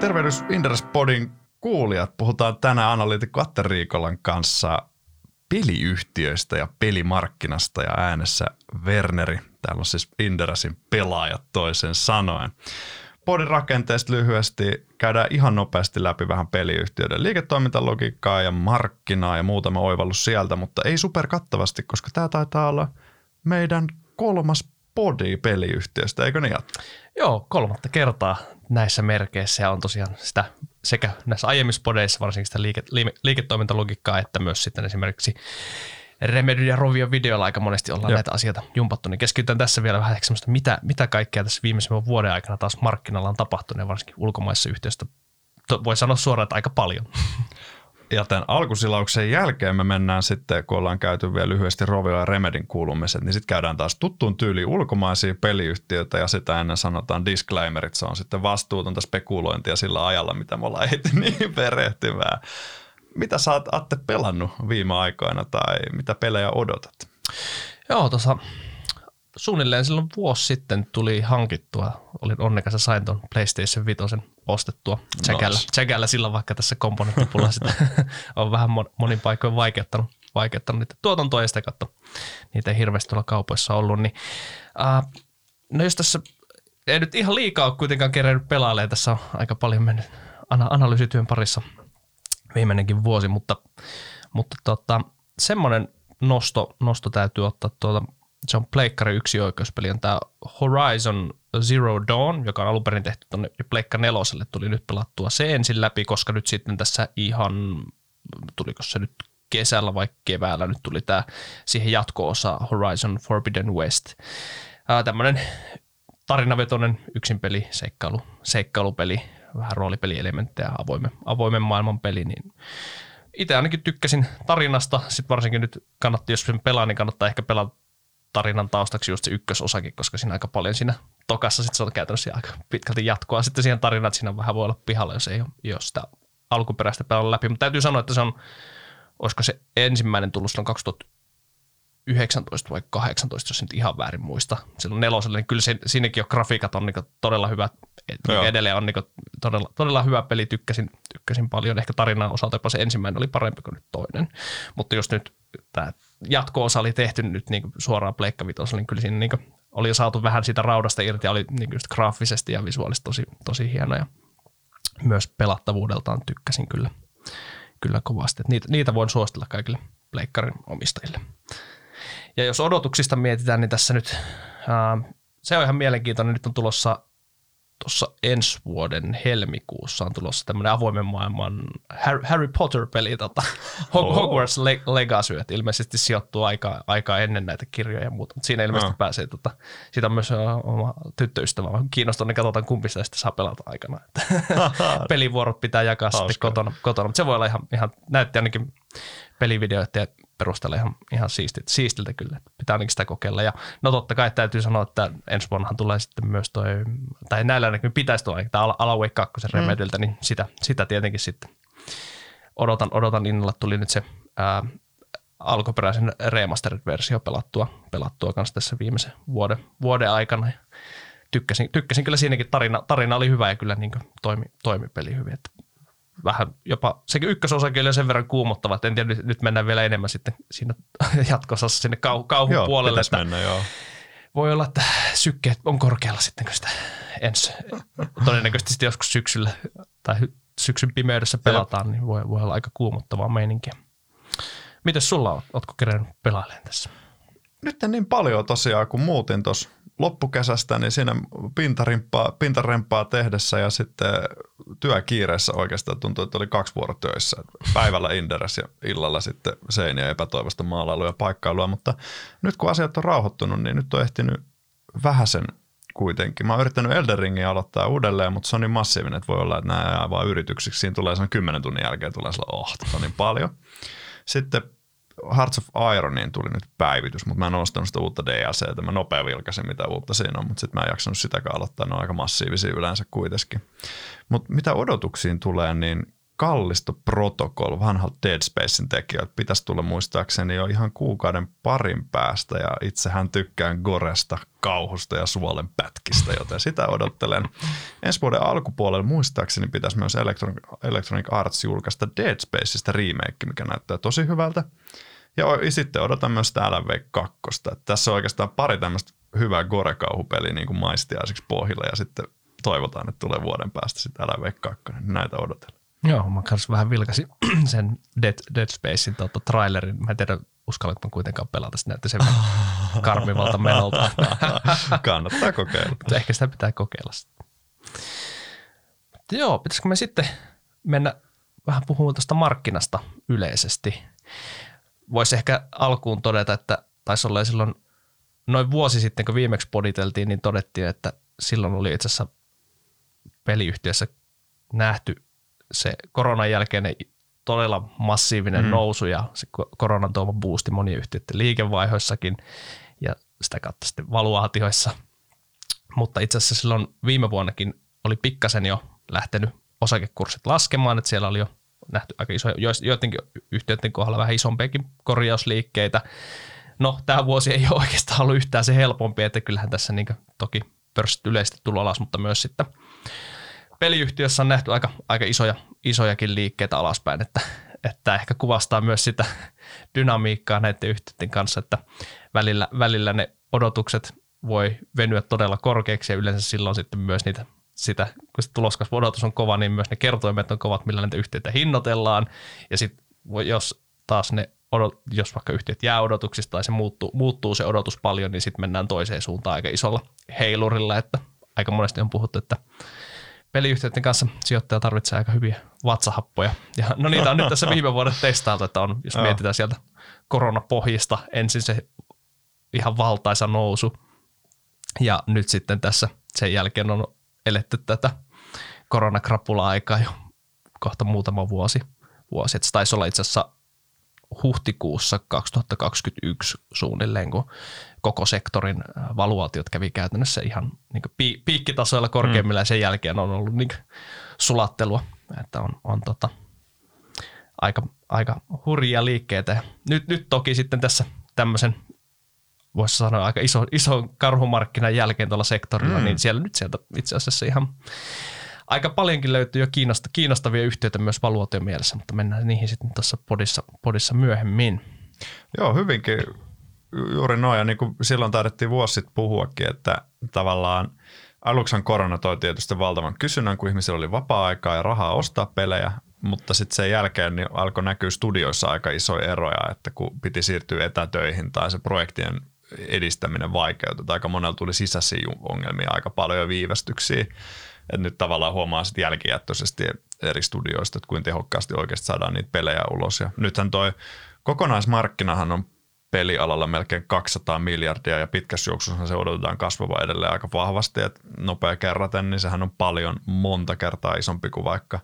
Tervehdys Inderes Podin kuulijat. Puhutaan tänään analyytikko Atte Riikolan kanssa peliyhtiöistä ja pelimarkkinasta ja äänessä Werneri. Täällä on siis Inderesin pelaajat toisen sanoen. Podin rakenteesta lyhyesti käydään ihan nopeasti läpi vähän peliyhtiöiden liiketoimintalogiikkaa ja markkinaa ja muutama oivallus sieltä, mutta ei super kattavasti, koska tämä taitaa olla meidän kolmas podi peliyhtiöstä, eikö niin? Joo, kolmatta kertaa näissä merkeissä ja on tosiaan sitä sekä näissä aiemmissa podeissa varsinkin sitä liike, liiketoimintalogiikkaa, että myös sitten esimerkiksi Remedy ja Rovio videolla aika monesti ollaan Joo. näitä asioita jumpattu, niin keskitytään tässä vielä vähän semmoista, mitä, mitä kaikkea tässä viimeisen vuoden aikana taas markkinalla on tapahtunut ja varsinkin ulkomaissa yhteistyöstä. Voi sanoa suoraan, että aika paljon. Ja tämän alkusilauksen jälkeen me mennään sitten, kun ollaan käyty vielä lyhyesti Rovio ja Remedin kuulumiset, niin sitten käydään taas tuttuun tyyliin ulkomaisia peliyhtiöitä ja sitä ennen sanotaan disclaimerit. Se on sitten vastuutonta spekulointia sillä ajalla, mitä me ollaan ehti niin perehtymään. Mitä sä oot Atte pelannut viime aikoina tai mitä pelejä odotat? Joo, tuossa suunnilleen silloin vuosi sitten tuli hankittua. Olin onnekas ja sain tuon PlayStation 5 ostettua tsekällä, nice. tsekällä silloin, vaikka tässä komponenttipulla sitä on vähän monin paikoin vaikeuttanut, vaikeuttanut niitä tuotantoja ja sitä katso. Niitä ei hirveästi tuolla kaupoissa ollut. Niin, uh, no jos tässä ei nyt ihan liikaa ole kuitenkaan kerennyt pelailemaan, tässä on aika paljon mennyt analyysityön parissa viimeinenkin vuosi, mutta, mutta tota, semmoinen nosto, nosto täytyy ottaa tuolta se on Pleikkari yksi oikeuspeli, on tämä Horizon Zero Dawn, joka on alun perin tehty tuonne Pleikka neloselle, tuli nyt pelattua se ensin läpi, koska nyt sitten tässä ihan, tuliko se nyt kesällä vai keväällä, nyt tuli tämä siihen jatko-osa Horizon Forbidden West. Tämmöinen tarinavetoinen yksinpeli, seikkailu, seikkailupeli, vähän roolipelielementtejä, avoimen, avoimen maailman peli, niin itse ainakin tykkäsin tarinasta, sitten varsinkin nyt kannatti, jos sen pelaa, niin kannattaa ehkä pelata tarinan taustaksi just se ykkösosakin, koska siinä aika paljon siinä tokassa sitten se on käytännössä aika pitkälti jatkoa sitten siihen tarinaan, että siinä vähän voi olla pihalla, jos ei ole, jos sitä alkuperäistä pelaa läpi. Mutta täytyy sanoa, että se on, olisiko se ensimmäinen tullut silloin 2019 vai 18, jos nyt ihan väärin muista. Silloin neloselle, niin kyllä se, siinäkin jo grafiikat on niin todella hyvät. Joo. Edelleen on niin todella, todella hyvä peli, tykkäsin, tykkäsin paljon. Ehkä tarinan osalta jopa se ensimmäinen oli parempi kuin nyt toinen. Mutta jos nyt tämä jatko-osa oli tehty nyt niin suoraan Pleikka niin kyllä siinä niin oli jo saatu vähän siitä raudasta irti ja oli niin just graafisesti ja visuaalisesti tosi, tosi hieno ja myös pelattavuudeltaan tykkäsin kyllä, kyllä kovasti. niitä, niitä voin suositella kaikille Pleikkarin omistajille. Ja jos odotuksista mietitään, niin tässä nyt ää, se on ihan mielenkiintoinen. Nyt on tulossa tuossa ensi vuoden helmikuussa on tulossa tämmöinen avoimen maailman Harry, Harry Potter-peli, tota, oh. Hogwarts Legacy, että ilmeisesti sijoittuu aika, aika ennen näitä kirjoja ja muuta, mutta siinä ilmeisesti oh. pääsee, tota, siitä on myös oma tyttöystävä, kiinnostunut, niin katsotaan kumpi sitä sitten saa pelata aikana. Pelivuorot pitää jakaa Hauska. sitten kotona, kotona, mutta se voi olla ihan, ihan näytti ainakin pelivideoita ja perusteella ihan, ihan siistit, siistiltä kyllä. Pitää ainakin sitä kokeilla. Ja no totta kai täytyy sanoa, että ensi vuonnahan tulee sitten myös toi, tai näillä näkymin pitäisi tulla tämä Alaway 2 mm. Remediltä, niin sitä, sitä tietenkin sitten odotan, odotan innolla. Tuli nyt se ää, alkuperäisen remastered-versio pelattua, pelattua kanssa tässä viimeisen vuoden, vuoden aikana. Ja tykkäsin, tykkäsin kyllä siinäkin, tarina, tarina oli hyvä ja kyllä niin toimi, toimi peli hyvin. Että vähän jopa, sekin ykkösosakin oli sen verran kuumottava, että en tiedä, nyt, nyt mennään vielä enemmän sitten siinä jatkossa sinne kau, kauhun joo, puolelle. Että mennä, joo. Voi olla, että sykkeet on korkealla sitten, kun sitä ensi, todennäköisesti sitten joskus syksyllä tai syksyn pimeydessä pelataan, niin voi, voi olla aika kuumottavaa meininkiä. Miten sulla on? Ootko kerännyt pelailemaan tässä? Nyt en niin paljon tosiaan, kun muutin tuossa loppukesästä, niin siinä pintarempaa, pintarempaa tehdessä ja sitten työkiireessä oikeastaan tuntui, että oli kaksi vuorotöissä. Päivällä Inderes ja illalla sitten seiniä epätoivosta maalailua ja paikkailua, mutta nyt kun asiat on rauhoittunut, niin nyt on ehtinyt vähäsen kuitenkin. Mä oon yrittänyt Elden Ringin aloittaa uudelleen, mutta se on niin massiivinen, että voi olla, että nämä jää vaan yrityksiksi. Siinä tulee sen kymmenen tunnin jälkeen tulee sellainen, oh, on niin paljon. Sitten Hearts of Ironiin tuli nyt päivitys, mutta mä en ostanut sitä uutta DLCtä. Mä nopea vilkasin, mitä uutta siinä on, mutta sitten mä en jaksanut sitäkään aloittaa. Ne on aika massiivisia yleensä kuitenkin. Mutta mitä odotuksiin tulee, niin Kallisto Protocol, vanhalta Dead Spacein tekijöiltä, pitäisi tulla muistaakseni jo ihan kuukauden parin päästä ja itsehän tykkään Goresta, kauhusta ja suolen pätkistä, joten sitä odottelen. Ensi vuoden alkupuolella muistaakseni pitäisi myös Electronic, Arts julkaista Dead Spaceista remake, mikä näyttää tosi hyvältä. Ja sitten odotan myös sitä LV 2. Tässä on oikeastaan pari tämmöistä hyvää gore-kauhupeliä niin kuin maistiaiseksi pohjilla ja sitten toivotaan, että tulee vuoden päästä sitten LV 2. Näitä odotellaan. Joo, mä kanssa vähän vilkasin sen Dead, Dead Spacein tuota, trailerin. Mä en tiedä, uskallatko mä kuitenkaan pelata. Sitten näytti sen karmivalta menolta. Kannattaa kokeilla. Mutta ehkä sitä pitää kokeilla. Mutta joo, pitäisikö me sitten mennä vähän puhumaan tuosta markkinasta yleisesti. Voisi ehkä alkuun todeta, että taisi olla silloin noin vuosi sitten, kun viimeksi poditeltiin, niin todettiin, että silloin oli itse asiassa peliyhtiössä nähty se koronan jälkeinen todella massiivinen mm. nousu ja se koronan tuoma boosti monien yhtiöiden liikevaihoissakin ja sitä kautta sitten valuaatioissa. Mutta itse asiassa silloin viime vuonnakin oli pikkasen jo lähtenyt osakekurssit laskemaan, että siellä oli jo nähty aika isoja, joidenkin yhtiöiden kohdalla vähän isompiakin korjausliikkeitä. No, tämä vuosi ei ole oikeastaan ollut yhtään se helpompi, että kyllähän tässä niin toki pörssit yleisesti tullut alas, mutta myös sitten peliyhtiössä on nähty aika, aika isoja, isojakin liikkeitä alaspäin, että, että ehkä kuvastaa myös sitä dynamiikkaa näiden yhtiöiden kanssa, että välillä, välillä ne odotukset voi venyä todella korkeaksi ja yleensä silloin sitten myös niitä sitä, kun se tuloskasvu odotus on kova, niin myös ne kertoimet on kovat, millä näitä yhtiöitä hinnoitellaan. Ja sitten jos taas ne odot, jos vaikka yhtiöt jää odotuksista tai se muuttuu, muuttuu se odotus paljon, niin sitten mennään toiseen suuntaan aika isolla heilurilla, että aika monesti on puhuttu, että peliyhtiöiden kanssa sijoittaja tarvitsee aika hyviä vatsahappoja. Ja no niitä on nyt tässä viime vuoden testailtu, että on, jos mietitään sieltä koronapohjista ensin se ihan valtaisa nousu ja nyt sitten tässä sen jälkeen on eletty tätä koronakrapula-aikaa jo kohta muutama vuosi. vuosi. Että se taisi olla itse asiassa huhtikuussa 2021 suunnilleen, kun koko sektorin äh, valuaatiot kävi käytännössä ihan niin piikkitasoilla korkeimmilla mm. ja sen jälkeen on ollut niin sulattelua, että on, on tota, aika, aika hurjia liikkeitä. Nyt, nyt toki sitten tässä tämmöisen voisi sanoa aika iso, iso karhumarkkinan jälkeen tuolla sektorilla, mm. niin siellä nyt sieltä itse asiassa ihan aika paljonkin löytyy jo kiinnostavia yhtiöitä myös valuution mielessä, mutta mennään niihin sitten tuossa podissa, podissa myöhemmin. Joo, hyvinkin juuri noin. Ja niin kuin silloin taidettiin vuosi sitten puhuakin, että tavallaan aluksen korona toi tietysti valtavan kysynnän, kun ihmisillä oli vapaa-aikaa ja rahaa ostaa pelejä, mutta sitten sen jälkeen niin alkoi näkyä studioissa aika isoja eroja, että kun piti siirtyä etätöihin tai se projektien edistäminen vaikeutui. Aika monella tuli sisäisiä ongelmia, aika paljon viivästyksiä. Et nyt tavallaan huomaa sitten jälkijättöisesti eri studioista, että kuinka tehokkaasti oikeasti saadaan niitä pelejä ulos. Ja nythän toi kokonaismarkkinahan on pelialalla melkein 200 miljardia ja pitkässä juoksussa se odotetaan kasvava edelleen aika vahvasti, että nopea kerraten, niin sehän on paljon monta kertaa isompi kuin vaikka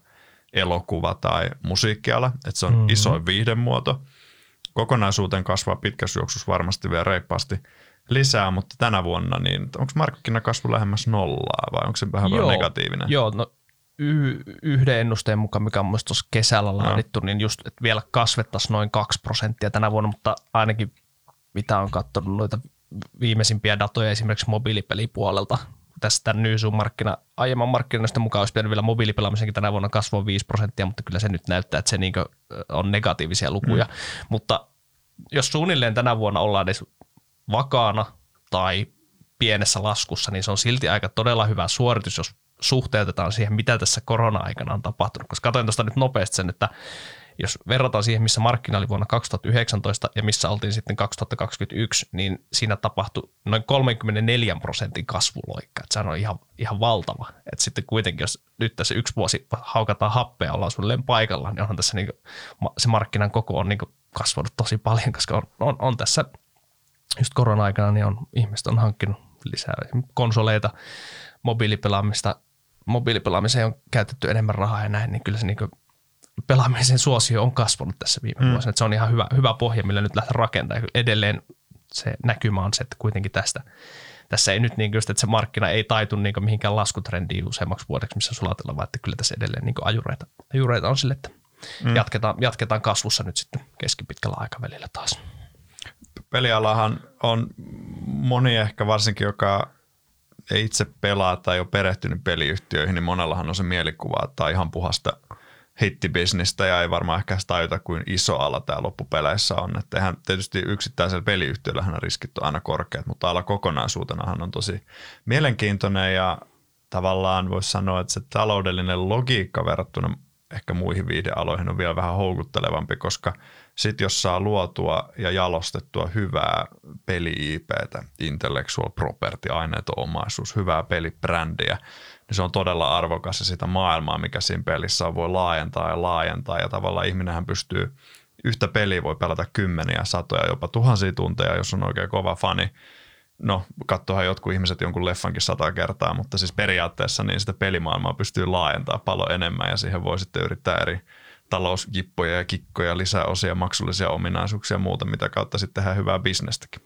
elokuva tai musiikkiala, että se on mm-hmm. isoin viihdemuoto. Kokonaisuuteen kasvaa pitkässä juoksussa varmasti vielä reippaasti lisää, mutta tänä vuonna, niin onko markkinakasvu lähemmäs nollaa vai onko se vähän joo, negatiivinen? Joo, no y- yhden ennusteen mukaan, mikä on myös tuossa kesällä laadittu, no. niin just, että vielä kasvettaisiin noin 2 prosenttia tänä vuonna, mutta ainakin mitä on katsonut noita viimeisimpiä datoja esimerkiksi mobiilipelipuolelta, tästä Nyysuun-markkina, aiemman markkinoista mukaan olisi pitänyt vielä mobiilipelaamisenkin tänä vuonna kasvua 5 prosenttia, mutta kyllä se nyt näyttää, että se niin on negatiivisia lukuja. Mm. Mutta jos suunnilleen tänä vuonna ollaan edes vakaana tai pienessä laskussa, niin se on silti aika todella hyvä suoritus, jos suhteutetaan siihen, mitä tässä korona-aikana on tapahtunut. Koska katsoin tuosta nyt nopeasti sen, että jos verrataan siihen, missä markkina oli vuonna 2019 ja missä oltiin sitten 2021, niin siinä tapahtui noin 34 prosentin kasvuloikka. Että sehän on ihan, ihan valtava. Että sitten kuitenkin, jos nyt tässä yksi vuosi haukataan happea, ollaan suunnilleen paikallaan, niin onhan tässä niin kuin, se markkinan koko on niin kasvanut tosi paljon, koska on, on, on tässä just korona-aikana niin on, ihmiset on hankkinut lisää konsoleita, mobiilipelaamista, mobiilipelaamiseen on käytetty enemmän rahaa ja näin, niin kyllä se niin pelaamisen suosio on kasvanut tässä viime mm. vuosina. Että se on ihan hyvä, hyvä pohja, millä nyt lähtee rakentamaan. Edelleen se näkymä on se, että kuitenkin tästä, tässä ei nyt niin just, että se markkina ei taitu niin mihinkään laskutrendiin useammaksi vuodeksi, missä sulatella, vaan että kyllä tässä edelleen niin ajureita, ajureita on sille, että mm. jatketaan, jatketaan kasvussa nyt sitten keskipitkällä aikavälillä taas. Pelialahan on moni ehkä varsinkin, joka ei itse pelaa tai ole perehtynyt peliyhtiöihin, niin monellahan on se mielikuva, että on ihan puhasta hittibisnistä ja ei varmaan ehkä tajuta, kuin iso ala tämä loppupeleissä on. Että eihän tietysti yksittäisellä peliyhtiöllähän riskit on aina korkeat, mutta ala kokonaisuutenahan on tosi mielenkiintoinen ja tavallaan voisi sanoa, että se taloudellinen logiikka verrattuna ehkä muihin viihdealoihin on vielä vähän houkuttelevampi, koska sitten jos saa luotua ja jalostettua hyvää peli-IPtä, intellectual property, aineeto-omaisuus, hyvää pelibrändiä, niin se on todella arvokas ja sitä maailmaa, mikä siinä pelissä on, voi laajentaa ja laajentaa ja tavallaan ihminenhän pystyy yhtä peliä voi pelata kymmeniä, satoja, jopa tuhansia tunteja, jos on oikein kova fani. No, katsohan jotkut ihmiset jonkun leffankin sata kertaa, mutta siis periaatteessa niin sitä pelimaailmaa pystyy laajentamaan paljon enemmän ja siihen voi sitten yrittää eri talousjippoja ja kikkoja, lisäosia, maksullisia ominaisuuksia ja muuta, mitä kautta sitten tehdään hyvää bisnestäkin.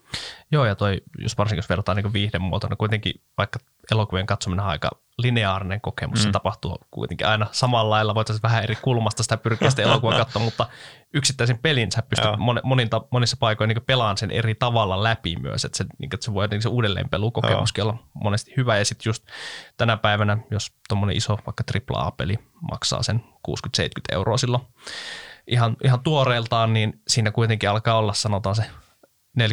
Joo, ja toi, jos varsinkin jos verrataan niin viihdemuotona, kuitenkin vaikka elokuvien katsominen on aika lineaarinen kokemus. Mm. Se tapahtuu kuitenkin aina samalla lailla. Voitaisiin vähän eri kulmasta sitä pyrkiä sitä elokuvaa katsoa, mutta yksittäisen pelin sä pystyt moninta, monissa paikoissa niin pelaan sen eri tavalla läpi myös. Että se, niin, että se voi niin se uudelleenpelukokemuskin olla monesti hyvä. Ja sitten just tänä päivänä, jos tuommoinen iso vaikka AAA-peli maksaa sen 60-70 euroa silloin ihan, ihan tuoreeltaan, niin siinä kuitenkin alkaa olla sanotaan se 40-50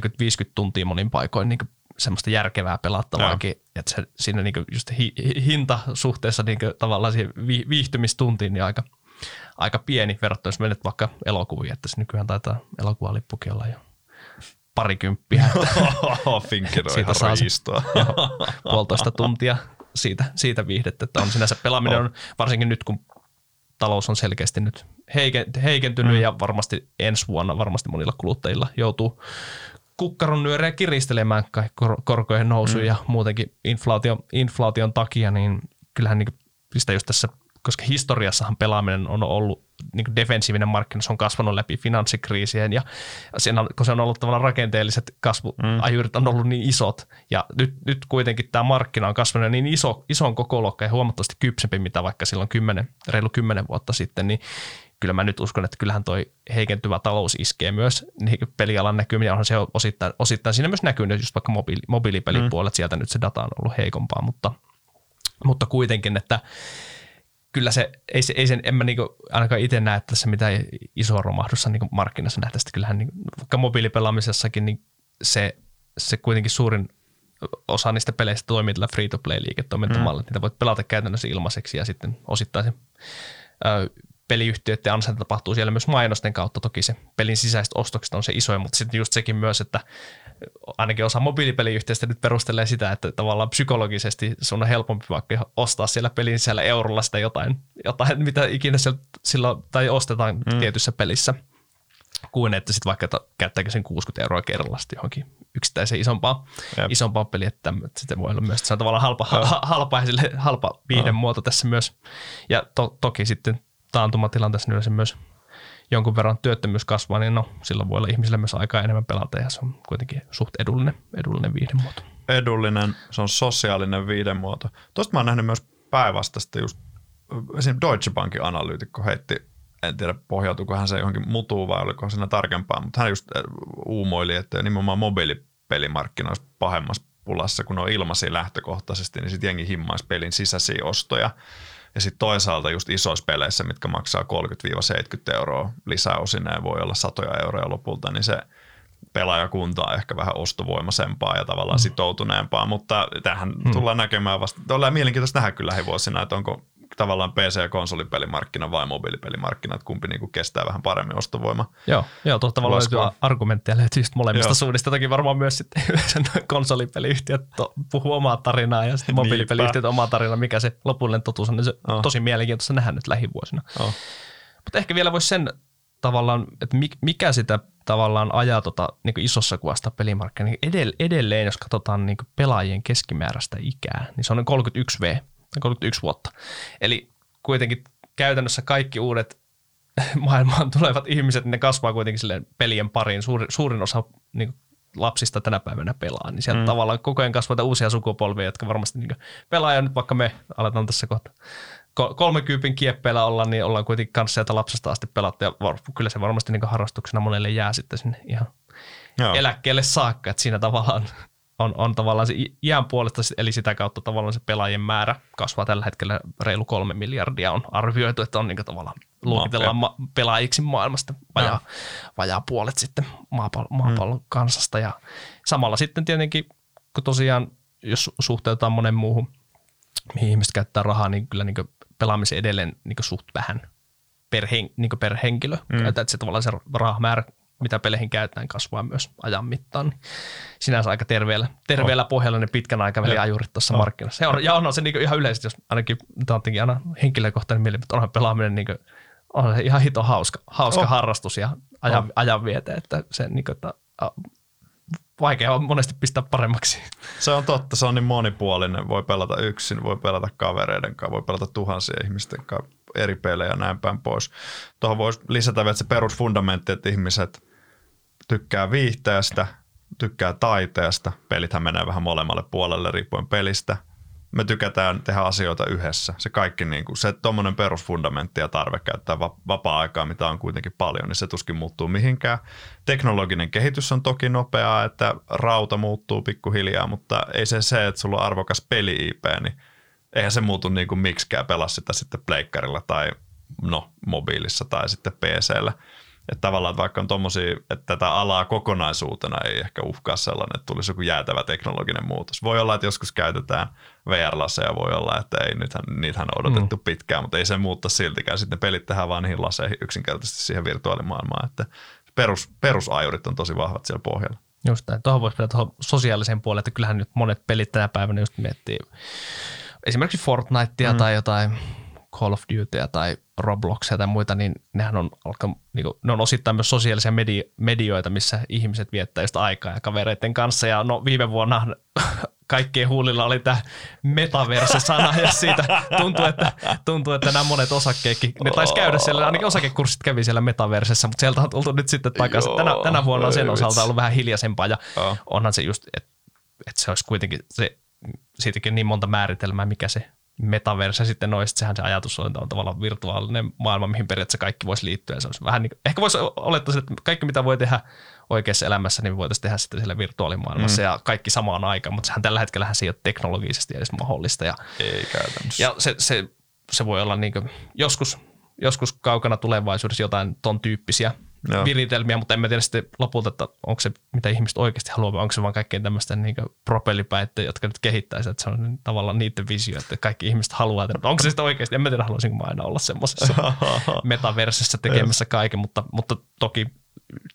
tuntia monin paikoin niin semmoista järkevää pelattavaakin, Joo. että se, siinä niinku just hi, hinta suhteessa niinku tavallaan siihen vi, viihtymistuntiin niin aika, aika pieni verrattuna, jos menet vaikka elokuviin, että se nykyään taitaa elokuvalippukin olla jo parikymppiä. siitä saa puolitoista tuntia siitä, siitä viihdettä, että on sinänsä pelaaminen on, varsinkin nyt kun talous on selkeästi nyt heikentynyt mm. ja varmasti ensi vuonna varmasti monilla kuluttajilla joutuu kukkaron nyöreä kiristelemään korkojen nousuja mm. ja muutenkin inflaation, inflaation takia, niin kyllähän niin sitä just tässä, koska historiassahan pelaaminen on ollut niin defensiivinen markkina, se on kasvanut läpi finanssikriisien ja siinä, kun se on ollut tavallaan rakenteelliset kasvuajurit mm. on ollut niin isot ja nyt, nyt kuitenkin tämä markkina on kasvanut niin iso, ison kokoluokka ja huomattavasti kypsempi, mitä vaikka silloin 10, reilu kymmenen vuotta sitten, niin kyllä mä nyt uskon, että kyllähän toi heikentyvä talous iskee myös niin pelialan näkymiä, onhan se osittain, osittain siinä myös näkynyt just vaikka mobiili, mobiilipelipuolet, mm. sieltä nyt se data on ollut heikompaa, mutta, mutta kuitenkin, että kyllä se, ei, se, ei sen, en mä niinku ainakaan itse näe tässä mitään isoa romahdussa niin markkinassa nähtävästi. Kyllähän niin, vaikka mobiilipelaamisessakin, niin se, se kuitenkin suurin osa niistä peleistä toimii tällä free-to-play-liiketoimintamalla. Mm. Niitä voit pelata käytännössä ilmaiseksi ja sitten osittain se peliyhtiöiden ansainta tapahtuu siellä myös mainosten kautta. Toki se pelin sisäiset ostokset on se isoin, mutta sitten just sekin myös, että ainakin osa mobiilipeliyhtiöistä nyt perustelee sitä, että tavallaan psykologisesti sun on helpompi vaikka ostaa siellä pelin sisällä eurolla sitä jotain, jotain mitä ikinä siellä, silloin, tai ostetaan mm. tietyssä pelissä, kuin että sitten vaikka käyttääkö sen 60 euroa kerralla sitten johonkin yksittäiseen isompaan, isompaan peliin, että sitten voi olla myös, että se on tavallaan halpa, ha, halpa, halpa viihdemuoto tässä myös. Ja to, toki sitten taantumatilanteessa niin myös jonkun verran työttömyys kasvaa, niin no, silloin voi olla ihmisille myös aikaa enemmän pelata ja se on kuitenkin suht edullinen, edullinen viihdemuoto. Edullinen, se on sosiaalinen viihdemuoto. Tuosta mä oon nähnyt myös päinvastaista just esimerkiksi Deutsche Bankin analyytikko heitti, en tiedä pohjautuuko hän se johonkin mutuun vai oliko siinä tarkempaa, mutta hän just äh, uumoili, että nimenomaan mobiilipelimarkkinoissa pahemmassa pulassa, kun on ilmaisia lähtökohtaisesti, niin sitten jengi himmaisi pelin sisäisiä ostoja ja sitten toisaalta just isoissa peleissä, mitkä maksaa 30-70 euroa lisäosineen, voi olla satoja euroja lopulta, niin se pelaajakunta on ehkä vähän ostovoimaisempaa ja tavallaan mm. sitoutuneempaa, mutta tähän mm. tullaan näkemään vasta. Ollaan mielenkiintoista nähdä kyllä lähivuosina, että onko tavallaan PC- ja konsolipelimarkkina vai mobiilipelimarkkina, että kumpi niin kuin kestää vähän paremmin ostovoima. Joo, joo tuosta tavallaan löytyy argumentteja löytyy just molemmista joo. suunnista. Toki varmaan myös sitten konsolipeliyhtiöt to, puhuu omaa tarinaa ja sitten mobiilipeliyhtiöt omaa tarinaa, mikä se lopullinen totuus on. Niin se oh. tosi mielenkiintoista nähdä nyt lähivuosina. Oh. Mutta ehkä vielä voisi sen tavallaan, että mikä sitä tavallaan ajaa tota, niin isossa kuvasta pelimarkkinaa. Niin edelleen, jos katsotaan niin pelaajien keskimääräistä ikää, niin se on 31V 31 vuotta. Eli kuitenkin käytännössä kaikki uudet maailmaan tulevat ihmiset, ne kasvaa kuitenkin silleen pelien pariin. Suuri, suurin osa niin lapsista tänä päivänä pelaa, niin sieltä mm. tavallaan koko ajan kasvaa uusia sukupolvia, jotka varmasti niin pelaa, ja nyt vaikka me aletaan tässä kohta 30 kieppeillä olla, niin ollaan kuitenkin kanssa sieltä lapsesta asti pelattu, ja kyllä se varmasti niin harrastuksena monelle jää sitten sinne ihan Joo. eläkkeelle saakka, että siinä tavallaan on, on tavallaan se iän puolesta, eli sitä kautta tavallaan se pelaajien määrä kasvaa tällä hetkellä reilu kolme miljardia on arvioitu, että on niin tavallaan luokitellaan ma- pelaajiksi maailmasta vajaa, vajaa puolet sitten maapallon, maapallon hmm. kansasta ja samalla sitten tietenkin, kun tosiaan jos suhteutetaan monen muuhun, mihin ihmiset käyttää rahaa, niin kyllä niin pelaamisen edelleen niin suht vähän per, hen, niin per henkilö. Mm. Että se tavallaan se rahamäärä mitä peleihin käytetään, kasvaa myös ajan mittaan. Niin sinänsä aika terveellä, terveellä oh. pohjalla ne pitkän aikavälin ajurit tuossa oh. markkinoissa. Ja on, ja on se niin ihan yleisesti, jos ainakin tämä on aina henkilökohtainen mieli, mutta onhan pelaaminen niin kuin, on se ihan hito hauska, hauska oh. harrastus ja ajan, oh. ajanviete, että se niin kuin, että, vaikea on monesti pistää paremmaksi. Se on totta, se on niin monipuolinen. Voi pelata yksin, voi pelata kavereiden kanssa, voi pelata tuhansia ihmisten kanssa eri pelejä ja näin päin pois. Tuohon voisi lisätä vielä se perusfundamentti, että ihmiset tykkää viihteestä, tykkää taiteesta. Pelithän menee vähän molemmalle puolelle riippuen pelistä. Me tykätään tehdä asioita yhdessä. Se kaikki, niin kuin, se tuommoinen perusfundamentti ja tarve käyttää vapaa-aikaa, mitä on kuitenkin paljon, niin se tuskin muuttuu mihinkään. Teknologinen kehitys on toki nopeaa, että rauta muuttuu pikkuhiljaa, mutta ei se se, että sulla on arvokas peli-IP, niin eihän se muutu niin kuin miksikään pelaa sitä sitten pleikkarilla tai no, mobiilissa tai sitten PCllä. Että tavallaan, että vaikka on tommosia, että tätä alaa kokonaisuutena ei ehkä uhkaa sellainen, että tulisi joku jäätävä teknologinen muutos. Voi olla, että joskus käytetään VR-laseja, voi olla, että ei, nythän, niitähän on odotettu mm. pitkään, mutta ei se muutta siltikään. Sitten pelit tehdään vaan niihin laseihin yksinkertaisesti siihen virtuaalimaailmaan, että perus, perusajurit on tosi vahvat siellä pohjalla. Just näin. Tuohon voisi mennä tuohon sosiaaliseen puoleen, että kyllähän nyt monet pelit tänä päivänä just miettii esimerkiksi Fortnitea mm. tai jotain Call of Dutyä tai Robloxia tai muita, niin nehän on, alka, niin kuin, ne on osittain myös sosiaalisia medi- medioita, missä ihmiset viettää just aikaa ja kavereiden kanssa. Ja no viime vuonna kaikkien huulilla oli tämä metaverse-sana ja siitä tuntuu, että, tuntuu, että nämä monet osakkeetkin, ne taisi käydä siellä, ainakin osakekurssit kävi siellä metaversessä, mutta sieltä on tultu nyt sitten takaisin. Tänä, tänä vuonna on sen osalta ollut vähän hiljaisempaa ja onhan se just, että, että se olisi kuitenkin se siitäkin niin monta määritelmää, mikä se metaverse sitten olisi, sehän se ajatus on, on tavallaan virtuaalinen maailma, mihin periaatteessa kaikki voisi liittyä. Se olisi vähän niin, ehkä voisi olettaa, että kaikki mitä voi tehdä oikeassa elämässä, niin voitaisiin tehdä sitten siellä virtuaalimaailmassa mm. ja kaikki samaan aikaan, mutta sehän tällä hetkellä se ei ole teknologisesti edes mahdollista. Ja, ei käytännössä. Ja se, se, se voi olla niin joskus, joskus kaukana tulevaisuudessa jotain ton tyyppisiä Joo. viritelmiä, mutta en mä tiedä sitten lopulta, että onko se, mitä ihmiset oikeasti haluaa, vai onko se vaan kaikkein tämmöistä niin propellipäitä, jotka nyt kehittäisi, että se on niin tavallaan niiden visio, että kaikki ihmiset haluaa, että onko se sitten oikeasti, en mä tiedä, haluaisinko mä aina olla semmoisessa metaversessä tekemässä kaiken, mutta, mutta toki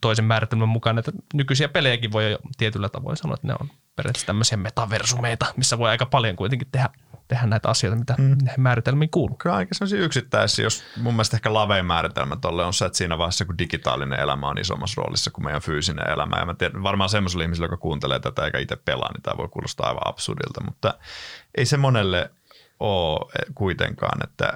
toisen määritelmän mukaan, että nykyisiä pelejäkin voi jo tietyllä tavoin sanoa, että ne on periaatteessa tämmöisiä metaversumeita, missä voi aika paljon kuitenkin tehdä tehdä näitä asioita, mitä mm. näihin määritelmiin kuuluu. Kyllä aika sellaisia yksittäisiä, jos mun mielestä ehkä lavein määritelmä tolle on se, että siinä vaiheessa, kun digitaalinen elämä on isommassa roolissa kuin meidän fyysinen elämä, ja mä tiedän, varmaan semmoiselle ihmiselle, joka kuuntelee tätä eikä itse pelaa, niin tämä voi kuulostaa aivan absurdilta, mutta ei se monelle ole kuitenkaan, että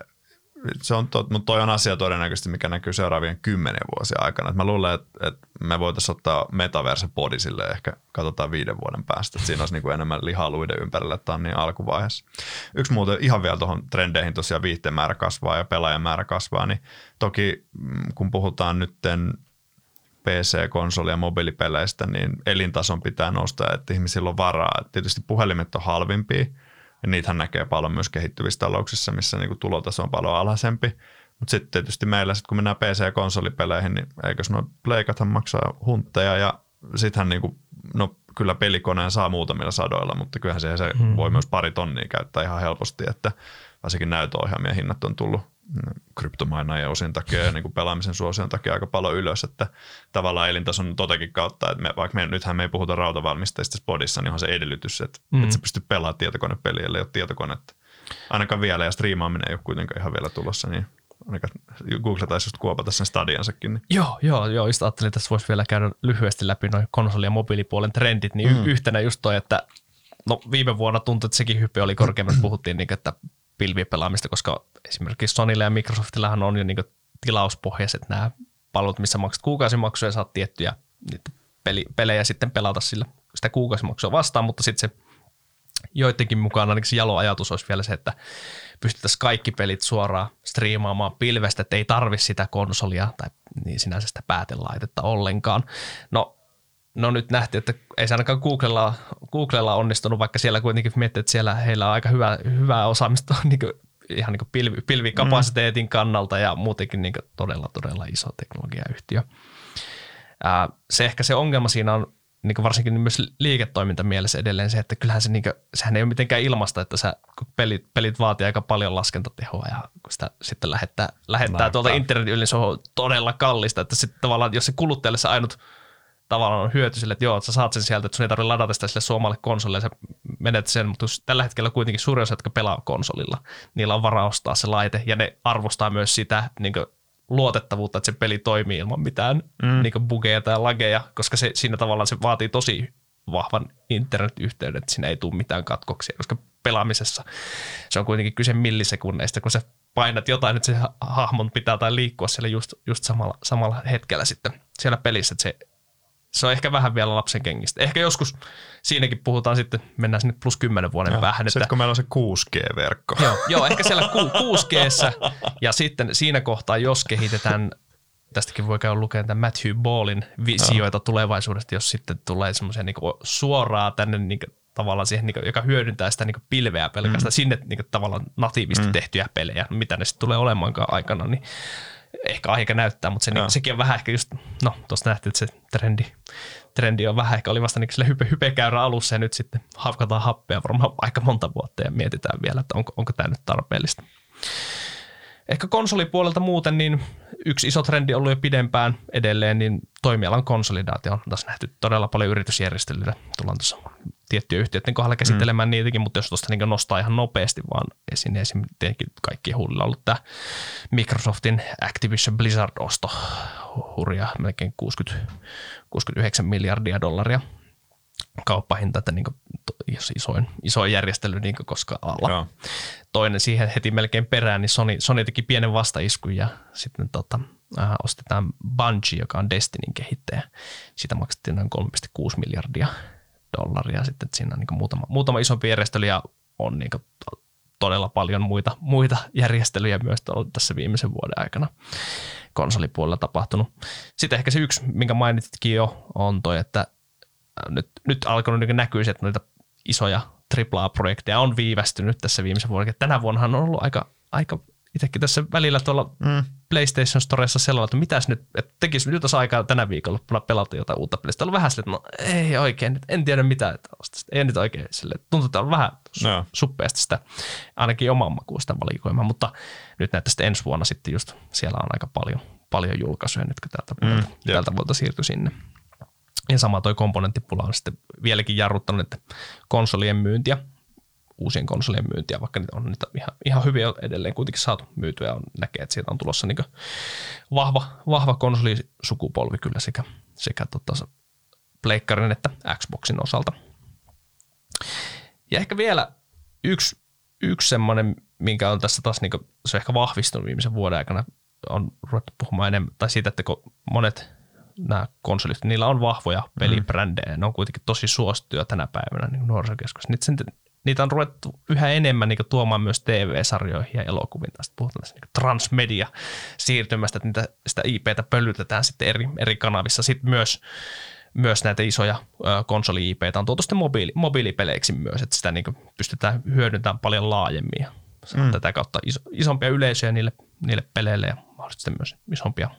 se on tot, mutta toi on asia todennäköisesti, mikä näkyy seuraavien kymmenen vuosien aikana. Et mä luulen, että, että me voitaisiin ottaa metaverse body sille ehkä katsotaan viiden vuoden päästä. Että siinä olisi niin kuin enemmän lihaa luiden ympärillä, että on niin alkuvaiheessa. Yksi muuten ihan vielä tuohon trendeihin tosiaan viihteen määrä kasvaa ja pelaajan määrä kasvaa, niin toki mm, kun puhutaan nytten PC, konsoli- ja mobiilipeleistä, niin elintason pitää nostaa, että ihmisillä on varaa. Et tietysti puhelimet on halvimpia, ja niitähän näkee paljon myös kehittyvissä talouksissa, missä niin kuin tulotaso on paljon alhaisempi. Mutta sitten tietysti meillä, sit kun mennään PC- ja konsolipeleihin, niin eikös nuo pleikathan maksaa huntteja ja sittenhän niin kuin, no kyllä pelikoneen saa muutamilla sadoilla, mutta kyllähän se, se hmm. voi myös pari tonnia käyttää ihan helposti, että varsinkin näytöohjaamien hinnat on tullut kryptomainajien osin takia ja niin kuin pelaamisen suosion takia aika paljon ylös, että tavallaan elintason totakin kautta, että me, vaikka me, nythän me ei puhuta rautavalmistajista Spodissa, niin on se edellytys, että, mm. että se pystyy pelaamaan tietokonepeliä, ellei ole tietokonetta. Ainakaan vielä, ja striimaaminen ei ole kuitenkaan ihan vielä tulossa, niin ainakaan Google taisi just kuopata sen stadiansakin. Niin. Joo, joo, joo, just ajattelin, että tässä voisi vielä käydä lyhyesti läpi noin konsoli- ja mobiilipuolen trendit, niin mm. yhtenä just toi, että no viime vuonna tuntui, että sekin hype oli korkeammin, puhuttiin, niin, että pilvipelaamista, koska esimerkiksi Sonylla ja Microsoftillahan on jo niin tilauspohjaiset nämä palvelut, missä maksat kuukausimaksuja ja saat tiettyjä pelejä sitten pelata sillä sitä kuukausimaksua vastaan, mutta sitten se joidenkin mukaan ainakin se jalo ajatus olisi vielä se, että pystyttäisiin kaikki pelit suoraan striimaamaan pilvestä, että ei tarvi sitä konsolia tai niin sinänsä sitä päätelaitetta ollenkaan. No no nyt nähtiin, että ei se ainakaan Googlella, Googlella onnistunut, vaikka siellä kuitenkin miettii, että siellä heillä on aika hyvä, hyvää osaamista niin kuin, ihan niin kuin pilvi, pilvikapasiteetin mm. kannalta ja muutenkin niin kuin todella, todella iso teknologiayhtiö. Ää, se ehkä se ongelma siinä on niin kuin varsinkin myös liiketoimintamielessä edelleen se, että kyllähän se, niin kuin, sehän ei ole mitenkään ilmasta, että sä, kun pelit, pelit vaatii aika paljon laskentatehoa ja kun sitä sitten lähettää, lähettää tuolta internetin yli, niin se on todella kallista, että sitten tavallaan, jos se kuluttajalle se ainut tavallaan on hyöty sille, että joo, että sä saat sen sieltä, että sun ei tarvitse ladata sitä sille suomalle konsolille, sä menet sen, mutta tällä hetkellä kuitenkin suurin osa, jotka pelaa konsolilla, niillä on varaa ostaa se laite, ja ne arvostaa myös sitä niin luotettavuutta, että se peli toimii ilman mitään mm. niin bugeja tai lageja, koska se, siinä tavallaan se vaatii tosi vahvan internetyhteyden, että siinä ei tule mitään katkoksia, koska pelaamisessa se on kuitenkin kyse millisekunneista, kun sä painat jotain, että se hahmon pitää tai liikkua siellä just, just samalla, samalla hetkellä sitten siellä pelissä, että se se on ehkä vähän vielä lapsen kengistä. Ehkä joskus siinäkin puhutaan sitten, mennään sinne plus 10 vuoden joo, päähän. Sitten että, kun meillä on se 6G-verkko. Joo, joo ehkä siellä 6 g ja sitten siinä kohtaa, jos kehitetään tästäkin voi käydä lukemaan tämän Matthew Ballin visioita tulevaisuudesta, jos sitten tulee semmoisia niin suoraa tänne niin kuin, tavallaan siihen, niin kuin, joka hyödyntää sitä niin kuin pilveä pelkästään mm. sinne niin kuin, tavallaan natiivisti mm. tehtyjä pelejä, mitä ne sitten tulee olemaankaan aikana, niin ehkä aika näyttää, mutta se, niin, sekin on vähän ehkä just, no tuosta nähtiin, että se trendi, trendi on vähän ehkä oli vasta niin sille hype, hypekäyrä alussa ja nyt sitten hafkataan happea varmaan aika monta vuotta ja mietitään vielä, että onko, onko tämä nyt tarpeellista. Ehkä konsolipuolelta muuten, niin yksi iso trendi on ollut jo pidempään edelleen, niin toimialan konsolidaatio on taas nähty todella paljon yritysjärjestelyitä. Tullaan tuossa tiettyjen yhtiöiden kohdalla käsittelemään mm. niitäkin, mutta jos tuosta niin nostaa ihan nopeasti vaan esiin, niin esimerkiksi tietenkin kaikkien huulilla ollut tämä Microsoftin Activision Blizzard-osto, hurja melkein 60, 69 miljardia dollaria kauppahinta, että niin kuin, jos isoin, isoin järjestely niin koska alla. Joo. Toinen siihen heti melkein perään, niin Sony, Sony teki pienen vastaiskun ja sitten tota, äh, ostetaan Bungie, joka on Destinyn kehittäjä. Sitä maksettiin noin 3,6 miljardia dollaria. Sitten siinä on niin muutama, muutama isompi järjestely ja on niin todella paljon muita, muita järjestelyjä myös tässä viimeisen vuoden aikana konsolipuolella tapahtunut. Sitten ehkä se yksi, minkä mainitsitkin jo, on toi, että nyt, nyt alkanut niin näkyä että noita isoja AAA-projekteja on viivästynyt tässä viimeisen vuoden. Tänä vuonna on ollut aika, aika itsekin tässä välillä tuolla mm. PlayStation Storessa sellainen, että mitäs nyt, että tekisi nyt olisi aikaa tänä viikolla pelata jotain uutta pelistä. On vähän sille, että no ei oikein, nyt en tiedä mitä, että ei nyt oikein sille, tuntuu, että on vähän no. suppeasti sitä, ainakin oman makuun sitä valikoimaa, mutta nyt näyttää sitten ensi vuonna sitten just, siellä on aika paljon, paljon julkaisuja nyt, kun täältä, mm, täältä vuodelta siirtyi sinne. Ja sama toi komponenttipula on sitten vieläkin jarruttanut että konsolien myyntiä, uusien konsolien myyntiä, vaikka niitä on niitä ihan, ihan hyviä edelleen kuitenkin saatu myytyä. On, näkee, että siitä on tulossa niin vahva, vahva konsolisukupolvi kyllä sekä, sekä tota, Pleikkarin että Xboxin osalta. Ja ehkä vielä yksi, yksi semmoinen, minkä on tässä taas, niin kuin, se on ehkä vahvistunut viimeisen vuoden aikana, on ruvettu puhumaan enemmän, tai siitä, että kun monet nämä konsolit, niillä on vahvoja pelibrändejä, mm. ne on kuitenkin tosi suosittuja tänä päivänä niin nuorisokeskus. Niitä, niitä on ruvettu yhä enemmän niin tuomaan myös TV-sarjoihin ja elokuviin. Tästä puhutaan tästä niin transmedia siirtymästä, että niitä, sitä IPtä pölytetään sitten eri, eri kanavissa. Sitten myös, myös näitä isoja konsoli-IPtä on tuotu sitten mobiili, mobiilipeleiksi myös, että sitä niin pystytään hyödyntämään paljon laajemmin ja mm. tätä kautta iso, isompia yleisöjä niille, niille peleille ja mahdollisesti myös isompia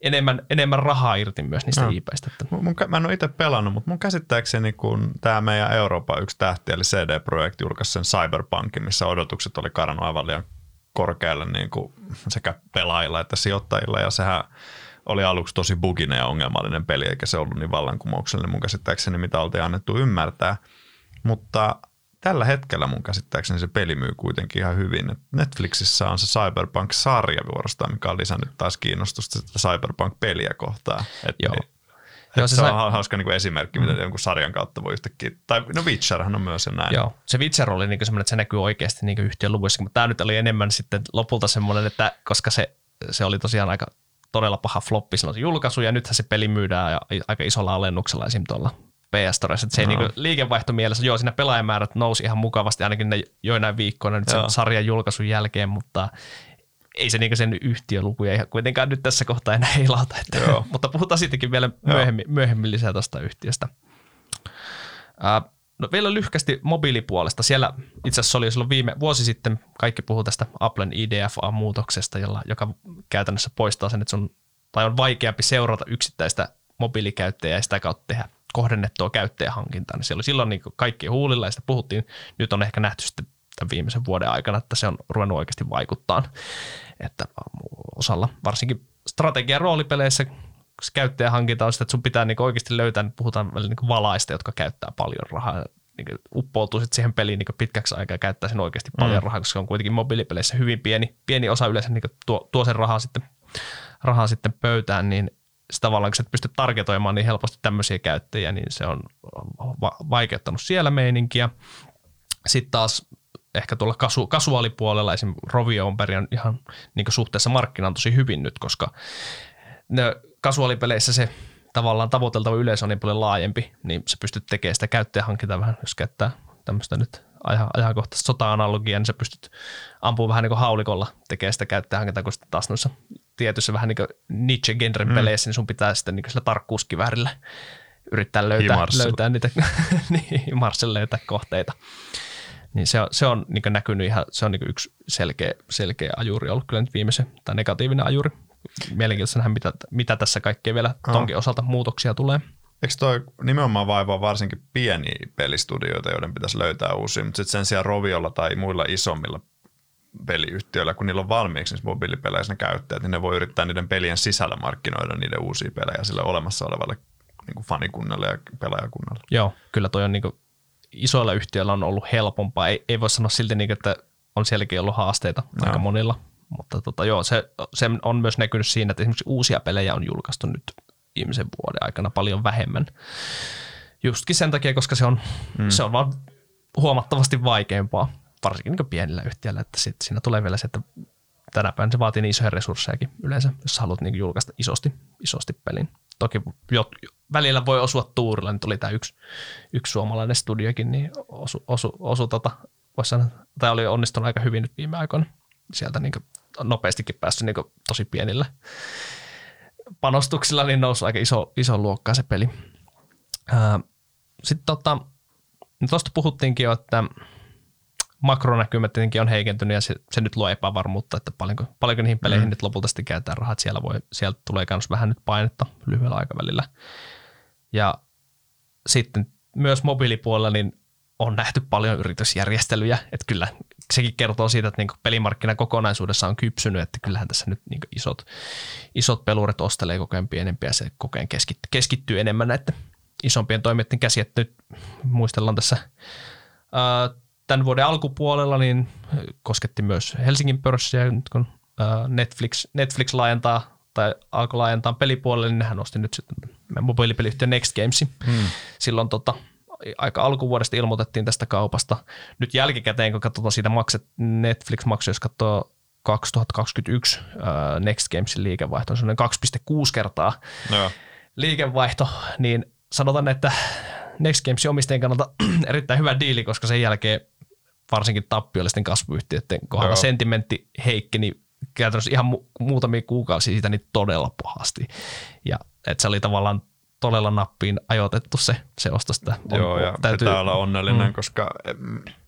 enemmän, enemmän rahaa irti myös niistä no. IPistä. Mun, mä en ole itse pelannut, mutta mun käsittääkseni kun tämä meidän Euroopan yksi tähti, eli CD Projekt julkaisi sen Cyberpunkin, missä odotukset oli karannut aivan liian korkealle niin kuin sekä pelaajilla että sijoittajilla, ja sehän oli aluksi tosi buginen ja ongelmallinen peli, eikä se ollut niin vallankumouksellinen mun käsittääkseni, mitä oltiin annettu ymmärtää. Mutta tällä hetkellä mun käsittääkseni se peli myy kuitenkin ihan hyvin. Netflixissä on se Cyberpunk-sarja vuorostaan, mikä on lisännyt taas kiinnostusta sitä Cyberpunk-peliä kohtaan. Et Joo. Niin, Joo, se, se sai... on hauska niin kuin esimerkki, mm. miten jonkun sarjan kautta voi yhtäkkiä, tai no Witcherhan on myös näin. Joo, se Witcher oli niin semmoinen, että se näkyy oikeasti niin yhtiön luvuissa, mutta tämä nyt oli enemmän sitten lopulta semmoinen, että koska se, se oli tosiaan aika todella paha floppi silloin se julkaisu, ja nythän se peli myydään ja aika isolla alennuksella esim. tuolla PS Storessa. Se no. niin liikevaihto mielessä, joo, siinä pelaajamäärät nousi ihan mukavasti ainakin ne joinain viikkoina nyt sen sarjan julkaisun jälkeen, mutta ei se niin sen yhtiölukuja ihan kuitenkaan nyt tässä kohtaa enää heilauta. Että, Joo. mutta puhutaan sittenkin vielä myöhemmin, myöhemmin lisää tuosta yhtiöstä. Uh, no vielä lyhkästi mobiilipuolesta. Siellä itse asiassa oli silloin viime vuosi sitten, kaikki puhuu tästä Applen IDFA-muutoksesta, jolla, joka käytännössä poistaa sen, että sun, tai on vaikeampi seurata yksittäistä mobiilikäyttäjää ja sitä kautta tehdä kohdennettua käyttäjähankintaa. Niin siellä oli silloin niin kaikki huulilla ja sitä puhuttiin. Nyt on ehkä nähty sitten tämän viimeisen vuoden aikana, että se on ruvennut oikeasti vaikuttaa. Että osalla, varsinkin strategian roolipeleissä, kun käyttäjähankinta on sitä, että sun pitää niin oikeasti löytää, niin puhutaan niin valaista, jotka käyttää paljon rahaa, niin uppoutuu sitten siihen peliin niin pitkäksi aikaa ja käyttää sen oikeasti mm. paljon rahaa, koska se on kuitenkin mobiilipeleissä hyvin pieni, pieni osa yleensä niin tuo, tuo sen rahaa sitten, rahaa sitten pöytään, niin tavallaan, kun sä et pysty targetoimaan niin helposti tämmöisiä käyttäjiä, niin se on va- vaikeuttanut siellä meininkiä. Sitten taas ehkä tuolla kasu, kasuaalipuolella esim. Rovio on pärjännyt ihan niin suhteessa markkinaan tosi hyvin nyt, koska ne kasuaalipeleissä se tavallaan tavoiteltava yleisö on niin paljon laajempi, niin se pystyt tekemään sitä käyttäjähankintaa vähän, jos käyttää tämmöistä nyt ajankohtaista sota-analogiaa, niin sä pystyt ampumaan vähän niin kuin haulikolla tekemään sitä käyttäjähankintaa, kun sitten taas noissa tietyissä vähän niin kuin niche-genren mm. peleissä, niin sun pitää sitten niin sillä tarkkuuskiväärillä yrittää löytää, löytää niitä, niin, löytää kohteita. Niin se on, se on niin näkynyt ihan, se on niin yksi selkeä, selkeä ajuri ollut kyllä nyt viimeisen, tai negatiivinen ajuri. Mielenkiintoista nähdä, mitä, mitä tässä kaikkea vielä tonkin osalta muutoksia tulee. Eikö toi nimenomaan vaivaa varsinkin pieniä pelistudioita, joiden pitäisi löytää uusia, mutta sitten sen sijaan Roviolla tai muilla isommilla peliyhtiöillä, kun niillä on valmiiksi niissä mobiilipeleissä ne käyttäjät, niin ne voi yrittää niiden pelien sisällä markkinoida niiden uusia pelejä sille olemassa olevalle niin kuin fanikunnalle ja pelaajakunnalle. Joo, kyllä toi on niin kuin isoilla yhtiöillä on ollut helpompaa. Ei, ei voi sanoa silti, niin kuin, että on sielläkin ollut haasteita no. aika monilla. Mutta tota, joo, se, se on myös näkynyt siinä, että esimerkiksi uusia pelejä on julkaistu nyt viimeisen vuoden aikana paljon vähemmän. Justkin sen takia, koska se on, mm. se on vaan huomattavasti vaikeampaa, varsinkin niin pienillä yhtiöillä, että sit siinä tulee vielä se, että tänä päivänä se vaatii niin isoja resurssejakin yleensä, jos haluat niin julkaista isosti, isosti pelin. Toki jo, välillä voi osua tuurilla, niin tuli tämä yksi, yksi suomalainen studiokin, niin osu, osu, osu tota, sanoa, tai oli onnistunut aika hyvin nyt viime aikoina. Sieltä niin nopeastikin päässyt niin tosi pienillä panostuksilla, niin nousi aika iso, iso luokkaa se peli. Sitten tota, tuosta puhuttiinkin jo, että makronäkymät tietenkin on heikentynyt ja se, se nyt luo epävarmuutta, että paljonko, paljonko niihin peleihin mm. nyt lopulta sitten käytetään rahat. Siellä voi, sieltä tulee myös vähän nyt painetta lyhyellä aikavälillä. Ja sitten myös mobiilipuolella niin on nähty paljon yritysjärjestelyjä, että kyllä sekin kertoo siitä, että niin pelimarkkina kokonaisuudessa on kypsynyt, että kyllähän tässä nyt niin isot, isot pelurit ostelee koko ajan pienempiä ja se koko ajan keskittyy, keskittyy enemmän näiden isompien toimijoiden käsi, että nyt muistellaan tässä ää, tämän vuoden alkupuolella, niin kosketti myös Helsingin pörssiä, nyt kun Netflix, Netflix laajentaa tai alkoi laajentaa pelipuolelle, niin nehän osti nyt sitten mobiilipeliyhtiö Next Gamesin. Hmm. Silloin tota, aika alkuvuodesta ilmoitettiin tästä kaupasta. Nyt jälkikäteen, kun katsotaan siitä makset, Netflix maksoi, jos katsoo 2021 uh, Next Gamesin liikevaihto on sellainen 2,6 kertaa no. liikevaihto, niin sanotaan, että Next Gamesin omistajien kannalta erittäin hyvä diili, koska sen jälkeen varsinkin tappiollisten kasvuyhtiöiden kohdalla no. sentimentti heikkeni käytännössä ihan mu- muutamia kuukausia siitä niin todella pahasti. Ja että se oli tavallaan todella nappiin ajoitettu se, se osto sitä. On, Joo, ja täytyy, pitää olla onnellinen, mm. koska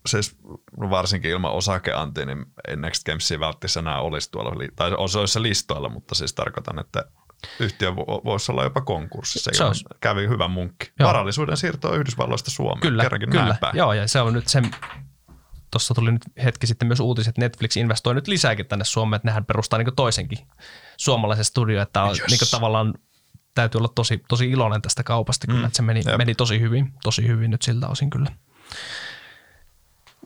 siis varsinkin ilman osakeantia, niin Next Gamesia välttämättä enää olisi tuolla, tai olisi se listoilla, mutta siis tarkoitan, että yhtiö voisi olla jopa konkurssissa. Se olisi. Kävi hyvä munkki. Joo. Varallisuuden siirto Yhdysvalloista Suomeen. Kyllä, Kerrankin kyllä. Joo, ja se on nyt se, tuossa tuli nyt hetki sitten myös uutiset, että Netflix investoi nyt lisääkin tänne Suomeen, että nehän perustaa niin toisenkin suomalaisen studio, että on yes. niin tavallaan täytyy olla tosi, tosi iloinen tästä kaupasta kyllä, mm. että se meni, meni tosi hyvin, tosi hyvin nyt siltä osin kyllä.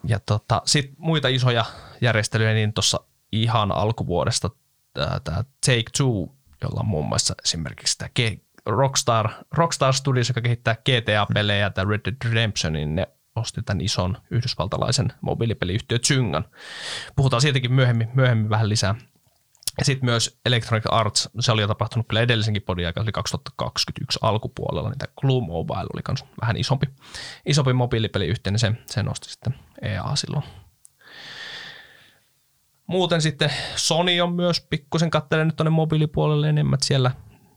Ja tota, sitten muita isoja järjestelyjä, niin tuossa ihan alkuvuodesta tämä Take Two, jolla on muun muassa esimerkiksi tämä Rockstar, Rockstar Studios, joka kehittää GTA-pelejä ja tämä Red Dead Redemption, niin ne osti tämän ison yhdysvaltalaisen mobiilipeliyhtiö Zyngan. Puhutaan siitäkin myöhemmin, myöhemmin vähän lisää. Ja sitten myös Electronic Arts, se oli jo tapahtunut kyllä edellisenkin podin aika, oli 2021 alkupuolella, niin tämä Clue Mobile oli myös vähän isompi, isompi mobiilipeliyhtiö, niin se, se nosti sitten EA silloin. Muuten sitten Sony on myös pikkusen kattelee tuonne mobiilipuolelle enemmän, siellä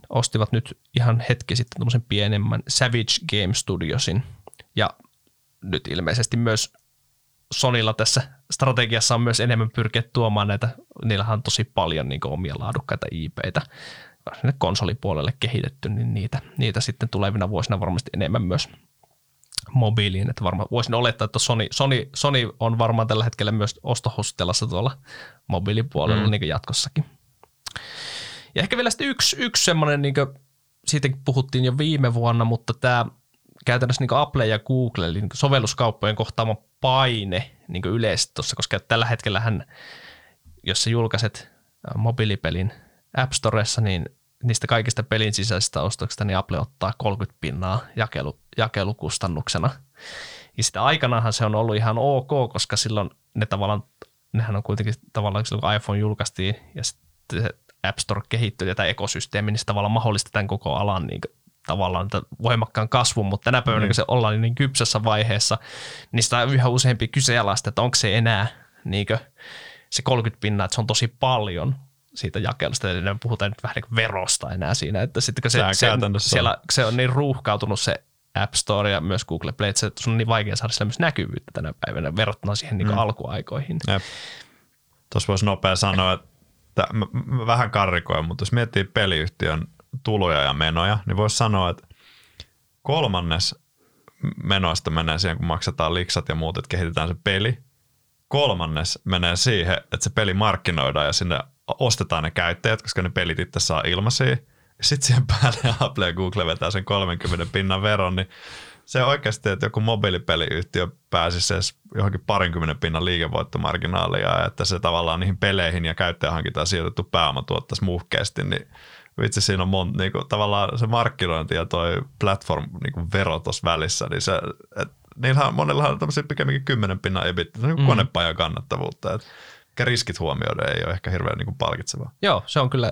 ostivat nyt ihan hetki sitten tämmöisen pienemmän Savage Game Studiosin. Ja nyt ilmeisesti myös Sonilla tässä strategiassa on myös enemmän pyrkiä tuomaan näitä, niillähän on tosi paljon niin omia laadukkaita IPitä sinne konsolipuolelle kehitetty, niin niitä, niitä sitten tulevina vuosina varmasti enemmän myös mobiiliin. Että varmaan voisin olettaa, että Sony, Sony, Sony on varmaan tällä hetkellä myös ostohustelassa tuolla mobiilipuolella mm. niin jatkossakin. Ja ehkä vielä sitten yksi, yksi semmoinen, niin kuin, siitä puhuttiin jo viime vuonna, mutta tämä käytännössä niin Apple ja Google, eli niin sovelluskauppojen kohtaama paine niin yleisesti tuossa, koska tällä hetkellä hän, jos sä julkaiset mobiilipelin App Storessa, niin niistä kaikista pelin sisäisistä ostoksista, niin Apple ottaa 30 pinnaa jakelu, jakelukustannuksena. Ja sitä aikanaanhan se on ollut ihan ok, koska silloin ne tavallaan, nehän on kuitenkin tavallaan, kun iPhone julkaistiin ja sitten se App Store kehittyi ja tämä ekosysteemi, niin se tavallaan mahdollistetaan koko alan niin tavallaan voimakkaan kasvun, mutta tänä päivänä, mm. kun se ollaan niin kypsässä vaiheessa, niin sitä on yhä useampi kyseenalaista, että onko se enää niin se 30 pinnaa, että se on tosi paljon siitä jakelusta, eli puhutaan nyt vähän niin kuin verosta enää siinä, että sitten kun se, se, siellä, se on niin ruuhkautunut se App Store ja myös Google Play, että se on niin vaikea saada sillä myös näkyvyyttä tänä päivänä verrattuna siihen niin mm. alkuaikoihin. Tuossa voisi nopea sanoa, että mä, mä vähän karrikoin, mutta jos miettii peliyhtiön tuloja ja menoja, niin voisi sanoa, että kolmannes menoista menee siihen, kun maksetaan liksat ja muut, että kehitetään se peli. Kolmannes menee siihen, että se peli markkinoidaan ja sinne ostetaan ne käyttäjät, koska ne pelit itse saa ilmaisia. Sitten siihen päälle Apple ja Google vetää sen 30 pinnan veron, niin se oikeasti, että joku mobiilipeliyhtiö pääsisi edes johonkin parinkymmenen pinnan liikevoittomarginaalia, että se tavallaan niihin peleihin ja käyttäjähankintaan sijoitettu pääoma tuottaisi muhkeasti, niin vitsi siinä on mon, niin kuin, tavallaan se markkinointi ja toi platform niin kuin vero tuossa välissä, niin se, et, niillähän monellahan on tämmöisiä pikemminkin kymmenen pinnan ebit, niin mm. konepajan kannattavuutta, että riskit huomioiden ei ole ehkä hirveän niin kuin palkitsevaa. Joo, se on kyllä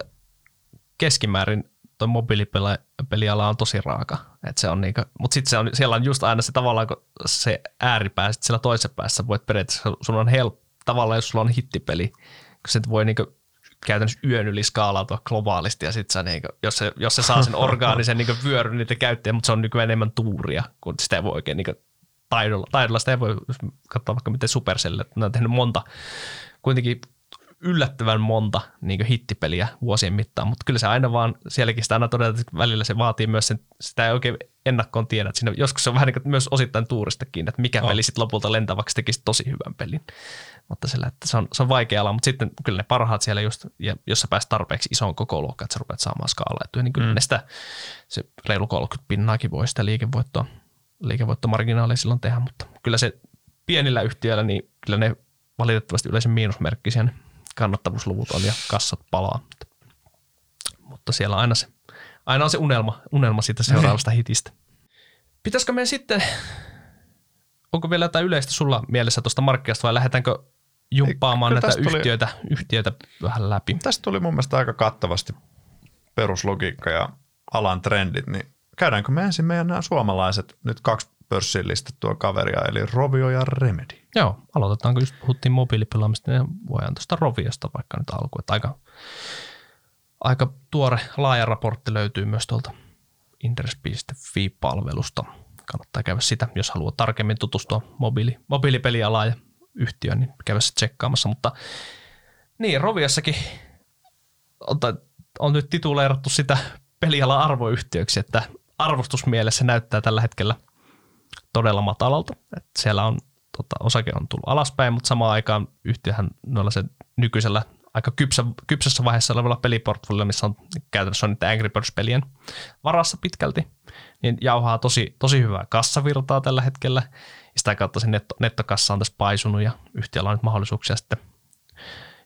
keskimäärin tuo mobiilipeliala on tosi raaka. Et se on niinku, mutta sitten se on, siellä on just aina se tavallaan, kun se ääripää sit siellä toisessa päässä voit periaatteessa, sun on helppo, tavallaan jos sulla on hittipeli, kun se voi niinku käytännössä yön yli skaalautua globaalisti ja sitten niinku, jos, se, jos se saa sen orgaanisen niinku vyöryn niitä käyttäjä, mutta se on nykyään enemmän tuuria, kun sitä ei voi oikein niinku taidolla, taidolla sitä ei voi katsoa vaikka miten Supercell, että ne on tehnyt monta kuitenkin yllättävän monta niin hittipeliä vuosien mittaan, mutta kyllä se aina vaan, sielläkin sitä aina todetaan, että välillä se vaatii myös sen, sitä ei oikein ennakkoon tiedä, että siinä joskus se on vähän niin kuin myös osittain tuuristakin, että mikä oh. peli sitten lopulta lentäväksi tekisi tosi hyvän pelin. Mutta sillä, että se on, se on vaikea ala, mutta sitten kyllä ne parhaat siellä just, ja jos sä pääset tarpeeksi isoon koko luokkaan, että sä rupeat saamaan skaalaa, niin kyllä mm. ne sitä, se reilu 30 pinnaakin voi sitä liikevoittoa, liikevoittomarginaalia silloin tehdä, mutta kyllä se pienillä yhtiöillä, niin kyllä ne valitettavasti yleisen miinusmerkkisiä kannattavuusluvut on ja kassat palaa. Mutta siellä aina, se, aina on se unelma, unelma siitä seuraavasta hitistä. Pitäisikö me sitten, onko vielä jotain yleistä sulla mielessä tuosta markkinasta vai lähdetäänkö jumppaamaan näitä tuli, yhtiöitä, yhtiöitä vähän läpi? Tästä tuli mun mielestä aika kattavasti peruslogiikka ja alan trendit, niin käydäänkö me ensin meidän nämä suomalaiset nyt kaksi pörssiin listattua kaveria, eli Rovio ja Remedy. Joo, aloitetaanko just puhuttiin mobiilipelaamista, niin voidaan tuosta Roviosta vaikka nyt alkuun. Aika, aika tuore laaja raportti löytyy myös tuolta interest.fi-palvelusta. Kannattaa käydä sitä, jos haluaa tarkemmin tutustua mobiili, mobiilipelialaan ja yhtiöön, niin käydä se tsekkaamassa. Mutta niin, Roviossakin on, on nyt tituleerattu sitä pelialan arvoyhtiöksi, että arvostusmielessä näyttää tällä hetkellä – todella matalalta. Et siellä on, tota, osake on tullut alaspäin, mutta samaan aikaan yhtiöhän noilla se nykyisellä aika kypsä, kypsässä vaiheessa olevalla peliportfolio, missä on käytännössä on niitä Angry Birds-pelien varassa pitkälti, niin jauhaa tosi, tosi hyvää kassavirtaa tällä hetkellä. Ja sitä kautta se netto, nettokassa on tässä paisunut ja yhtiöllä on nyt mahdollisuuksia sitten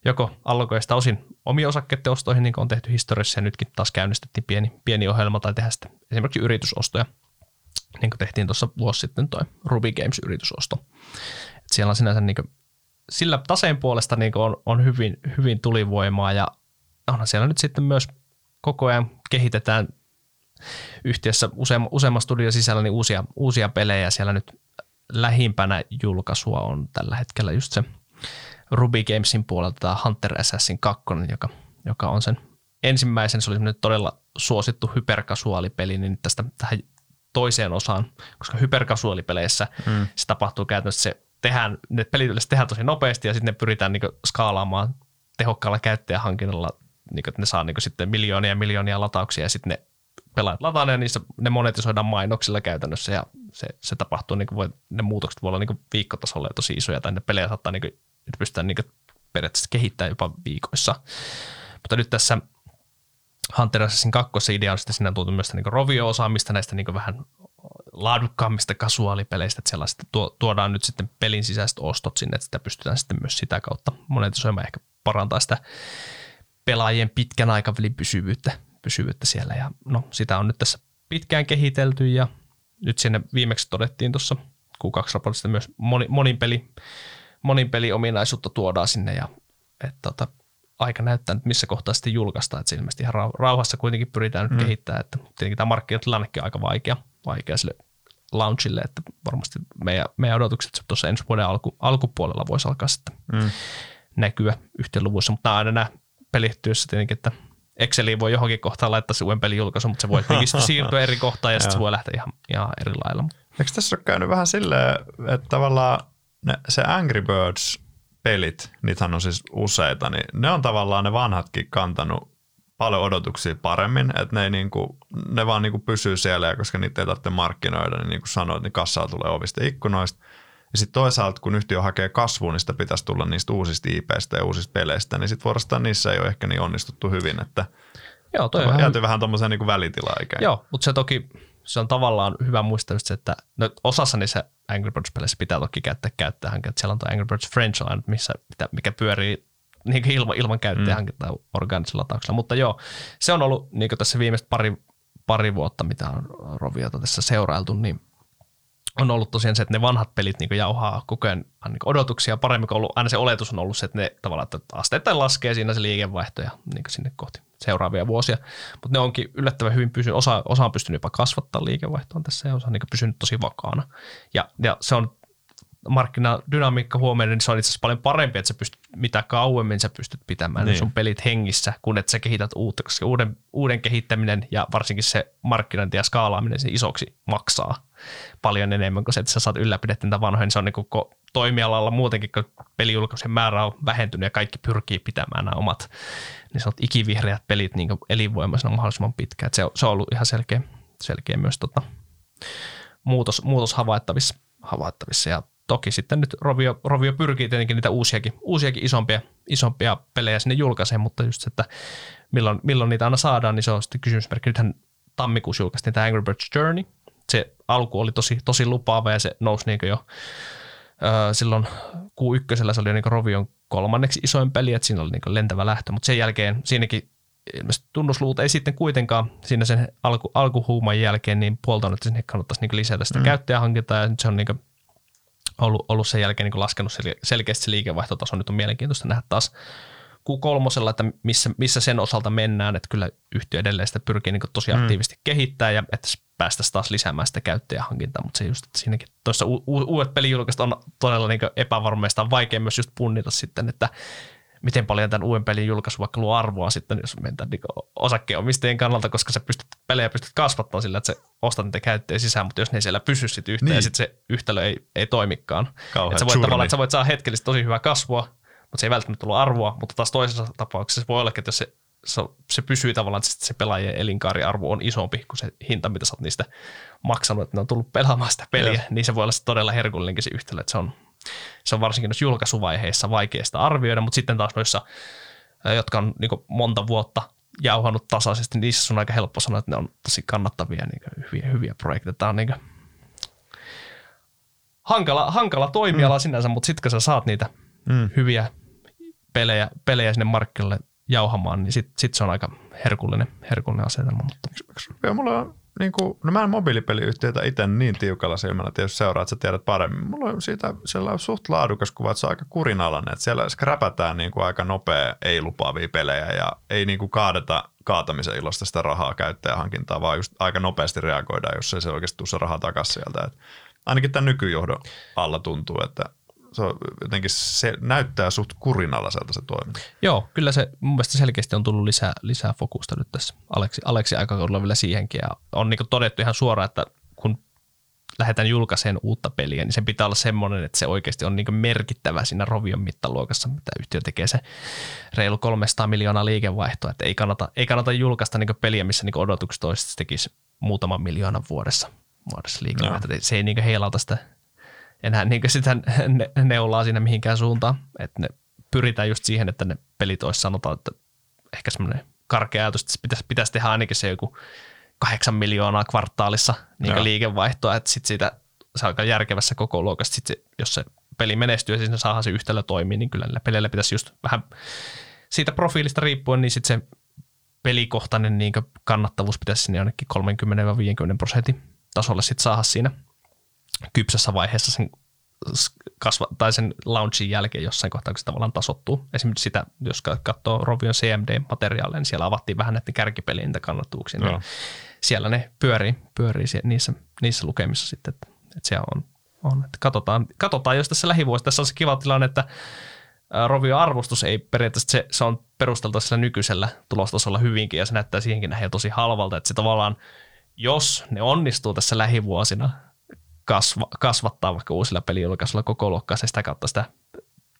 joko allokoida sitä osin omia osakkeiden ostoihin, niin kuin on tehty historiassa, ja nytkin taas käynnistettiin pieni, pieni ohjelma tai tehdä sitten esimerkiksi yritysostoja niin kuin tehtiin tuossa vuosi sitten toi Ruby Games-yritysosto. Et siellä on sinänsä niin kuin, sillä taseen puolesta niin on, on hyvin, hyvin tulivoimaa ja onhan siellä nyt sitten myös koko ajan kehitetään yhtiössä useamman, useamman studion sisällä niin uusia, uusia pelejä. Siellä nyt lähimpänä julkaisua on tällä hetkellä just se Ruby Gamesin puolelta tämä Hunter Assassin 2, joka, joka on sen ensimmäisen, se oli todella suosittu hyperkasuaalipeli, niin tästä tähän toiseen osaan, koska hyperkasuaalipeleissä mm. se tapahtuu käytännössä, se tehdään, ne pelit yleensä tehdään tosi nopeasti ja sitten ne pyritään niin skaalaamaan tehokkaalla käyttäjähankinnalla, niin että ne saa niin sitten miljoonia ja miljoonia latauksia ja sitten ne pelaajat lataa ne ja niissä ne monetisoidaan mainoksilla käytännössä ja se, se tapahtuu, niin kuin voi, ne muutokset voi olla niin viikkotasolla ja tosi isoja tai ne pelejä saattaa niin kuin, pystytään niin periaatteessa kehittämään jopa viikoissa. Mutta nyt tässä Hunter Assassin 2 idea on sitten siinä tuotu myös niin rovio-osaamista näistä niin vähän laadukkaammista kasuaalipeleistä, että sellaista tuodaan nyt sitten pelin sisäiset ostot sinne, että sitä pystytään sitten myös sitä kautta monetisoimaan ehkä parantaa sitä pelaajien pitkän aikavälin pysyvyyttä, pysyvyyttä siellä. Ja no, sitä on nyt tässä pitkään kehitelty ja nyt sinne viimeksi todettiin tuossa Q2-raportista myös moni, monin, peli, monin peli ominaisuutta tuodaan sinne ja että tota, aika näyttää, että missä kohtaa sitten julkaistaan, että se ilmeisesti ihan rauhassa kuitenkin pyritään nyt mm. kehittämään, että tietenkin tämä markkinatilannekin on aika vaikea, vaikea sille launchille, että varmasti meidän, meidän odotukset tuossa ensi vuoden alku, alkupuolella voisi alkaa sitten mm. näkyä yhteenluvuissa, mutta nämä aina nämä pelihtyössä tietenkin, että Exceliin voi johonkin kohtaan laittaa se uuden pelin julkaisu, mutta se voi tietenkin siirtyä eri kohtaan ja sitten se voi lähteä ihan, ihan eri lailla. Eikö tässä ole käynyt vähän silleen, että tavallaan ne, se Angry Birds pelit, niitähän on siis useita, niin ne on tavallaan ne vanhatkin kantanut paljon odotuksia paremmin, että ne, ei niinku, ne vaan niinku pysyy siellä ja koska niitä ei tarvitse markkinoida, niin, niin kuin sanoit, niin kassaa tulee ovista ikkunoista. Ja sitten toisaalta, kun yhtiö hakee kasvua, niin sitä pitäisi tulla niistä uusista IPistä ja uusista peleistä, niin sitten vuorostaan niissä ei ole ehkä niin onnistuttu hyvin, että Joo, toi on vähän... vähän tuommoiseen niin välitilaa ikään. Joo, mutta se toki se on tavallaan hyvä muistaa se, että no, osassa niissä Angry Birds-peleissä pitää toki käyttää käyttäjähanketta. Siellä on tuo Angry Birds franchise, missä, mikä pyörii niin ilman, ilman käyttäjähanketta mm. organisilla latauksella. Mutta joo, se on ollut niin tässä viimeiset pari, pari vuotta, mitä on Roviota tässä seurailtu, niin on ollut tosiaan se, että ne vanhat pelit niin jauhaa koko ajan niin odotuksia paremmin kuin ollut. Aina se oletus on ollut se, että ne tavallaan että asteittain laskee siinä se liikevaihto ja niin sinne kohti seuraavia vuosia. Mutta ne onkin yllättävän hyvin pysynyt, osa, osa on pystynyt jopa kasvattaa liikevaihtoon tässä ja osa on niin pysynyt tosi vakaana. Ja, ja se on markkinadynamiikka huomioon, niin se on itse asiassa paljon parempi, että sä pystyt, mitä kauemmin sä pystyt pitämään niin. sun pelit hengissä, kun että sä kehität uutta, koska uuden, uuden kehittäminen ja varsinkin se markkinointi ja skaalaaminen se isoksi maksaa paljon enemmän kuin se, että sä saat ylläpidettyä niitä vanhoja, niin se on niin kuin toimialalla muutenkin, kun pelijulkaisujen määrä on vähentynyt ja kaikki pyrkii pitämään nämä omat niin sanot ikivihreät pelit niin elinvoimaisena mahdollisimman pitkään. se, on, se on ollut ihan selkeä, selkeä myös tota, muutos, muutos havaittavissa, havaittavissa. Ja toki sitten nyt Rovio, Rovio pyrkii tietenkin niitä uusiakin, uusiakin isompia, isompia pelejä sinne julkaiseen, mutta just se, että milloin, milloin niitä aina saadaan, niin se on sitten kysymysmerkki. Nythän tammikuussa julkaistiin tämä Angry Birds Journey. Se alku oli tosi, tosi lupaava ja se nousi niin jo silloin Q1 se oli niin Rovion kolmanneksi isoin peli, että siinä oli niin lentävä lähtö, mutta sen jälkeen siinäkin ilmeisesti tunnusluut ei sitten kuitenkaan siinä sen alku, alkuhuuman jälkeen niin puoltanut, että sinne kannattaisi niin lisätä sitä mm. käyttäjähankintaa ja se on niin ollut, ollut sen jälkeen niin laskenut selkeästi se liikevaihtotaso. Nyt on mielenkiintoista nähdä taas Q3, että missä, missä sen osalta mennään, että kyllä yhtiö edelleen sitä pyrkii niin tosi mm. aktiivisesti mm. kehittää ja että päästäisiin taas lisäämään sitä käyttäjähankintaa, mutta se just, että siinäkin tuossa u- u- uudet pelijulkaiset on todella niin epävarmeista, on vaikea myös just punnita sitten, että miten paljon tämän uuden pelin julkaisu vaikka luo arvoa sitten, jos mennään niin osakkeenomistajien kannalta, koska sä pystyt pelejä pystyt kasvattamaan sillä, että sä ostat niitä käyttäjiä sisään, mutta jos ne ei siellä pysy sitten yhteen niin. sitten se yhtälö ei, ei toimikaan. että sä voit tavallaan, että sä voit saada hetkellisesti tosi hyvää kasvua, mutta se ei välttämättä ollut arvoa, mutta taas toisessa tapauksessa se voi olla, että jos se, se, se pysyy tavallaan, että se pelaajien elinkaariarvo on isompi kuin se hinta, mitä sä oot niistä maksanut, että ne on tullut pelaamaan sitä peliä, yes. niin se voi olla se todella herkullinenkin se yhtälö, että se on, se on varsinkin noissa julkaisuvaiheissa vaikeasta arvioida, mutta sitten taas noissa, jotka on niin monta vuotta jauhannut tasaisesti, niin niissä on aika helppo sanoa, että ne on tosi kannattavia niin hyviä, hyviä projekteja. Tämä on niin hankala, hankala toimiala mm. sinänsä, mutta sitten kun sä saat niitä mm. hyviä pelejä, pelejä sinne markkinoille jauhamaan, niin sitten sit se on aika herkullinen, herkullinen asetelma. Mutta. Ja mulla on niin kuin, no mä en mobiilipeliyhtiöitä itse niin tiukalla silmällä tietysti seuraa, että sä tiedät paremmin. Mulla on siitä siellä on suht laadukas kuva, että se on aika kurinalainen, että siellä skräpätään niin kuin aika nopea, ei lupaavia pelejä ja ei niin kuin kaadeta kaatamisen ilosta sitä rahaa käyttäjähankintaa, vaan just aika nopeasti reagoidaan, jos ei se oikeasti tule se raha takaisin sieltä. Et ainakin tämän nykyjohdon alla tuntuu, että se on jotenkin se näyttää suht kurinalaiselta se toiminta. Joo, kyllä se mun mielestä selkeästi on tullut lisää, lisää fokusta nyt tässä Aleksi, Aleksi aikakaudella vielä siihenkin. Ja on niin todettu ihan suoraan, että kun lähdetään julkaiseen uutta peliä, niin sen pitää olla semmoinen, että se oikeasti on niin merkittävä siinä Rovion mittaluokassa, mitä yhtiö tekee se reilu 300 miljoonaa liikevaihtoa. Että ei kannata, ei kannata julkaista niin peliä, missä niin odotukset toisesti tekisi muutaman miljoonan vuodessa, vuodessa liikevaihtoa. No. Se ei niin heilauta sitä enää niin sitä ne, neulaa siinä mihinkään suuntaan. Että ne pyritään just siihen, että ne pelit olisi sanotaan, että ehkä semmoinen karkea ajatus, että pitäisi, pitäisi tehdä ainakin se joku kahdeksan miljoonaa kvartaalissa niin liikevaihtoa, että sitten siitä se aika järkevässä koko luokassa, sit se, jos se peli menestyy ja siis saadaan se yhtälö toimii, niin kyllä peleillä pitäisi just vähän siitä profiilista riippuen, niin sitten se pelikohtainen niin kannattavuus pitäisi sinne jonnekin 30-50 prosentin tasolle sitten saada siinä – kypsässä vaiheessa sen kasva, tai sen launchin jälkeen jossain kohtaa, kun se tavallaan tasottuu. Esimerkiksi sitä, jos katsoo Rovion CMD-materiaaleja, niin siellä avattiin vähän näiden kärkipelien kannattuuksia. Niin siellä ne pyörii, pyörii niissä, niissä lukemissa sitten, että, että se on, on. Että katsotaan, katsotaan, jos tässä lähivuosissa, tässä on se kiva tilanne, että Rovio arvostus ei periaatteessa, se, se on perusteltu sillä nykyisellä tulostasolla hyvinkin ja se näyttää siihenkin nähdä tosi halvalta, että se tavallaan, jos ne onnistuu tässä lähivuosina, kasva, kasvattaa vaikka uusilla pelijulkaisuilla koko luokkaa se sitä kautta sitä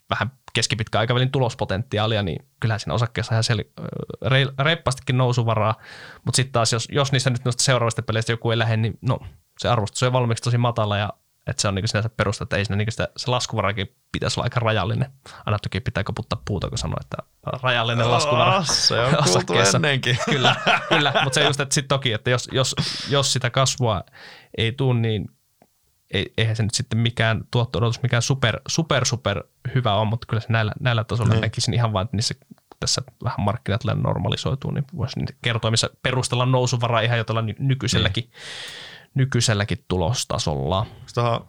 vähän keskipitkän aikavälin tulospotentiaalia, niin kyllä siinä osakkeessa ihan sel- reippaastikin nousuvaraa, mutta sitten taas jos, jos niissä nyt noista seuraavista peleistä joku ei lähde, niin no se arvostus on valmiiksi tosi matala ja että se on niin sinänsä perusta, että ei siinä niin sitä, se laskuvarakin pitäisi olla aika rajallinen. Aina toki pitää koputtaa puuta, kun sanoo, että rajallinen laskuvara. Oh, se on kuultu ennenkin. Kyllä, kyllä mutta se just, että sitten toki, että jos, jos, jos sitä kasvua ei tule, niin eihän se nyt sitten mikään tuotto-odotus mikään super, super, super hyvä on, mutta kyllä se näillä, näillä tasoilla mm. näkisin ihan vain, että niissä tässä vähän markkinat normalisoituu, niin voisi kertoa, missä perustellaan nousuvaraa ihan jo tällä nykyiselläkin, mm. nykyiselläkin tulostasolla. Tuohon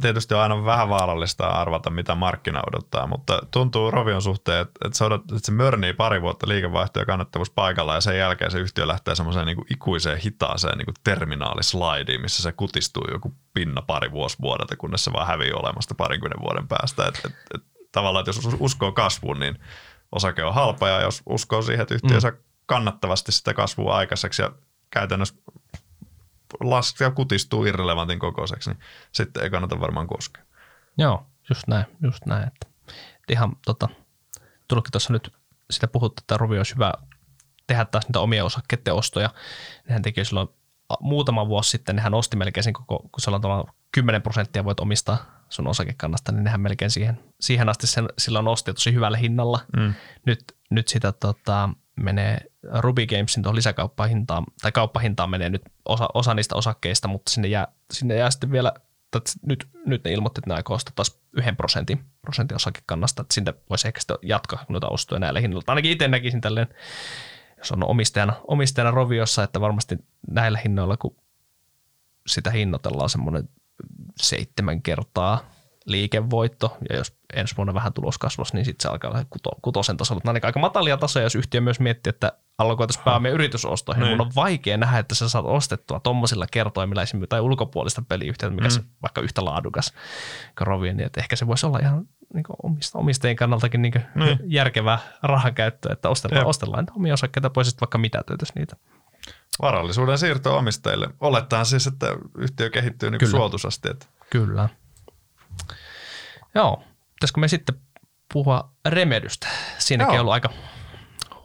tietysti on aina vähän vaarallista arvata, mitä markkina odottaa, mutta tuntuu Rovion suhteen, että, että, se, odot, että se mörnii pari vuotta liikevaihto ja kannattavuus paikalla ja sen jälkeen se yhtiö lähtee semmoiseen niin kuin ikuiseen hitaaseen niin kuin terminaalislaidiin, missä se kutistuu joku pinna pari vuosi vuodelta, kunnes se vaan hävii olemasta parinkymmenen vuoden päästä. Et, et, et, tavallaan, että jos uskoo kasvuun, niin osake on halpa ja jos uskoo siihen, että yhtiö mm. saa kannattavasti sitä kasvua aikaiseksi ja käytännössä laskee ja kutistuu irrelevantin kokoiseksi, niin sitten ei kannata varmaan koskea. Joo, just näin, just näin. Että, ihan tota, tullutkin tuossa nyt sitä puhuttu, että Rovi olisi hyvä tehdä taas niitä omia osakkeiden ostoja. Nehän teki silloin muutama vuosi sitten, nehän osti melkein sen koko, kun se on 10 prosenttia voit omistaa sun osakekannasta, niin nehän melkein siihen, siihen asti sen, silloin osti tosi hyvällä hinnalla. Mm. Nyt, nyt sitä tota, menee Ruby Gamesin tuohon lisäkauppahintaan, tai kauppahintaan menee nyt osa, osa niistä osakkeista, mutta sinne jää, sinne jää sitten vielä, että nyt, nyt ne ilmoitti, että ne aikoo ostaa taas yhden prosentin, prosentin osakekannasta, että sinne voisi ehkä sitten jatkaa noita ostoja näillä hinnoilla. Ainakin itse näkisin tälleen, jos on omistajana, omistajana Roviossa, että varmasti näillä hinnoilla, kun sitä hinnoitellaan semmoinen seitsemän kertaa liikevoitto, ja jos ensi vuonna vähän tuloskasvus, niin sitten se alkaa olla kuto, kutosen tasolla. Nämä on aika matalia tasoja, jos yhtiö myös miettii, että alkoitaisiin pääomia yritysostoihin. Niin. Mun on vaikea nähdä, että sä saat ostettua tuommoisilla kertoimilla esimerkiksi tai ulkopuolista peliyhtiötä, mikä mm. vaikka yhtä laadukas Rovien, niin että ehkä se voisi olla ihan niin omista, omistajien kannaltakin niin mm. järkevää rahankäyttöä, että ostellaan, ostellaan omia osakkeita pois, että vaikka mitä niitä. Varallisuuden siirto omistajille. Olettaen siis, että yhtiö kehittyy niin suotuisasti. Että. Kyllä. Joo, pitäisikö me sitten puhua Remedystä? Siinäkin Joo. on ollut aika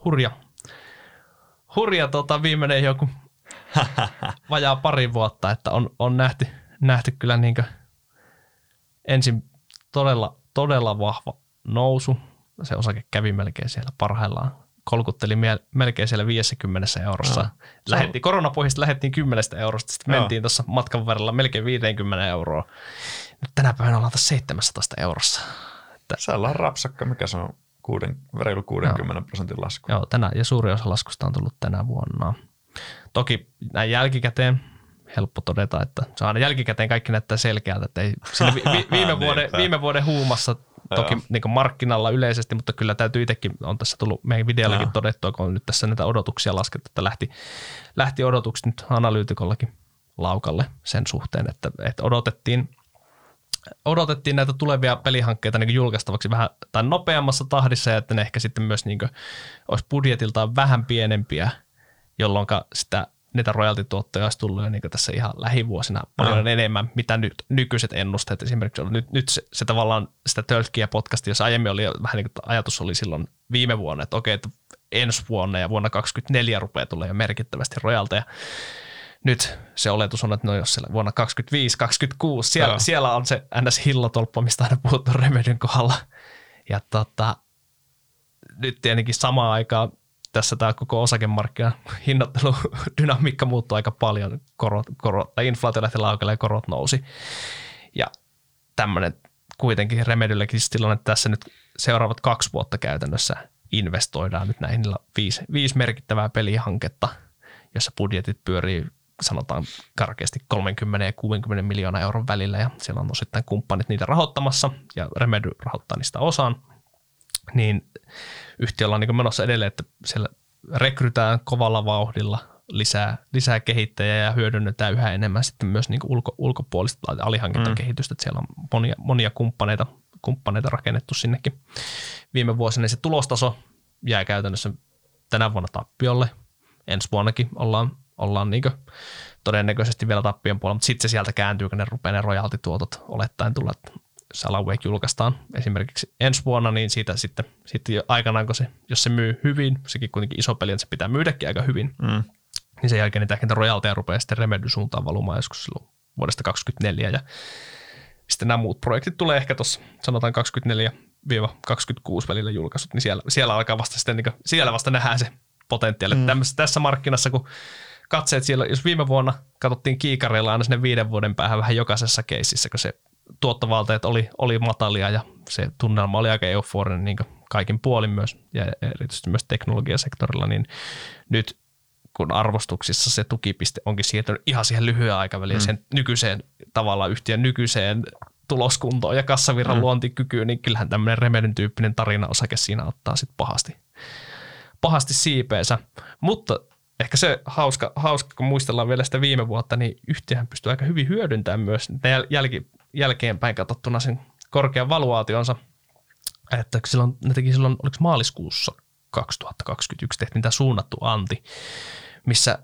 hurja, hurja tota, viimeinen joku vajaa pari vuotta, että on, on nähty, nähty kyllä niin ensin todella, todella vahva nousu. Se osake kävi melkein siellä parhaillaan kolkutteli melkein siellä 50 eurossa. No. Lähetti, koronapohjasta lähdettiin 10 eurosta, sitten mentiin tuossa matkan varrella melkein 50 euroa. Nyt tänä päivänä ollaan tässä 17 eurossa. Että, se on rapsakka, mikä se on kuuden, reilu 60 Joo. prosentin lasku. Joo, tänä, ja suuri osa laskusta on tullut tänä vuonna. Toki näin jälkikäteen helppo todeta, että se on aina jälkikäteen kaikki näyttää selkeältä, että ei siinä vi, vi, viime, vuoden, viime vuoden huumassa toki niin markkinalla yleisesti, mutta kyllä täytyy itsekin, on tässä tullut meidän videollakin Joo. todettua, kun on nyt tässä näitä odotuksia laskettu, että lähti, lähti odotukset nyt analyytikollakin laukalle sen suhteen, että, että odotettiin, odotettiin näitä tulevia pelihankkeita niin julkaistavaksi vähän tai nopeammassa tahdissa ja että ne ehkä sitten myös niin olisi budjetiltaan vähän pienempiä, jolloin sitä niitä royaltituottoja olisi tullut jo niin tässä ihan lähivuosina paljon no. enemmän, mitä nyt nykyiset ennusteet esimerkiksi on. Nyt, nyt se, se tavallaan sitä tölkkiä podcasti, jos aiemmin oli vähän niin kuin ajatus oli silloin viime vuonna, että okei, että ensi vuonna ja vuonna 2024 rupeaa tulee jo merkittävästi royalteja. Nyt se oletus on, että no jos siellä vuonna 2025-2026, siellä, siellä on se ns. hillotolppa, mistä aina puhuttu Remedyn kohdalla. Ja tota, nyt tietenkin samaan aikaan tässä tämä koko osakemarkkina hinnoittelu dynamiikka muuttui aika paljon. Korot, korot, tai inflaatio lähti laukalle ja korot nousi. Ja tämmöinen kuitenkin Remedyllekin siis tilanne, että tässä nyt seuraavat kaksi vuotta käytännössä investoidaan nyt näihin viisi, viisi merkittävää pelihanketta, jossa budjetit pyörii sanotaan karkeasti 30 ja 60 miljoonaa euron välillä ja siellä on osittain kumppanit niitä rahoittamassa ja Remedy rahoittaa niistä osaan niin yhtiöllä on niin menossa edelleen, että siellä rekrytään kovalla vauhdilla lisää, lisää kehittäjiä ja hyödynnetään yhä enemmän sitten myös niin ulko, ulkopuolista alihankintakehitystä, mm. että siellä on monia, monia kumppaneita, kumppaneita rakennettu sinnekin viime vuosina. Se tulostaso jää käytännössä tänä vuonna tappiolle. Ensi vuonnakin ollaan, ollaan niin todennäköisesti vielä tappion puolella, mutta sitten se sieltä kääntyy, kun ne rupeaa ne rojaltituotot olettaen tulla jos Alan Wake julkaistaan esimerkiksi ensi vuonna, niin siitä sitten, sitten aikanaan, kun se, jos se myy hyvin, sekin kuitenkin iso peli, että se pitää myydäkin aika hyvin, mm. niin sen jälkeen niitä ehkä rojalteja rupeaa sitten Remedy suuntaan valumaan joskus silloin vuodesta 2024 ja sitten nämä muut projektit tulee ehkä tuossa sanotaan 24-26 välillä julkaisut, niin siellä, siellä alkaa vasta sitten, niin kuin, siellä vasta nähdään se potentiaali. Mm. Tämmössä, tässä markkinassa, kun katseet siellä, jos viime vuonna katsottiin kiikareilla aina sinne viiden vuoden päähän vähän jokaisessa keississä, kun se tuottovalteet oli, oli matalia ja se tunnelma oli aika euforinen niin kaikin puolin myös ja erityisesti myös teknologiasektorilla, niin nyt kun arvostuksissa se tukipiste onkin siirtynyt ihan siihen lyhyen aikaväliin mm. sen nykyiseen tavallaan yhtiön nykyiseen tuloskuntoon ja kassavirran mm. luontikykyyn, niin kyllähän tämmöinen Remedyn tyyppinen tarina osake siinä ottaa sitten pahasti, pahasti siipeensä. Mutta ehkä se hauska, hauska, kun muistellaan vielä sitä viime vuotta, niin yhtiöhän pystyy aika hyvin hyödyntämään myös jälki, jälkeenpäin katsottuna sen korkean valuaationsa. Että silloin, ne teki silloin, oliko maaliskuussa 2021 tehtiin tämä suunnattu anti, missä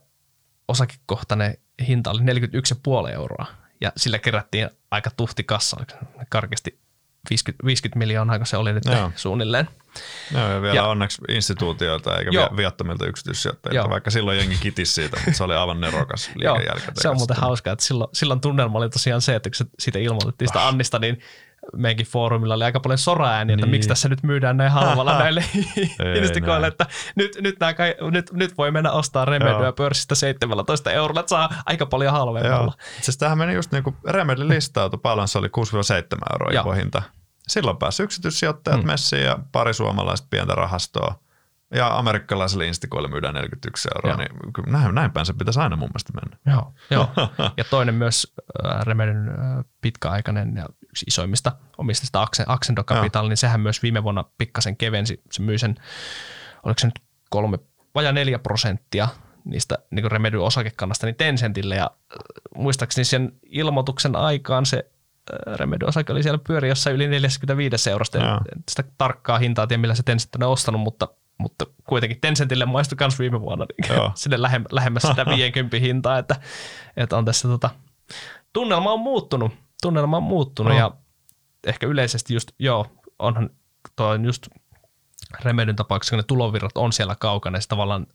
osakekohtainen hinta oli 41,5 euroa. Ja sillä kerättiin aika tuhti kassa, karkeasti 50, 50 miljoonaa, kun se oli nyt Joo. suunnilleen. Joo, ja vielä ja, onneksi instituutioilta eikä joo, viattomilta yksityissijoittajilta, joo. vaikka silloin jengi kitisi siitä, mutta se oli aivan nerokas liikejälkä. se on muuten hauskaa, että silloin, silloin tunnelma oli tosiaan se, että kun siitä ilmoitettiin sitä ah. Annista, niin meidänkin foorumilla oli aika paljon soraääniä, niin. että miksi tässä nyt myydään näin halvalla näille instakoille, että nyt, nyt, nämä, nyt, nyt voi mennä ostaa Remedyä pörssistä 17 eurolla, että saa aika paljon halvemmalla. Siis tämähän meni just niin kuin Remedy listautui, paljon se oli 6-7 euroa hinta. Silloin pääsi yksityissijoittajat hmm. messiin ja pari suomalaista pientä rahastoa. Ja amerikkalaiselle instakoille myydään 41 euroa, Joo. niin kyllä näin, näin päin se pitäisi aina mun mielestä mennä. Joo, Joo. ja toinen myös äh, Remedyn äh, pitkäaikainen ja yksi isoimmista omistajista Accendo Capital, niin sehän myös viime vuonna pikkasen kevensi. Se myi sen, oliko se nyt kolme, vajaa neljä prosenttia niistä niin Remedyn osakekannasta niin Tencentille ja äh, muistaakseni sen ilmoituksen aikaan se Remedy-osake oli siellä pyöri jossain yli 45 eurosta. Ja. Sitä tarkkaa hintaa tiedä, millä se Tencent on ostanut, mutta, mutta kuitenkin Tencentille maistui myös viime vuonna niin sinne lähem, lähemmäs sitä 50 hintaa, että, että on tässä tota, tunnelma on muuttunut. Tunnelma on muuttunut no. ja ehkä yleisesti just, joo, onhan tuo just Remedyn tapauksessa, kun ne tulovirrat on siellä kaukana, se tavallaan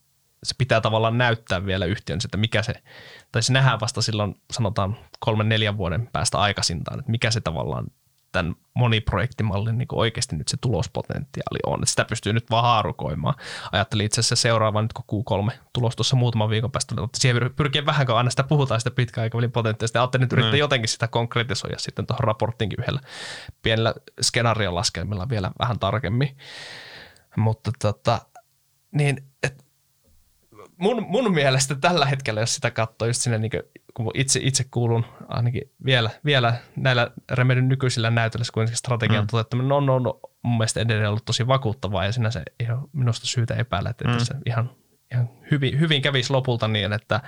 se pitää tavallaan näyttää vielä yhtiön, että mikä se, tai se nähdään vasta silloin sanotaan kolmen neljän vuoden päästä aikaisintaan, että mikä se tavallaan tämän moniprojektimallin niin oikeasti nyt se tulospotentiaali on. Että sitä pystyy nyt vaan haarukoimaan. Ajattelin itse asiassa seuraava nyt kun Q3 tulos tuossa muutaman viikon päästä, mutta siihen pyrkii vähän, kun aina sitä puhutaan sitä pitkäaikavälin potentiaalista. Ajattelin nyt yrittää mm. jotenkin sitä konkretisoida sitten tuohon raporttiinkin yhdellä pienellä skenaarion laskelmilla vielä vähän tarkemmin. Mutta tota, niin, mun, mun mielestä tällä hetkellä, jos sitä katsoo just sinne, niin kuin, kun itse, itse kuulun ainakin vielä, vielä näillä Remedyn nykyisillä näytöillä, kun strategian mm. toteuttaminen on, on, on mun mielestä edelleen ollut tosi vakuuttavaa ja sinänsä ei ole minusta syytä epäillä, että mm. se ihan, ihan hyvin, hyvin kävisi lopulta niin, että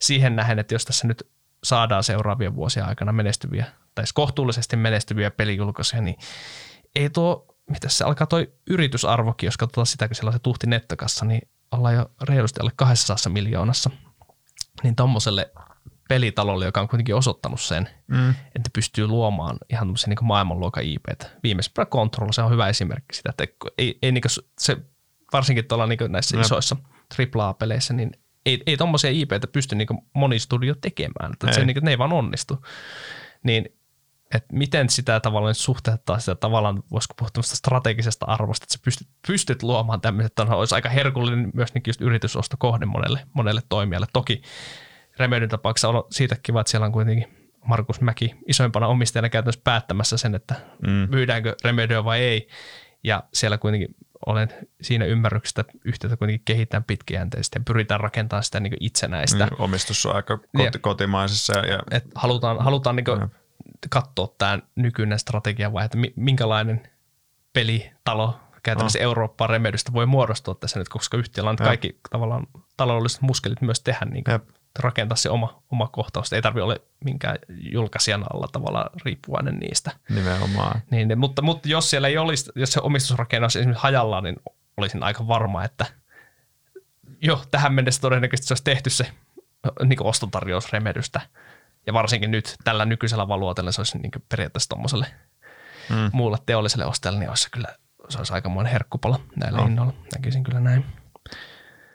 siihen nähen, että jos tässä nyt saadaan seuraavien vuosien aikana menestyviä tai kohtuullisesti menestyviä pelijulkaisuja, niin ei tuo, mitä se alkaa toi yritysarvokin, jos katsotaan sitä, kun siellä on se tuhti nettokassa, niin ollaan jo reilusti alle 200 miljoonassa. Niin tuommoiselle pelitalolle, joka on kuitenkin osoittanut sen, mm. että pystyy luomaan ihan tämmöisiä niin maailmanluokan IPtä. Viimeisempänä Control, se on hyvä esimerkki sitä, että ei, ei niin se, varsinkin tuolla niin näissä Jep. isoissa AAA-peleissä, niin ei, ei tuommoisia IPtä pysty niin moni studio tekemään, että se, niin kuin, ne ei vaan onnistu. Niin että miten sitä tavallaan suhteuttaa sitä tavallaan, voisiko puhua strategisesta arvosta, että sä pystyt, pystyt luomaan tämmöiset, että olisi aika herkullinen myös niin just yritysostokohde monelle, monelle toimijalle. Toki Remedyn tapauksessa on siitä kiva, että siellä on kuitenkin Markus Mäki isoimpana omistajana käytännössä päättämässä sen, että mm. myydäänkö Remedyä vai ei. Ja siellä kuitenkin olen siinä ymmärryksessä, että yhtiötä kuitenkin kehitetään pitkäjänteisesti ja pyritään rakentamaan sitä niin itsenäistä. Mm, omistus on aika koti- kotimaisessa. Ja, et halutaan halutaan niin katsoa tämä nykyinen strategia vai että minkälainen pelitalo käytännössä oh. Eurooppaan Remedystä voi muodostua tässä nyt, koska yhtiöllä on kaikki tavallaan taloudelliset muskelit myös tehdä niin kuin, rakentaa se oma, oma kohtaus. Ei tarvitse olla minkään julkaisijan alla tavallaan riippuvainen niistä. Nimenomaan. Niin, mutta, mutta jos siellä ei olisi, jos se omistusrakenne olisi esimerkiksi hajallaan, niin olisin aika varma, että jo tähän mennessä todennäköisesti se olisi tehty se niin ostotarjous Remedystä. Ja varsinkin nyt tällä nykyisellä valuotella se olisi niin periaatteessa tuommoiselle mm. muulle teolliselle ostajalle, niin olisi kyllä se olisi aikamoinen herkkupala näillä no. hinnoilla. Näkisin kyllä näin.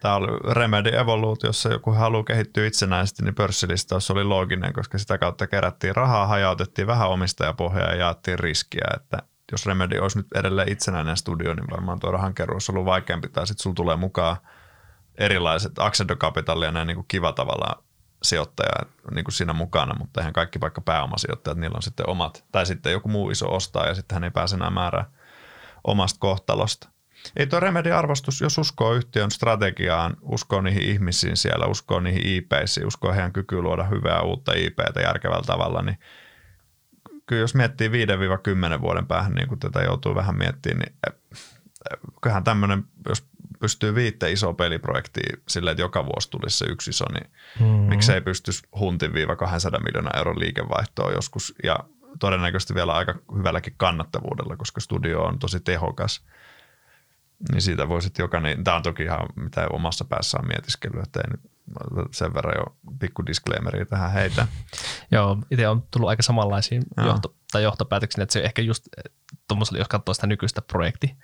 Tämä oli Remedy Evolute, jossa joku haluaa kehittyä itsenäisesti, niin pörssilistaus oli looginen, koska sitä kautta kerättiin rahaa, hajautettiin vähän omistajapohjaa ja jaettiin riskiä, että jos Remedy olisi nyt edelleen itsenäinen studio, niin varmaan tuo rahankeruu olisi ollut vaikeampi, tai sitten sulla tulee mukaan erilaiset Accedo Capital ja näin niin kuin kiva tavalla sijoittaja niin kuin siinä mukana, mutta eihän kaikki vaikka pääomasijoittajat, niillä on sitten omat, tai sitten joku muu iso ostaa ja sitten hän ei pääse enää määrää omasta kohtalosta. Ei tuo Remedy-arvostus, jos uskoo yhtiön strategiaan, uskoo niihin ihmisiin siellä, uskoo niihin IPisiin, uskoo heidän kykyyn luoda hyvää uutta IPtä järkevällä tavalla, niin kyllä jos miettii 5-10 vuoden päähän, niin kuin tätä joutuu vähän miettimään, niin eh, eh, kyllähän tämmöinen, jos pystyy viitteen iso peliprojektia sille, että joka vuosi tulisi se yksi iso, niin mm-hmm. miksei pystyisi huntin viiva 200 miljoonaa euron liikevaihtoa joskus ja todennäköisesti vielä aika hyvälläkin kannattavuudella, koska studio on tosi tehokas. Niin siitä voisit jokainen, tämä on toki ihan mitä omassa päässään mietiskely, että ei nyt sen verran jo pikku disclaimeri tähän heitä. Joo, itse on tullut aika samanlaisiin johto, tai johtopäätöksiin, että se ehkä just tuommoiselle, jos katsoo sitä nykyistä projekti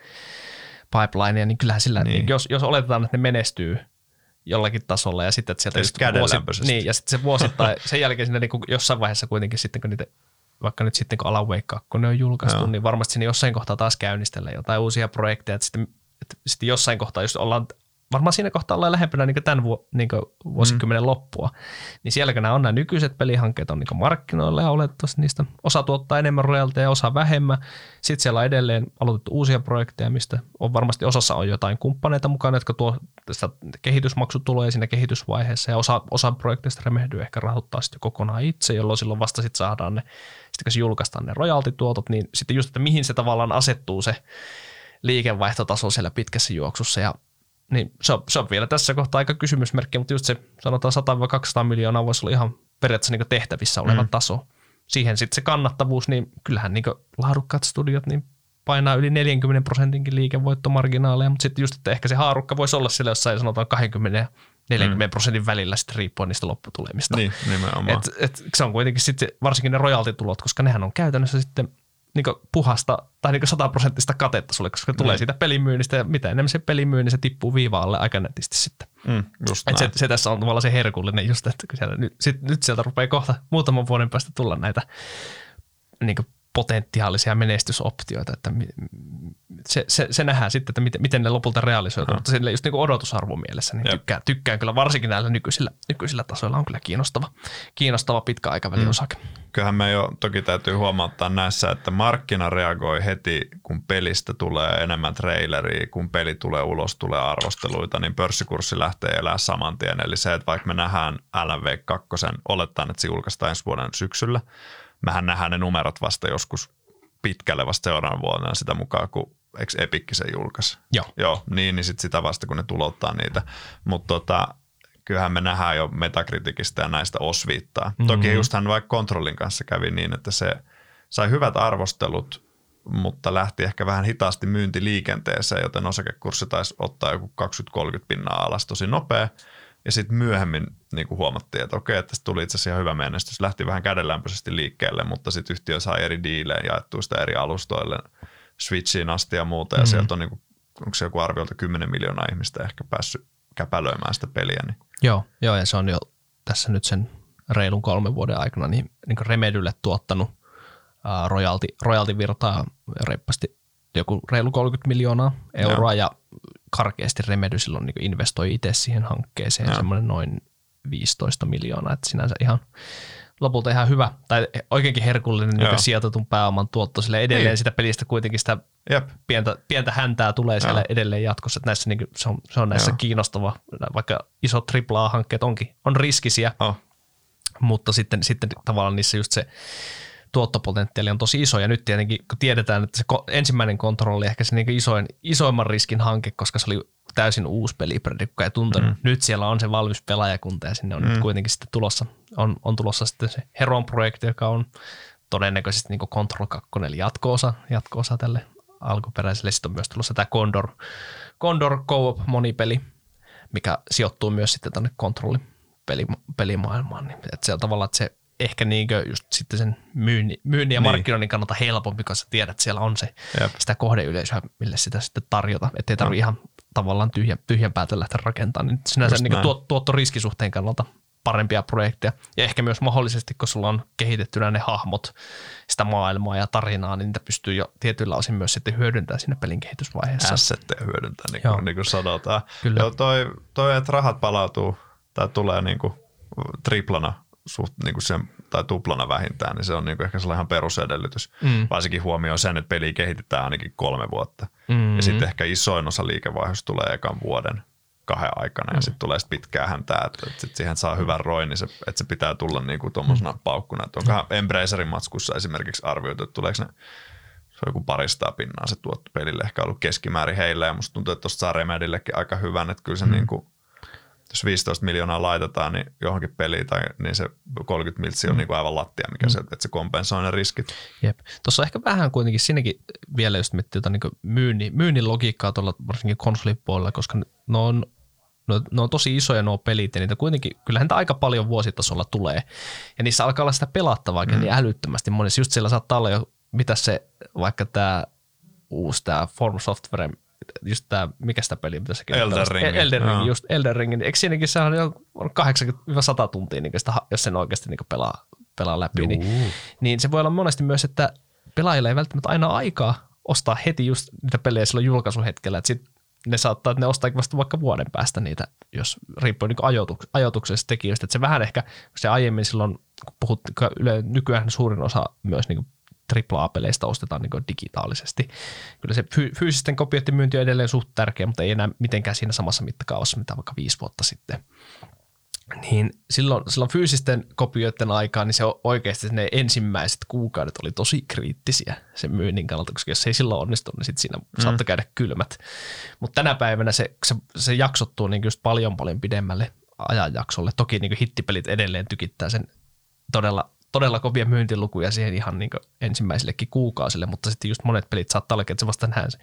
pipelinea, niin kyllähän sillä, niin. Niin, jos, jos oletetaan, että ne menestyy jollakin tasolla ja sitten, että sieltä just vuosi, niin, ja sitten se vuosittain, sen jälkeen sinne niin kuin jossain vaiheessa kuitenkin sitten, kun niitä vaikka nyt sitten kun Alan Wake 2 ne on julkaistu, Joo. niin varmasti sinne jossain kohtaa taas käynnistellä jotain uusia projekteja, että sitten, että sitten jossain kohtaa, jos ollaan varmaan siinä kohtaa ollaan lähempänä niin tämän vu, niin vuosikymmenen mm. loppua, niin sielläkö nämä on nämä nykyiset pelihankkeet on niin markkinoilla ja oletettavasti niistä osa tuottaa enemmän royalteja ja osa vähemmän. Sitten siellä on edelleen aloitettu uusia projekteja, mistä on varmasti osassa on jotain kumppaneita mukana, jotka tuo tästä kehitysmaksutuloja siinä kehitysvaiheessa ja osa, osa projekteista remehdyy ehkä rahoittaa sitten kokonaan itse, jolloin silloin vasta sitten saadaan ne, sitten kun se julkaistaan ne royaltituotot, niin sitten just, että mihin se tavallaan asettuu se liikevaihtotaso siellä pitkässä juoksussa ja niin se on, se on vielä tässä kohtaa aika kysymysmerkki, mutta just se sanotaan 100-200 miljoonaa voisi olla ihan periaatteessa niin tehtävissä oleva mm. taso. Siihen sitten se kannattavuus, niin kyllähän niin laadukkaat studiot niin painaa yli 40 prosentinkin liikevoittomarginaaleja, mutta sitten just, että ehkä se haarukka voisi olla sillä jossain sanotaan 20 ja 40 mm. prosentin välillä sitten riippuen niistä lopputulemista. Niin, nimenomaan. Et, et, se on kuitenkin sitten varsinkin ne rojaltitulot, koska nehän on käytännössä sitten – niin puhasta tai niin sataprosenttista katetta sulle, koska se tulee mm. siitä pelimyynnistä ja mitä enemmän se pelimyy, niin se tippuu viivaalle aika netisti sitten. Mm, just Et se, se, tässä on tavallaan se herkullinen just, että siellä, nyt, sit, nyt sieltä rupeaa kohta muutaman vuoden päästä tulla näitä niin potentiaalisia menestysoptioita, että se, se, se nähdään sitten, että miten, miten ne lopulta realisoituu, mutta sille just niin odotusarvo mielessä, niin tykkään, tykkään kyllä varsinkin näillä nykyisillä, nykyisillä tasoilla on kyllä kiinnostava, kiinnostava pitkä aikavälin mm. osake. Kyllähän me jo toki täytyy huomauttaa näissä, että markkina reagoi heti, kun pelistä tulee enemmän traileria, kun peli tulee ulos, tulee arvosteluita, niin pörssikurssi lähtee elää saman tien. Eli se, että vaikka me nähdään LV2, olettaen, että se julkaistaan ensi vuoden syksyllä, mehän nähdään ne numerot vasta joskus pitkälle vasta seuraavan vuonna sitä mukaan, kun eikö Epikki sen julkaisi? Joo. Joo, niin, niin sitten sitä vasta, kun ne tulottaa niitä. Mutta tota, kyllähän me nähdään jo metakritikistä ja näistä osviittaa. Mm-hmm. Toki justhan vaikka kontrollin kanssa kävi niin, että se sai hyvät arvostelut, mutta lähti ehkä vähän hitaasti myyntiliikenteeseen, joten osakekurssi taisi ottaa joku 20-30 pinnaa alas tosi nopea. Ja sitten myöhemmin niin kuin huomattiin, että okei, että tästä tuli itse asiassa ihan hyvä menestys. Lähti vähän kädenlämpöisesti liikkeelle, mutta sitten yhtiö sai eri diilejä jaettua sitä eri alustoille, Switchiin asti ja muuta. Ja mm-hmm. sieltä on, niin kuin, onko se joku arviolta 10 miljoonaa ihmistä ehkä päässyt käpälöimään sitä peliä. Niin. Joo, joo, ja se on jo tässä nyt sen reilun kolmen vuoden aikana niin, niin Remedylle tuottanut uh, royalty, royalty virtaa reippaasti joku reilu 30 miljoonaa euroa, Joo. ja karkeasti Remedy silloin niin investoi itse siihen hankkeeseen Joo. semmoinen noin 15 miljoonaa, että sinänsä ihan lopulta ihan hyvä, tai oikeinkin herkullinen niin sijoitetun pääoman tuotto, sille edelleen niin. sitä pelistä kuitenkin sitä Jep. Pientä, pientä häntää tulee siellä Joo. edelleen jatkossa, että näissä, niin kuin, se, on, se on näissä Joo. kiinnostava, vaikka isot AAA-hankkeet onkin, on riskisiä, oh. mutta sitten, sitten tavallaan niissä just se tuottopotentiaali on tosi iso ja nyt tietenkin kun tiedetään, että se ensimmäinen kontrolli ehkä se niin isoin, isoimman riskin hanke, koska se oli täysin uusi pelipredikko ja tuntunut. Mm. Nyt siellä on se valmis pelaajakunta ja sinne on mm. nyt kuitenkin sitten tulossa, on, on tulossa sitten se Heron-projekti, joka on todennäköisesti niin Control 2 eli jatko-osa, jatko-osa tälle alkuperäiselle. Sitten on myös tulossa tämä Condor, Condor Co-op monipeli, mikä sijoittuu myös sitten tänne Controlin peli, pelimaailmaan. Niin, että se on tavallaan, että se ehkä niinkö just sitten sen myynnin, myynnin ja niin. markkinoinnin kannalta helpompi, koska tiedät, että siellä on se, Jep. sitä kohdeyleisöä, mille sitä sitten tarjota. Että ei tarvitse ihan tavallaan tyhjän, tyhjän päätä lähteä rakentamaan. Niin sinänsä niin tuot, tuottoriskisuhteen kannalta parempia projekteja. Ja ehkä myös mahdollisesti, kun sulla on kehitettynä ne hahmot, sitä maailmaa ja tarinaa, niin niitä pystyy jo tietyllä osin myös sitten hyödyntämään siinä pelin kehitysvaiheessa. Assetteja hyödyntää, niin kuin, niin kuin sanotaan. Kyllä. Joo, toi, toi, että rahat palautuu tai tulee niin kuin triplana suht, niin kuin sen, tai tuplana vähintään, niin se on niin kuin ehkä sellainen ihan perusedellytys. Mm. Varsinkin huomioon sen, että peli kehitetään ainakin kolme vuotta. Mm-hmm. Ja sitten ehkä isoin osa liikevaihdosta tulee ekan vuoden kahden aikana mm. ja sitten tulee sit pitkää häntää, että, että sit siihen saa hyvän roin, niin se, että se pitää tulla niin kuin tuommoisena mm. paukkuna. Että onkohan mm. Embracerin matskussa esimerkiksi arvioitu, että tuleeko ne se on joku paristaa pinnaa se tuotto pelille ehkä ollut keskimäärin heillä ja musta tuntuu, että tuosta saa Remedillekin aika hyvän, että kyllä se mm. niin kuin jos 15 miljoonaa laitetaan niin johonkin peliin, tai, niin se 30 miltsiä on mm. niin kuin aivan lattia, mikä mm. se, että se kompensoi ne riskit. Jep. Tuossa on ehkä vähän kuitenkin siinäkin vielä just miettii jotain niin myynnin, myynnin logiikkaa tuolla varsinkin konsolipuolella, koska ne on, ne, ne on tosi isoja nuo pelit, ja niitä kuitenkin, kyllähän niitä aika paljon vuositasolla tulee, ja niissä alkaa olla sitä pelattavaa mm. niin älyttömästi monissa. Just siellä saattaa olla jo, mitä se, vaikka tämä uusi tämä Form Software, just tämä, mikä sitä peliä pitäisi Elden Ring. Elden Ring, no. just Elden Ring. Eikö siinäkin se on jo 80-100 tuntia, niin sitä, jos sen oikeasti niin pelaa, pelaa läpi. Niin, niin, se voi olla monesti myös, että pelaajilla ei välttämättä aina aikaa ostaa heti just niitä pelejä silloin julkaisuhetkellä, että sit ne saattaa, että ne ostaa vasta vaikka vuoden päästä niitä, jos riippuu niin ajoituks, ajoituksesta tekijöistä. Että se vähän ehkä, se aiemmin silloin, kun puhut, nykyään suurin osa myös niin AAA-peleistä ostetaan niin digitaalisesti. Kyllä se fyysisten kopioiden myynti on edelleen suht tärkeä, mutta ei enää mitenkään siinä samassa mittakaavassa, mitä vaikka viisi vuotta sitten. Niin silloin, silloin fyysisten kopioiden aikaan, niin se oikeasti ne ensimmäiset kuukaudet oli tosi kriittisiä sen myynnin kannalta, koska jos ei silloin onnistu, niin sitten siinä mm. saattoi käydä kylmät. Mutta tänä päivänä se, se, se jaksottuu niin just paljon paljon pidemmälle ajanjaksolle. Toki niin hittipelit edelleen tykittää sen todella todella kovia myyntilukuja siihen ihan niin ensimmäisillekin kuukausille, mutta sitten just monet pelit saattaa olla, että se vasta nähdään se,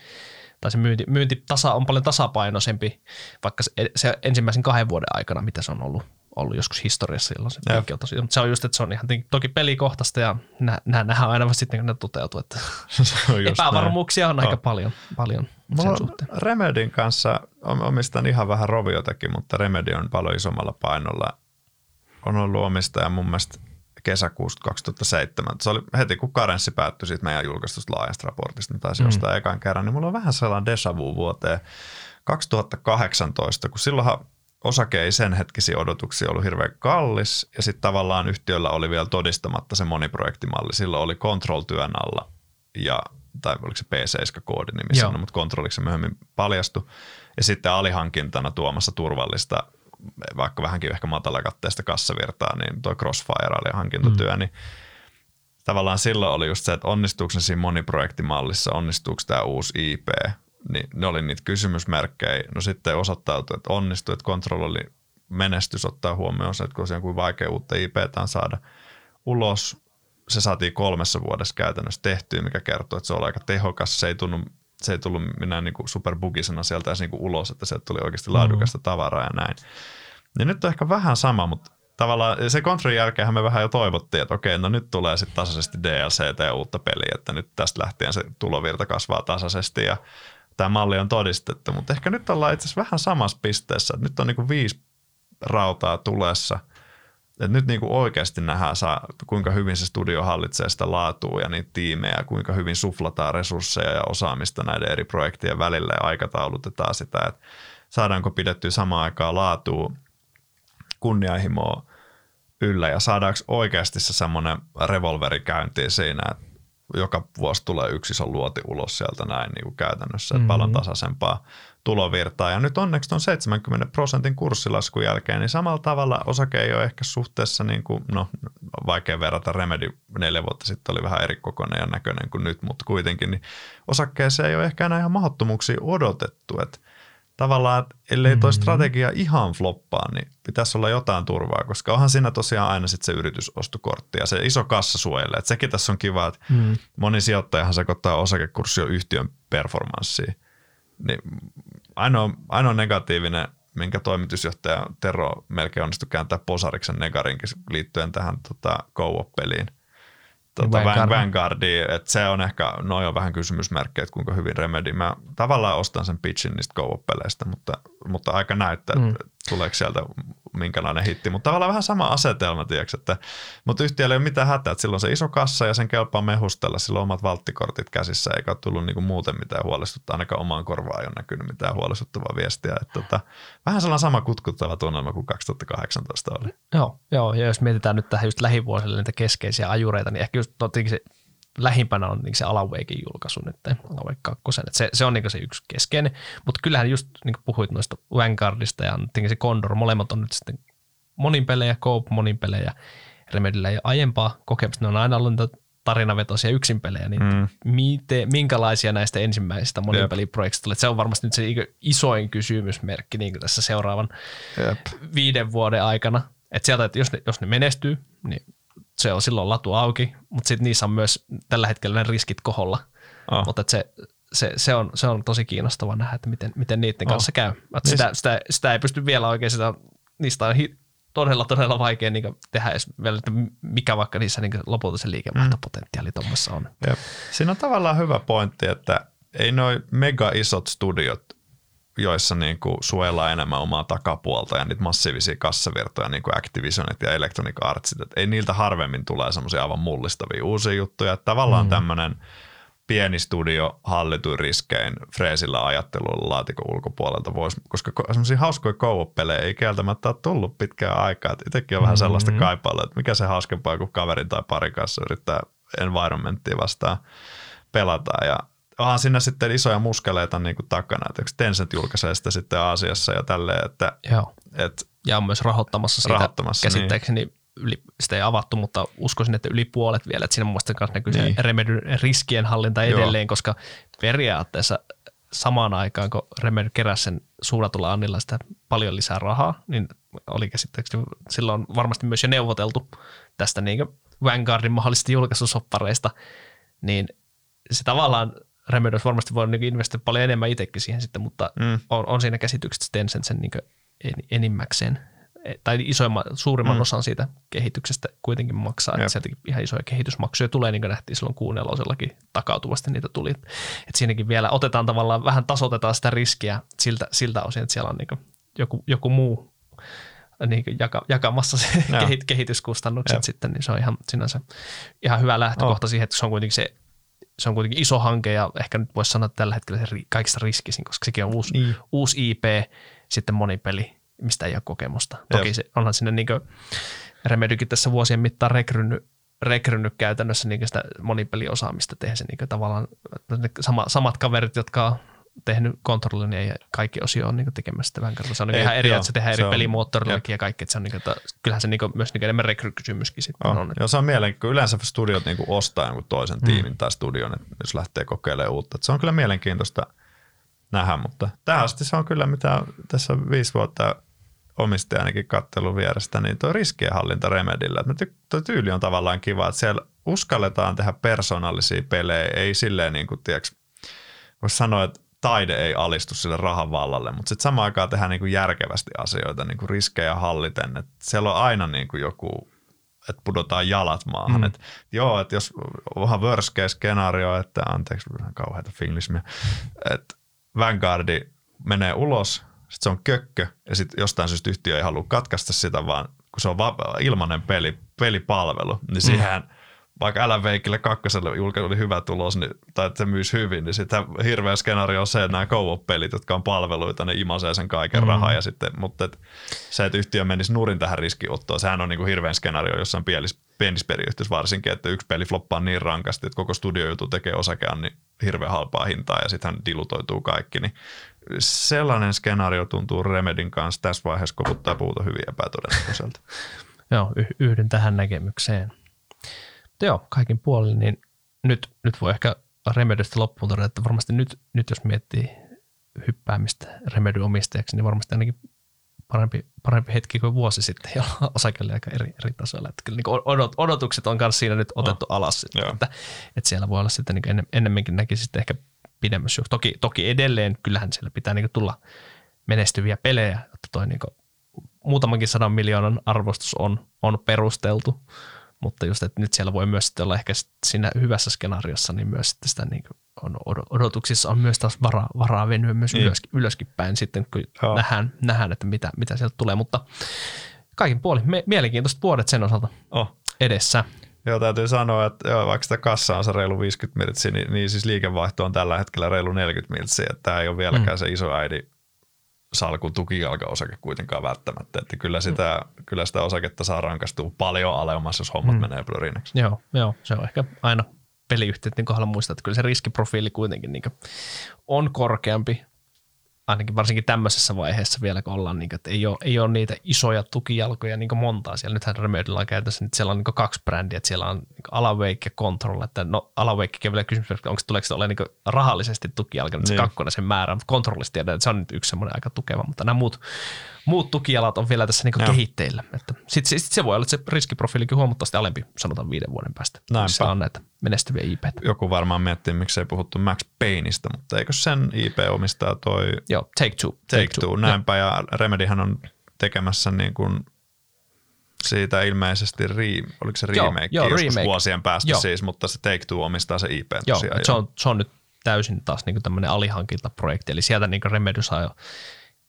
tai se myynti, myyntitasa on paljon tasapainoisempi, vaikka se, se ensimmäisen kahden vuoden aikana, mitä se on ollut, ollut joskus historiassa, silloin se on tosi, mutta se on just, että se on ihan toki pelikohtaista ja nämä nähdään aina vasta sitten, kun ne toteutuu, että on epävarmuuksia on no. aika paljon, paljon sen suhteen. Remedin kanssa omistan ihan vähän roviotakin, mutta Remedi on paljon isommalla painolla. On ollut omistaja mun mielestä kesäkuusta 2007. Se oli heti kun karenssi päättyi siitä meidän julkaistusta laajasta raportista, niin taisi mm. jostain ekan kerran, niin mulla on vähän sellainen deja vu vuoteen 2018, kun silloinhan osake ei sen hetkisiä odotuksia ollut hirveän kallis ja sitten tavallaan yhtiöllä oli vielä todistamatta se moniprojektimalli. Silloin oli Control-työn alla ja tai oliko se P7-koodi nimissä, no, mutta kontrolliksi se myöhemmin paljastui. Ja sitten alihankintana tuomassa turvallista, vaikka vähänkin ehkä matalakatteista kassavirtaa, niin tuo Crossfire oli hankintatyö, mm. niin tavallaan silloin oli just se, että onnistuuko se siinä moniprojektimallissa, onnistuuko tämä uusi IP, niin ne oli niitä kysymysmerkkejä. No sitten osoittautui, että onnistui, että Control oli menestys ottaa huomioon se, että kun kuin vaikea uutta IPtä saada ulos, se saatiin kolmessa vuodessa käytännössä tehtyä, mikä kertoo, että se oli aika tehokas. Se ei, tunnu, se ei tullut minä niin superbugisena sieltä edes niin kuin ulos, että se tuli oikeasti laadukasta mm. tavaraa ja näin. Ja nyt on ehkä vähän sama, mutta tavallaan se kontrollin jälkeen me vähän jo toivottiin, että okei, no nyt tulee sitten tasaisesti DLC ja uutta peliä, että nyt tästä lähtien se tulovirta kasvaa tasaisesti ja tämä malli on todistettu, mutta ehkä nyt ollaan itse asiassa vähän samassa pisteessä, että nyt on niin kuin viisi rautaa tulessa – et nyt niin kuin oikeasti nähdään, saa, kuinka hyvin se studio hallitsee sitä laatua ja niitä tiimejä, kuinka hyvin suflataan resursseja ja osaamista näiden eri projektien välillä ja aikataulutetaan sitä, että saadaanko pidettyä samaan aikaan laatua, kunnianhimoa yllä ja saadaanko oikeasti se semmoinen revolveri käyntiin siinä, että joka vuosi tulee yksi iso luoti ulos sieltä näin niin kuin käytännössä, että mm-hmm. paljon tasaisempaa tulovirtaa. Ja nyt onneksi on 70 prosentin kurssilaskun jälkeen, niin samalla tavalla osake ei ole ehkä suhteessa, niin kuin, no vaikea verrata, Remedy neljä vuotta sitten oli vähän eri kokoinen ja näköinen kuin nyt, mutta kuitenkin, niin osakkeeseen ei ole ehkä enää ihan mahdottomuuksia odotettu, että tavallaan, ellei toi mm-hmm. strategia ihan floppaa, niin pitäisi olla jotain turvaa, koska onhan siinä tosiaan aina sitten se yritysostokortti ja se iso kassa suojelee. Että sekin tässä on kiva, että mm. moni sijoittajahan sekoittaa osakekurssi yhtiön performanssiin. Niin ainoa, ainoa negatiivinen, minkä toimitusjohtaja Tero melkein onnistui kääntää posariksen negarinkin liittyen tähän tota, co-op-peliin – tuota, Vanguard. Vanguardia, että se on ehkä, noin on vähän kysymysmerkkejä, että kuinka hyvin Remedy. Mä tavallaan ostan sen pitchin niistä co-op-peleistä, mutta, mutta aika näyttää, mm. että tuleeko sieltä minkälainen hitti. Mutta tavallaan vähän sama asetelma, tiedätkö, että, mutta yhtiöllä ei ole mitään hätää, että silloin se iso kassa ja sen kelpaa mehustella, sillä on omat valttikortit käsissä, eikä ole tullut niinku muuten mitään huolestuttaa, ainakaan omaan korvaan ei ole näkynyt mitään huolestuttavaa viestiä. Että tota, vähän sellainen sama kutkuttava tunnelma kuin 2018 oli. Joo, joo, ja jos mietitään nyt tähän just lähivuosille niitä keskeisiä ajureita, niin ehkä just se lähimpänä on niin se Alan Wakein julkaisu nyt, Alan Wake 2. se, se on niin se yksi keskeinen, mutta kyllähän just niin puhuit noista Vanguardista ja se Condor, molemmat on nyt sitten monin pelejä, Coop monin pelejä, Remedyllä ei ole aiempaa kokemusta, ne on aina ollut tarinavetoisia yksinpelejä, niin mm. miten, minkälaisia näistä ensimmäisistä monipeliprojektista tulee? Se on varmasti nyt se isoin kysymysmerkki niin tässä seuraavan Jep. viiden vuoden aikana. Että sieltä, että jos ne, jos ne menestyy, niin se on silloin latu auki, mutta sitten niissä on myös tällä hetkellä ne riskit koholla. Oh. Mutta se, se, se, on, se on tosi kiinnostava nähdä, että miten, miten niiden oh. kanssa käy. Että sitä, sitä, sitä, sitä, ei pysty vielä oikein, sitä, niistä on hi, todella, todella vaikea niin tehdä edes vielä, että mikä vaikka niissä niin lopulta se liikevaihtopotentiaali mm. tuommoissa on. Jep. Siinä on tavallaan hyvä pointti, että ei noin mega isot studiot joissa niin kuin suojellaan enemmän omaa takapuolta ja niitä massiivisia kassavirtoja, niin kuin Activisionit ja Electronic Artsit. Et ei niiltä harvemmin tulee semmoisia aivan mullistavia uusia juttuja. Että tavallaan mm. tämmöinen pieni studio hallituin riskein freesillä ajattelulla laatikon ulkopuolelta voisi, koska semmoisia hauskoja co-op-pelejä ei kieltämättä ole tullut pitkään aikaa. Itsekin on vähän mm-hmm. sellaista kaipailla, että mikä se hauskempaa kuin kaverin tai parin kanssa yrittää environmenttia vastaan pelata. Ja onhan siinä sitten isoja muskeleita niin kuin takana, että Tencent julkaisee sitä sitten Aasiassa ja tälleen, että Joo. Et, ja on myös rahoittamassa sitä rahoittamassa, niin. käsittääkseni niin. yli, sitä ei avattu, mutta uskoisin, että yli puolet vielä, että siinä mun mielestä näkyy niin. Remedyn riskien hallinta edelleen, Joo. koska periaatteessa samaan aikaan, kun Remedy keräsi sen suunnatulla Annilla sitä paljon lisää rahaa, niin oli käsittääkseni silloin varmasti myös jo neuvoteltu tästä niin Vanguardin mahdollisista julkaisusoppareista, niin se tavallaan Remedy olisi varmasti voinut niin investoida paljon enemmän itsekin siihen sitten, mutta mm. on, on siinä käsitykset Tencent sen niin enimmäkseen e, tai isoimman, suurimman mm. osan siitä kehityksestä kuitenkin maksaa. Että sieltäkin ihan isoja kehitysmaksuja tulee, niin kuin nähtiin silloin kuunnellosellakin takautuvasti niitä tuli. Että siinäkin vielä otetaan tavallaan, vähän tasotetaan sitä riskiä siltä, siltä osin, että siellä on niin joku, joku muu niin jaka, jakamassa se kehit, kehityskustannukset Jep. sitten, niin se on ihan sinänsä ihan hyvä lähtökohta Oh. siihen, että se on kuitenkin se se on kuitenkin iso hanke ja ehkä nyt voisi sanoa että tällä hetkellä se kaikista riskisin, koska sekin on uusi, Niin. uusi IP, sitten monipeli, mistä ei ole kokemusta. Toki Jep. se, onhan sinne niin Remedykin tässä vuosien mittaan rekrynyt, rekrynyt käytännössä niin sitä monipeliosaamista tehdä se niin tavallaan ne sama, samat kaverit, jotka on tehnyt kontrollin ja kaikki osio on niin tekemässä sitä Vanguardia. Se on niin Ei, ihan eri, joo, että se tehdään se eri on- pelimoottorillakin ja kaikki. Että se on niin, että kyllähän se niin myös niin enemmän rekrykysymyskin sitten Oh, on. Joo, se on mielenkiintoista, kun yleensä studiot niinku ostaa jonkun toisen Mm. tiimin tai studion, että jos lähtee kokeilemaan uutta. Et se on kyllä mielenkiintoista nähdä, mutta tähän asti se on kyllä, mitä tässä viisi vuotta omistaja ainakin kattelun vierestä, niin tuo riskienhallinta Remedillä. Tuo tyyli on tavallaan kiva, että siellä uskalletaan tehdä persoonallisia pelejä, ei silleen niin kuin, tiedätkö, voisi sanoa, että taide ei alistu sille rahan vallalle, mutta sitten samaan aikaan tehdään niin kuin järkevästi asioita, niin kuin riskejä halliten. Et siellä on aina niin kuin joku, että pudotaan jalat maahan. Mm. Mm. Et, joo, että jos onhan worst case skenaario, että anteeksi vähän kauheita finglismiä, että Vanguardi menee ulos, sitten se on kökkö ja sitten jostain syystä yhtiö ei halua katkaista sitä, vaan kun se on va- ilmainen peli, pelipalvelu, niin siihen vaikka Alan Wakeille kakkoselle julkaisu oli hyvä tulos, niin, tai että se myys hyvin, niin sitten hirveä skenaario on se, että nämä co-op-pelit, jotka on palveluita, ne imasee sen kaiken mm. rahaa. Ja sitten, mutta et, se, että yhtiö menisi nurin tähän riskiottoon, sehän on niin kuin hirveän skenaario jossain pienissä, pienissä peliyhtiöissä varsinkin, että yksi peli floppaa niin rankasti, että koko studio joutuu tekemään osakean niin hirveän halpaa hintaa ja sitten dilutoituu kaikki. Niin sellainen skenaario tuntuu Remedin kanssa tässä vaiheessa koputtaa puuta hyvin epätodennäköiseltä. Joo, yhdyn tähän näkemykseen. Mutta joo, kaikin puolin, niin nyt, nyt voi ehkä Remedystä loppuun todeta, että varmasti nyt, nyt jos miettii hyppäämistä Remedy omistajaksi, niin varmasti ainakin parempi, parempi hetki kuin vuosi sitten, jolloin osake oli aika eri, eri tasoilla. Että kyllä niin odot, odotukset on myös siinä nyt otettu oh. alas, sitten, Joo. että, että, siellä voi olla sitten niin ennen, ennemminkin näkisi sitten ehkä pidemmässä. Toki, toki edelleen kyllähän siellä pitää niin tulla menestyviä pelejä, että toi niin muutamankin sadan miljoonan arvostus on, on perusteltu, mutta just, että nyt siellä voi myös sitten olla ehkä siinä hyvässä skenaariossa, niin myös sitten sitä niin on odo- odotuksissa on myös taas varaa, varaa venyä myös Niin. ylöskin, ylöskin päin sitten, kun Joo. nähdään, nähdään, että mitä, mitä sieltä tulee, mutta kaikin puolin me, mielenkiintoiset vuodet sen osalta Oh. edessä. Joo, täytyy sanoa, että joo, vaikka sitä kassa on se reilu 50 miltsiä, niin, niin siis liikevaihto on tällä hetkellä reilu 40 miltsiä. Että tämä ei ole vieläkään mm. se iso äidi salkun tukijalkaosake kuitenkaan välttämättä. Että kyllä sitä, mm. kyllä sitä osaketta saa rankastua paljon alemmas, jos hommat mm. menee plörinäksi. Joo, joo, se on ehkä aina peliyhtiöiden kohdalla muistaa, että kyllä se riskiprofiili kuitenkin niin on korkeampi, ainakin varsinkin tämmöisessä vaiheessa vielä, kun ollaan, niin kuin, että ei ole, ei ole niitä isoja tukijalkoja niin montaa siellä. Nythän Remedyllä on käytössä, että siellä on niin kaksi brändiä, että siellä on niin Alawake ja Control, että no Alawake on vielä kysymys, että onko tuleeko se ole niin rahallisesti tukijalka, mutta se Niin. kakkonen sen määrä, mutta Controlista tiedän, että se on nyt yksi semmoinen aika tukeva, mutta nämä muut, muut tukijalat on vielä tässä niin Joo. kehitteillä. Sitten sit se voi olla, että se riskiprofiilikin huomattavasti alempi, sanotaan viiden vuoden päästä. Näinpä. on näitä menestyviä IPtä. Joku varmaan miettii, miksei puhuttu Max Payneista, mutta eikö sen IP omistaa toi Joo, Take Two. Take Two, näinpä, ja Remedyhän on tekemässä niin kuin siitä ilmeisesti, re, oliko se Joo, remake, joo, joskus remake. vuosien päästä Joo. siis, mutta se Take Two omistaa se IP Joo, tosiaan. se, on, se on nyt täysin taas niin tämmöinen alihankintaprojekti, eli sieltä niin Remedy saa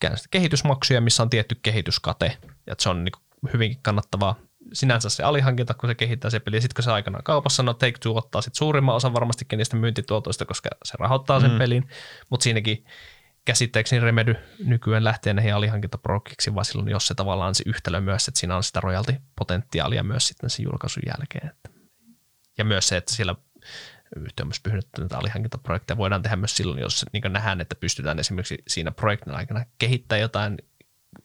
jo käynnistä kehitysmaksuja, missä on tietty kehityskate, ja se on niin hyvinkin kannattavaa sinänsä se alihankinta, kun se kehittää se peli, ja sitten kun se aikanaan kaupassa, no Take Two ottaa sit suurimman osan varmastikin niistä myyntituotoista, koska se rahoittaa sen mm. pelin, mutta siinäkin käsittääkseni Remedy nykyään lähtee näihin alihankintaprojektiksi, vaan silloin jos se tavallaan se yhtälö myös, että siinä on sitä royalty-potentiaalia myös sitten sen julkaisun jälkeen. Ja myös se, että siellä yhtiö on myös pyhdytty näitä alihankintaprojekteja voidaan tehdä myös silloin, jos niin nähdään, että pystytään esimerkiksi siinä projektin aikana kehittämään jotain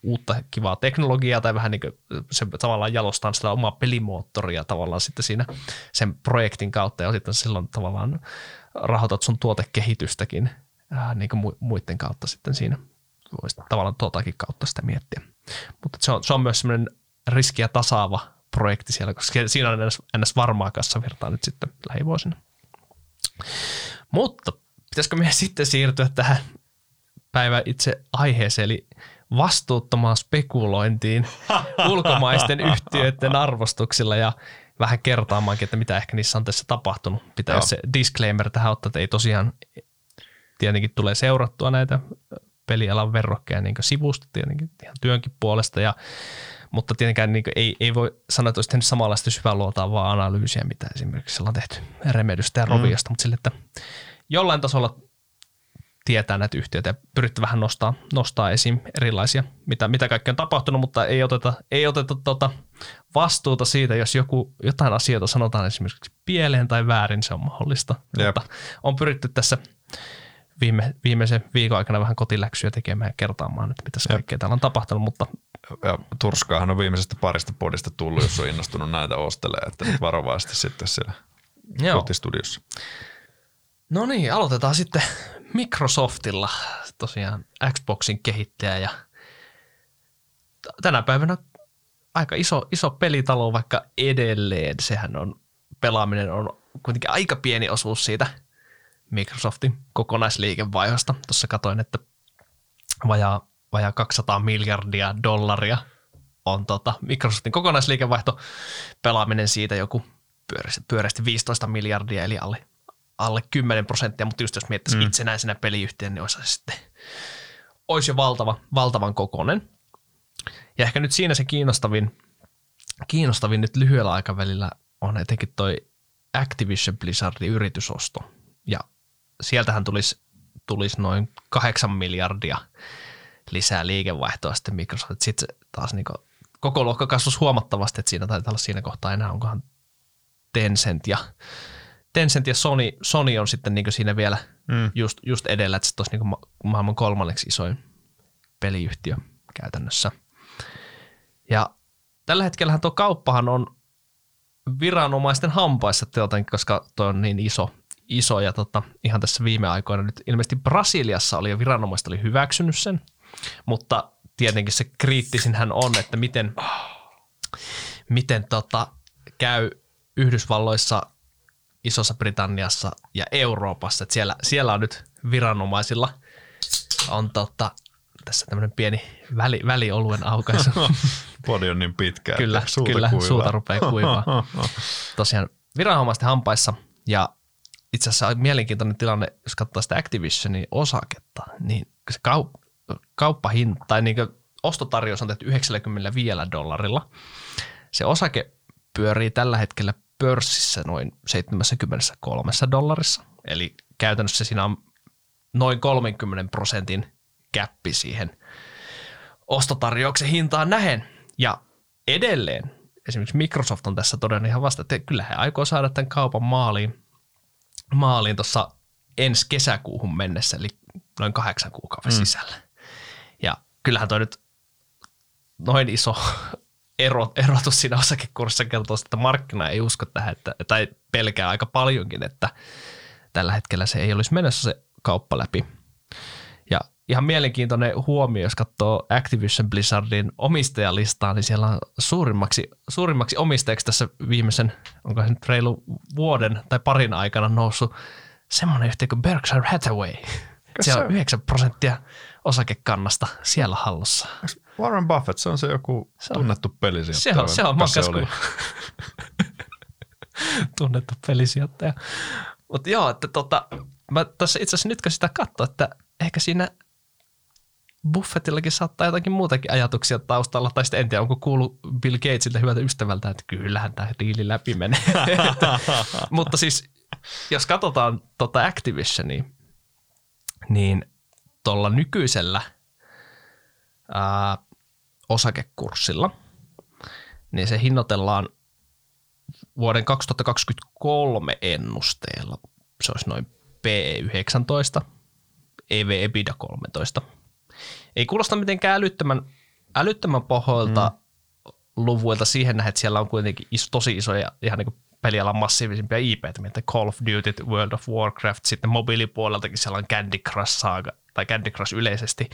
uutta kivaa teknologiaa tai vähän niin kuin se tavallaan jalostaa sitä omaa pelimoottoria tavallaan sitten siinä sen projektin kautta ja sitten silloin tavallaan rahoitat sun tuotekehitystäkin ää, niin kuin mu- muiden kautta sitten siinä voisi tavallaan tuotakin kautta sitä miettiä. Mutta se on, se on myös semmoinen riskiä tasaava projekti siellä, koska siinä on ns, ns varmaa kassavirtaa nyt sitten lähivuosina. Mutta pitäisikö meidän sitten siirtyä tähän päivän itse aiheeseen, eli vastuuttomaan spekulointiin ulkomaisten yhtiöiden arvostuksilla ja vähän kertaamaankin, että mitä ehkä niissä on tässä tapahtunut. Pitää Joo. se disclaimer tähän ottaa, että ei tosiaan tietenkin tulee seurattua näitä pelialan verrokkeja niin sivusta tietenkin ihan työnkin puolesta, ja, mutta tietenkään niin ei, ei, voi sanoa, että olisi tehnyt samanlaista syvää luotaavaa analyysiä, mitä esimerkiksi on tehty Remedystä ja Roviosta, mm. mutta sille, että jollain tasolla tietää näitä yhtiöitä ja pyritty vähän nostaa, nostaa esiin erilaisia, mitä, mitä kaikkea on tapahtunut, mutta ei oteta, ei oteta tota vastuuta siitä, jos joku, jotain asioita sanotaan esimerkiksi pieleen tai väärin, se on mahdollista. Jep. Mutta on pyritty tässä viime, viimeisen viikon aikana vähän kotiläksyä tekemään ja kertaamaan, että mitä kaikkea täällä on tapahtunut, mutta ja turskaahan on viimeisestä parista podista tullut, jos on innostunut näitä ostelee, että nyt varovaisesti sitten siellä Joo. kotistudiossa. No niin, aloitetaan sitten Microsoftilla, tosiaan Xboxin kehittäjä ja tänä päivänä aika iso, iso pelitalo, vaikka edelleen sehän on, pelaaminen on kuitenkin aika pieni osuus siitä Microsoftin kokonaisliikevaihosta. Tuossa katoin, että vajaa, vajaa 200 miljardia dollaria on tota Microsoftin kokonaisliikevaihto, pelaaminen siitä joku pyöreästi 15 miljardia, eli alle alle 10 prosenttia, mutta just jos miettisi mm. itsenäisenä peliyhtiön, niin olisi sitten olisi jo valtava, valtavan kokonen. Ja ehkä nyt siinä se kiinnostavin, kiinnostavin nyt lyhyellä aikavälillä on etenkin toi Activision Blizzardin yritysosto. Ja sieltähän tulisi, tulisi noin 8 miljardia lisää liikevaihtoa sitten Microsoft. Sitten taas niin koko luokka kasvus huomattavasti, että siinä taitaa olla siinä kohtaa enää onkohan Tencent ja Tencent ja Sony, Sony on sitten niin siinä vielä mm. just, just edellä, että se olisi niin maailman kolmanneksi isoin peliyhtiö käytännössä. Ja tällä hetkellä tuo kauppahan on viranomaisten hampaissa teotankin, koska tuo on niin iso, iso ja tota, ihan tässä viime aikoina nyt ilmeisesti Brasiliassa oli jo viranomaiset oli hyväksynyt sen, mutta tietenkin se kriittisin hän on, että miten, miten tota, käy Yhdysvalloissa – Isossa Britanniassa ja Euroopassa. Että siellä, siellä on nyt viranomaisilla on tota, tässä tämmöinen pieni väli, välioluen aukaisu. Podi on niin pitkä, Kyllä, suuta kyllä kuivaa. suuta rupeaa kuivaa. Tosiaan viranomaisten hampaissa ja itse asiassa on mielenkiintoinen tilanne, jos katsoo sitä Activisionin osaketta, niin se kaup- kauppahinta tai niin ostotarjous on tehty 95 dollarilla. Se osake pyörii tällä hetkellä pörssissä noin 73 dollarissa. Eli käytännössä siinä on noin 30 prosentin käppi siihen ostotarjouksen hintaan nähen. Ja edelleen esimerkiksi Microsoft on tässä todennut ihan vasta, että kyllä he aikoo saada tämän kaupan maaliin, maaliin tuossa ensi kesäkuuhun mennessä, eli noin kahdeksan kuukauden mm. sisällä. Ja kyllähän toi nyt noin iso ero, erotus siinä osakekurssissa kertoo, että markkina ei usko tähän, että, tai pelkää aika paljonkin, että tällä hetkellä se ei olisi menossa se kauppa läpi. Ja ihan mielenkiintoinen huomio, jos katsoo Activision Blizzardin omistajalistaa, niin siellä on suurimmaksi, suurimmaksi omistajaksi tässä viimeisen, onko se nyt reilu vuoden tai parin aikana noussut semmoinen yhtiö kuin Berkshire Hathaway. Se on 9 prosenttia osakekannasta siellä hallussa. Warren Buffett, se on se joku se on, tunnettu pelisijoittaja. Se on, se on oli? tunnettu pelisijoittaja. Mutta joo, että tota, mä tässä itse asiassa nytkö sitä katsoa, että ehkä siinä Buffettillakin saattaa jotakin muutakin ajatuksia taustalla, tai sitten en tiedä, onko kuullut Bill Gatesilta hyvältä ystävältä, että kyllähän tämä diili läpi menee. Mutta siis, jos katsotaan tota Activisionia, niin tuolla nykyisellä ää, osakekurssilla, niin se hinnoitellaan vuoden 2023 ennusteella. Se olisi noin P19, EV EBITDA 13. Ei kuulosta mitenkään älyttömän, älyttömän pohoilta mm. luvuilta siihen nähden, että siellä on kuitenkin iso, tosi isoja ihan niin pelialan massiivisimpia IP, mitä Call of Duty, World of Warcraft, sitten mobiilipuoleltakin siellä on Candy Crush Saga, tai Candy Crush yleisesti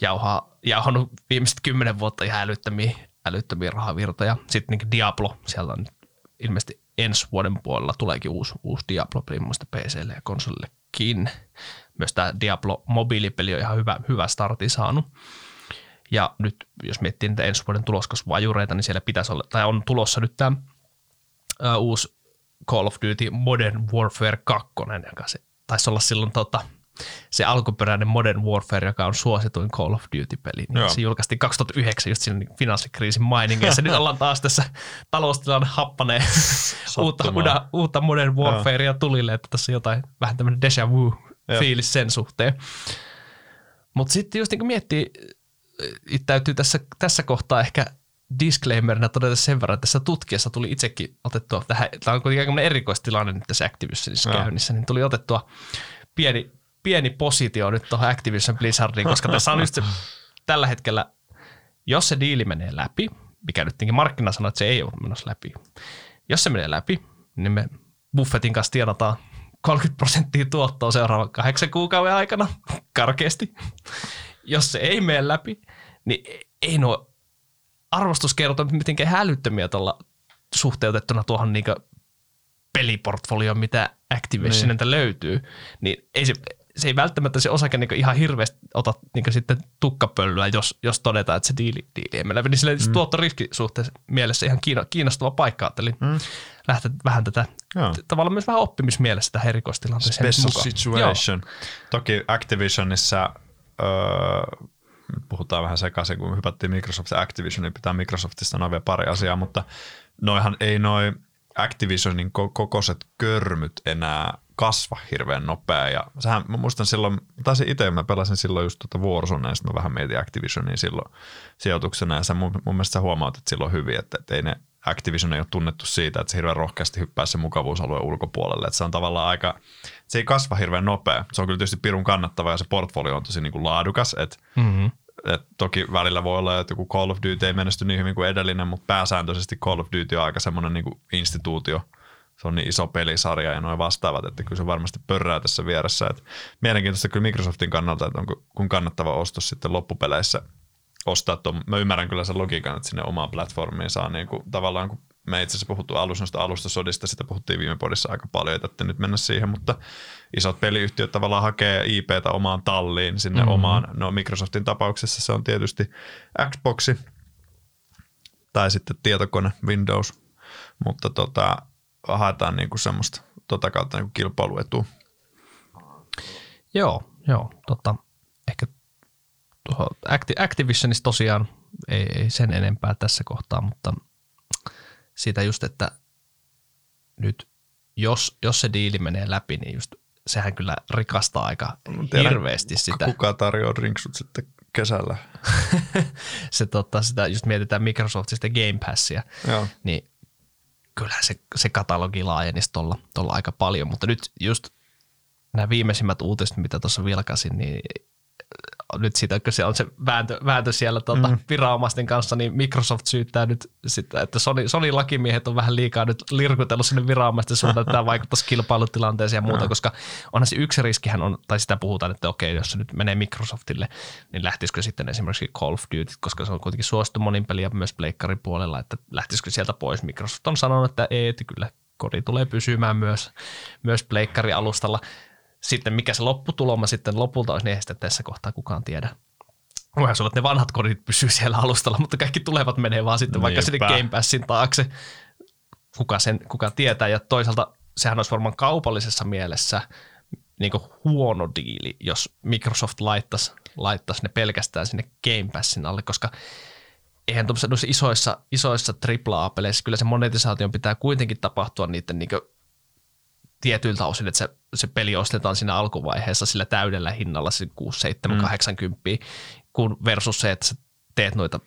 jauhaa, jauhannut viimeiset kymmenen vuotta ihan älyttömiä, älyttömiä rahavirtoja. Sitten niin Diablo, siellä on ilmeisesti ensi vuoden puolella tuleekin uusi, uusi Diablo-peli PClle ja konsolillekin. Myös tämä Diablo mobiilipeli on ihan hyvä, hyvä starti saanut. Ja nyt jos miettii niitä ensi vuoden tuloskasvuajureita, niin siellä pitäisi olla, tai on tulossa nyt tämä uusi Call of Duty Modern Warfare 2, joka se taisi olla silloin tota, se alkuperäinen Modern Warfare, joka on suosituin Call of Duty-peli, niin Joo. se julkaistiin 2009 just siinä finanssikriisin mainingeissa. Nyt ollaan taas tässä taloustilanne happanee uutta, Sattumaa. uutta, Modern Warfarea tulille, että tässä on jotain vähän tämmöinen déjà vu fiilis sen suhteen. Mutta sitten just niin miettii, täytyy tässä, tässä kohtaa ehkä disclaimerina todeta sen verran, että tässä tutkijassa tuli itsekin otettua, tähän, tämä on kuitenkin aika erityistilanne nyt tässä Activisionissa Joo. käynnissä, niin tuli otettua pieni, pieni positio nyt tuohon Activision Blizzardiin, koska tässä on just se, tällä hetkellä, jos se diili menee läpi, mikä nyt markkina sanoo, että se ei ole menossa läpi. Jos se menee läpi, niin me Buffettin kanssa tienataan 30 prosenttia tuottoa seuraavan kahdeksan kuukauden aikana, karkeasti. Jos se ei mene läpi, niin ei nuo arvostuskertoimet mitenkään hälyttömiä tuolla suhteutettuna tuohon niinku peliportfolioon, mitä Activisionilta niin. löytyy, niin ei se, se ei välttämättä se osake niin ihan hirveästi ota niin sitten tukkapölyä, jos, jos todetaan, että se diili, diili ei mene läpi. Niin sille mm. tuottoriskisuhteessa mielessä ihan kiinnostava paikka. Ajattelin mm. lähteä vähän tätä, Joo. tavallaan myös vähän oppimismielessä tähän erikoistilanteeseen Special mukaan. situation. Toki Activisionissa, öö, nyt puhutaan vähän sekaisin, kun hypättiin Microsoft ja Activision, niin pitää Microsoftista sanoa vielä pari asiaa, mutta noihan ei noi Activisionin ko- kokoiset körmyt enää kasva hirveän nopea. Ja sehän, mä muistan silloin, taisin itse, mä pelasin silloin just tuota Warzonea, ja sitten mä vähän mietin Activisionia silloin sijoituksena, ja sä mun, mun mielestä sä huomautit silloin hyvin, että, että ei ne Activision ei ole tunnettu siitä, että se hirveän rohkeasti hyppää se mukavuusalueen ulkopuolelle. Että se on tavallaan aika, se ei kasva hirveän nopea. Se on kyllä tietysti pirun kannattava ja se portfolio on tosi niin kuin laadukas. Et, Mm-hmm. et toki välillä voi olla, että joku Call of Duty ei menesty niin hyvin kuin edellinen, mutta pääsääntöisesti Call of Duty on aika semmoinen niin kuin instituutio. Se on niin iso pelisarja ja noin vastaavat, että kyllä se varmasti pörrää tässä vieressä. Et mielenkiintoista kyllä Microsoftin kannalta, että onko kun kannattava ostos sitten loppupeleissä ostaa tuon. Mä ymmärrän kyllä sen logiikan, että sinne omaan platformiin saa niin kuin, tavallaan, kun me itse asiassa puhuttu alussa noista alustasodista, sitä puhuttiin viime podissa aika paljon, tarvitse nyt mennä siihen, mutta isot peliyhtiöt tavallaan hakee IPtä omaan talliin, sinne mm-hmm. omaan, no Microsoftin tapauksessa se on tietysti Xboxi tai sitten tietokone Windows, mutta tota, haetaan niin kuin semmoista tota kautta niin kuin kilpailuetua. Joo, joo. Tota, ehkä tuohon Acti- Activisionista tosiaan ei, ei sen enempää tässä kohtaa, mutta siitä just, että nyt jos, jos se diili menee läpi, niin just sehän kyllä rikastaa aika tiedän, hirveästi sitä. Kuka tarjoaa drinksut sitten kesällä? se, tota, sitä just mietitään Microsoftista Game Passia, Joo. niin kyllä se, se katalogi laajenisi tuolla, tuolla aika paljon, mutta nyt just nämä viimeisimmät uutiset, mitä tuossa vilkasin, niin nyt siitä, kun se on se vääntö, vääntö siellä tuota, mm. viranomaisten kanssa, niin Microsoft syyttää nyt sitä, että Sony, Sony lakimiehet on vähän liikaa nyt lirkutellut sinne viranomaisten suuntaan, että tämä vaikuttaisi kilpailutilanteeseen ja muuta, mm. koska onhan se yksi riskihän on, tai sitä puhutaan, että okei, jos se nyt menee Microsoftille, niin lähtisikö sitten esimerkiksi Call of Duty, koska se on kuitenkin suosittu monin peliä myös pleikkarin puolella, että lähtisikö sieltä pois. Microsoft on sanonut, että ei, että kyllä kodi tulee pysymään myös, myös pleikkari-alustalla sitten mikä se lopputuloma sitten lopulta olisi, niin ei sitä tässä kohtaa kukaan tiedä. Voihan olla, että ne vanhat kodit pysyy siellä alustalla, mutta kaikki tulevat menee vaan sitten vaikka sinne Niinpä. Game Passin taakse. Kuka, sen, kuka tietää. Ja toisaalta sehän olisi varmaan kaupallisessa mielessä niin huono diili, jos Microsoft laittaisi, laittaisi ne pelkästään sinne Game Passin alle, koska eihän tuossa isoissa, isoissa AAA-peleissä kyllä se monetisaation pitää kuitenkin tapahtua niiden niin tietyiltä osin, että se, se peli ostetaan siinä alkuvaiheessa sillä täydellä hinnalla, se 6, 7, mm. 80, kun versus se, että sä teet noita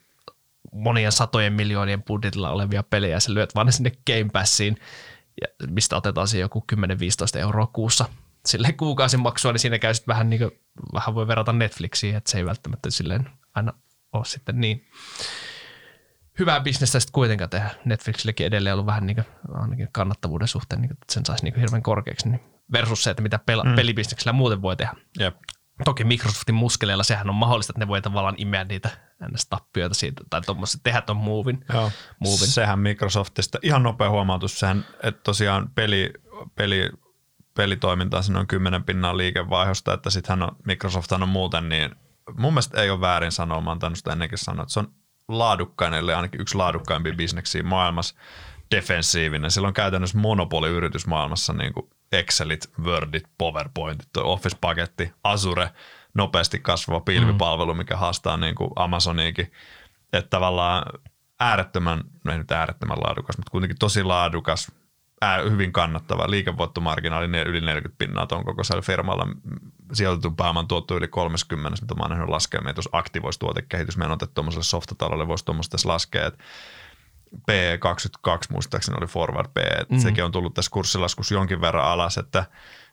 monien satojen miljoonien budjetilla olevia pelejä ja sä lyöt vaan ne sinne Game Passiin, ja mistä otetaan se joku 10-15 euroa kuussa sille kuukausimaksua, niin siinä käy sitten vähän, niin kuin, vähän voi verrata Netflixiin, että se ei välttämättä silleen aina ole sitten niin hyvää bisnestä sitten kuitenkaan tehdä. Netflixillekin edelleen ollut vähän niin kuin, ainakin kannattavuuden suhteen, niin kuin, että sen saisi niin kuin hirveän korkeaksi, niin versus se, että mitä pela- mm. pelibisneksellä muuten voi tehdä. Jep. Toki Microsoftin muskeleilla sehän on mahdollista, että ne voi tavallaan imeä niitä NS-tappioita siitä, tai tuommoista tehdä tuon. Joo. movin. Sehän Microsoftista, ihan nopea huomautus, sehän, että tosiaan peli, peli, pelitoimintaa siinä on kymmenen pinnaa liikevaihdosta, että sittenhän on, Microsoft on muuten niin, mun mielestä ei ole väärin sanoa, mä oon tainnut sitä ennenkin sanoa, että se on laadukkain, eli ainakin yksi laadukkaimpia bisneksiä maailmassa, defensiivinen. Sillä on käytännössä monopoliyritys maailmassa niin kuin Excelit, Wordit, PowerPointit, Office-paketti, Azure, nopeasti kasvava pilvipalvelu, mikä haastaa niin kuin Amazoniinkin. Että tavallaan äärettömän, no ei nyt äärettömän laadukas, mutta kuitenkin tosi laadukas, ää, hyvin kannattava. Liikevoittomarginaali ne yli 40 pinnaa tuon kokoisella firmalla. Sijoitetun pääoman tuotto yli 30, mitä mä oon nähnyt laskelmia, että jos aktivoisi tuotekehitys, meidän on otettu tuommoiselle softatalolle, voisi tuommoista laskea, että P22 muistaakseni oli forward P, että mm. sekin on tullut tässä kurssilaskussa jonkin verran alas, että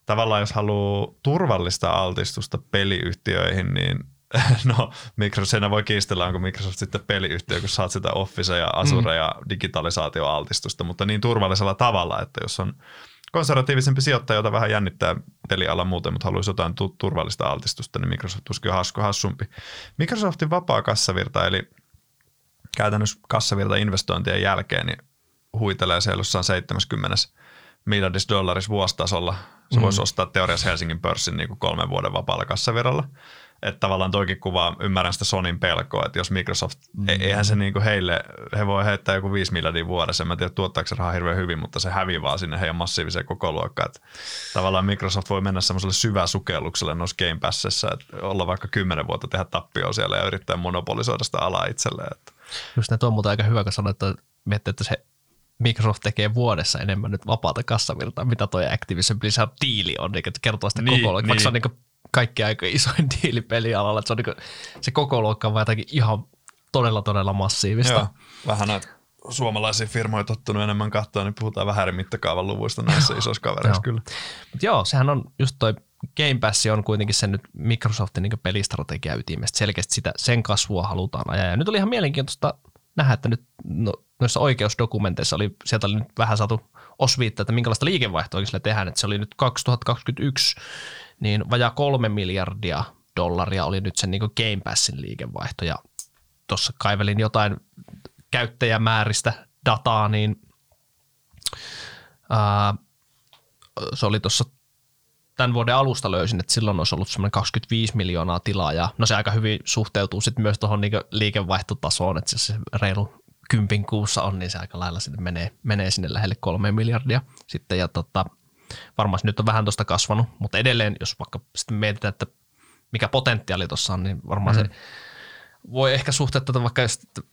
tavallaan jos haluaa turvallista altistusta peliyhtiöihin, niin no Microsoft, voi kiistellä, onko Microsoft sitten peliyhtiö, kun saat sitä Office ja Azure mm. ja digitalisaatioaltistusta, mutta niin turvallisella tavalla, että jos on konservatiivisempi sijoittaja, jota vähän jännittää peliala muuten, mutta haluaisi jotain turvallista altistusta, niin Microsoft tuskin hasku hassumpi. Microsoftin vapaa kassavirta, eli käytännössä kassavirta investointien jälkeen, niin huitelee siellä jossain 70 miljardissa dollarissa vuositasolla. Se mm. voisi ostaa teoriassa Helsingin pörssin niin kuin kolmen vuoden vapaalla kassavirralla. Että tavallaan toikin kuvaa, ymmärrän sitä Sonin pelkoa, että jos Microsoft, mm. eihän se niin kuin heille, he voi heittää joku 5 miljardia vuodessa, en tiedä tuottaako se rahaa hirveän hyvin, mutta se hävii vaan sinne heidän massiiviseen koko luokkaan. Että tavallaan Microsoft voi mennä semmoiselle syväsukellukselle noissa Game Passissa, että olla vaikka 10 vuotta tehdä tappioa siellä ja yrittää monopolisoida sitä alaa itselleen. Että. Just näin, tuo on muuten aika hyvä, kun sanoit, että miettii, että se Microsoft tekee vuodessa enemmän nyt vapaata kassavirtaa, mitä toi Activision Blizzard diili on, niin kertoo sitä niin, koko niin. vaikka se on niin kaikki aika isoin diili pelialalla, että se, on niin kuin, se koko luokka on jotakin ihan todella, todella massiivista. Joo, vähän näitä suomalaisia firmoja tottunut enemmän katsoa, niin puhutaan vähän eri mittakaavan luvuista näissä isoissa kavereissa kyllä. Mut joo, sehän on just toi Game Pass on kuitenkin sen nyt Microsoftin niin pelistrategia ytimestä. Selkeästi sitä, sen kasvua halutaan ajaa. Ja nyt oli ihan mielenkiintoista nähdä, että nyt no, noissa oikeusdokumenteissa oli, sieltä oli nyt vähän saatu osviittaa, että minkälaista liikevaihtoa sillä tehdään. Että se oli nyt 2021, niin vajaa kolme miljardia dollaria oli nyt sen niin Game Passin liikevaihto. Ja tuossa kaivelin jotain käyttäjämääristä dataa, niin ää, se oli tuossa tämän vuoden alusta löysin, että silloin olisi ollut semmoinen 25 miljoonaa tilaa ja no se aika hyvin suhteutuu sitten myös tuohon niin liikevaihtotasoon, että se reilu kympin kuussa on, niin se aika lailla sinne menee, menee sinne lähelle kolme miljardia sitten ja tota, varmasti nyt on vähän tuosta kasvanut, mutta edelleen jos vaikka sitten mietitään, että mikä potentiaali tuossa on, niin varmaan mm. se voi ehkä suhteuttaa vaikka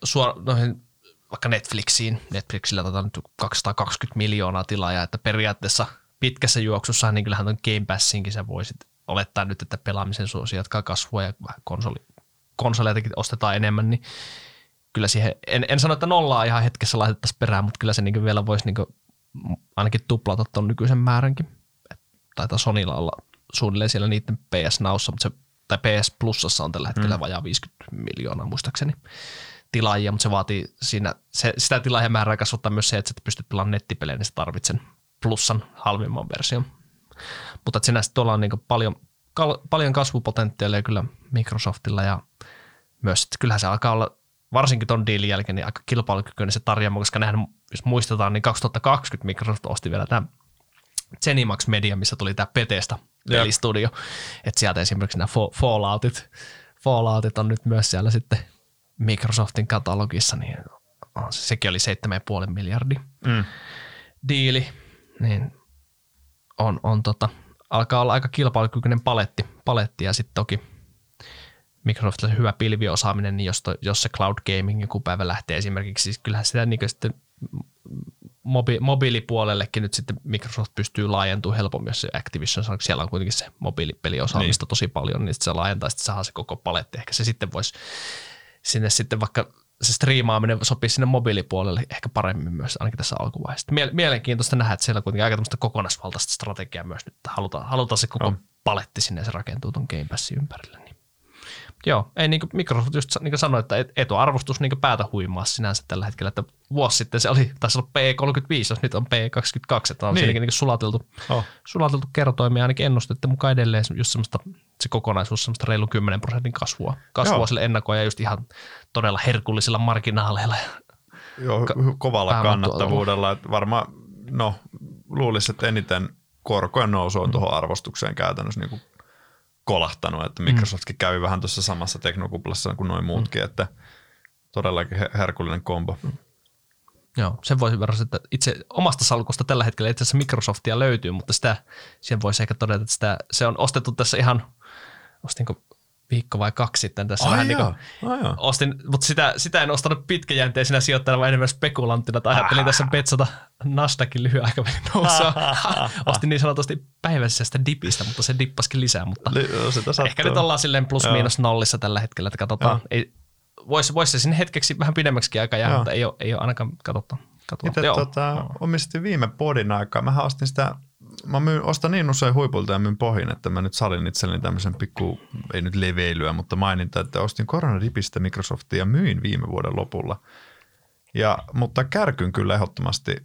suor- noihin vaikka Netflixiin. Netflixillä otetaan nyt 220 miljoonaa tilaa, että periaatteessa – pitkässä juoksussa, niin kyllähän tuon Game Passinkin sä voisit olettaa nyt, että pelaamisen suosi jatkaa kasvua ja konsoli, konsoleitakin ostetaan enemmän, niin kyllä siihen, en, en sano, että nollaa ihan hetkessä laitettaisiin perään, mutta kyllä se niin vielä voisi niin ainakin tuplata tuon nykyisen määränkin. Et taitaa Sonilla olla suunnilleen siellä niiden PS Naussa, mutta se, tai PS Plusassa on tällä hetkellä mm. vajaa 50 miljoonaa muistaakseni tilaajia, mutta se vaatii siinä, se, sitä tilaajamäärää kasvattaa myös se, että sä pystyt pelaamaan nettipelejä, niin sä tarvitset plussan halvimman version. Mutta että sinänsä tuolla on niin paljon, kal, paljon kasvupotentiaalia kyllä Microsoftilla ja myös, että kyllähän se alkaa olla varsinkin tuon diilin jälkeen niin aika kilpailukykyinen se tarjoama, koska nehän, jos muistetaan, niin 2020 Microsoft osti vielä tämä Zenimax Media, missä tuli tämä Petestä pelistudio, että sieltä esimerkiksi nämä Falloutit, Falloutit on nyt myös siellä sitten Microsoftin katalogissa, niin sekin oli 7,5 miljardia mm. diili, niin on, on tota, alkaa olla aika kilpailukykyinen paletti, paletti ja sitten toki Microsoftilla hyvä pilviosaaminen, niin jos, to, jos se cloud gaming joku päivä lähtee esimerkiksi, siis kyllähän sitä niin sitten mobi, mobiilipuolellekin nyt sitten Microsoft pystyy laajentumaan helpommin, jos se Activision, siellä on kuitenkin se mobiilipeliosaamista niin. tosi paljon, niin sitten se laajentaa, sitten saa se koko paletti. Ehkä se sitten voisi sinne sitten vaikka se striimaaminen sopii sinne mobiilipuolelle ehkä paremmin myös ainakin tässä alkuvaiheessa. Mielenkiintoista nähdä, että siellä on kuitenkin aika tämmöistä kokonaisvaltaista strategiaa myös nyt. Halutaan, halutaan se koko no. paletti sinne ja se rakentuu tuon Game Passin ympärille. Joo, ei niin kuin Microsoft just niin kuin sanoi, että etuarvostus niin päätä huimaa sinänsä tällä hetkellä, että vuosi sitten se oli, taisi olla P35, jos nyt on P22, että on niin. siinäkin niin sulateltu, oh. sulateltu kertoimia, ainakin ennustette mukaan edelleen just semmoista, se kokonaisuus semmoista reilun 10 prosentin kasvua, kasvua Joo. sille ennakoja just ihan todella herkullisilla marginaaleilla. Joo, kovalla kannattavuudella, että varmaan, no luulisin, että eniten korkojen nousu on mm. tuohon arvostukseen käytännössä niin kuin kolahtanut, että Microsoftkin kävi vähän tuossa samassa teknokuplassa kuin noin muutkin, mm. että todellakin herkullinen kombo. Joo, sen voisi verrata, että itse omasta salkusta tällä hetkellä itse asiassa Microsoftia löytyy, mutta sitä, siihen voisi ehkä todeta, että sitä, se on ostettu tässä ihan, ostinko viikko vai kaksi sitten tässä Ai vähän niin joo, kuin, ai joo. ostin, mutta sitä, sitä en ostanut pitkäjänteisenä sijoittajana, vaan enemmän spekulanttina, tai ajattelin tässä petsata Nasdaqin lyhyen aikavälin nousua. ostin niin sanotusti päiväisestä dipistä, mutta se dippaskin lisää, mutta sattuu. ehkä nyt ollaan silleen plus miinus nollissa tällä hetkellä, että katsotaan. Ei, voisi, voisi se sinne hetkeksi vähän pidemmäksikin aika jää, mutta ei ole, ei ole ainakaan katsotaan. Itse Joo. tota, omistin viime podin aikaa. Mähän ostin sitä, mä myyn, ostan niin usein huipulta ja myyn pohin, että mä nyt salin itselleni tämmöisen pikku, ei nyt leveilyä, mutta maininta, että ostin koronadipistä Microsoftia ja myin viime vuoden lopulla. Ja, mutta kärkyn kyllä ehdottomasti,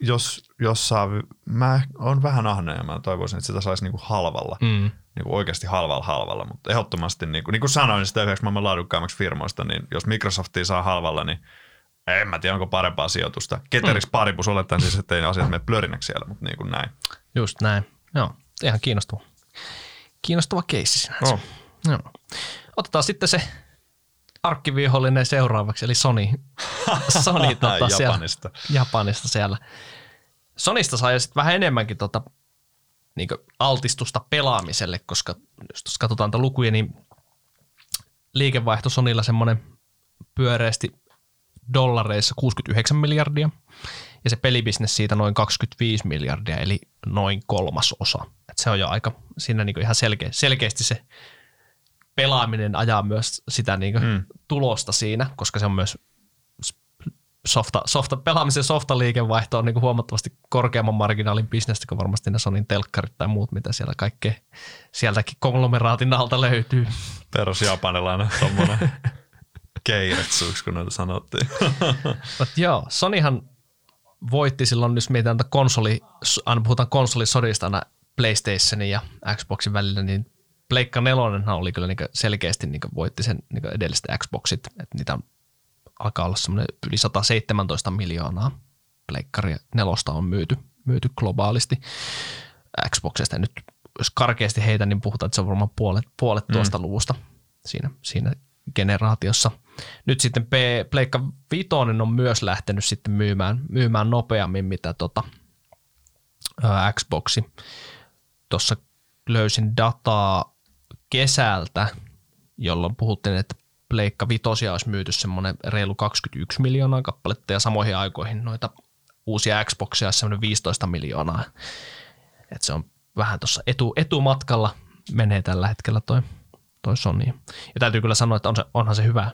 jos, jos saa, mä oon vähän ahne ja mä toivoisin, että sitä saisi niinku halvalla. Mm. Niin kuin oikeasti halvalla halvalla, mutta ehdottomasti, niin kuin, niin kuin sanoin, sitä yhdeksi maailman laadukkaimmaksi firmoista, niin jos Microsoftia saa halvalla, niin en mä tiedä, onko parempaa sijoitusta. Keteris Mm. paribus olettaen siis, että ei asiat mene plörinäksi siellä, mutta niin kuin näin. Just näin. Joo, ihan kiinnostava. Kiinnostava keissi sinänsä. Oh. Joo. Otetaan sitten se arkkivihollinen seuraavaksi, eli Sony. Sony tota, siellä, Japanista. Japanista siellä. Sonista sai sitten vähän enemmänkin tota, niin altistusta pelaamiselle, koska jos katsotaan tätä lukuja, niin liikevaihto Sonilla semmoinen pyöreästi dollareissa 69 miljardia ja se pelibisnes siitä noin 25 miljardia, eli noin kolmas osa. Et se on jo aika siinä niinku ihan selkeä, selkeästi se pelaaminen ajaa myös sitä niinku mm. tulosta siinä, koska se on myös softa, softa, pelaamisen softa-liikevaihto on niinku huomattavasti korkeamman marginaalin bisnestä kuin varmasti ne Sonin telkkarit tai muut, mitä siellä kaikkea sieltäkin konglomeraatin alta löytyy. Perus japanilainen tommonen keiretsuuksi, kun noita sanottiin. Mutta joo, Sonyhan voitti silloin, jos mietitään tätä konsoli, aina puhutaan konsolisodista aina PlayStationin ja Xboxin välillä, niin Pleikka nelonenhan oli kyllä niinku selkeästi niinku voitti sen niinku edelliset Xboxit, että niitä on, alkaa olla semmoinen yli 117 miljoonaa Pleikkaria nelosta on myyty, myyty globaalisti Xboxista. Nyt jos karkeasti heitä, niin puhutaan, että se on varmaan puolet, puolet tuosta mm. luvusta siinä, siinä generaatiossa. Nyt sitten Pleikka Vitoinen on myös lähtenyt sitten myymään, myymään nopeammin, mitä tota, ää, Xboxi. Tuossa löysin dataa kesältä, jolloin puhuttiin, että Pleikka Vitosia olisi myyty semmoinen reilu 21 miljoonaa kappaletta ja samoihin aikoihin noita uusia Xboxia olisi semmoinen 15 miljoonaa. Et se on vähän tuossa etu, etumatkalla menee tällä hetkellä toi, toi Sony. Ja täytyy kyllä sanoa, että on se, onhan se hyvä,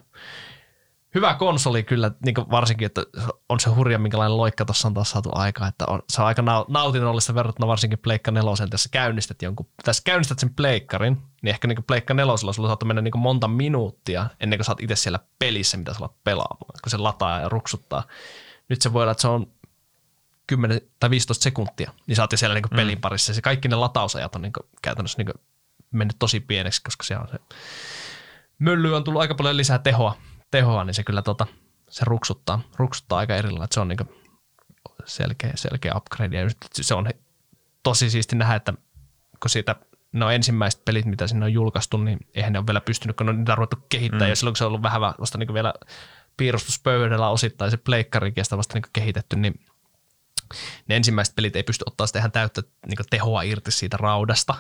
hyvä konsoli kyllä, niin varsinkin, että on se hurja, minkälainen loikka tuossa on taas saatu aikaa, että on, se on aika nau- nautinnollista verrattuna varsinkin Pleikka nelosen, tässä käynnistät jonkun, tässä käynnistät sen pleikkarin, niin ehkä niin Pleikka nelosella sulla saattaa mennä niin monta minuuttia ennen kuin sä oot itse siellä pelissä, mitä sä alat pelaamaan, kun se lataa ja ruksuttaa. Nyt se voi olla, että se on 10 tai 15 sekuntia, niin sä oot siellä niin pelin parissa. Ja se kaikki ne latausajat on niin käytännössä niin mennyt tosi pieneksi, koska siellä on se mölly on tullut aika paljon lisää tehoa, tehoa niin se kyllä tota, se ruksuttaa, ruksuttaa aika erillä, että se on niin selkeä, selkeä upgrade. Ja se on tosi siisti nähdä, että kun siitä no ensimmäiset pelit, mitä sinne on julkaistu, niin eihän ne ole vielä pystynyt, kun ne on niitä ruvettu kehittämään. Mm. Ja silloin, kun se on ollut vähän vasta niin vielä piirustuspöydällä osittain se pleikkari kestä vasta niin kehitetty, niin ne ensimmäiset pelit ei pysty ottaa sitä ihan täyttä niin tehoa irti siitä raudasta.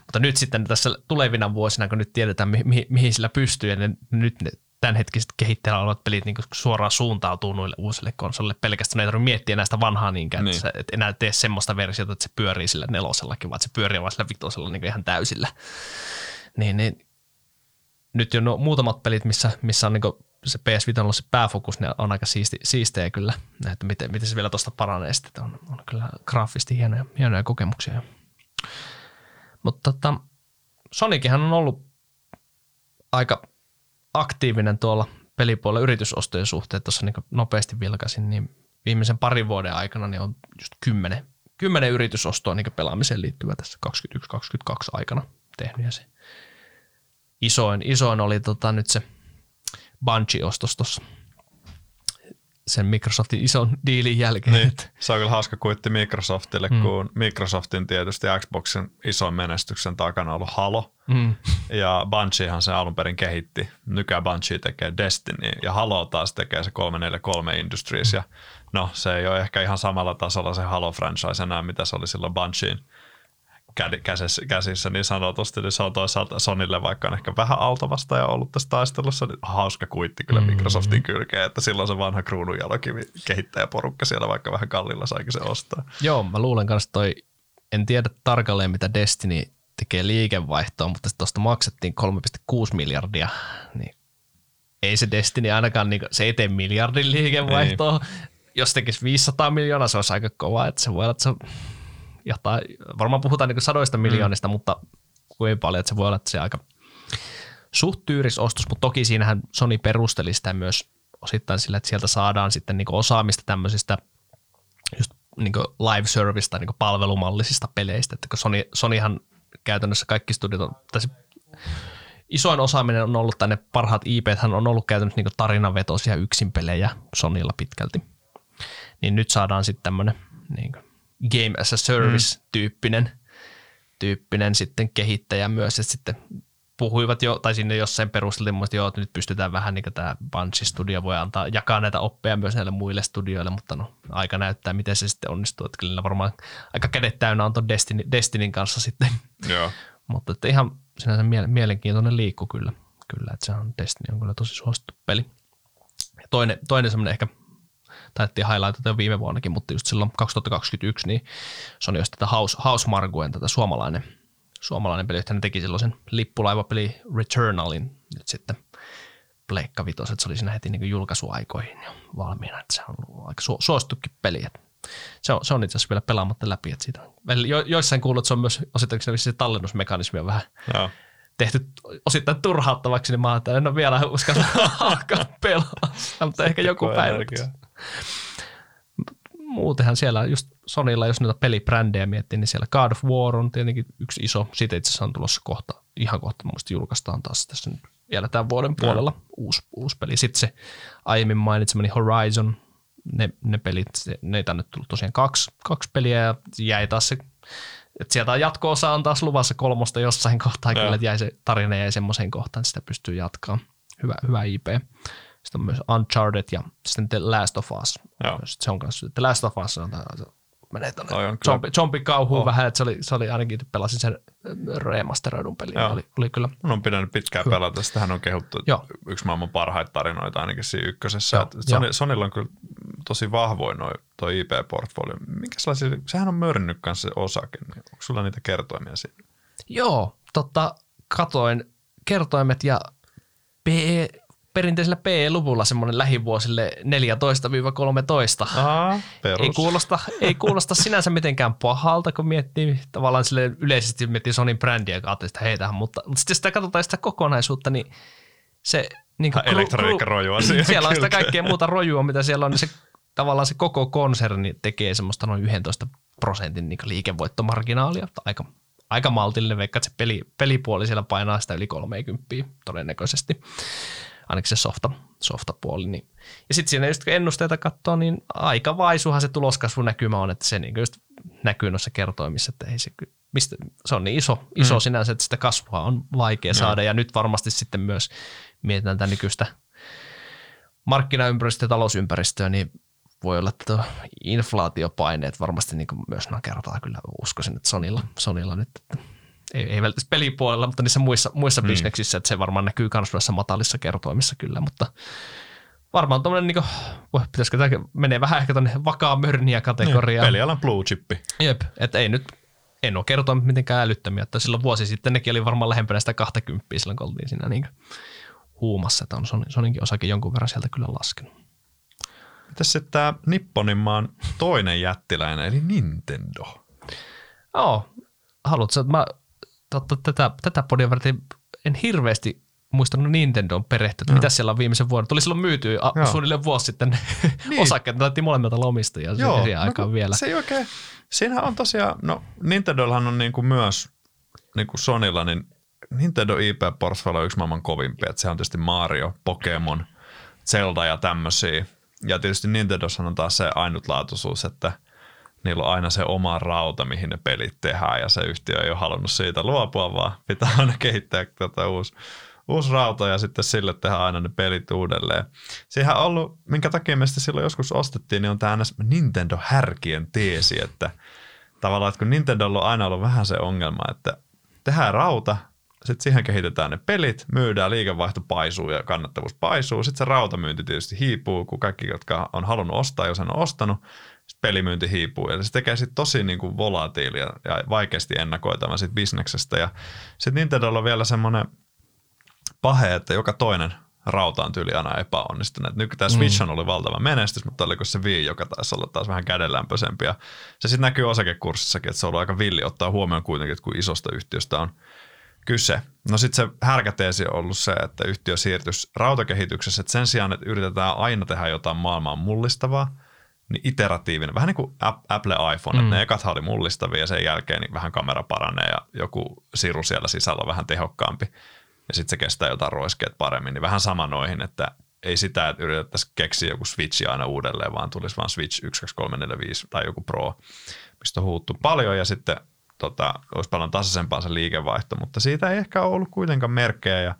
Mutta nyt sitten tässä tulevina vuosina, kun nyt tiedetään, mi- mi- mihin sillä pystyy, ja ne, nyt ne tämänhetkiset kehittäjällä olevat pelit niin suoraan suuntautuu noille uusille konsolille pelkästään. Ei tarvitse miettiä näistä vanhaa niinkään, niin. että et enää tee semmoista versiota, että se pyörii sillä nelosellakin, vaan se pyörii vain sillä vitosella niin ihan täysillä. Niin, niin nyt jo no, muutamat pelit, missä, missä on niin se PS5 on ollut se pääfokus, ne on aika siisti, siistejä kyllä, että miten, miten se vielä tuosta paranee sitten, on, on kyllä graafisesti hienoja, hienoja kokemuksia. Mutta tota, Sonikinhan on ollut aika aktiivinen tuolla pelipuolella yritysostojen suhteen, tuossa niin nopeasti vilkaisin, niin viimeisen parin vuoden aikana niin on just kymmenen, kymmenen yritysostoa niin pelaamiseen liittyvää tässä 21-22 aikana tehnyt. Ja se isoin, isoin oli tota nyt se Bungie-ostos tuossa sen Microsoftin ison diilin jälkeen. Niin, se on kyllä hauska kuitti Microsoftille, mm. kun Microsoftin tietysti Xboxin ison menestyksen takana on ollut Halo. Mm. Ja Bungiehan se alun perin kehitti. Nykyään Bungie tekee Destiny ja Halo taas tekee se 343 Industries. Ja no se ei ole ehkä ihan samalla tasolla se Halo franchise enää, mitä se oli silloin Bungien kädi- käsissä, käsissä niin sanotusti, niin se on toisaalta Sonille, vaikka on ehkä vähän autovasta ollut tässä taistelussa, niin hauska kuitti kyllä Microsoftin kylkeen, että silloin se vanha kruununjalokivi kehittäjäporukka siellä vaikka vähän kallilla saikin se ostaa. Joo, mä luulen kanssa toi, en tiedä tarkalleen mitä Destiny tekee liikevaihtoa, mutta tuosta maksettiin 3,6 miljardia, niin ei se Destiny ainakaan, niin, se ei tee miljardin liikevaihtoa. Jos tekisi 500 miljoonaa, se olisi aika kova, että se voi olla, että se jotain, varmaan puhutaan niin sadoista miljoonista, mm. mutta kuin paljon, että se voi olla, että se aika suht tyyris ostos, mutta toki siinähän Sony perusteli sitä myös osittain sillä, että sieltä saadaan sitten niin osaamista tämmöisistä just niin live service tai niin palvelumallisista peleistä, että kun Sony, Sonyhan käytännössä kaikki studiot on, tai se isoin osaaminen on ollut, tai ne parhaat IP on ollut käytännössä niin tarinavetoisia yksin pelejä Sonylla pitkälti. Niin nyt saadaan sitten tämmöinen niin game as a service-tyyppinen tyyppinen sitten kehittäjä myös, että sitten puhuivat jo, tai sinne jossain perusteltiin että joo, että nyt pystytään vähän niin kuin tämä Bungie Studio voi antaa, jakaa näitä oppeja myös näille muille studioille, mutta no aika näyttää, miten se sitten onnistuu, että kyllä varmaan aika kädet täynnä on tuon Destiny, Destinin kanssa sitten, Joo. mutta että ihan sinänsä miele- mielenkiintoinen liikku kyllä, kyllä, että se on Destiny on kyllä tosi suosittu peli. Ja toinen, toinen semmoinen ehkä taidettiin highlightata jo viime vuonnakin, mutta just silloin 2021, niin Sony olisi tätä House, House Marguen, tätä suomalainen, suomalainen peli, ne teki silloin sen lippulaivapeli Returnalin nyt sitten Pleikka Vitos, että se oli siinä heti niin julkaisuaikoihin jo valmiina, että se on ollut aika su- suosittukin peli. Se on, se on itse asiassa vielä pelaamatta läpi, että siitä on, jo, joissain kuullut, että se on myös osittain se tallennusmekanismi on vähän Joo. Tehty osittain turhauttavaksi, niin mä ajattelin, että en ole vielä uskalla alkaa pelaa, mutta ehkä joku päivä. Muutenhan siellä just Sonylla, jos noita pelibrändejä miettii, niin siellä God of War on tietenkin yksi iso. Siitä itse asiassa on tulossa kohta, ihan kohta muista julkaistaan taas tässä nyt vielä tämän vuoden puolella uusi, uusi peli. Sitten se aiemmin mainitsemani Horizon, ne, ne pelit, neitä on nyt tullut tosiaan kaksi, kaksi peliä ja jäi taas se, että sieltä on jatko-osa on taas luvassa kolmosta jossain kohtaa, Joo. kyllä, että jäi se tarina jäi semmoiseen kohtaan, että sitä pystyy jatkaa. Hyvä, hyvä IP. Sitten on myös Uncharted ja sitten The Last of Us. Että Se on kanssa, The Last of Us on menee tuonne zombi, zombikauhuun Oh. vähän, että se oli, se oli ainakin, pelasin sen remasteroidun pelin. Joo. Oli, oli kyllä Mun on pitänyt pitkään pelata, sitähän on kehuttu Joo. yksi maailman parhaita tarinoita ainakin siinä ykkösessä. Joo, Sony. Sonylla on kyllä tosi vahvoin noi, toi IP-portfolio. Minkälaisia, sehän on mörnnyt kanssa se osake, niin onko sulla niitä kertoimia siinä? Joo, totta, katoin kertoimet ja PE, perinteisellä PE-luvulla semmoinen lähivuosille 14-13. Aa, perus. Ei kuulosta, ei kuulosta sinänsä mitenkään pahalta, kun miettii tavallaan sille yleisesti miettii Sonin brändiä, ja ajattelee sitä heitähän, mutta, mutta sitten sitä katsotaan sitä kokonaisuutta, niin se niin kuin, Elektroniikkarojua siinä siellä on sitä kaikkea muuta rojua, mitä siellä on, niin se tavallaan se koko konserni tekee semmoista noin 11 prosentin niin liikevoittomarginaalia. Aika, aika maltillinen, vaikka se peli, pelipuoli siellä painaa sitä yli 30 todennäköisesti. Ainakin se softa, softapuoli. Niin. Ja sitten siinä just kun ennusteita katsoo, niin aika vaisuhan se tuloskasvunäkymä on, että se niin just näkyy noissa kertoimissa, että ei se, mistä, se on niin iso, iso mm. sinänsä, että sitä kasvua on vaikea saada. Ja nyt varmasti sitten myös mietitään tätä nykyistä markkinaympäristöä ja talousympäristöä, niin voi olla, että tuo inflaatiopaineet varmasti niin myös nakertaa kyllä uskoisin, että Sonilla, Sonilla nyt, että ei, ei välttämättä pelipuolella, mutta niissä muissa, muissa mm. bisneksissä, että se varmaan näkyy myös noissa matalissa kertoimissa kyllä, mutta varmaan tuommoinen, niin kuin, pitäisikö tämä menee vähän ehkä tuonne vakaa mörniä kategoriaan. Pelialan blue chippi. Jep, että ei nyt, en ole kertonut mitenkään älyttömiä, että silloin vuosi sitten nekin oli varmaan lähempänä sitä 20 silloin, kun oltiin siinä niin huumassa, että on Soninkin osake jonkun verran sieltä kyllä laskenut. Mitäs sitten tämä Nipponin maan toinen jättiläinen, eli Nintendo? Joo, haluatko, että mä totta, tätä, tätä podia varten en hirveästi muistanut Nintendon perehtyä, että mitä siellä on viimeisen vuoden. Tuli silloin myytyä a- suunnilleen vuosi sitten Niin. osakkeet, ne molemmilta lomistajia Joo, siihen aikaan kun vielä. Se ei oikein, siinä on tosiaan, no Nintendollahan on niinku myös, niin kuin Sonylla, niin Nintendo IP-portfolio on yksi maailman kovimpia. Että se on tietysti Mario, Pokemon, Zelda ja tämmöisiä. ja tietysti Nintendossahan on taas se ainutlaatuisuus, että niillä on aina se oma rauta, mihin ne pelit tehdään ja se yhtiö ei ole halunnut siitä luopua, vaan pitää aina kehittää tätä uusi, uusi rauta ja sitten sille tehdään aina ne pelit uudelleen. Siihen on ollut, minkä takia me silloin joskus ostettiin, niin on tämä Nintendo-härkien teesi, että tavallaan, että kun Nintendolla on aina ollut vähän se ongelma, että tehdään rauta, sitten siihen kehitetään ne pelit, myydään, liikevaihto paisuu ja kannattavuus paisuu. Sitten se rautamyynti tietysti hiipuu, kun kaikki, jotka on halunnut ostaa, jos on ostanut, pelimyynti hiipuu. Ja se tekee sitten tosi niin kuin volatiilia ja vaikeasti ennakoitava sit bisneksestä. Ja sitten Nintendolla on vielä semmoinen pahe, että joka toinen rauta on tyyli aina epäonnistunut. Nyt tämä Switch on ollut valtava menestys, mutta oliko se Wii, joka taisi olla taas vähän kädenlämpöisempi. Ja se sitten näkyy osakekurssissakin, että se on ollut aika villi ottaa huomioon kuitenkin, että kun isosta yhtiöstä on kyse. No sitten se härkäteesi on ollut se, että yhtiö siirtyisi rautakehityksessä, että sen sijaan, että yritetään aina tehdä jotain maailmaa mullistavaa, niin iteratiivinen, vähän niin kuin Apple iPhone, mm. että ne ekat oli mullistavia ja sen jälkeen niin vähän kamera paranee ja joku siru siellä sisällä on vähän tehokkaampi. Ja sitten se kestää jotain roiskeet paremmin, niin vähän sama noihin, että ei sitä, että yritettäisiin keksiä joku Switch aina uudelleen, vaan tulisi vaan Switch 1, 2, 3, 4, 5 tai joku Pro, mistä on huuttu paljon. Ja sitten tota, olisi paljon tasaisempaa se liikevaihto, mutta siitä ei ehkä ollut kuitenkaan merkkejä. Ja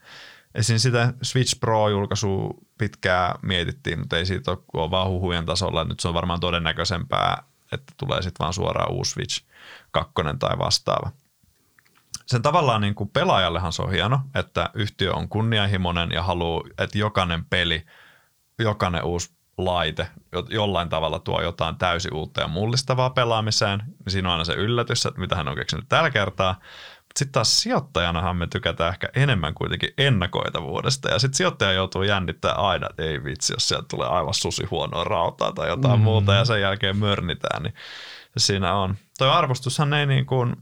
Esim. sitä Switch Pro-julkaisua pitkään mietittiin, mutta ei siitä ole, ole vaan huhujen tasolla. Nyt se on varmaan todennäköisempää, että tulee sitten vaan suoraan uusi Switch 2 tai vastaava. Sen tavallaan niin kuin pelaajallehan se on hieno, että yhtiö on kunnianhimoinen ja haluaa, että jokainen peli, jokainen uusi laite jollain tavalla tuo jotain täysin uutta ja mullistavaa pelaamiseen, siinä on aina se yllätys, että mitä hän on keksinyt tällä kertaa. Sitten taas sijoittajanahan me tykätään ehkä enemmän kuitenkin ennakoitavuudesta. Ja sitten sijoittaja joutuu jännittämään aina, että ei vitsi, jos sieltä tulee aivan susi huonoa rautaa tai jotain mm. muuta ja sen jälkeen mörnitään, niin siinä on. Toi arvostushan ei niin kuin,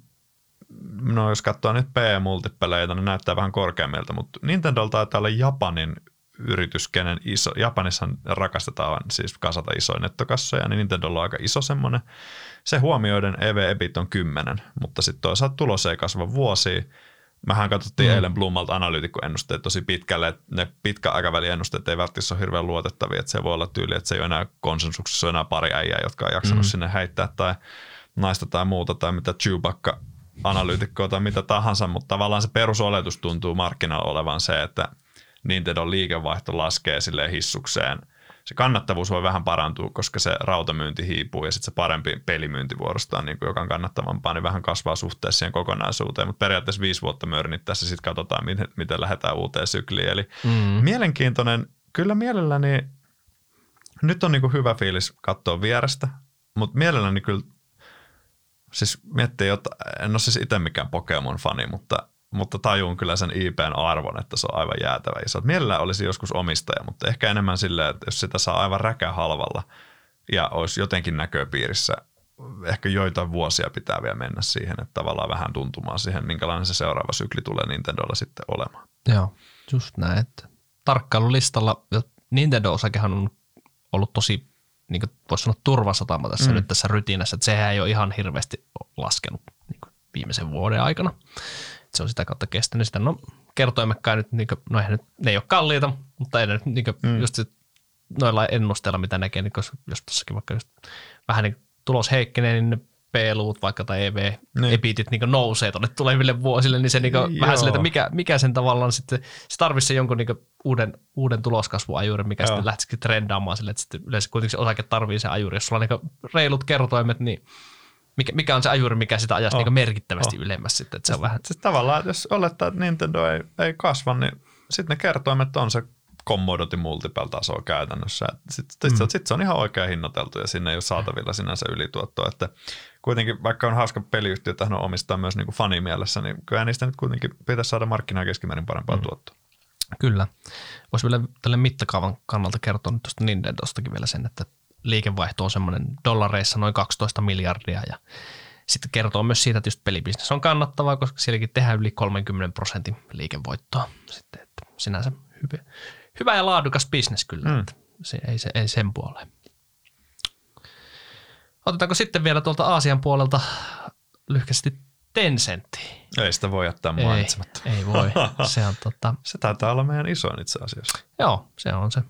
no jos katsoo nyt P-multipeleitä, niin näyttää vähän korkeammilta, mutta Nintendo taitaa olla Japanin yritys, kenen iso, Japanissa rakastetaan siis kasata isoja nettokassoja, niin Nintendo on aika iso semmoinen. Se huomioiden EV-EBIT on 10, mutta sitten toisaalta tulos ei kasva vuosia. Mähän katsottiin mm. eilen Blummalta analyytikkoennusteet tosi pitkälle, että ne pitkä aikavälin ennusteet ei välttämättä ole hirveän luotettavia, että se voi olla tyyli, että se ei ole enää konsensuksessa, enää pari äijää, jotka on jaksanut mm. sinne heittää tai naista tai muuta tai mitä Chewbacca analyytikkoa tai mitä tahansa, mutta tavallaan se perusoletus tuntuu markkinalla olevan se, että – Nintendo liikevaihto laskee sille hissukseen. Se kannattavuus voi vähän parantua, koska se rautamyynti hiipuu ja sitten se parempi pelimyynti vuorostaan, niin kuin joka on kannattavampaa, niin vähän kasvaa suhteessa siihen kokonaisuuteen. Mutta periaatteessa viisi vuotta mörnittäessä sitten katsotaan, miten, miten lähdetään uuteen sykliin. Eli mm. mielenkiintoinen, kyllä mielelläni, nyt on niin kuin hyvä fiilis katsoa vierestä, mutta mielelläni kyllä, siis miettii, että en ole siis itse mikään Pokemon-fani, mutta mutta tajuun kyllä sen IPn arvon, että se on aivan jäätävä iso. Mielellään olisi joskus omistaja, mutta ehkä enemmän silleen, että jos sitä saa aivan räkähalvalla ja olisi jotenkin näköpiirissä, ehkä joitain vuosia pitää vielä mennä siihen, että tavallaan vähän tuntumaan siihen, minkälainen se seuraava sykli tulee Nintendolla sitten olemaan. Joo, just näin. Että tarkkailulistalla Nintendo-osakehan on ollut tosi, niin kuin voisi sanoa, turvasatama tässä mm. nyt tässä rytinässä, että sehän ei ole ihan hirveästi laskenut niin viimeisen vuoden aikana se on sitä kautta kestänyt sitä. No kertoimekkaan nyt, niin kuin, no eihän nyt, ne ei ole kalliita, mutta ei ne nyt niin kuin, mm. just sit, noilla ennusteilla, mitä näkee, niin jos tuossakin vaikka just vähän niin tulos heikkenee, niin ne P-luvut vaikka tai EV-epitit niin. niin nousee tuonne tuleville vuosille, niin se niin vähän silleen, että mikä, mikä sen tavallaan sitten, se tarvitsisi jonkun niin uuden, uuden tuloskasvuajurin, mikä Joo. sitten lähtisikin trendaamaan sille, että sitten yleensä kuitenkin se osake tarvii se ajuri. Jos sulla on niin reilut kertoimet, niin mikä, mikä on se ajuri, mikä sitä ajasta oh. niin merkittävästi oh. ylemmäs sitten. Että se on siis, vähän... siis tavallaan, että jos olettaa, että Nintendo ei, ei kasva, niin sitten ne kertoimet on se commodity multiple taso käytännössä. Sitten sit, mm. sit se on ihan oikein hinnoiteltu ja sinne ei ole saatavilla sinänsä ylituottoa. Että kuitenkin, vaikka on hauska peliyhtiö, että hän omistaa myös niin fanimielessä, niin kyllä niistä nyt kuitenkin pitäisi saada markkinaa keskimäärin parempaa mm. tuottoa. Kyllä. Voisi vielä tälle mittakaavan kannalta kertoa nyt tuosta Nintendostakin vielä sen, että liikevaihto on semmoinen dollareissa noin 12 miljardia ja sitten kertoo myös siitä, että just pelibisnes on kannattavaa, koska sielläkin tehdään yli 30 prosentin liikevoittoa. Sitten, että sinänsä hyvä, hyvä ja laadukas bisnes kyllä, mm. että se, ei, se, ei sen puoleen. Otetaanko sitten vielä tuolta Aasian puolelta lyhkästi Tencentti? Ei sitä voi jättää mainitsematta. Ei, ei voi. Se, on, tota... se taitaa olla meidän isoin itse asiassa. Joo, se on se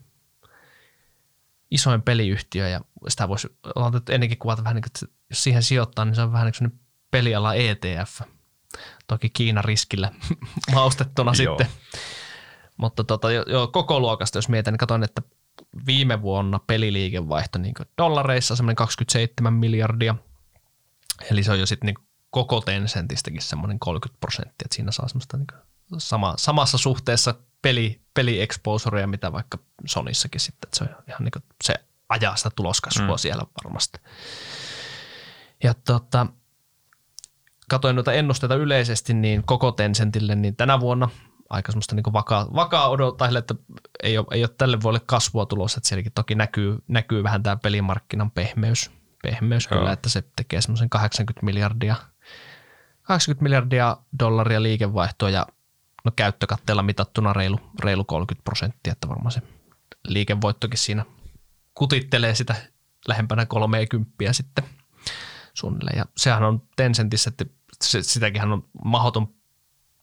isoin peliyhtiö ja sitä voisi ennenkin kuvata vähän niin kuin, että jos siihen sijoittaa, niin se on vähän niin kuin peliala ETF. Toki Kiinan riskillä maustettuna sitten. Mutta tota, jo, koko luokasta, jos mietin, niin katsoin, että viime vuonna peliliikevaihto niin dollareissa semmoinen 27 miljardia. Eli se on jo sitten niin koko Tencentistäkin semmoinen 30 prosenttia, että siinä saa semmoista niin sama, samassa suhteessa peli, peliexposurea, mitä vaikka Sonissakin sitten, että se on ihan niin se ajaa sitä tuloskasvua mm. siellä varmasti. Ja tota, katoin noita ennusteita yleisesti, niin koko Tencentille, niin tänä vuonna aika semmoista niin vakaa, vakaa odottaa, että ei ole, ei ole tälle vuodelle kasvua tulossa, että sielläkin toki näkyy, näkyy vähän tämä pelimarkkinan pehmeys, pehmeys kyllä, että se tekee semmoisen 80 miljardia, 80 miljardia dollaria liikevaihtoa ja no käyttökatteella mitattuna reilu, reilu 30 prosenttia, että varmaan se liikevoittokin siinä kutittelee sitä lähempänä 30 sitten suunnilleen. Ja sehän on Tencentissä, että se, sitäkin on mahdoton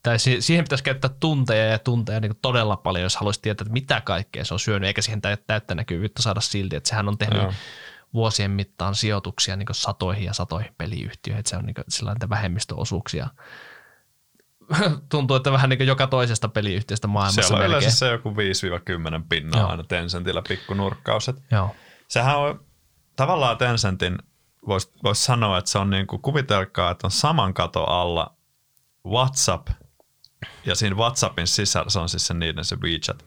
tai siihen pitäisi käyttää tunteja ja tunteja niin todella paljon, jos haluaisi tietää, että mitä kaikkea se on syönyt, eikä siihen täyttä näkyvyyttä saada silti, että sehän on tehnyt Joo. vuosien mittaan sijoituksia niin satoihin ja satoihin peliyhtiöihin, että se on niin sillä vähemmistöosuuksia tuntuu, että vähän niin joka toisesta peliyhtiöstä maailmassa Se on melkein. yleensä se joku 5-10 pinnaa Joo. aina Tencentillä pikku nurkkaus. Joo. Sehän on tavallaan Tencentin, voisi vois sanoa, että se on niin kuin, kuvitelkaa, että on saman kato alla WhatsApp ja siinä WhatsAppin sisällä, se on siis se niiden se WeChat,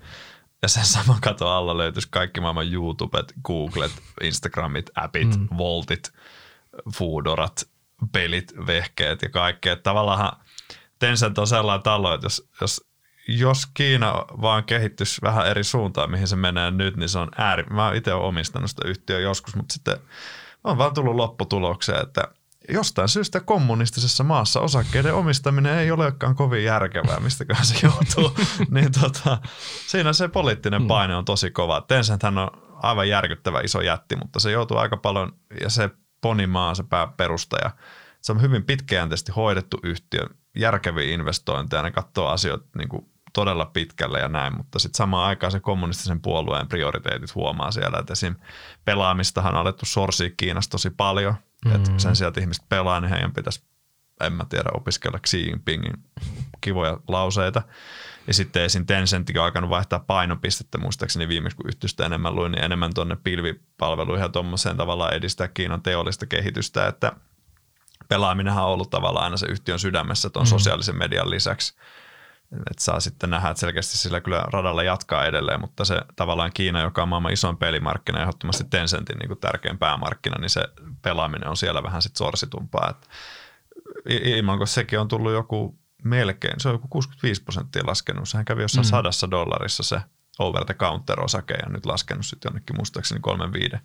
ja sen saman kato alla löytyisi kaikki maailman YouTubet, Googlet, Instagramit, appit, mm. Voltit, Foodorat, pelit, vehkeet ja kaikkea. Tavallaan Tencent on sellainen talo, että jos, jos, jos Kiina vaan kehittyisi vähän eri suuntaan, mihin se menee nyt, niin se on ääri. Mä itse olen omistanut sitä yhtiöä joskus, mutta sitten on vaan tullut lopputulokseen, että jostain syystä kommunistisessa maassa osakkeiden omistaminen ei olekaan kovin järkevää, mistäköhän se joutuu. niin tota, siinä se poliittinen mm. paine on tosi kova. Tencent on aivan järkyttävä iso jätti, mutta se joutuu aika paljon, ja se Ponimaa, se pääperustaja, se on hyvin pitkäjänteisesti hoidettu yhtiö, järkeviä investointeja, ne katsoo asioita niin kuin todella pitkälle ja näin, mutta sitten samaan aikaan se kommunistisen puolueen prioriteetit huomaa siellä, että esim. pelaamistahan on alettu sorsia Kiinasta tosi paljon, mm-hmm. että sen sieltä ihmiset pelaa, niin heidän pitäisi, en mä tiedä, opiskella Xi Jinpingin kivoja lauseita. Ja sitten esim. Tencentkin on alkanut vaihtaa painopistettä, muistaakseni viimeksi kun yhtystä enemmän luin, niin enemmän tuonne pilvipalveluihin ja tuommoiseen tavallaan edistää Kiinan teollista kehitystä, että – pelaaminenhan on ollut tavallaan aina se yhtiön sydämessä tuon mm. sosiaalisen median lisäksi. Että saa sitten nähdä, että selkeästi sillä kyllä radalla jatkaa edelleen, mutta se tavallaan Kiina, joka on maailman isoin pelimarkkina ja ehdottomasti Tencentin niin tärkein päämarkkina, niin se pelaaminen on siellä vähän sitten sorsitumpaa. Et ilman, kun sekin on tullut joku melkein, se on joku 65 prosenttia laskenut. Sehän kävi jossain mm. sadassa dollarissa se over the counter osake ja nyt laskenut sitten jonnekin muistaakseni kolmen viiden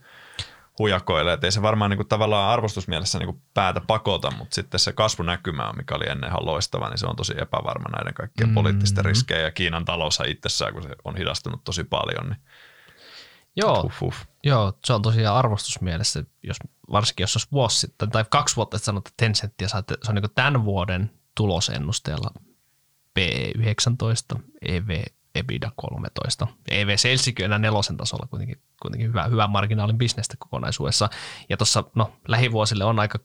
hujakoille. Että ei se varmaan niin kuin, tavallaan arvostusmielessä niin kuin, päätä pakota, mutta sitten se kasvunäkymä, mikä oli ennen ihan loistava, niin se on tosi epävarma näiden kaikkien mm. poliittisten riskejä ja Kiinan talous itsessään, kun se on hidastunut tosi paljon. Niin Joo, huff, huff. joo, se on tosiaan arvostusmielessä, jos, varsinkin jos olisi vuosi sitten tai kaksi vuotta, että sanot, että Tencenttiä saatte, se on niin tämän vuoden tulosennusteella P19, EV EBITDA 13. EV Salesikin enää nelosen tasolla kuitenkin, kuitenkin hyvä, hyvä marginaalin bisnestä kokonaisuudessa. Ja tuossa no, lähivuosille on aika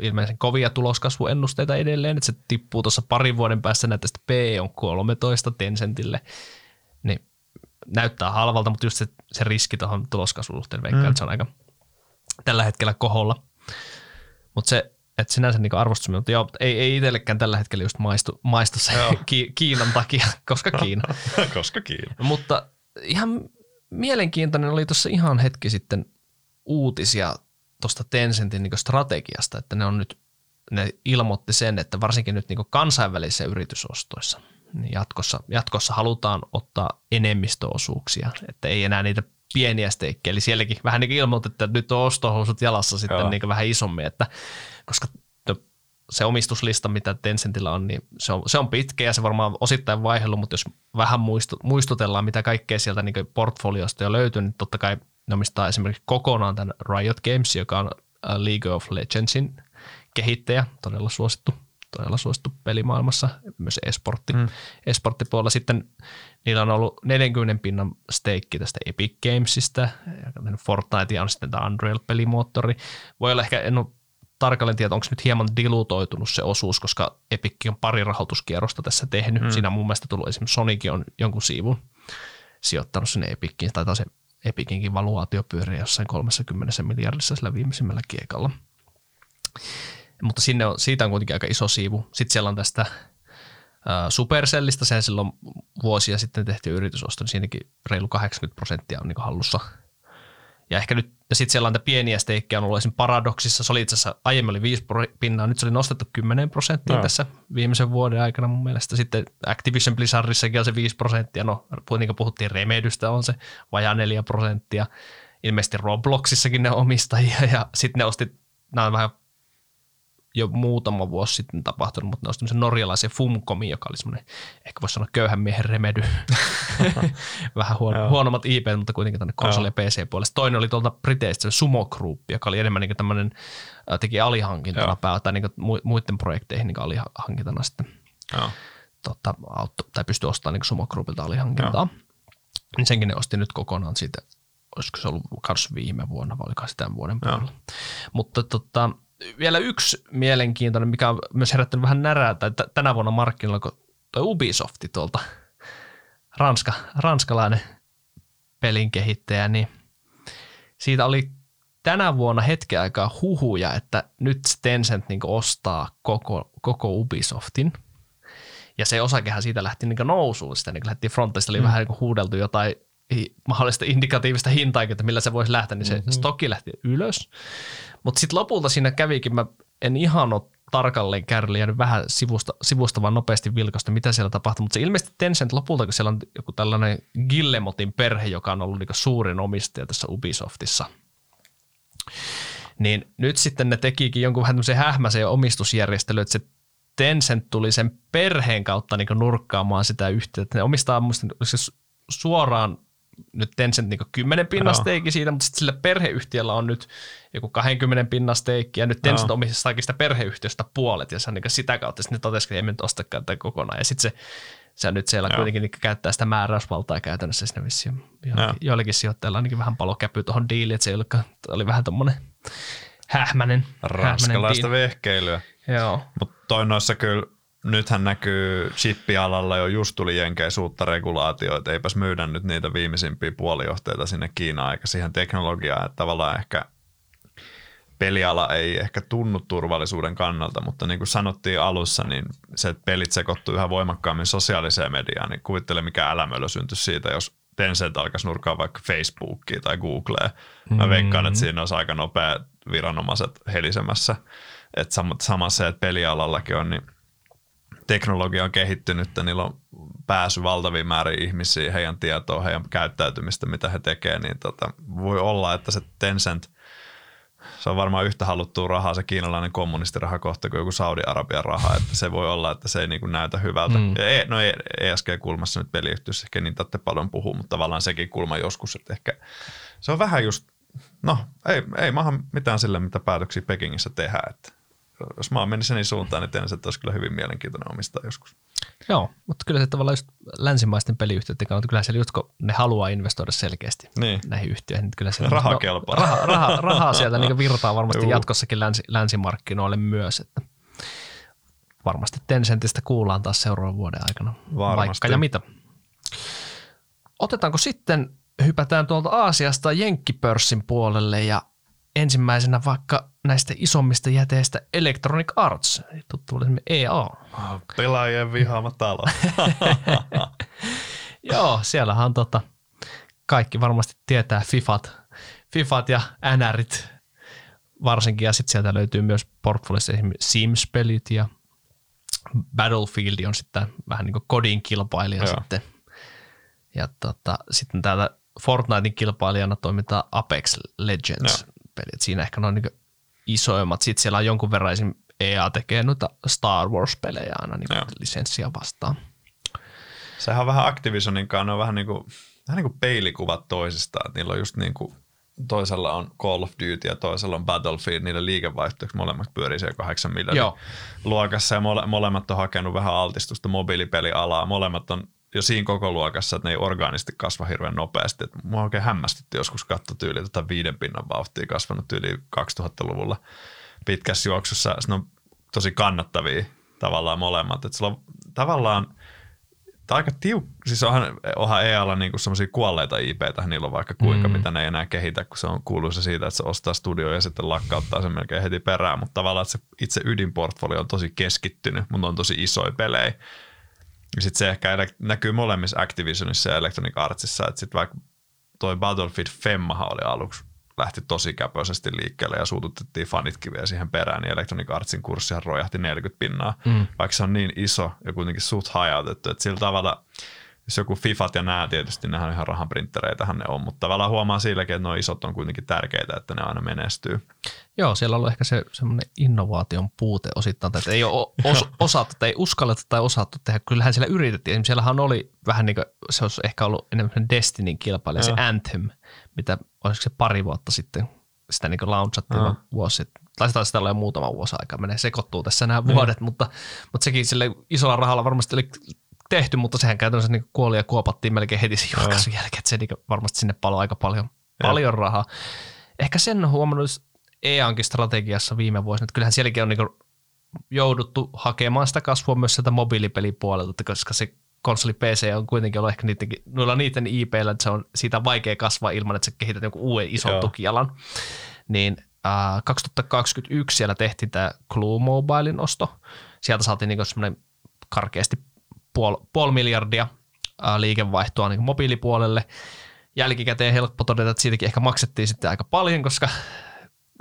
ilmeisen kovia tuloskasvuennusteita edelleen, että se tippuu tuossa parin vuoden päässä näitä, että P on 13 Tencentille, niin näyttää halvalta, mutta just se, se riski tuohon tuloskasvuun suhteen veikkaan, mm. että se on aika tällä hetkellä koholla. Mutta se että sinänsä niin arvostus, mutta joo, ei, ei itsellekään tällä hetkellä just maistu, maistu se Ki- Kiinan takia, koska Kiina. koska Kiina. Mutta ihan mielenkiintoinen oli tuossa ihan hetki sitten uutisia tuosta Tencentin niin strategiasta, että ne on nyt, ne ilmoitti sen, että varsinkin nyt niin kansainvälisissä yritysostoissa niin jatkossa, jatkossa halutaan ottaa enemmistöosuuksia, että ei enää niitä pieniä steikkejä. Eli sielläkin vähän niin ilmoitettiin, että nyt on ostohousut jalassa sitten niin vähän isommin, että koska se omistuslista, mitä Tencentillä on, niin se on, se on pitkä ja se varmaan osittain vaihdellut, mutta jos vähän muistu, muistutellaan, mitä kaikkea sieltä niin portfoliosta jo löytyy, niin totta kai ne omistaa esimerkiksi kokonaan tämän Riot Games, joka on League of Legendsin kehittäjä, todella suosittu todella suosittu pelimaailmassa, myös esportti, mm. esporttipuolella. Sitten niillä on ollut 40 pinnan steikki tästä Epic Gamesista, Fortnite on sitten tämä Unreal-pelimoottori. Voi olla ehkä, en ole tarkalleen tiedä, onko nyt hieman dilutoitunut se osuus, koska Epic on pari rahoituskierrosta tässä tehnyt. Mm. Siinä on mun mielestä tullut esimerkiksi Sonic on jonkun siivun sijoittanut sinne Epickiin, tai se Epicinkin valuaatio pyörii jossain 30 miljardissa sillä viimeisimmällä kiekalla. Mutta sinne on, siitä on kuitenkin aika iso siivu. Sitten siellä on tästä Supercellista, sen silloin vuosia sitten tehty yritysosto, niin siinäkin reilu 80 prosenttia on niin hallussa. Ja ehkä nyt, ja sitten siellä on pieniä steikkejä on ollut esimerkiksi Paradoxissa, se oli itse asiassa aiemmin oli 5 pinnaa, nyt se oli nostettu 10 prosenttia no. tässä viimeisen vuoden aikana mun mielestä. Sitten Activision Blizzardissakin on se 5 prosenttia, no niin kuin puhuttiin Remedystä on se vajaa 4 prosenttia. Ilmeisesti Robloxissakin ne omistajia ja sitten ne osti, nämä on vähän jo muutama vuosi sitten tapahtunut, mutta ne olisi tämmöisen norjalaisen Fumcomin, joka oli semmoinen, ehkä voisi sanoa köyhän miehen remedy. Vähän huono, huonommat IP, mutta kuitenkin tänne konsoli- ja PC-puolesta. Toinen oli tuolta Briteistä Sumo Group, joka oli enemmän niin tämmöinen, teki alihankintana päältä, tai niin muiden projekteihin niin alihankintana sitten. Tota, auto, tai pystyi ostamaan niin Sumo Groupilta alihankintaa. Niin senkin ne osti nyt kokonaan siitä, olisiko se ollut myös viime vuonna vai oliko tämän vuoden puolella. Mutta tota, vielä yksi mielenkiintoinen, mikä on myös herättänyt vähän närää, tai tänä vuonna markkinoilla, kun toi Ubisofti tuolta, ranska, ranskalainen pelin kehittäjä, niin siitä oli tänä vuonna hetken aikaa huhuja, että nyt Tencent niin ostaa koko, koko Ubisoftin. Ja se osakehan siitä lähti niin nousuun. Sitä niin lähti frontista, oli mm. vähän niin huudeltu jotain mahdollista indikatiivista hintaa, että millä se voisi lähteä, niin se mm-hmm. stokki lähti ylös. Mutta sitten lopulta siinä kävikin, mä en ihan ole tarkalleen kärryllä jäänyt vähän sivusta, sivusta vaan nopeasti vilkasta, mitä siellä tapahtui, mutta se ilmeisesti Tencent lopulta, kun siellä on joku tällainen Gillemotin perhe, joka on ollut niinku suurin omistaja tässä Ubisoftissa, niin nyt sitten ne tekikin jonkun vähän tämmöisen hähmäisen omistusjärjestelyn, että se Tencent tuli sen perheen kautta niin nurkkaamaan sitä yhtiötä. Ne omistaa muista, suoraan nyt Tencent niin 10 pinnan steikki siitä, mutta sitten sillä perheyhtiöllä on nyt joku 20 pinnan steikki, ja nyt Tencent omistaa sitä perheyhtiöstä puolet, ja se on niin sitä kautta sitten ne totesivat, että ei me nyt ostakaan tätä kokonaan. Ja sitten se, se nyt siellä Joo. kuitenkin niin käyttää sitä määräysvaltaa käytännössä sinne vissiin. Joillekin, joillekin sijoittajilla ainakin vähän palokäpy tuohon diiliin, että se ei oli vähän tuommoinen hähmäinen. Ranskalaista vehkeilyä. Joo. Mutta toi noissa kyllä nythän näkyy chippialalla jo just tuli Jenkeissä uutta regulaatioita, eipäs myydä nyt niitä viimeisimpiä puolijohteita sinne Kiinaan eikä siihen teknologiaan, että tavallaan ehkä peliala ei ehkä tunnu turvallisuuden kannalta, mutta niin kuin sanottiin alussa, niin se, että pelit sekoittuu yhä voimakkaammin sosiaaliseen mediaan, niin kuvittele mikä älämölö syntyisi siitä, jos Tencent alkaisi nurkaa vaikka Facebookia tai Googlea. Mä mm-hmm. veikkaan, että siinä olisi aika nopea viranomaiset helisemässä. Että samassa se, että pelialallakin on, niin teknologia on kehittynyt, että niillä on pääsy valtaviin määrin ihmisiä, heidän tietoa, heidän käyttäytymistä, mitä he tekevät, niin tota, voi olla, että se Tencent, se on varmaan yhtä haluttua rahaa se kiinalainen kommunistiraha kohta kuin joku Saudi-Arabian raha, että se voi olla, että se ei niin kuin näytä hyvältä. Mm. E, no ESG-kulmassa nyt peliyhtiössä ehkä niin tätte paljon puhuu, mutta tavallaan sekin kulma joskus, että ehkä se on vähän just, no ei, ei maahan mitään sille, mitä päätöksiä Pekingissä tehdään, että jos mä menisin niin suuntaan, niin tiedän, että olisi kyllä hyvin mielenkiintoinen omistaa joskus. Joo, mutta kyllä se tavallaan just länsimaisten peliyhtiöiden kannalta, kyllä siellä just kun ne haluaa investoida selkeästi niin. näihin yhtiöihin, niin kyllä se raha no, kelpaa. Raha, raha, rahaa sieltä niin virtaa varmasti Juu. jatkossakin länsi, länsimarkkinoille myös, että varmasti Tencentistä kuullaan taas seuraavan vuoden aikana. Varmasti. Vaikka ja mitä. Otetaanko sitten, hypätään tuolta Aasiasta Jenkkipörssin puolelle ja ensimmäisenä vaikka näistä isommista jäteistä Electronic Arts, tuttu EA. Pelaajien vihaama talo. Joo, siellähän tota, kaikki varmasti tietää FIFAt, FIFAt ja NRit varsinkin, ja sitten sieltä löytyy myös portfoliossa esimerkiksi Sims-pelit ja Battlefield on sitten vähän niin kuin kodin kilpailija Joo. sitten. Ja tota, sitten täällä Fortnitein kilpailijana toimitaan Apex Legends. Joo pelit. Siinä ehkä noin niin isoimmat. Sitten siellä on jonkun verran esim. EA tekee noita Star Wars-pelejä aina niin lisenssiä vastaan. Sehän on vähän Activisionin kanssa, ne on vähän niin kuin, vähän niin kuin peilikuvat toisistaan. Niillä on just niin kuin, toisella on Call of Duty ja toisella on Battlefield, niiden liikevaihtoiksi molemmat pyörii siellä 8 miljardin luokassa ja mole, molemmat on hakenut vähän altistusta mobiilipelialaa. Molemmat on jo siinä koko luokassa, että ne ei orgaanisti kasva hirveän nopeasti. Et mua oikein hämmästytti joskus katto tyyli tota viiden pinnan vauhtia kasvanut yli 2000-luvulla pitkässä juoksussa. Ne on tosi kannattavia tavallaan molemmat. Et on tavallaan Tämä aika tiuk... Siis onhan, onhan EAlla niinku semmoisia kuolleita IPtä, niillä on vaikka kuinka, mm. mitä ne ei enää kehitä, kun se on kuuluisa siitä, että se ostaa studio ja sitten lakkauttaa sen melkein heti perään, mutta tavallaan että se itse ydinportfolio on tosi keskittynyt, mutta on tosi isoja pelejä. Ja sitten se ehkä näkyy molemmissa Activisionissa ja Electronic Artsissa, että sitten vaikka toi Battlefield Femmahan oli aluksi lähti tosi käpöisesti liikkeelle ja suututettiin fanitkin vielä siihen perään, niin Electronic Artsin kurssihan rojahti 40 pinnaa, mm. vaikka se on niin iso ja kuitenkin suht hajautettu, että sillä tavalla jos joku Fifat ja nämä tietysti, nehän on ihan rahanprinttereitähän ne on, mutta tavallaan huomaa silläkin, että nuo isot on kuitenkin tärkeitä, että ne aina menestyy. Joo, siellä on ollut ehkä se semmoinen innovaation puute osittain, että ei ole os, osattu tai ei uskalleta tai osattu tehdä. Kyllähän siellä yritettiin. Esimerkiksi siellähän oli vähän niin kuin, se olisi ehkä ollut enemmän Destinin kilpailija, se Anthem, mitä olisiko se pari vuotta sitten sitä niin launchattiin vuosi sitten. Tai sitä, olla jo muutama vuosi aikaa, menee sekoittuu tässä nämä mm. vuodet, mutta, mutta sekin sille isolla rahalla varmasti oli tehty, mutta sehän käytännössä niin kuoli ja kuopattiin melkein heti sen julkaisun jälkeen, että se niin varmasti sinne paloi aika paljon, paljon rahaa. Ehkä sen on huomannut EANkin strategiassa viime vuosina, että kyllähän sielläkin on niin jouduttu hakemaan sitä kasvua myös sieltä mobiilipelipuolelta, koska se konsoli PC on kuitenkin ollut ehkä niiden, noilla niiden IPillä, että se on siitä vaikea kasvaa ilman, että se kehität jonkun uuden ison Joo. tukialan. Niin äh, 2021 siellä tehtiin tämä Clue Mobilein osto. Sieltä saatiin niin semmoinen karkeasti puoli, puoli miljardia liikevaihtoa niin mobiilipuolelle. Jälkikäteen helppo todeta, että siitäkin ehkä maksettiin sitten aika paljon, koska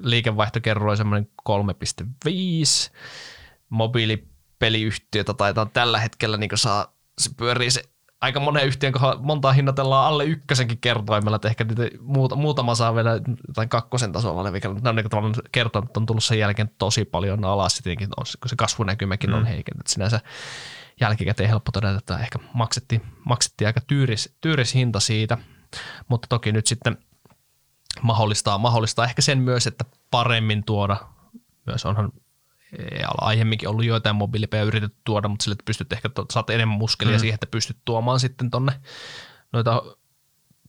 liikevaihto kerroi semmoinen 3,5. Mobiilipeliyhtiötä taitaa tällä hetkellä niin saa se pyörii se aika monen yhtiön kohdalla, montaa hinnatellaan alle ykkösenkin kertoimella, että ehkä niitä muuta, muutama saa vielä tai kakkosen tasolla olevia, mutta ne on niin tavallaan kertoimet on tullut sen jälkeen tosi paljon alas, tietenkin on, kun se kasvunäkymäkin mm. on heikennyt. Sinänsä jälkikäteen helppo todeta, että ehkä maksettiin, maksettiin aika tyyris, tyyris hinta siitä, mutta toki nyt sitten mahdollistaa, mahdollistaa ehkä sen myös, että paremmin tuoda, myös onhan aiemminkin ollut joitain mobiilipejä yritetty tuoda, mutta sille, että pystyt ehkä, saat enemmän muskelia mm. siihen, että pystyt tuomaan sitten tonne noita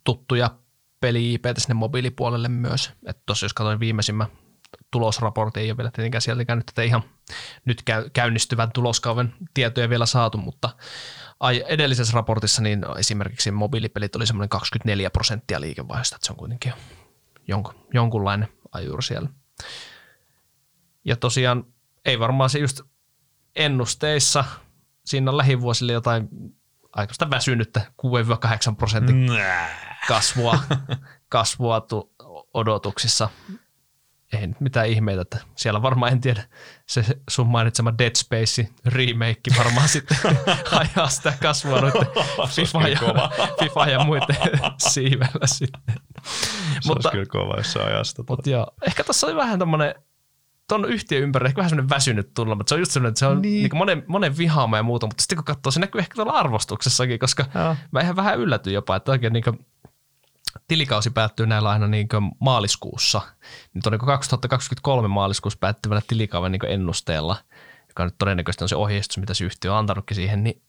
tuttuja peli sinne mobiilipuolelle myös. Että tuossa jos katsoin viimeisimmän tulosraportin, ei ole vielä tietenkään sieltäkään nyt tätä ihan nyt käynnistyvän tuloskauden tietoja vielä saatu, mutta edellisessä raportissa niin esimerkiksi mobiilipelit oli semmoinen 24 prosenttia liikevaihdosta, että se on kuitenkin jonkun, jonkunlainen ajuri siellä. Ja tosiaan ei varmaan se just ennusteissa, siinä on lähivuosille jotain aikaista väsynyttä 6-8 prosentin kasvua, kasvua tu- odotuksissa. Ei nyt mitään ihmeitä, että siellä varmaan en tiedä, se sun mainitsema Dead Space remake varmaan sitten ajaa sitä kasvua noiden FIFA ja, FIFA ja muiden siivellä sitten. Se mutta, olisi kyllä kova, jos se ajaa sitä. Mutta joo, ehkä tässä oli vähän tämmöinen tuon yhtiön ympärillä ehkä vähän semmoinen väsynyt tulla, mutta se on just semmoinen, että se on niin. niin monen, monen vihaama ja muuta, mutta sitten kun katsoo, se näkyy ehkä tuolla arvostuksessakin, koska ja. mä ihan vähän yllätyin jopa, että oikein niin kuin, tilikausi päättyy näillä aina niin maaliskuussa, niin tuon niin 2023 maaliskuussa päättyvällä tilikauden niin ennusteella, joka nyt todennäköisesti on se ohjeistus, mitä se yhtiö on antanutkin siihen, niin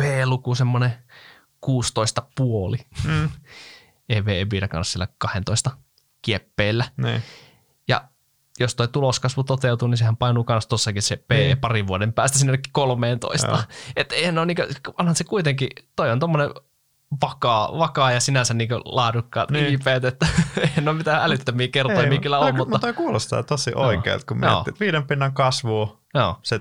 P-luku semmoinen 16 puoli. Mm. EV-EBITDA kanssa sillä 12 kieppeillä. Ne. Ja jos toi tuloskasvu toteutuu, niin sehän painuu myös tossakin se P niin. parin vuoden päästä sinne 13. Että eihän ole niinku, onhan se kuitenkin, toi on tommonen vakaa, vakaa ja sinänsä niinku laadukkaat niin. IPt, että ei ole mitään älyttömiä kertoimia kyllä on. Mutta toi kuulostaa tosi oikealta, kun miettii, että viiden pinnan kasvu, Joo. se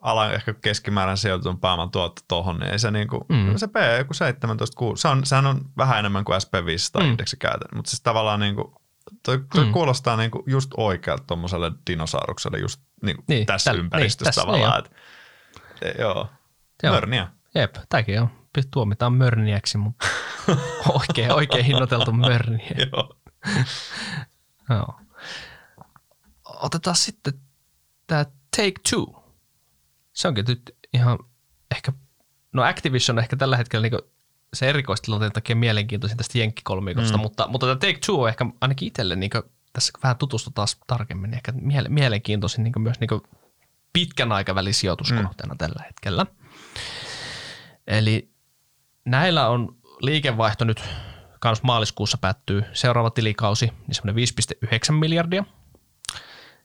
alan ehkä keskimääräinen sijoitetun pääoman tuotto tuohon, niin ei se niinku, mm. se P joku 17, 6, se on, sehän on vähän enemmän kuin SP500 mm. indeksi mutta siis tavallaan niinku, Toi, toi mm. kuulostaa niinku just oikealta tuommoiselle dinosaurukselle just niinku niin, tässä täl, ympäristössä niin, tavallaan. Niin et, e, joo, joo. mörniä. Jep, tämäkin on. Tuomitaan mörniäksi, mutta oikein, oikein hinnoiteltu mörniä. joo. joo. Otetaan sitten tämä Take Two. Se onkin nyt ihan ehkä, no Activision on ehkä tällä hetkellä niin se erikoistilanteen takia mielenkiintoisin tästä jenkkikolmikosta, mm. mutta, mutta tämä Take Two on ehkä ainakin itselle niin tässä vähän tutustutaan tarkemmin, ehkä mielenkiintoisin niin myös niin pitkän aikavälin sijoituskohteena mm. tällä hetkellä. Eli näillä on liikevaihto nyt kans maaliskuussa päättyy seuraava tilikausi, niin semmoinen 5,9 miljardia.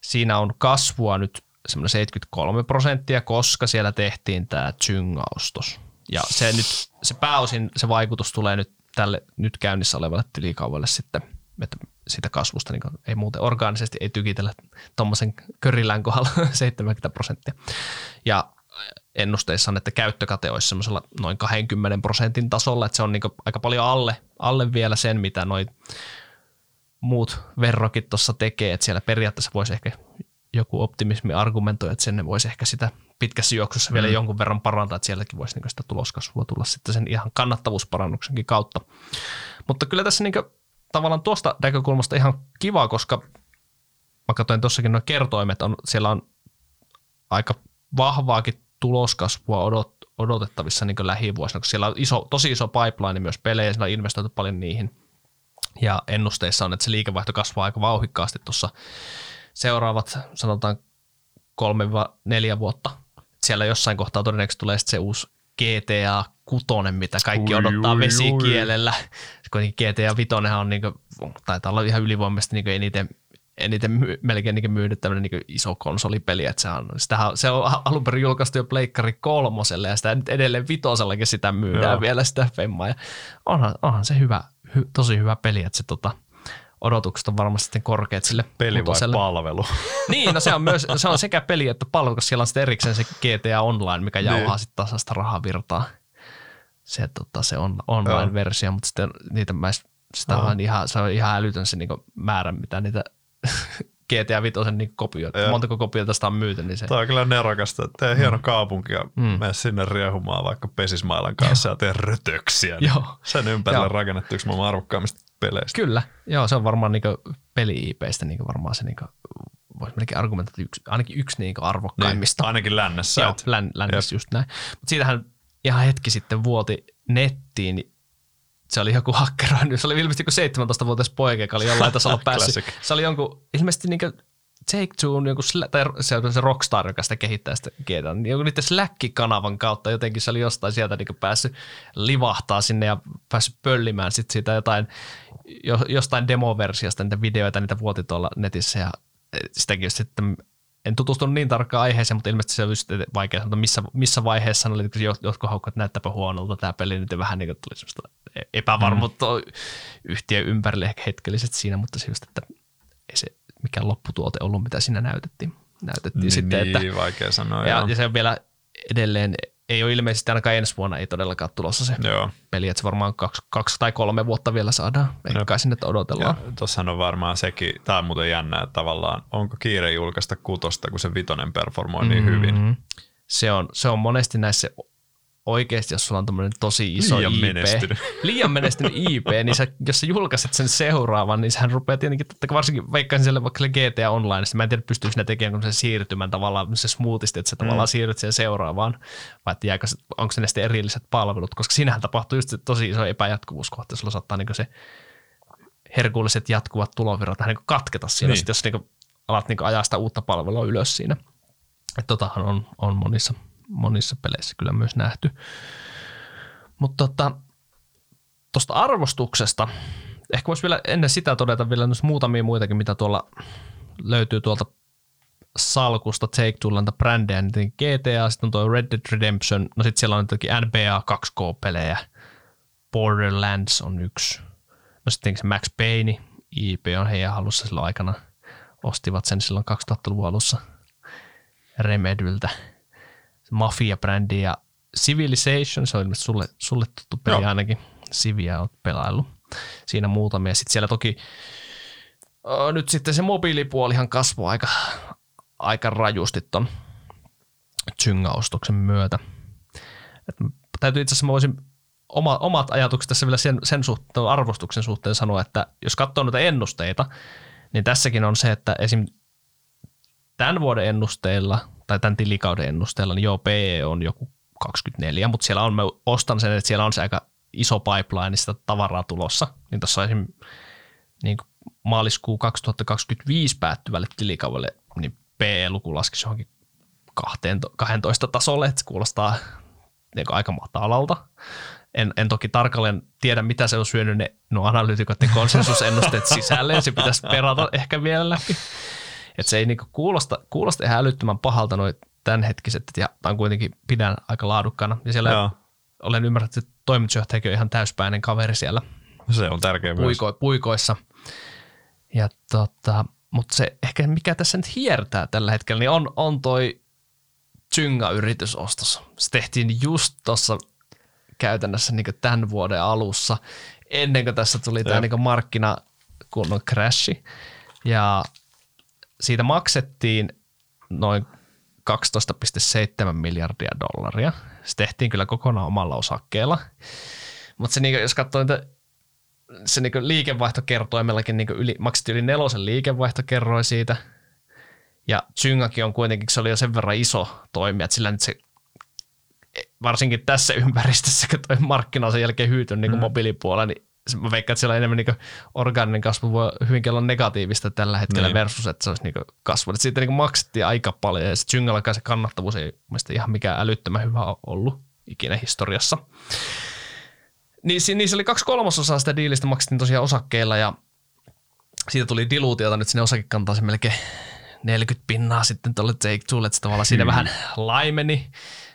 Siinä on kasvua nyt semmoinen 73 prosenttia, koska siellä tehtiin tämä Zynga-ostos. Ja se, nyt, se pääosin, se vaikutus tulee nyt tälle nyt käynnissä olevalle tilikaudelle sitten, että sitä kasvusta niin ei muuten orgaanisesti ei tykitellä tuommoisen körillään kohdalla 70 prosenttia. Ja ennusteissa on, että käyttökate olisi semmoisella noin 20 prosentin tasolla, että se on niin aika paljon alle, alle vielä sen, mitä noin muut verrokit tuossa tekee, että siellä periaatteessa voisi ehkä joku optimismi argumentoi, että sen voisi ehkä sitä pitkässä juoksussa mm. vielä jonkun verran parantaa, että sielläkin voisi niin sitä tuloskasvua tulla sitten sen ihan kannattavuusparannuksenkin kautta. Mutta kyllä tässä niin tavallaan tuosta näkökulmasta ihan kiva, koska mä katsoin tuossakin nuo kertoimet, on, siellä on aika vahvaakin tuloskasvua odot, odotettavissa niin lähivuosina, koska siellä on iso, tosi iso pipeline myös pelejä, siellä on investoitu paljon niihin. Ja ennusteissa on, että se liikevaihto kasvaa aika vauhikkaasti tuossa seuraavat, sanotaan kolme neljä vuotta. Siellä jossain kohtaa todennäköisesti tulee se uusi GTA 6, mitä kaikki ui, odottaa ui, vesikielellä. Ui. Kuitenkin GTA 5 on niin kuin, taitaa olla ihan ylivoimaisesti niin eniten eniten my, melkein niin myynyt tämmöinen niin iso konsolipeli, että se on, sitä, se on alun perin julkaistu jo Pleikkari kolmoselle ja sitä nyt edelleen vitosellakin sitä myydään Joo. vielä sitä femmaa ja onhan, onhan se hyvä, hy, tosi hyvä peli, että se tota, odotukset on varmasti sitten korkeat sille Peli vai palvelu? Niin, no se on, myös, se on sekä peli että palvelu, koska siellä on sitten erikseen se GTA Online, mikä niin. jauhaa sitten tasasta rahavirtaa. Se, tota, se on online-versio, mutta sitten niitä mä sitä on ihan, se on ihan älytön se niinku määrä, mitä niitä GTA 5 niin kopioita. Ja. Montako kopiota sitä on myyty. Niin se... Tämä on kyllä nerokasta. Tee mm. hieno kaupunki ja mm. mene sinne riehumaan vaikka pesismailan kanssa ja tee rötöksiä. Niin Joo. Sen ympärille rakennettu yksi maailman arvokkaimmista peleistä. Kyllä. Joo, se on varmaan niin peli-IPistä niin varmaan se niin voisi melkein argumentoida, yksi, ainakin yksi niin arvokkaimmista. Niin, ainakin lännessä. Joo, län, lännessä just näin. Mutta siitähän ihan hetki sitten vuoti nettiin se oli joku hakkeroinut, se oli ilmeisesti joku 17-vuotias poika, joka oli jollain tasolla päässyt. se oli jonkun, ilmeisesti niin Take Two, joku, tai se on se Rockstar, joka sitä kehittää sitä GTA, niin joku niiden Slack-kanavan kautta jotenkin se oli jostain sieltä niin päässyt livahtaa sinne ja päässyt pöllimään sit siitä jotain, jostain demoversiosta niitä videoita, niitä vuoti tuolla netissä ja sitäkin sitten en tutustunut niin tarkkaan aiheeseen, mutta ilmeisesti se on just vaikea sanoa, missä, missä vaiheessa oli, kun jotkut haukkuivat, että näyttääpä huonolta tämä peli, nyt vähän niin kuin tuli semmoista epävarmuutta mm. yhtiön ympärille ehkä hetkellisesti siinä, mutta se just, että ei se mikään lopputuote ollut, mitä siinä näytettiin. näytettiin niin, sitten, että, niin, vaikea sanoa. Ja, ja se on vielä edelleen, ei ole ilmeisesti ainakaan ensi vuonna ei todellakaan tulossa se joo. peli, että se varmaan kaksi, kaksi tai kolme vuotta vielä saadaan. Ehkä no. sinne, että odotellaan. Tuossahan on varmaan sekin, tämä on muuten jännä, että tavallaan onko kiire julkaista kutosta, kun se vitonen performoi niin mm-hmm. hyvin. Se on, se on monesti näissä oikeasti, jos sulla on tämmöinen tosi iso liian IP, menestynyt. liian menestynyt IP, niin sä, jos sä julkaiset sen seuraavan, niin sehän rupeaa tietenkin, totta varsinkin vaikka siellä vaikka GTA Online, niin mä en tiedä, pystyykö sinne tekemään kun se siirtymän tavallaan se smoothisti, että sä mm. tavallaan siirryt siihen seuraavaan, vai että jääkö, onko se ne sitten erilliset palvelut, koska siinähän tapahtuu just se tosi iso epäjatkuvuus kohta, sulla saattaa niin se herkulliset jatkuvat tulovirrat niin katketa siinä, niin. Sit, jos niin alat niin ajaa sitä uutta palvelua ylös siinä. Että totahan on, on monissa monissa peleissä kyllä myös nähty. Mutta tota, arvostuksesta, ehkä voisi vielä ennen sitä todeta vielä muutamia muitakin, mitä tuolla löytyy tuolta salkusta. Take Two brändejä, niin GTA, sitten on tuo Red Dead Redemption, no sitten siellä on jotenkin NBA 2K-pelejä, Borderlands on yksi, no sitten se Max Payne, IP on heidän halussa silloin aikana, ostivat sen silloin 2000-luvun alussa Remedyltä – Mafia-brändi ja Civilization, se on ilmeisesti sulle, sulle tuttu peli Joo. ainakin. Sivia olet pelaillut. Siinä muutamia. Sitten siellä toki nyt sitten se mobiilipuolihan kasvoi aika, aika rajusti ton Zynga-ostoksen myötä. Et täytyy itse asiassa, mä voisin oma, omat ajatukset tässä vielä sen, sen suhteen, arvostuksen suhteen sanoa, että jos katsoo noita ennusteita, niin tässäkin on se, että esim. Tämän vuoden ennusteilla tai tämän tilikauden ennusteella, niin joo, PE on joku 24, mutta siellä on, mä ostan sen, että siellä on se aika iso pipeline sitä tavaraa tulossa. Niin tuossa esim. Niin maaliskuu 2025 päättyvälle tilikaudelle, niin PE-luku laskisi johonkin 12 tasolle, että se kuulostaa niin aika matalalta. En, en toki tarkalleen tiedä, mitä se on syönyt ne no analyytikoiden konsensusennusteet sisälle, ja se pitäisi perata ehkä vielä läpi. Et se ei niinku kuulosta, kuulosta ihan älyttömän pahalta noin tämänhetkiset, ja tämä on kuitenkin pidän aika laadukkaana. Ja siellä Joo. olen ymmärtänyt, että toimitusjohtajakin on ihan täyspäinen kaveri siellä se on tärkeä puiko, myös. puikoissa. Ja tota, mutta se ehkä mikä tässä nyt hiertää tällä hetkellä, niin on, on toi Zynga-yritysostos. Se tehtiin just tuossa käytännössä niin tämän vuoden alussa, ennen kuin tässä tuli tämä niin markkina kunnon crashi. Ja siitä maksettiin noin 12,7 miljardia dollaria. Se tehtiin kyllä kokonaan omalla osakkeella. Mutta se, niin, jos katsoo niitä se niin liikevaihtokertoimellakin niin yli, maksettiin yli nelosen liikevaihtokerroin siitä. Ja Zyngakin on kuitenkin, se oli jo sen verran iso toimija, että sillä nyt se varsinkin tässä ympäristössä, kun toi markkina on sen jälkeen hyytynyt niin mm. mobiilipuolella, niin mä veikkaan, että siellä on enemmän niin orgaaninen kasvu voi hyvinkin olla negatiivista tällä hetkellä niin. versus, että se olisi niin kasvu. Että siitä niin maksettiin aika paljon ja sitten se kannattavuus ei mielestäni ihan mikään älyttömän hyvä ollut ikinä historiassa. Niin, niin se oli kaksi kolmasosaa sitä diilistä maksettiin tosiaan osakkeilla ja siitä tuli diluutiota nyt sinne osakekantaan se melkein 40 pinnaa sitten tuolle Take Twolle, että tavallaan siinä vähän laimeni.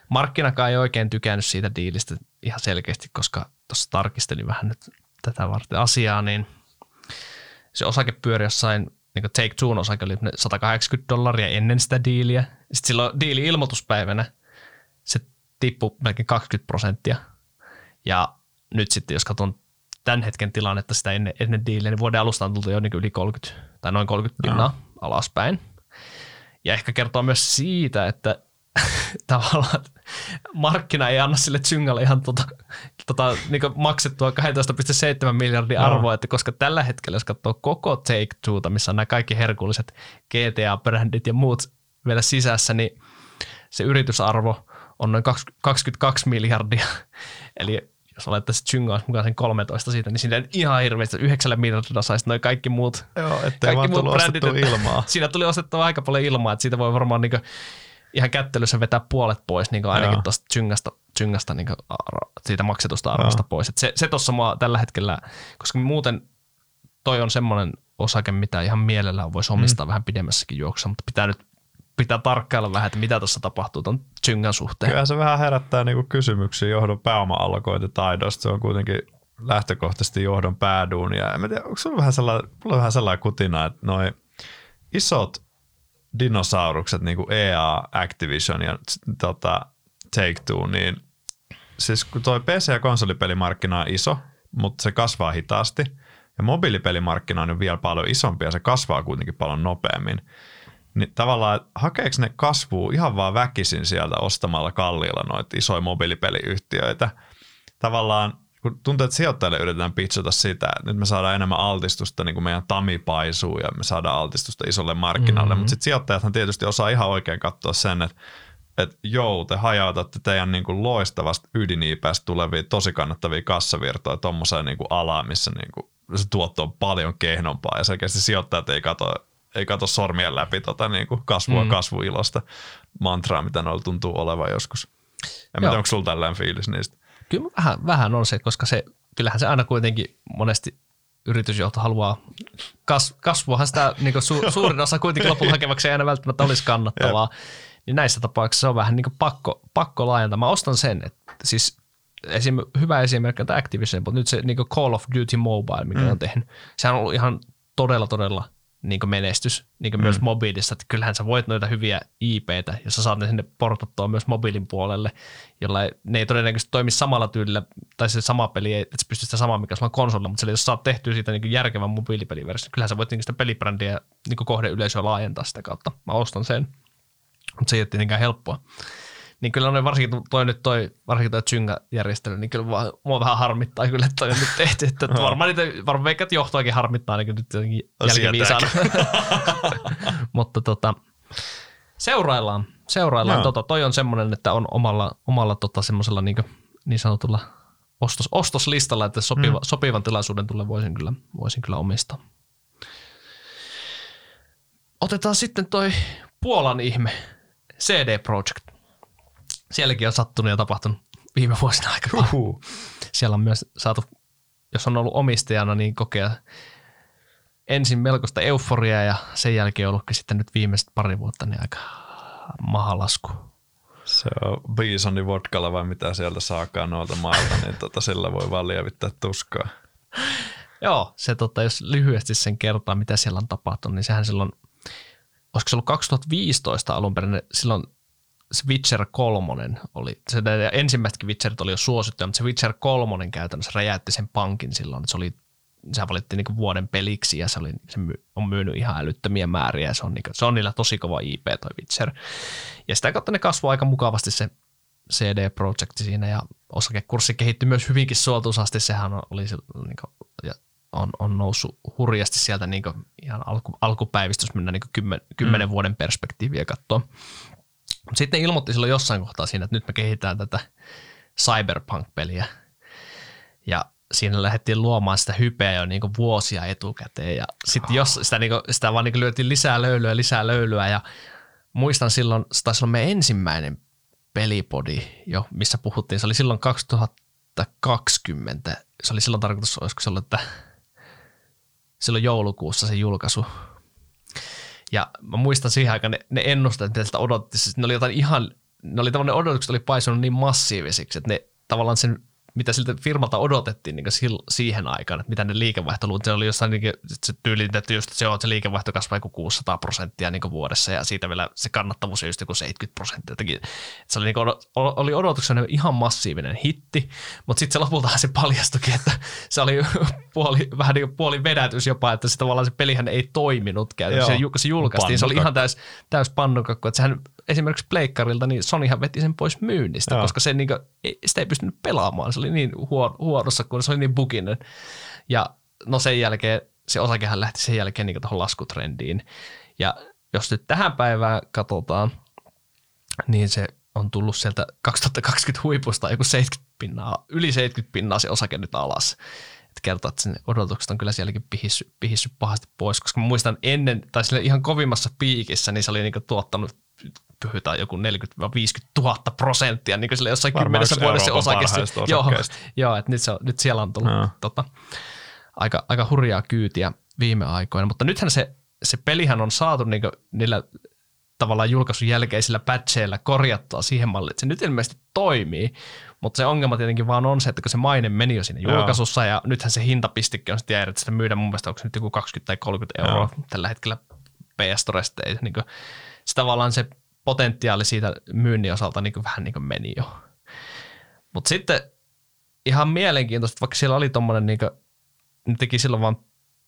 Markkinakaan ei oikein tykännyt siitä diilistä ihan selkeästi, koska tuossa tarkistelin vähän nyt tätä varten asiaa, niin se osake pyöri jossain, niin kuin Take Two osake oli 180 dollaria ennen sitä diiliä. Sitten silloin diili ilmoituspäivänä se tippui melkein 20 prosenttia. Ja nyt sitten, jos katson tämän hetken tilannetta sitä ennen, ennen diiliä, niin vuoden alusta on tultu jo niin yli 30 tai noin 30 pinnaa alaspäin. Ja ehkä kertoo myös siitä, että tavallaan markkina ei anna sille Zyngalle ihan tota, tota, niin maksettua 12,7 miljardia arvoa, no. että koska tällä hetkellä, jos katsoo koko Take Twoota, missä on nämä kaikki herkulliset GTA-brändit ja muut vielä sisässä, niin se yritysarvo on noin 22 miljardia. Eli jos olettaisiin Zynga mukaan sen 13 siitä, niin siinä ihan hirveästi 9 miljardilla saisi noin kaikki muut, Joo, ettei kaikki muut brändit. ilmaa. siinä tuli ostettua aika paljon ilmaa, että siitä voi varmaan niin ihan kättelyssä vetää puolet pois niin ainakin tuosta Zyngasta, Zyngasta niin siitä maksetusta arvosta Joo. pois. Et se se tuossa mua tällä hetkellä, koska muuten toi on semmoinen osake, mitä ihan mielellään voisi omistaa mm. vähän pidemmässäkin juoksussa, mutta pitää nyt pitää tarkkailla vähän, että mitä tuossa tapahtuu tuon Zyngan suhteen. Kyllä se vähän herättää niinku kysymyksiä johdon pääoma-allokointitaidosta. Se on kuitenkin lähtökohtaisesti johdon pääduunia. En tiedä, onko sulla vähän sellainen, vähän sellainen kutina, että noi isot dinosaurukset, niin kuin EA, Activision ja tota, Take-Two, niin siis kun toi PC- ja konsolipelimarkkina on iso, mutta se kasvaa hitaasti, ja mobiilipelimarkkina on vielä paljon isompi ja se kasvaa kuitenkin paljon nopeammin, niin tavallaan hakeeko ne kasvua ihan vaan väkisin sieltä ostamalla kalliilla noita isoja mobiilipeliyhtiöitä. Tavallaan kun tuntuu, että sijoittajille yritetään pitchata sitä, että nyt me saadaan enemmän altistusta, niin kuin meidän tami paisuu ja me saadaan altistusta isolle markkinalle, mm-hmm. mutta sitten sijoittajathan tietysti osaa ihan oikein katsoa sen, että että joo, te hajautatte teidän niin kuin loistavasta ydiniipästä tulevia tosi kannattavia kassavirtoja tuommoiseen niin alaan, missä niin kuin se tuotto on paljon kehnompaa ja selkeästi sijoittajat ei katso ei kato sormien läpi tota niin kuin kasvua mm. kasvuilosta mantraa, mitä noilla tuntuu olevan joskus. En tiedä, onko sulla tällainen fiilis niistä? Kyllä vähän, vähän on se, koska se, kyllähän se aina kuitenkin monesti yritysjohto haluaa kas, kasvuahan sitä niin su, suurin osa kuitenkin lopulta hakevaksi ei aina välttämättä olisi kannattavaa. niin näissä tapauksissa se on vähän niin kuin pakko, pakko laajentaa. Mä ostan sen, että siis esim, hyvä esimerkki on Activision, mutta nyt se niin Call of Duty Mobile, mikä mm. on tehnyt, sehän on ollut ihan todella, todella niin menestys niin mm. myös mobiilissa, että kyllähän sä voit noita hyviä IPtä, jos sä saat ne sinne portattua myös mobiilin puolelle, jolla ei, ne ei todennäköisesti toimi samalla tyylillä, tai se sama peli, että se pystyy sitä samaa, mikä on konsolilla, mutta jos saat tehtyä siitä niin järkevän mobiilipeliversio, niin kyllähän sä voit niin sitä pelibrändiä niin kohdeyleisöä laajentaa sitä kautta. Mä ostan sen, mutta se ei ole tietenkään helppoa niin kyllä on varsinkin toi nyt toi, varsinkin toi Zynga-järjestely, niin kyllä mua, mua vähän harmittaa kyllä, että toi on nyt tehty. Että no. varmaan niitä, varmaan veikka, että johtoakin harmittaa niin nyt jotenkin jälkiviisaana. Mutta tota, seuraillaan, seuraillaan. Tota, toi on semmoinen, että on omalla, omalla tota, semmoisella niin, niin sanotulla ostos, ostoslistalla, että sopiva, mm. sopivan tilaisuuden tulle voisin kyllä, voisin kyllä omistaa. Otetaan sitten toi Puolan ihme, CD Projekt sielläkin on sattunut ja tapahtunut viime vuosina aika paljon. Uhu. Siellä on myös saatu, jos on ollut omistajana, niin kokea ensin melkoista euforiaa ja sen jälkeen ollutkin sitten nyt viimeiset pari vuotta niin aika mahalasku. Se on Bisonin vodkalla vai mitä sieltä saakaan noilta mailta, niin tota, sillä voi vaan lievittää tuskaa. Joo, se tota, jos lyhyesti sen kertaa, mitä siellä on tapahtunut, niin sehän silloin, olisiko se ollut 2015 alun perin, niin silloin se Witcher 3 oli, se ensimmäisetkin Witcherit oli jo suosittuja, mutta se Witcher 3 käytännössä räjäytti sen pankin silloin, se oli se valittiin niin vuoden peliksi ja se, oli, se my, on myynyt ihan älyttömiä määriä se on, niin kuin, se on niillä tosi kova IP toi Witcher. Ja sitä kautta ne kasvoi aika mukavasti se CD Projekt siinä ja osakekurssi kehittyi myös hyvinkin suotuisasti. Sehän oli se, niin kuin, ja on, on noussut hurjasti sieltä niin kuin ihan alku, alkupäivistä, jos mennään niin kymmen, kymmenen mm. vuoden perspektiiviä katsoa. Sitten ilmoitti silloin jossain kohtaa siinä, että nyt me kehitetään tätä Cyberpunk-peliä. Ja siinä lähdettiin luomaan sitä hypeä jo niin vuosia etukäteen. Ja sitten jos sitä, niin kuin, sitä vaan niin lyötiin lisää löylyä lisää löylyä. Ja muistan silloin, se taisi olla meidän ensimmäinen pelipodi jo, missä puhuttiin, se oli silloin 2020, se oli silloin tarkoitus, olisiko se ollut, että silloin joulukuussa se julkaisu. Ja mä muistan siihen aikaan ne, ne ennusteet, mitä sieltä odotti, siis ne oli jotain ihan, ne oli tavallaan ne odotukset oli paisunut niin massiivisiksi, että ne tavallaan sen mitä siltä firmalta odotettiin niin siihen aikaan, että mitä ne liikevaihtoluvut, se oli jossain niin se tyyliin, että just se, on, että se liikevaihto kasvaa joku 600 prosenttia niin vuodessa ja siitä vielä se kannattavuus just joku 70 prosenttia. Jotenkin, se oli, niin kuin, oli odotuksena ihan massiivinen hitti, mutta sitten se lopultahan se paljastukin, että se oli puoli, vähän niin kuin puoli vedätys jopa, että se tavallaan se pelihän ei toiminut käytännössä. Se, se julkaistiin, se oli ihan täys, täys pannukakku, että sehän esimerkiksi Pleikkarilta, niin Sonyhan veti sen pois myynnistä, Joo. koska se, niin kuin, sitä ei pystynyt pelaamaan. Se oli niin huonossa, kun se oli niin buginen. Ja no sen jälkeen, se osakehan lähti sen jälkeen niin tuohon laskutrendiin. Ja jos nyt tähän päivään katsotaan, niin se on tullut sieltä 2020 huipusta joku 70 pinnaa, yli 70 pinnaa se osake nyt alas. Että kertoo, että sen odotukset on kyllä sielläkin pihissy, pihissy pahasti pois, koska muistan ennen, tai sille ihan kovimmassa piikissä, niin se oli niinku tuottanut pyhytään joku 40-50 000 prosenttia, niin kuin sille jossain kymmenessä vuodessa osakkeessa. Joo, joo että nyt, se, nyt siellä on tullut no. tota, aika, aika hurjaa kyytiä viime aikoina, mutta nythän se, se pelihän on saatu niin niillä tavallaan julkaisun jälkeisillä patcheilla korjattua siihen malliin, että se nyt ilmeisesti toimii, mutta se ongelma tietenkin vaan on se, että kun se maine meni jo siinä julkaisussa Joo. ja nythän se hintapistikki on sitten että sitä myydään mun mielestä, onko se nyt joku 20 tai 30 euroa Joo. tällä hetkellä PS Storesta, ei niin kuin, se tavallaan se potentiaali siitä myynnin osalta niin kuin vähän niin kuin meni jo. Mutta sitten ihan mielenkiintoista, vaikka siellä oli tuommoinen, niin kuin, ne teki silloin vaan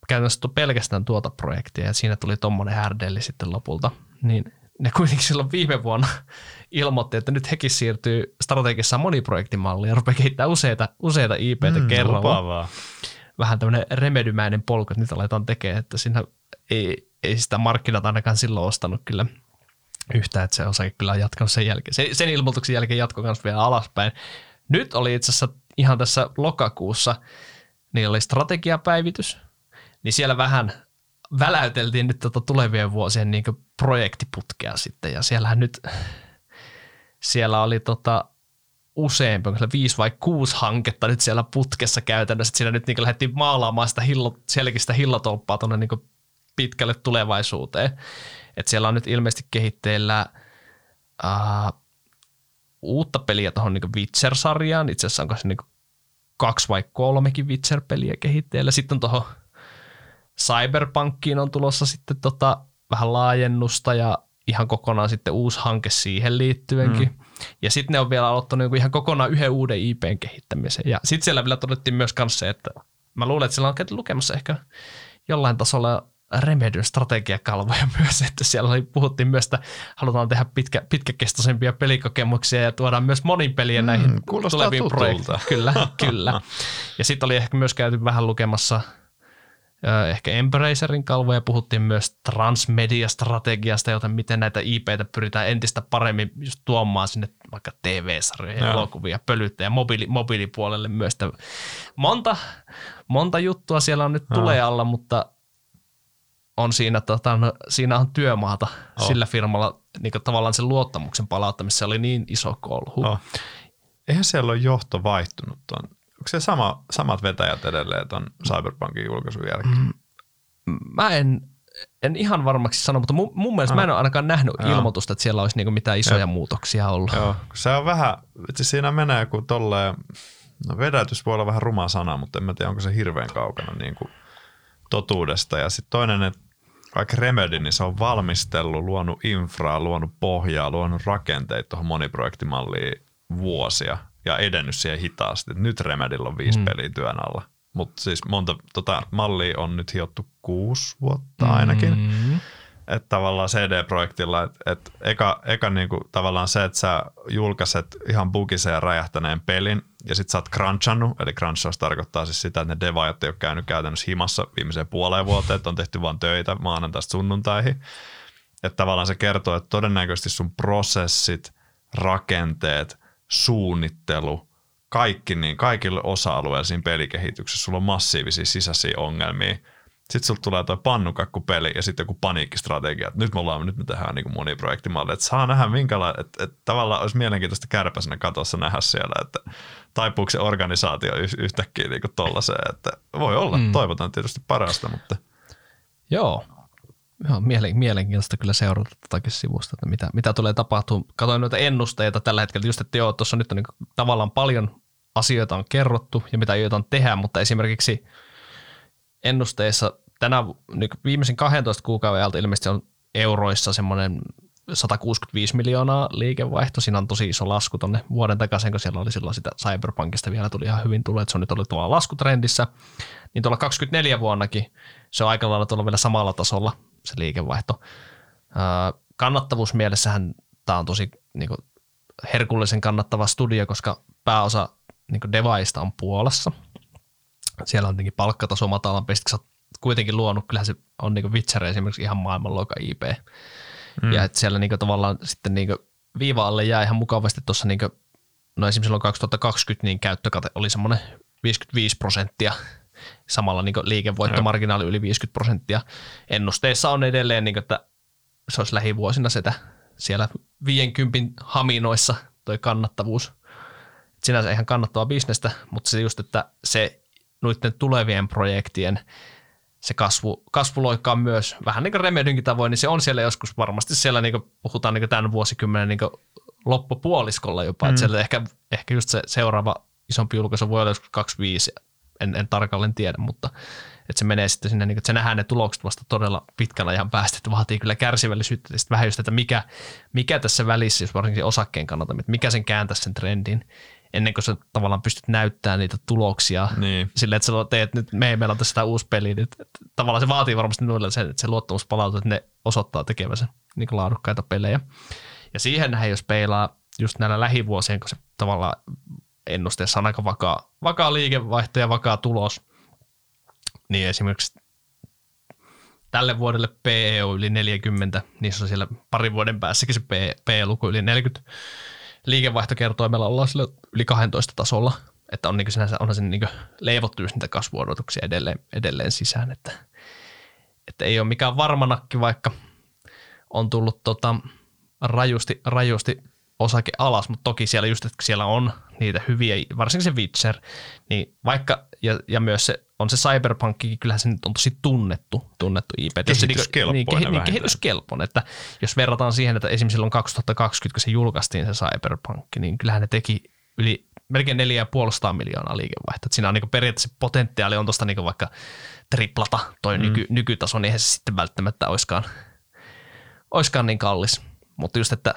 käytännössä pelkästään tuota projektia ja siinä tuli tuommoinen härdelli sitten lopulta, niin ne kuitenkin silloin viime vuonna ilmoitti, että nyt hekin siirtyy strategiassa moniprojektimalliin ja rupeaa kehittämään useita, useita IPtä mm, kerralla. Lupaavaa. Vähän tämmöinen remedymäinen polku, että nyt aletaan tekemään, että siinä ei, ei sitä markkinat ainakaan silloin ostanut kyllä – yhtä, että se osake kyllä on jatkanut sen jälkeen. Sen, sen ilmoituksen jälkeen jatko myös vielä alaspäin. Nyt oli itse asiassa ihan tässä lokakuussa, niin oli strategiapäivitys, niin siellä vähän väläyteltiin nyt tota tulevien vuosien niin projektiputkea sitten, ja siellähän nyt, siellä oli tota useampi, onko viisi vai kuusi hanketta nyt siellä putkessa käytännössä, että siinä nyt niin lähdettiin maalaamaan sitä hillo, selkeistä hillotolppaa tuonne niin pitkälle tulevaisuuteen. Et siellä on nyt ilmeisesti kehitteillä uh, uutta peliä tuohon niin Witcher-sarjaan. Itse asiassa onko se niin kaksi vai kolmekin Witcher-peliä kehitteillä. Sitten tuohon Cyberpunkkiin on tulossa sitten tota, vähän laajennusta ja ihan kokonaan sitten uusi hanke siihen liittyenkin. Mm. Ja sitten ne on vielä aloittanut ihan kokonaan yhden uuden IPn kehittämisen. Ja sitten siellä vielä todettiin myös se, että mä luulen, että siellä on käyty lukemassa ehkä jollain tasolla Remedyn strategiakalvoja myös, että siellä oli, puhuttiin myös, että halutaan tehdä pitkä, pitkäkestoisempia pelikokemuksia ja tuodaan myös monipeliä mm, näihin tuleviin projekteihin. Kyllä, kyllä. Ja sitten oli ehkä myös käyty vähän lukemassa ehkä Embracerin kalvoja, puhuttiin myös transmedia-strategiasta, joten miten näitä IPtä pyritään entistä paremmin just tuomaan sinne vaikka TV-sarjoja, elokuvia, pölyttä ja mobiili, mobiilipuolelle myös. Monta, monta juttua siellä on nyt tulee alla, mutta on siinä, tota, no, siinä on työmaata oh. sillä firmalla niin tavallaan sen luottamuksen palauttamisessa oli niin iso kolhu. Oh. eihän siellä ole johto vaihtunut ton. Onko se sama, samat vetäjät edelleen ton Cyberpunkin julkaisun jälkeen? Mm. Mä en, en ihan varmaksi sano, mutta mun, mun mielestä ah. mä en ole ainakaan nähnyt Joo. ilmoitusta, että siellä olisi niinku mitään isoja ja. muutoksia ollut. Joo, se on vähän, että siinä menee kuin tolleen, no vedätys voi olla vähän ruma sana, mutta en mä tiedä, onko se hirveän kaukana niin kuin totuudesta. Ja sitten toinen, että vaikka Remedy, niin se on valmistellut, luonut infraa, luonut pohjaa, luonut rakenteita tuohon moniprojektimalliin vuosia ja edennyt siihen hitaasti. Nyt Remedyllä on viisi mm. peliä työn alla. Mutta siis monta tota, mallia on nyt hiottu kuusi vuotta ainakin. Mm. Että tavallaan CD-projektilla, että et eka, eka niinku, tavallaan se, että sä julkaiset ihan bugisen ja räjähtäneen pelin ja sit sä oot crunchannut, eli crunchaus tarkoittaa siis sitä, että ne devaajat ei ole käynyt käytännössä himassa viimeiseen puoleen vuoteen, että on tehty vain töitä maanantaista sunnuntaihin. Että tavallaan se kertoo, että todennäköisesti sun prosessit, rakenteet, suunnittelu, kaikki niin, kaikille osa-alueilla siinä pelikehityksessä, sulla on massiivisia sisäisiä ongelmia – sitten sulta tulee toi pannukakkupeli ja sitten joku paniikkistrategia, nyt me ollaan, nyt me tehdään niin moniprojektimalli, että saa nähdä minkälainen, että, että tavallaan olisi mielenkiintoista kärpäsenä katossa nähdä siellä, että taipuuko se organisaatio yhtäkkiä niin kuin tollaiseen, että voi olla, mm. toivotaan tietysti parasta, mutta. Joo, Ihan mielenkiintoista kyllä seurata tätäkin sivusta, että mitä, mitä tulee tapahtumaan. Katoin noita ennusteita tällä hetkellä, just että joo, tuossa nyt on niin tavallaan paljon asioita on kerrottu ja mitä aiotaan tehdä, mutta esimerkiksi ennusteissa tänä niin viimeisen 12 kuukauden ajalta ilmeisesti on euroissa semmoinen 165 miljoonaa liikevaihto. Siinä on tosi iso lasku tuonne vuoden takaisin, kun siellä oli silloin sitä Cyberpunkista vielä tuli ihan hyvin tullut, että se on nyt ollut tavallaan laskutrendissä. Niin tuolla 24 vuonnakin se on aika lailla tuolla vielä samalla tasolla se liikevaihto. Kannattavuusmielessähän tämä on tosi niin kuin, herkullisen kannattava studio, koska pääosa niin devaista on Puolassa. Siellä on tietenkin palkkataso matalampi, sitten kuitenkin luonut, kyllähän se on niin Witcher esimerkiksi ihan maailmanluokan IP. Mm. Ja että siellä niin tavallaan sitten niin viiva alle jää ihan mukavasti tuossa, niin kuin, no esimerkiksi silloin 2020 niin käyttökate oli semmoinen 55 prosenttia, samalla niin liikevoittomarginaali yli 50 prosenttia. Ennusteissa on edelleen, niin kuin, että se olisi lähivuosina sitä siellä 50 haminoissa toi kannattavuus. Sinänsä ihan kannattavaa bisnestä, mutta se just, että se noiden tulevien projektien se kasvu, kasvuloikka on myös vähän niin kuin Remedynkin tavoin, niin se on siellä joskus varmasti siellä, niin kuin puhutaan niin kuin tämän vuosikymmenen niin kuin loppupuoliskolla jopa, mm. että siellä ehkä, ehkä just se seuraava isompi julkaisu voi olla joskus 25, en, en tarkalleen tiedä, mutta että se menee sitten sinne, niin kuin, että se nähdään ne tulokset vasta todella pitkällä ajan päästä, että vaatii kyllä kärsivällisyyttä ja sitten vähän just, että mikä, mikä tässä välissä, jos varsinkin osakkeen kannalta, että mikä sen kääntäisi sen trendin, ennen kuin sä tavallaan pystyt näyttämään niitä tuloksia. Niin. Silleen, että sä teet nyt, me meillä on tässä tämä uusi peli, nyt, tavallaan se vaatii varmasti nuille sen, että se luottamus palautuu, että ne osoittaa tekevänsä niin laadukkaita pelejä. Ja siihen nähdään, jos peilaa just näillä lähivuosien, kun se tavallaan ennusteessa on aika vakaa, vakaa liikevaihto ja vakaa tulos, niin esimerkiksi tälle vuodelle PE on yli 40, niin se on siellä parin vuoden päässäkin se PE-luku yli 40 liikevaihtokertoimella ollaan sillä yli 12 tasolla, että on niin sinänsä, onhan se niin leivottu niitä kasvuodotuksia edelleen, edelleen sisään, että, että ei ole mikään varmanakki, vaikka on tullut tota, rajusti, rajusti osake alas, mutta toki siellä just, että siellä on niitä hyviä, varsinkin se Witcher, niin vaikka, ja, ja myös se, on se Cyberpunk, kyllähän se nyt on tosi tunnettu, tunnettu IP. Kehityskelpoinen niin, kehi, niin, kehityskelpoinen, että jos verrataan siihen, että esimerkiksi silloin 2020, kun se julkaistiin se Cyberpunk, niin kyllähän ne teki yli melkein 4,5 miljoonaa liikevaihtoa. Siinä on niin periaatteessa potentiaali on tuosta niin vaikka triplata toi mm. nyky, nykytaso, niin eihän se sitten välttämättä olisikaan, olisikaan niin kallis. Mutta just, että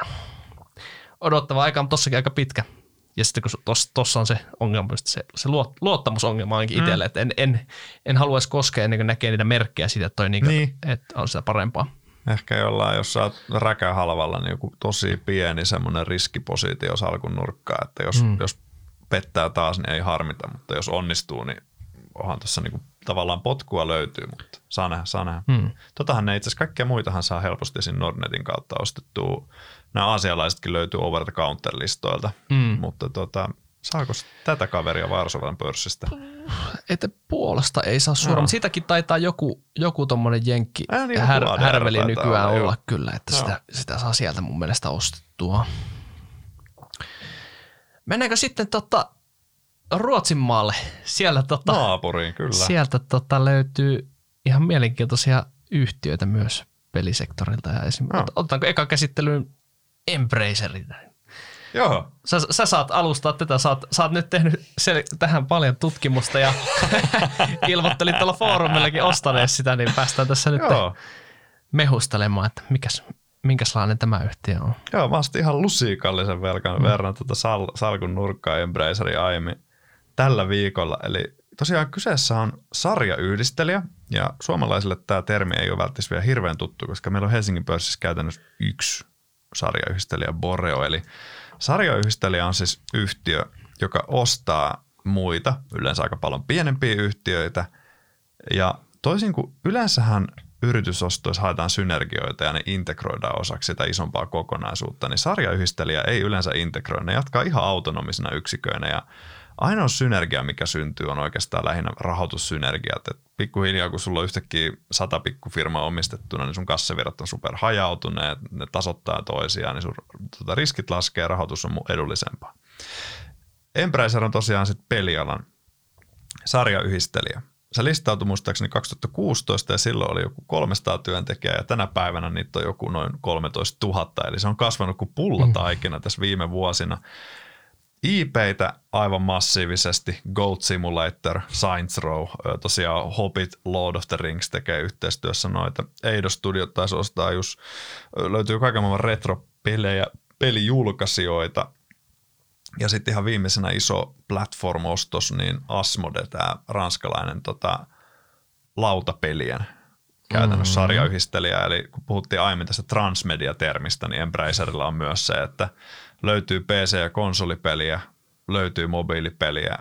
odottava aika on tossakin aika pitkä. Ja sitten kun tuossa on se ongelma, se, se luottamusongelma ainakin mm. itselle, että en, en, en haluaisi koskea ennen kuin näkee niitä merkkejä siitä, että, toi niinku, niin. että on sitä parempaa. Ehkä jollain, jos sä oot räkähalvalla, niin joku tosi pieni semmoinen riskipositio salkun nurkkaa, että jos, mm. jos pettää taas, niin ei harmita, mutta jos onnistuu, niin onhan tuossa niinku tavallaan potkua löytyy, mutta saa nähdä, saa nähdä. Mm. Totahan ne itse asiassa kaikkia muitahan saa helposti siinä Nordnetin kautta ostettua nämä asialaisetkin löytyy over the counter listoilta, mm. mutta tota, saako tätä kaveria Varsovan pörssistä? Että Puolasta ei saa suoraan, no. mutta siitäkin taitaa joku, joku tommonen jenkki äh, niin, här, härveli nykyään olla, olla kyllä, että sitä, sitä saa sieltä mun mielestä ostettua. Mennäänkö sitten tota Ruotsin maalle? Siellä tota, Naapuriin, kyllä. Sieltä tota löytyy ihan mielenkiintoisia yhtiöitä myös pelisektorilta. Ja esimerkiksi, Joo. otetaanko eka käsittelyyn Embracerin? Joo, Sä, sä saat alustaa tätä, sä oot, sä oot nyt tehnyt sel- tähän paljon tutkimusta ja ilmoittelit tuolla foorumillakin ostaneet sitä, niin päästään tässä nyt joo. mehustelemaan, että mikäs, minkälainen tämä yhtiö on. Joo, mä ostin ihan lusikallisen velkan mm. verran tuota sal- salkun nurkkaa Embracerin aiemmin tällä viikolla. Eli tosiaan kyseessä on sarjayhdistelijä, ja suomalaisille tämä termi ei ole välttämättä vielä hirveän tuttu, koska meillä on Helsingin pörssissä käytännössä yksi sarjayhdistelijä Boreo. Eli sarjayhdistelijä on siis yhtiö, joka ostaa muita, yleensä aika paljon pienempiä yhtiöitä, ja toisin kuin yleensähän yritysostoissa haetaan synergioita ja ne integroidaan osaksi sitä isompaa kokonaisuutta, niin sarjayhdistelijä ei yleensä integroi. Ne jatkaa ihan autonomisina yksiköinä ja ainoa synergia, mikä syntyy, on oikeastaan lähinnä rahoitussynergiat. Et pikkuhiljaa, kun sulla on yhtäkkiä sata pikkufirmaa omistettuna, niin sun kassavirrat on super hajautuneet, ne tasoittaa toisiaan, niin sun tota, riskit laskee ja rahoitus on mu- edullisempaa. Embracer on tosiaan sitten pelialan sarjayhdistelijä. Se listautui muistaakseni 2016 ja silloin oli joku 300 työntekijää ja tänä päivänä niitä on joku noin 13 000, eli se on kasvanut kuin pullataikina tässä viime vuosina. IPitä aivan massiivisesti, Goat Simulator, Saints Row, tosiaan Hobbit, Lord of the Rings tekee yhteistyössä noita. Eidos Studiot taisi ostaa just, löytyy kaiken maailman retro-pelejä, pelijulkaisijoita, ja sitten ihan viimeisenä iso platform-ostos, niin Asmode, tämä ranskalainen tota, lautapelien käytännössä Mm. sarjayhdistelijä. Eli kun puhuttiin aiemmin tästä transmedia-termistä, niin Embracerilla on myös se, että löytyy PC- ja konsolipeliä, löytyy mobiilipeliä,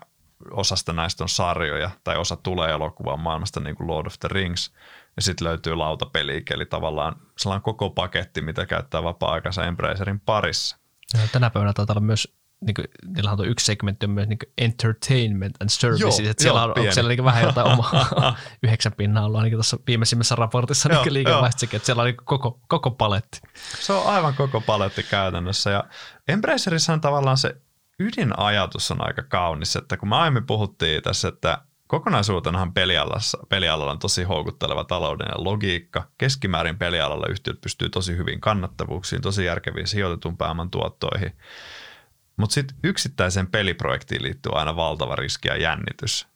osasta näistä on sarjoja, tai osa tulee elokuvan maailmasta, niin kuin Lord of the Rings, ja sitten löytyy lautapeli, eli tavallaan sellainen koko paketti, mitä käyttää vapaa-aikansa Embracerin parissa. Ja tänä päivänä taitaa olla myös, niin kuin, niillä on tuo yksi segmentti on myös niin entertainment and services, Joo, että siellä joo, on, onko siellä niin vähän jotain omaa yhdeksän pinnaa ollut ainakin tuossa viimeisimmässä raportissa Joo, niin liikevaihtosekin, että siellä on niin koko, koko paletti. Se on aivan koko paletti käytännössä ja Embracerissa on tavallaan se ydinajatus on aika kaunis, että kun me aiemmin puhuttiin tässä, että kokonaisuutenahan pelialassa, pelialalla on tosi houkutteleva taloudellinen logiikka. Keskimäärin pelialalla yhtiöt pystyy tosi hyvin kannattavuuksiin, tosi järkeviin sijoitetun pääoman tuottoihin. Mutta sitten yksittäiseen peliprojektiin liittyy aina valtava riski ja jännitys.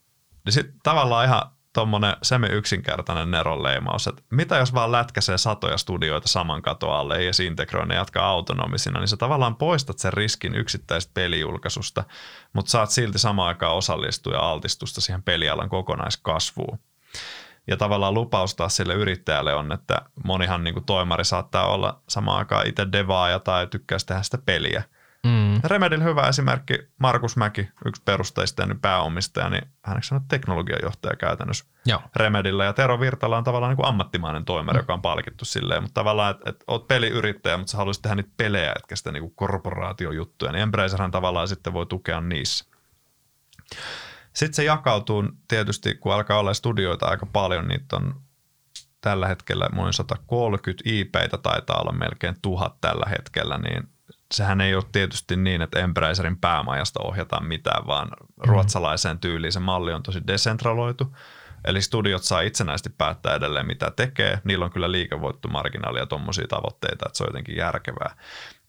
Niin sitten tavallaan ihan tuommoinen semi yksinkertainen neronleimaus, että mitä jos vaan lätkäsee satoja studioita saman katon alle ja integroi ne jatkaa autonomisina, niin sä tavallaan poistat sen riskin yksittäisestä pelijulkaisusta, mutta saat silti samaan aikaan osallistua ja altistusta siihen pelialan kokonaiskasvuun. Ja tavallaan lupaus taas sille yrittäjälle on, että monihan niin kuin toimari saattaa olla samaan aikaan itse devaaja tai tykkää tehdä sitä peliä. Mm. Remedil hyvä esimerkki, Markus Mäki, yksi perustajista ja nyt pääomistaja, niin häneksi on teknologiajohtaja käytännössä Joo. Remedillä. Ja Tero Virtala on tavallaan niin kuin ammattimainen toimari, joka on palkittu silleen, mutta tavallaan, että et oot peliyrittäjä, mutta sä haluaisit tehdä niitä pelejä, etkä sitä niin kuin korporaatiojuttuja, niin Embracerhan tavallaan sitten voi tukea niissä. Sitten se jakautuu tietysti, kun alkaa olla studioita aika paljon, niitä on tällä hetkellä noin 130 IPitä taitaa olla melkein tuhat tällä hetkellä, niin sehän ei ole tietysti niin, että Embracerin päämajasta ohjataan mitään, vaan ruotsalaiseen tyyliin se malli on tosi desentraloitu. Eli studiot saa itsenäisesti päättää edelleen, mitä tekee. Niillä on kyllä liikevoittomarginaalia tuommoisia tavoitteita, että se on jotenkin järkevää.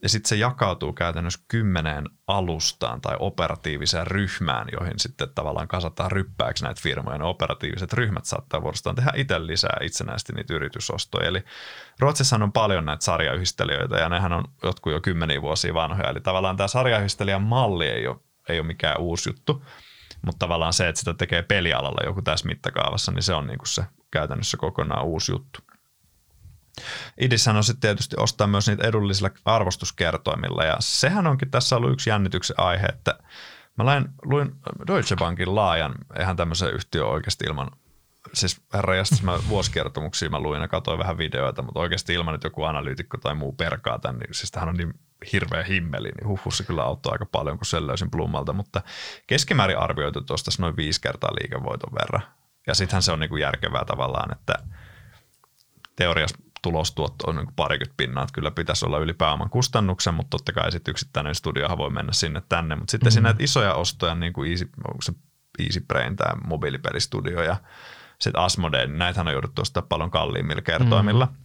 Ja sitten se jakautuu käytännössä kymmeneen alustaan tai operatiiviseen ryhmään, joihin sitten tavallaan kasataan ryppääksi näitä firmoja. Ne operatiiviset ryhmät saattaa vuorostaan tehdä itse lisää itsenäisesti niitä yritysostoja. Eli Ruotsissa on paljon näitä sarjayhdistelijöitä ja nehän on jotkut jo kymmeniä vuosia vanhoja. Eli tavallaan tämä sarjayhdistelijän malli ei ole, ei ole mikään uusi juttu, mutta tavallaan se, että sitä tekee pelialalla joku tässä mittakaavassa, niin se on niin kuin se käytännössä kokonaan uusi juttu. Idissähän on sitten tietysti ostaa myös niitä edullisilla arvostuskertoimilla ja sehän onkin tässä ollut yksi jännityksen aihe, että mä lain, luin Deutsche Bankin laajan, eihän tämmöisen yhtiö oikeasti ilman, siis herra jästäs, mä vuosikertomuksia mä luin ja katsoin vähän videoita, mutta oikeasti ilman, että joku analyytikko tai muu perkaa tämän, niin siis tämähän on niin hirveä himmeli, niin huhhuh se kyllä auttoi aika paljon, kun sen löysin plummalta, mutta keskimäärin arvioitu tuosta noin viisi kertaa liikevoiton verran. Ja sittenhän se on niin kuin järkevää tavallaan, että teoriassa tulostuotto on niin parikymmentä pinnaa, että kyllä pitäisi olla yli pääoman kustannuksen, mutta totta kai sitten yksittäinen studiohan voi mennä sinne tänne, mutta sitten mm. siinä näitä isoja ostoja, niin kuin Easy, onko se Easy Brain, tämä mobiilipelistudio ja sitten Asmodee, niin näitähän on jouduttu ostaa paljon kalliimmilla kertoimilla. Mm.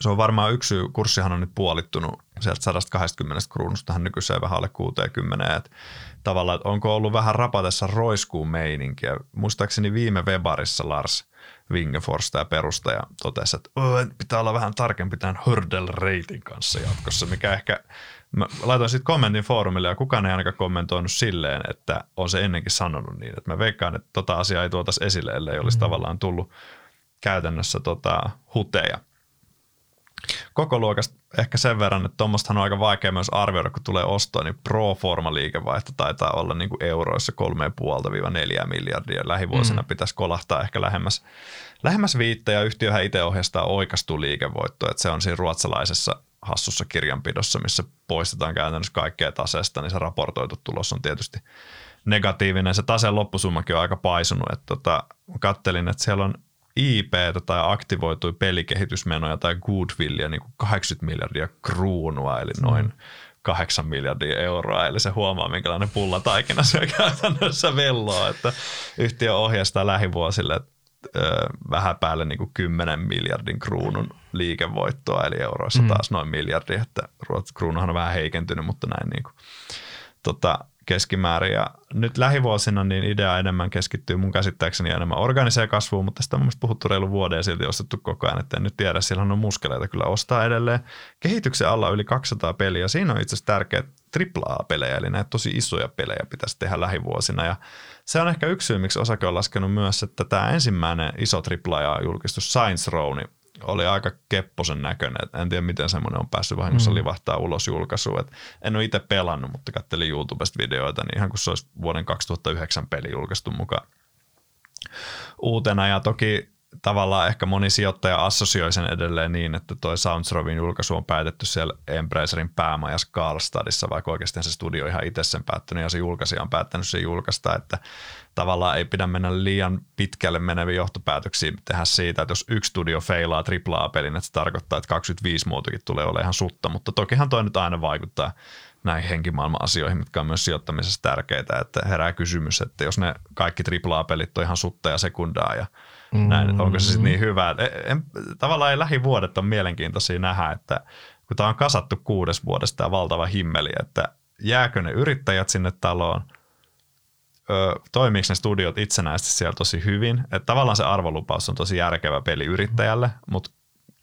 Se on varmaan yksi syy, kurssihan on nyt puolittunut sieltä 120 kruunusta tähän nykyiseen vähän alle 60, että tavallaan, että onko ollut vähän rapatessa roiskuun meininkiä. Muistaakseni viime Webarissa Lars – Wingefors, tämä perustaja, totesi, että pitää olla vähän tarkempi tämän hurdle rating kanssa jatkossa, mikä ehkä, mä laitoin sitten kommentin foorumille ja kukaan ei ainakaan kommentoinut silleen, että on se ennenkin sanonut niin, että mä veikkaan, että tota asiaa ei tuotaisi esille, ellei olisi mm. tavallaan tullut käytännössä tota, huteja. Koko luokasta ehkä sen verran, että tuommoistahan on aika vaikea myös arvioida, kun tulee ostoa, niin pro forma liikevaihto taitaa olla niin kuin euroissa 3,5-4 miljardia. Lähivuosina mm. pitäisi kolahtaa ehkä lähemmäs, lähemmäs viittä ja yhtiöhän itse ohjastaa oikastuu liikevoittoa, että se on siinä ruotsalaisessa hassussa kirjanpidossa, missä poistetaan käytännössä kaikkea taseesta, niin se raportoitu tulos on tietysti negatiivinen. Se taseen loppusummakin on aika paisunut, että tota, kattelin, että siellä on IP tai aktivoitui pelikehitysmenoja tai goodwillia niin kuin 80 miljardia kruunua, eli noin mm. 8 miljardia euroa, eli se huomaa, minkälainen pullataikina se käytännössä velloa, että yhtiö ohjastaa lähivuosille vähän päälle niin kuin 10 miljardin kruunun liikevoittoa, eli euroissa mm. taas noin miljardi, että kruunuhan on vähän heikentynyt, mutta näin niin kuin, tota, keskimäärin. Ja nyt lähivuosina niin idea enemmän keskittyy mun käsittääkseni enemmän organiseen kasvuun, mutta tästä on mun puhuttu reilu vuoden ja silti ostettu koko ajan, että en nyt tiedä, siellä on muskeleita kyllä ostaa edelleen. Kehityksen alla yli 200 peliä, siinä on itse asiassa tärkeä AAA-pelejä, eli näitä tosi isoja pelejä pitäisi tehdä lähivuosina. Ja se on ehkä yksi syy, miksi osake on laskenut myös, että tämä ensimmäinen iso AAA-julkistus Science Row, niin oli aika kepposen näköinen. En tiedä, miten semmoinen on päässyt vahingossa mm. livahtaa ulos julkaisuun. Et en ole itse pelannut, mutta kattelin YouTubesta videoita, niin ihan kuin se olisi vuoden 2009 peli julkaistu mukaan uutena. Ja toki tavallaan ehkä moni sijoittaja assosioi sen edelleen niin, että toi Soundsrovin julkaisu on päätetty siellä Embracerin päämajassa Karlstadissa, vaikka oikeasti se studio ihan itse sen päättänyt ja se julkaisija on päättänyt sen julkaista, että tavallaan ei pidä mennä liian pitkälle meneviä johtopäätöksiä tehdä siitä, että jos yksi studio feilaa AAA-pelin, että se tarkoittaa, että 25 muutakin tulee olemaan ihan sutta, mutta tokihan toi nyt aina vaikuttaa näihin henkimaailman asioihin, mitkä on myös sijoittamisessa tärkeitä, että herää kysymys, että jos ne kaikki AAA-pelit on ihan sutta ja sekundaa ja mm. näin, onko se sitten niin hyvä. E, en, tavallaan ei lähivuodet on mielenkiintoisia nähdä, että kun tämä on kasattu kuudes vuodesta tämä valtava himmeli, että jääkö ne yrittäjät sinne taloon – ö, toimiiko ne studiot itsenäisesti siellä tosi hyvin. Että tavallaan se arvolupaus on tosi järkevä peli yrittäjälle, mutta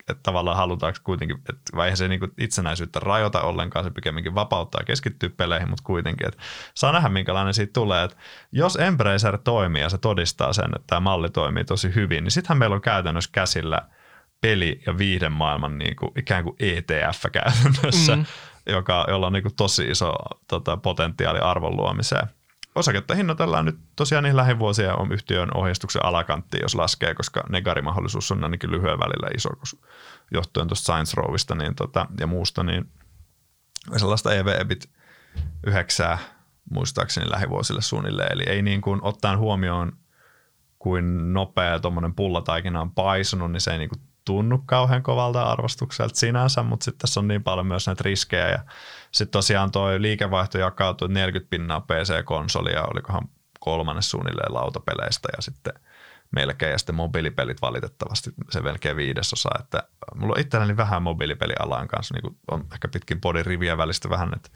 että tavallaan halutaanko kuitenkin, että vai se niinku itsenäisyyttä rajoita ollenkaan, se pikemminkin vapauttaa ja keskittyy peleihin, mutta kuitenkin, että saa nähdä minkälainen siitä tulee. Että jos Embracer toimii ja se todistaa sen, että tämä malli toimii tosi hyvin, niin sittenhän meillä on käytännössä käsillä peli- ja viihdemaailman niin kuin, ikään kuin ETF käytännössä, mm. joka, jolla on niin kuin tosi iso tota, potentiaali arvon luomiseen osaketta hinnoitellaan nyt tosiaan niin lähivuosia on yhtiön ohjeistuksen alakantti, jos laskee, koska negarimahdollisuus on ainakin lyhyen välillä iso, johtuen tuosta Science Rowista niin tota, ja muusta, niin sellaista EV-EBIT yhdeksää muistaakseni lähivuosille suunnilleen. Eli ei niin kuin ottaen huomioon, kuin nopea tuommoinen pullataikina on paisunut, niin se ei niin kuin tunnu kauhean kovalta arvostukselta sinänsä, mutta sitten tässä on niin paljon myös näitä riskejä ja sitten tosiaan tuo liikevaihto jakautuu 40 pinnaa PC-konsolia, olikohan kolmannes suunnilleen lautapeleistä ja sitten melkein ja sitten mobiilipelit valitettavasti se melkein viidesosa, että mulla on itselläni vähän mobiilipelialan kanssa, niin kuin on ehkä pitkin podin rivien välistä vähän, että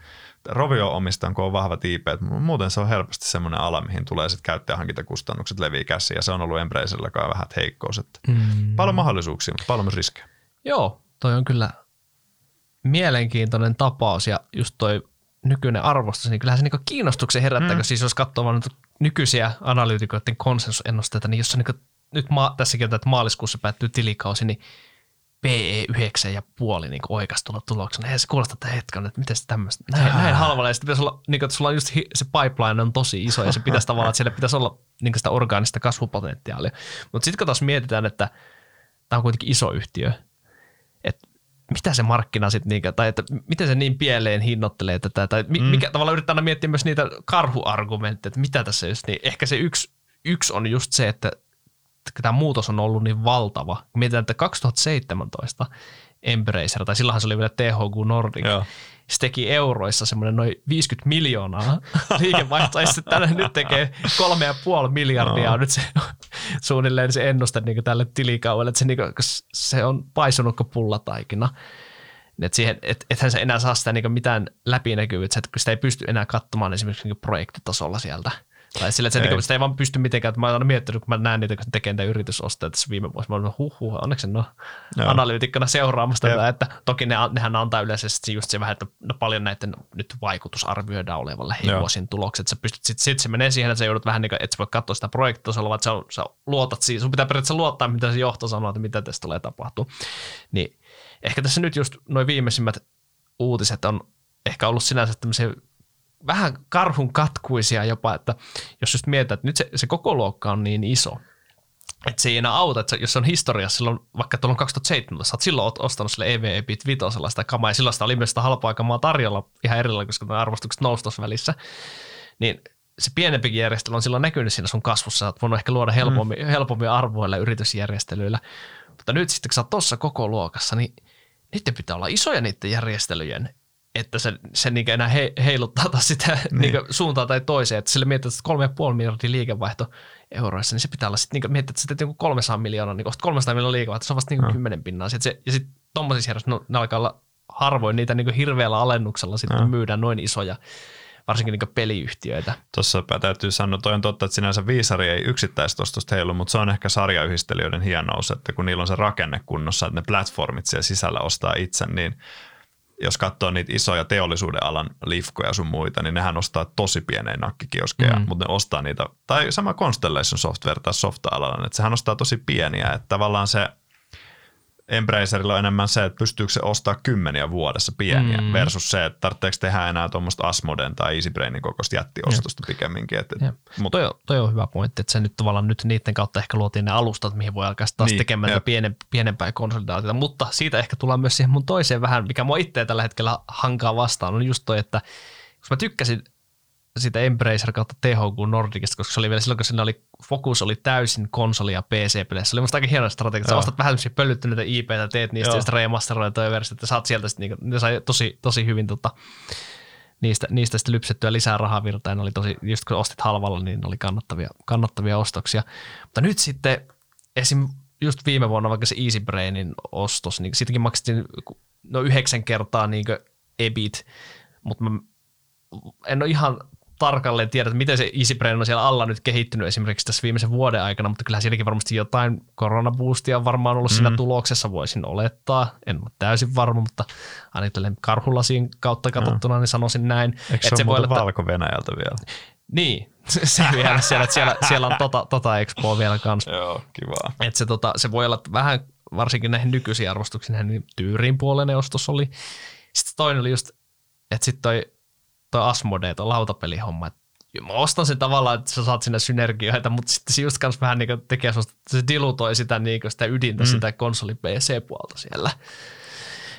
Rovio omistan, kun on vahvat IP, muuten se on helposti semmoinen ala, mihin tulee sitten käyttäjähankintakustannukset levii käsiin ja se on ollut Embracerilläkaan vähän heikkous, että mm. paljon mahdollisuuksia, mutta paljon myös riskejä. Joo, toi on kyllä mielenkiintoinen tapaus ja just toi nykyinen arvostus, niin kyllähän se niinku kiinnostuksen herättää, mm. siis jos katsoo vaan nykyisiä analyytikoiden konsensusennusteita, niin jos on niinku, nyt ma- tässäkin on, että maaliskuussa päättyy tilikausi, niin PE 9 ja puoli niin oikeastulla tuloksena. Eihän se kuulosta että hetken, että miten se tämmöistä, näin, näin halvalla. Ja sitten pitäisi olla, niin kuin, että sulla on just hi, se pipeline on tosi iso ja se pitäisi tavallaan, että siellä pitäisi olla niin sitä orgaanista kasvupotentiaalia. Mutta sitten kun taas mietitään, että tämä on kuitenkin iso yhtiö, että mitä se markkina sitten, niin, tai että miten se niin pieleen hinnoittelee tätä, tai mi, mm. mikä tavalla yrittää aina miettiä myös niitä karhuargumentteja, että mitä tässä just, niin ehkä se yksi, yksi on just se, että tämä muutos on ollut niin valtava. Mietitään, että 2017 Embracer, tai silloinhan se oli vielä THQ Nordic, Joo. Se teki euroissa semmoinen noin 50 miljoonaa liikevaihtoa, ja sitten tänne nyt tekee 3,5 miljardia, no. nyt se suunnilleen se ennuste niin tälle tilikauelle, että se, niin kuin, se on paisunut kuin pullataikina. Et siihen, et, ethän se enää saa sitä niin mitään läpinäkyvyyttä, että sitä ei pysty enää katsomaan esimerkiksi niin projektitasolla sieltä – tai sillä, että se, ei. Sitä ei vaan pysty mitenkään, että mä oon aina miettinyt, kun mä näen niitä, kun se tekee niitä yritysostoja tässä viime vuosina, mä oon huh, huh onneksi ole no. analyytikkona seuraamassa tätä, että toki ne, nehän antaa yleisesti just se vähän, että no paljon näiden nyt vaikutus arvioidaan olevan lähivuosien tulokset, sä pystyt, sit, sit se menee siihen, että sä joudut vähän niin kuin, että sä voit katsoa sitä projektitasolla, vaan sä, sä luotat siihen, sun pitää periaatteessa luottaa, mitä se johto sanoo, että mitä tässä tulee tapahtua. Niin ehkä tässä nyt just noin viimeisimmät uutiset on ehkä ollut sinänsä tämmöisiä vähän karhun katkuisia jopa, että jos just mietitään, että nyt se, se koko luokka on niin iso, että se ei enää auta, että jos on historiassa silloin, vaikka tuolla 2017, sä oot silloin ostanut sille EVE Bit 5 sitä kamaa, ja silloin sitä oli myös sitä halpaa kamaa tarjolla ihan erillä, koska ne arvostukset nousi välissä, niin se pienempikin järjestely on silloin näkynyt siinä sun kasvussa, oot voinut ehkä luoda helpommin, mm. helpommin arvoilla yritysjärjestelyillä, mutta nyt sitten kun sä oot tuossa koko luokassa, niin niiden pitää olla isoja niiden järjestelyjen, että se, se niin enää he, heiluttaa taas sitä niin. Niin suuntaan tai toiseen. Että sille miettii, että 3,5 miljardia liikevaihto euroissa, niin se pitää olla sitten, niin miettii, että se teet 300 miljoonaa, niin 300 miljoonaa liikevaihto, se on vasta niin no. 10 pinnaa. Sitten se, ja sitten tuommoisissa järjestöissä, no, ne alkaa olla harvoin niitä niin hirveällä alennuksella sitten no. myydään noin isoja varsinkin niin peliyhtiöitä. Tuossa täytyy sanoa, toi on totta, että sinänsä viisari ei yksittäistostosta heilu, mutta se on ehkä sarjayhdistelijöiden hienous, että kun niillä on se rakenne kunnossa, että ne platformit siellä sisällä ostaa itse, niin jos katsoo niitä isoja teollisuuden alan lifkoja sun muita, niin nehän ostaa tosi pieneen nakkikioskeja, mm. mutta ne ostaa niitä, tai sama Constellation Software tai softa-alalla, että sehän ostaa tosi pieniä, että tavallaan se Embracerilla on enemmän se, että pystyykö se ostaa kymmeniä vuodessa pieniä mm. versus se, että tarvitseeko tehdä enää tuommoista Asmoden tai EasyBrainin kokoista jättiostosta Jep. pikemminkin. Että, Mut, toi, on, toi on hyvä pointti, että se nyt tavallaan nyt niiden kautta ehkä luotiin ne alustat, mihin voi alkaa taas niin, tekemään pienen, pienempää konsolidaatiota, mutta siitä ehkä tullaan myös siihen mun toiseen vähän, mikä mua itse tällä hetkellä hankaa vastaan, on just toi, että koska mä tykkäsin sitä Embracer kautta THQ Nordicista, koska se oli vielä silloin, kun siinä oli, fokus oli täysin konsoli- ja PC-peleissä. Se oli musta aika hieno strategia, että sä ostat vähän tämmöisiä pölyttyneitä IP-tä, teet niistä Joo. ja sitten remasteroida toi versio, että saat sieltä sitten, niin, ne sai tosi, tosi hyvin tota, niistä, niistä sitten lypsettyä lisää rahavirtaa, ja ne oli tosi, just kun ostit halvalla, niin ne oli kannattavia, kannattavia ostoksia. Mutta nyt sitten esim. just viime vuonna vaikka se Easy Brainin ostos, niin siitäkin maksettiin no yhdeksän kertaa niin EBIT, mutta mä en ole ihan tarkalleen tiedä, että miten se EasyBrain on siellä alla nyt kehittynyt esimerkiksi tässä viimeisen vuoden aikana, mutta kyllä siinäkin varmasti jotain koronaboostia on varmaan ollut mm. siinä tuloksessa, voisin olettaa. En ole täysin varma, mutta ainakin karhulasiin kautta katsottuna, no. niin sanoisin näin. Eikö että se, se voi olla, Valko-Venäjältä vielä? Niin, se vielä siellä, että siellä, siellä on tota, tota Expoa vielä kanssa. Joo, kiva. Että se, tota, se voi olla vähän, varsinkin näihin nykyisiin arvostuksiin, niin tyyriin puolen ostos oli. Sitten toinen oli just, että sitten toi toi Asmodee, toi lautapelihomma, että mä ostan sen tavallaan, että sä saat sinne synergioita, mutta sitten se just kans vähän niin tekee sellaista, että se dilutoi sitä, niin sitä ydintä, mm. sitä konsoli PC-puolta siellä.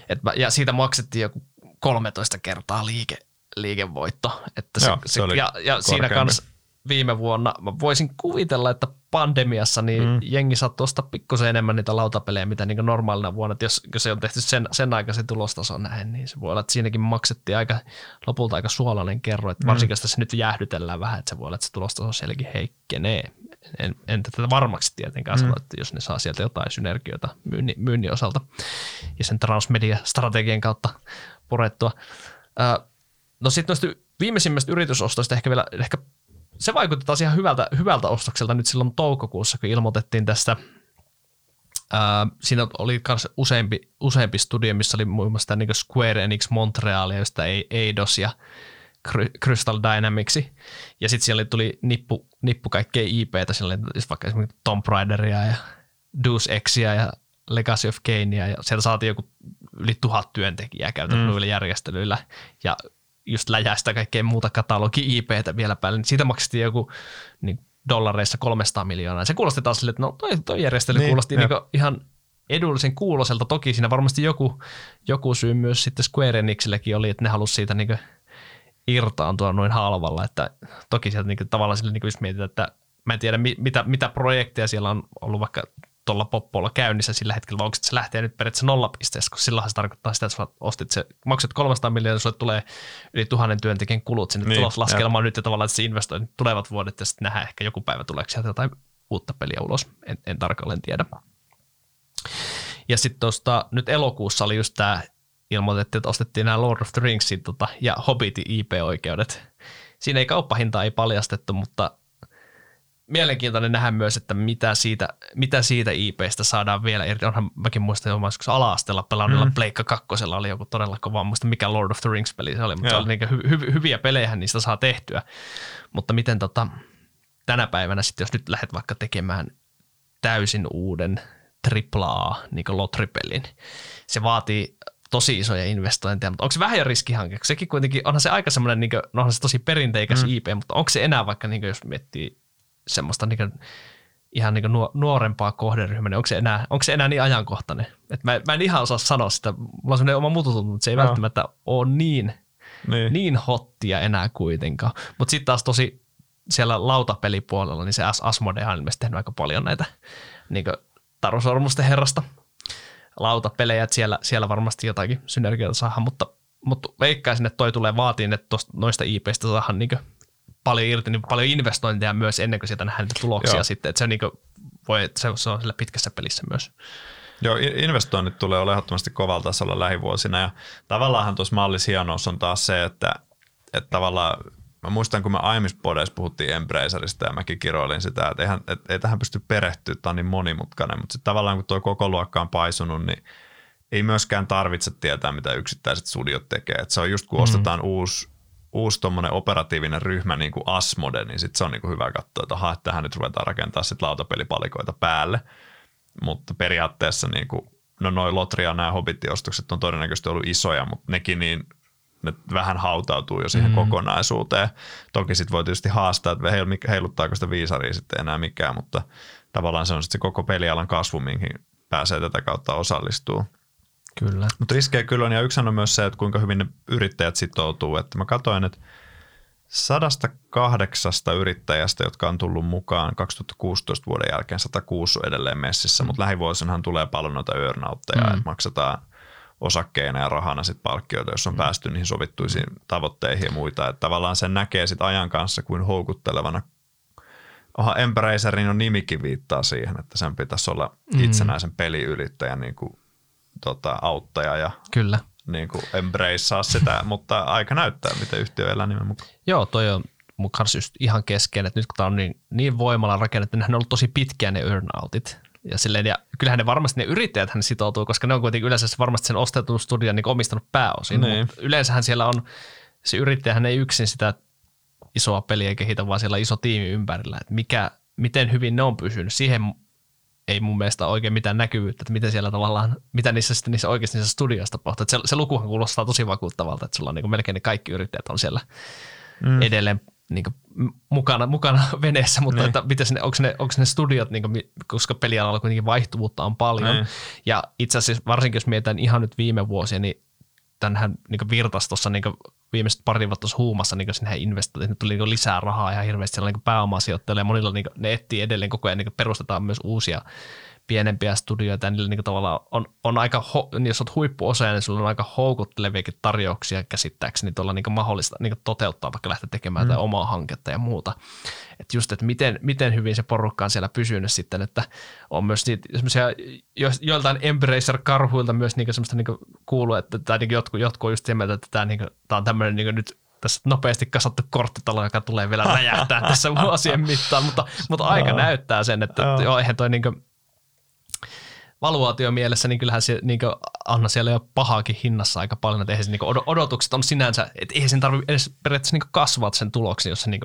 Et mä, ja siitä maksettiin joku 13 kertaa liike, liikevoitto. Että se, Joo, se, se ja, ja siinä kanssa viime vuonna. Mä voisin kuvitella, että pandemiassa niin mm. jengi saattoi ostaa pikkusen enemmän niitä lautapelejä, mitä niin normaalina vuonna. Että jos, jos se on tehty sen, sen aikaisen tulostason näin, niin se voi olla, että siinäkin maksettiin aika, lopulta aika suolainen kerro. Että mm. varsinkin jos tässä nyt jäähdytellään vähän, että se voi olla, että se tulostaso sielläkin heikkenee. En, en tätä varmaksi tietenkään mm. sano, että jos ne saa sieltä jotain synergioita myynnin, myynnin osalta ja sen transmedia-strategian kautta purettua. no sitten noista viimeisimmästä yritysostoista ehkä vielä ehkä se vaikutti taas ihan hyvältä, hyvältä ostokselta nyt silloin toukokuussa, kun ilmoitettiin tästä Ää, siinä oli myös useampi, useampi studio, missä oli muun muassa niin Square Enix Montrealia, josta Eidos ja Crystal Dynamics. Ja sitten siellä tuli nippu, nippu kaikkea IPtä, siellä oli vaikka esimerkiksi Tomb Raideria ja Deus Exia ja Legacy of Kanea, ja sieltä saatiin joku yli tuhat työntekijää käytetty mm. järjestelyillä. Ja just läjästä kaikkea muuta katalogi IPtä vielä päälle, niin siitä maksettiin joku niin dollareissa 300 miljoonaa. Se kuulosti taas sille, että no toi, toi järjestely niin, kuulosti niin ihan edullisen kuuloselta. Toki siinä varmasti joku, joku syy myös sitten Square Enixillekin oli, että ne halusi siitä niin irtaantua noin halvalla. Että toki sieltä niin tavallaan sille, niin jos mietitään, että mä en tiedä mitä, mitä projekteja siellä on ollut vaikka tuolla poppolla käynnissä sillä hetkellä, vai onko se lähtee nyt periaatteessa nollapisteessä, koska silloinhan se tarkoittaa sitä, että ostit se, maksat 300 miljoonaa, sulle tulee yli tuhannen työntekijän kulut sinne niin, tuloslaskelmaan nyt ja tavallaan, että se investoinnit tulevat vuodet ja sitten nähdään ehkä joku päivä tuleeko sieltä jotain uutta peliä ulos, en, en tarkalleen tiedä. Ja sitten tuosta nyt elokuussa oli just tämä ilmoitettiin, että ostettiin nämä Lord of the Ringsin tota, ja Hobbitin IP-oikeudet. Siinä ei kauppahintaa ei paljastettu, mutta mielenkiintoinen nähdä myös, että mitä siitä, mitä siitä IPstä saadaan vielä irti. Onhan mäkin muistan jo joskus ala-asteella pelannilla mm. Pleikka kakkosella oli joku todella kova, muista mikä Lord of the Rings-peli se oli, mutta se oli niin hy- hy- hyviä pelejä niistä saa tehtyä. Mutta miten tota, tänä päivänä sitten, jos nyt lähdet vaikka tekemään täysin uuden AAA niin lotripelin, se vaatii tosi isoja investointeja, mutta onko se vähän jo riskihanke? Sekin kuitenkin, onhan se aika semmoinen, niin kuin, no onhan se tosi perinteikäs mm. IP, mutta onko se enää vaikka, niin kuin, jos miettii semmoista niin kuin, ihan niin nuorempaa kohderyhmää, niin onko se enää, onko se enää niin ajankohtainen? Et mä, mä en ihan osaa sanoa sitä, mulla on semmoinen oma mututunut, mutta se ei no. välttämättä ole niin, niin. niin hottia enää kuitenkaan. Mutta sitten taas tosi siellä lautapelipuolella, niin se Asmode on ilmeisesti tehnyt aika paljon näitä niin Taru Sormusten herrasta lautapelejä, että siellä, siellä varmasti jotakin synergiaa saadaan, mutta, mutta veikkaisin, että toi tulee vaatiin, että tosta, noista IPistä saadaan niin paljon irti, niin paljon investointeja myös ennen kuin sieltä nähdään niitä tuloksia Joo. sitten, että se, niin kuin, voi, se, se on sillä pitkässä pelissä myös. Joo, investoinnit tulee olemaan ehdottomasti kovalla tasolla lähivuosina ja tavallaanhan tuossa mallissa hienous on taas se, että, että tavallaan mä muistan, kun me aiemmissa podeissa puhuttiin Embracerista ja mäkin kiroilin sitä, että eihän, et, ei tähän pysty perehtyä, tämä on niin monimutkainen, mutta sitten tavallaan kun tuo koko luokka on paisunut, niin ei myöskään tarvitse tietää, mitä yksittäiset studiot tekee. Et se on just kun mm. ostetaan uusi, uusi operatiivinen ryhmä, niin kuin Asmode, niin sitten se on niin kuin hyvä katsoa, että aha, tähän nyt ruvetaan rakentaa sitten lautapelipalikoita päälle. Mutta periaatteessa niin kuin, no noin Lotria nämä Hobbit-ostokset on todennäköisesti ollut isoja, mutta nekin niin ne vähän hautautuu jo siihen mm. kokonaisuuteen. Toki sitten voi tietysti haastaa, että heiluttaako sitä viisaria sitten enää mikään, mutta tavallaan se on sitten se koko pelialan kasvu, mihin pääsee tätä kautta osallistuu. Kyllä. Mutta riskejä kyllä on, ja yksi on myös se, että kuinka hyvin ne yrittäjät sitoutuu. Että mä katsoin, että sadasta kahdeksasta yrittäjästä, jotka on tullut mukaan 2016 vuoden jälkeen, 106 on edelleen messissä, mm. mutta lähivuosinahan tulee paljon noita earnoutteja, mm. että maksetaan osakkeina ja rahana sit palkkioita, jos on mm. päästy niihin sovittuisiin tavoitteihin ja muita. Että tavallaan sen näkee sit ajan kanssa kuin houkuttelevana. Onhan Embracerin on nimikin viittaa siihen, että sen pitäisi olla mm. itsenäisen peliyrittäjän niin kuin, tota, auttaja ja Kyllä. Niin kuin embracea sitä, mutta aika näyttää, miten yhtiö elää nimen mukaan. Joo, toi on mun kanssa just ihan kesken, että nyt kun tämä on niin, niin voimalla rakennettu, niin ne on ollut tosi pitkään ne earnoutit. Ja, silleen, ja kyllähän ne varmasti ne yrittäjät hän sitoutuu, koska ne on kuitenkin yleensä varmasti sen ostetun studion niin omistanut pääosin. Niin. Mutta yleensähän siellä on, se yrittäjähän ei yksin sitä isoa peliä kehitä, vaan siellä on iso tiimi ympärillä. Että mikä, miten hyvin ne on pysynyt. Siihen ei mun mielestä oikein mitään näkyvyyttä, että miten siellä tavallaan, mitä niissä sitten niissä oikeasti niissä studioissa tapahtuu. Että se, se lukuhan kuulostaa tosi vakuuttavalta, että sulla on niin melkein ne kaikki yrittäjät on siellä mm. edelleen niin mukana, mukana veneessä, mutta niin. että miten ne, onko, ne, onko ne studiot, niin kuin, koska pelialalla kuitenkin vaihtuvuutta on paljon. Niin. Ja itse asiassa varsinkin jos mietitään ihan nyt viime vuosia, niin tämähän niin virtasi tuossa niin viimeiset pari vuotta huumassa niin sinne investoitiin, tuli niin lisää rahaa ja hirveästi siellä niin pääomasijoittajille ja monilla niin ne etsii edelleen koko ajan, niin perustetaan myös uusia pienempiä studioita ja niillä niin tavallaan on, on aika, niin jos olet huippuosaaja, niin sulla on aika houkutteleviakin tarjouksia käsittääkseni tuolla niin mahdollista niin toteuttaa, vaikka lähteä tekemään mm. omaa hanketta ja muuta. Että just, että miten, miten hyvin se porukka on siellä pysynyt sitten, että on myös niitä semmoisia joiltain Embracer-karhuilta myös niin semmoista niin kuuluu, että tai niin jotkut, jotkut on just mieltä, että tämä, niin kuin, tämä on tämmöinen niin nyt tässä nopeasti kasattu korttitalo, joka tulee vielä räjähtää tässä vuosien mittaan, mutta, mutta aika näyttää sen, että joo, eihän toi niin kuin, valuaatiomielessä, niin kyllähän se niin Anna siellä jo pahaakin hinnassa aika paljon, että eihän se, niin odotukset on sinänsä, että eihän sen tarvitse edes periaatteessa niin kasvaa sen tuloksen, jos se niin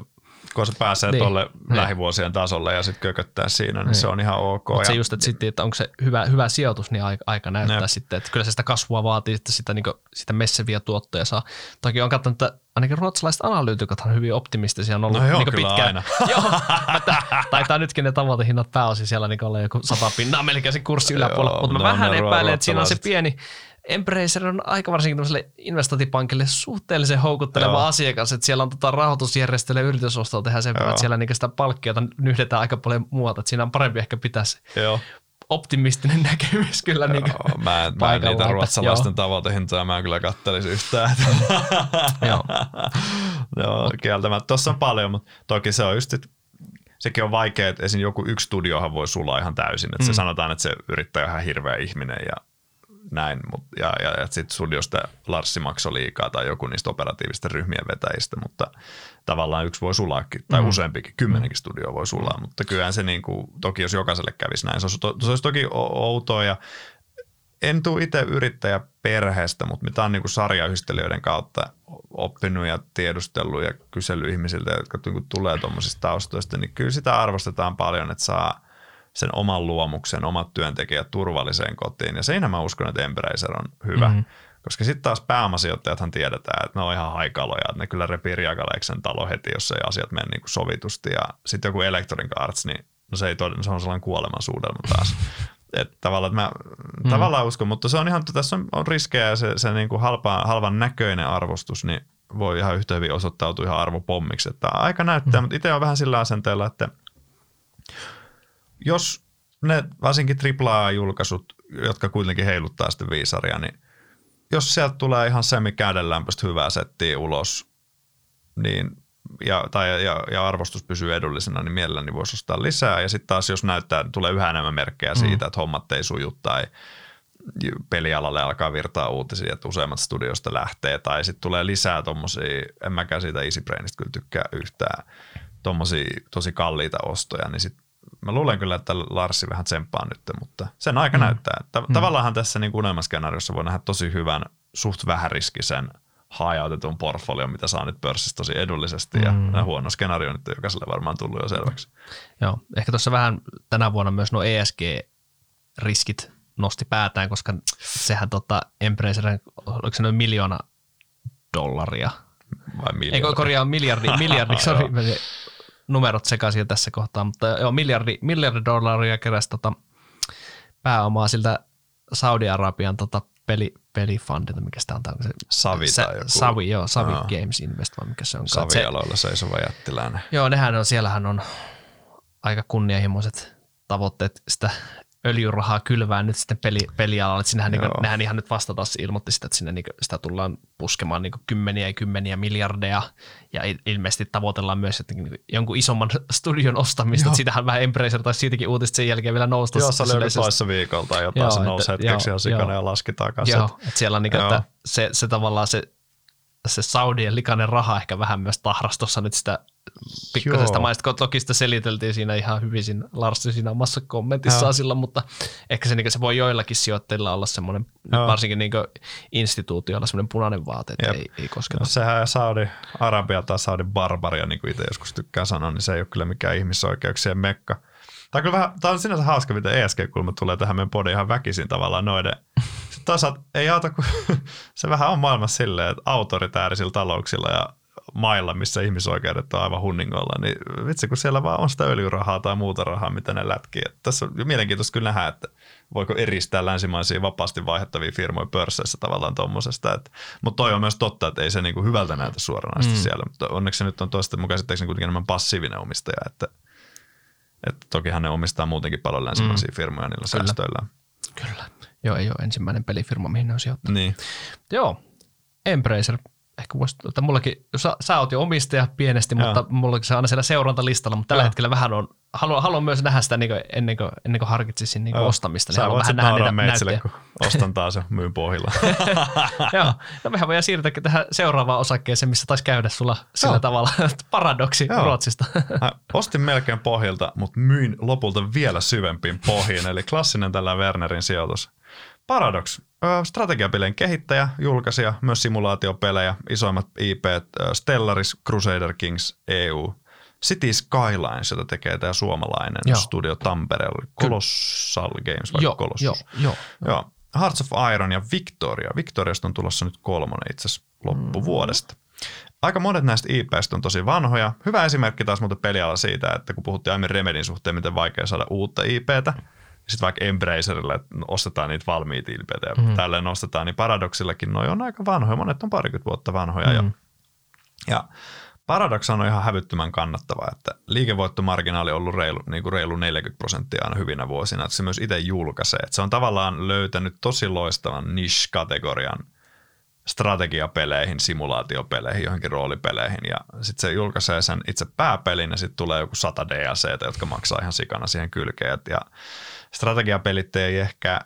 kun se pääsee niin, tuolle niin. lähivuosien tasolle ja sitten kököttää siinä, niin, niin se on ihan ok. Mutta se just, että, sitten, että onko se hyvä, hyvä sijoitus, niin aika, aika näyttää ne. sitten, että kyllä se sitä kasvua vaatii, että sitä, niin kuin, sitä messeviä tuottoja saa. Toki on katsonut, että ainakin ruotsalaiset analyytikot on hyvin optimistisia, on ollut no joo, niin pitkään. Aina. joo, taitaa nytkin ne tavoitehinnat pääosin siellä niin olla joku sata pinnaa melkein se kurssi yläpuolella, mutta mä vähän epäilen, että siinä on se pieni, Embracer on aika varsinkin tämmöiselle investointipankille suhteellisen houkutteleva Joo. asiakas, että siellä on tota rahoitusjärjestelyä ja yritysostoa tehdään sen verran, Joo. että siellä niinku sitä palkkiota nyhdetään aika paljon muualta, että siinä on parempi ehkä pitää se Joo. optimistinen näkemys kyllä. Niin Joo, mä en, mä en niitä ruotsalaisten tavoitehintoja mä en kyllä kattelisi yhtään. Joo. Joo, kieltämättä. Tuossa on paljon, mutta toki se on just, sekin on vaikea, että esim. joku yksi studiohan voi sulaa ihan täysin. Että mm. se sanotaan, että se yrittäjä on ihan hirveä ihminen ja näin, mut, ja, ja, ja sitten studiosta Larssi maksoi liikaa tai joku niistä operatiivisten ryhmien vetäjistä, mutta tavallaan yksi voi sulaakin, tai mm. useampikin, kymmenenkin studio voi sulaa, mutta kyllähän se niin kuin, toki jos jokaiselle kävisi näin, se olisi, to, se olisi toki outoa ja en tule itse yrittäjä perheestä, mutta mitä on niin kuin sarjayhdistelijöiden kautta oppinut ja tiedustellut ja kysellyt ihmisiltä, jotka niin kuin tulee tuommoisista taustoista, niin kyllä sitä arvostetaan paljon, että saa sen oman luomuksen, omat työntekijät turvalliseen kotiin. Ja siinä mä uskon, että Embracer on hyvä. Mm-hmm. Koska sitten taas pääomasijoittajathan tiedetään, että ne on ihan haikaloja, että ne kyllä repii riakaleeksi sen talo heti, jos ei asiat mene niin kuin sovitusti. Ja sitten joku Electronic Arts, niin no se, ei todella, se on sellainen kuolemansuudelma taas. Että tavallaan, että mä mm. tavallaan uskon, mutta se on ihan, tässä on, on riskejä ja se, se niin kuin halpa, halvan näköinen arvostus, niin voi ihan yhtä hyvin osoittautua ihan arvopommiksi. Että aika näyttää, mm. mutta itse on vähän sillä asenteella, että jos ne varsinkin AAA-julkaisut, jotka kuitenkin heiluttaa sitten viisaria, niin jos sieltä tulee ihan semi-kädenlämpöistä hyvää settiä ulos, niin ja, tai, ja, ja arvostus pysyy edullisena, niin mielelläni voisi ostaa lisää. Ja sitten taas jos näyttää, tulee yhä enemmän merkkejä siitä, mm. että hommat ei suju tai pelialalle alkaa virtaa uutisia, että useimmat studioista lähtee, tai sitten tulee lisää tommosia, en mäkään siitä EasyBrainista kyllä tykkää yhtään, tommosia tosi kalliita ostoja, niin sit mä luulen kyllä, että Larsi vähän tsemppaa nyt, mutta sen aika mm. näyttää. Että mm. Tavallaan tässä niin unelmaskenaariossa voi nähdä tosi hyvän, suht vähäriskisen hajautetun portfolion, mitä saa nyt pörssissä tosi edullisesti, ja mm. huono skenaario nyt on jokaiselle varmaan tullut jo selväksi. Joo, ehkä tuossa vähän tänä vuonna myös nuo ESG-riskit nosti päätään, koska sehän tota Embracerin, oliko se noin miljoona dollaria? Vai miljardi? Eikö korjaa miljardi, miljardi, sorry, numerot sekaisin tässä kohtaa, mutta joo, miljardi, miljardi dollaria keräsi tota pääomaa siltä Saudi-Arabian tota peli, pelifundilta, mikä sitä on, se Savi Sa- tai joku. Savi, joo, Savi Joo. Games Invest, vai mikä se on. Se, Savialoilla seisova jättiläinen. joo, nehän on, siellähän on aika kunnianhimoiset tavoitteet sitä öljyrahaa kylvää nyt sitten peli, pelialalle. Että Sinnehän niin Joo. nehän ihan nyt vasta taas ilmoitti sitä, että sinne niin sitä tullaan puskemaan niin kymmeniä ja kymmeniä miljardeja ja il- ilmeisesti tavoitellaan myös että niin jonkun isomman studion ostamista. Että Siitähän vähän Embracer tai siitäkin uutista sen jälkeen vielä nousta. Joo, se joku yleisesti. toissa viikolla tai jotain, Joo, se että- nousi hetkeksi joo, ihan sikana joo. ja laski takaisin. Joo, että siellä on niin, Joo. että se, se tavallaan se, se Saudien likainen raha ehkä vähän myös tahras tuossa nyt sitä pikkasesta Joo. maista, kun toki sitä seliteltiin siinä ihan hyvin siinä Larsi siinä omassa kommentissaan Joo. sillä, mutta ehkä se, niin se voi joillakin sijoittajilla olla semmoinen, Joo. varsinkin niin instituutioilla semmoinen punainen vaate, että Jep. ei, ei kosketa. No sehän Saudi-Arabia tai Saudi-barbaria, niin kuin itse joskus tykkää sanoa, niin se ei ole kyllä mikään ihmisoikeuksien mekka. Tämä on, kyllä vähän, tämä on sinänsä hauska, miten ESG-kulma tulee tähän meidän podiin ihan väkisin tavallaan noiden. Sitten toisaalta ei auta, kun se vähän on maailmassa silleen, että autoritäärisillä talouksilla ja mailla, missä ihmisoikeudet on aivan hunningolla, niin vitsi, kun siellä vaan on sitä öljyrahaa tai muuta rahaa, mitä ne lätkii. Että tässä on mielenkiintoista kyllä nähdä, että voiko eristää länsimaisia vapaasti vaihdettavia firmoja pörsseissä tavallaan tuommoisesta. Mutta toi on myös totta, että ei se niinku hyvältä näytä suoranaisesti mm. siellä, mutta onneksi se nyt on toista mukaan sitten kuitenkin enemmän passiivinen omistaja, että, että tokihan ne omistaa muutenkin paljon länsimaisia mm. firmoja niillä Kyllä. säästöillä. Kyllä. Joo, ei ole ensimmäinen pelifirma, mihin ne on sijoittanut. Niin. Joo, Embracer, ehkä voisi, että mullakin, sä, sä oot jo omistaja pienesti, Joo. mutta mullakin se on aina siellä seurantalistalla, mutta tällä Joo. hetkellä vähän on, haluan, haluan myös nähdä sitä niin kuin, ennen, kuin, ennen kuin harkitsisin niin kuin Joo. ostamista, niin Sä haluan voit vähän nähdä niitä meitsille, näyttöjä. kun ostan taas ja myyn pohjilla. Joo, no mehän voidaan siirtyä tähän seuraavaan osakkeeseen, missä taisi käydä sulla sillä Joo. tavalla, että paradoksi Joo. Ruotsista. Ostin melkein pohjilta, mutta myin lopulta vielä syvempiin pohjiin, eli klassinen tällä Wernerin sijoitus. Paradox, strategiapelien kehittäjä, julkaisija, myös simulaatiopelejä, isoimmat IP, Stellaris, Crusader Kings, EU, City Skylines, jota tekee tämä suomalainen Joo. studio Tampereella, Colossal Games vai joo, Colossus? joo, joo. Joo. Hearts of Iron ja Victoria. Victoriasta on tulossa nyt kolmonen itse asiassa loppuvuodesta. Aika monet näistä IPistä on tosi vanhoja. Hyvä esimerkki taas muuten peliala siitä, että kun puhuttiin aiemmin Remedin suhteen, miten vaikea saada uutta IPtä, sitten vaikka Embracerille että ostetaan niitä valmiita ilpeitä ja mm. tälleen nostetaan, niin Paradoxillakin noi on aika vanhoja, monet on parikymmentä vuotta vanhoja. Mm. Ja, ja Paradox on ihan hävyttömän kannattava, että liikevoittomarginaali on ollut reilu, niin kuin reilu 40 prosenttia aina hyvinä vuosina, että se myös itse julkaisee. Että se on tavallaan löytänyt tosi loistavan niche-kategorian strategiapeleihin, simulaatiopeleihin, johonkin roolipeleihin ja sitten se julkaisee sen itse pääpelin ja sitten tulee joku 100 DLC, jotka maksaa ihan sikana siihen kylkeen. Ja strategiapelit ei ehkä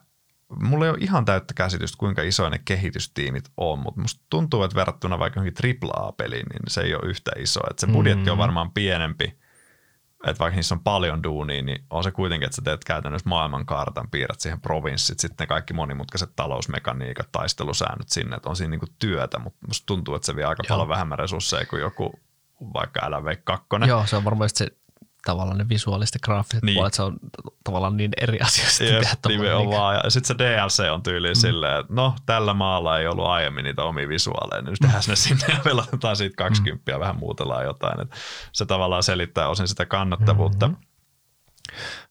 mulla ei ole ihan täyttä käsitystä, kuinka isoja ne kehitystiimit on, mutta musta tuntuu, että verrattuna vaikka johonkin AAA-peliin, niin se ei ole yhtä iso. Että se budjetti mm. on varmaan pienempi, että vaikka niissä on paljon duunia, niin on se kuitenkin, että sä teet käytännössä maailmankartan, piirrät siihen provinssit, sitten ne kaikki monimutkaiset talousmekaniikat, taistelusäännöt sinne, että on siinä niinku työtä, mutta musta tuntuu, että se vie aika Joo. paljon vähemmän resursseja kuin joku vaikka LV2. Joo, se on varmaan se tavallaan ne visuaaliset graafiset niin. puolet, se on tavallaan niin eri asia sitten Jep, tehdä nimenomaan. Niin. Ja sitten se DLC on tyyli mm. silleen, että no tällä maalla ei ollut aiemmin niitä omia visuaaleja, niin nyt tehdään ne sinne ja velotetaan siitä 20 mm. vähän muutellaan jotain. Et se tavallaan selittää osin sitä kannattavuutta. Mm-hmm.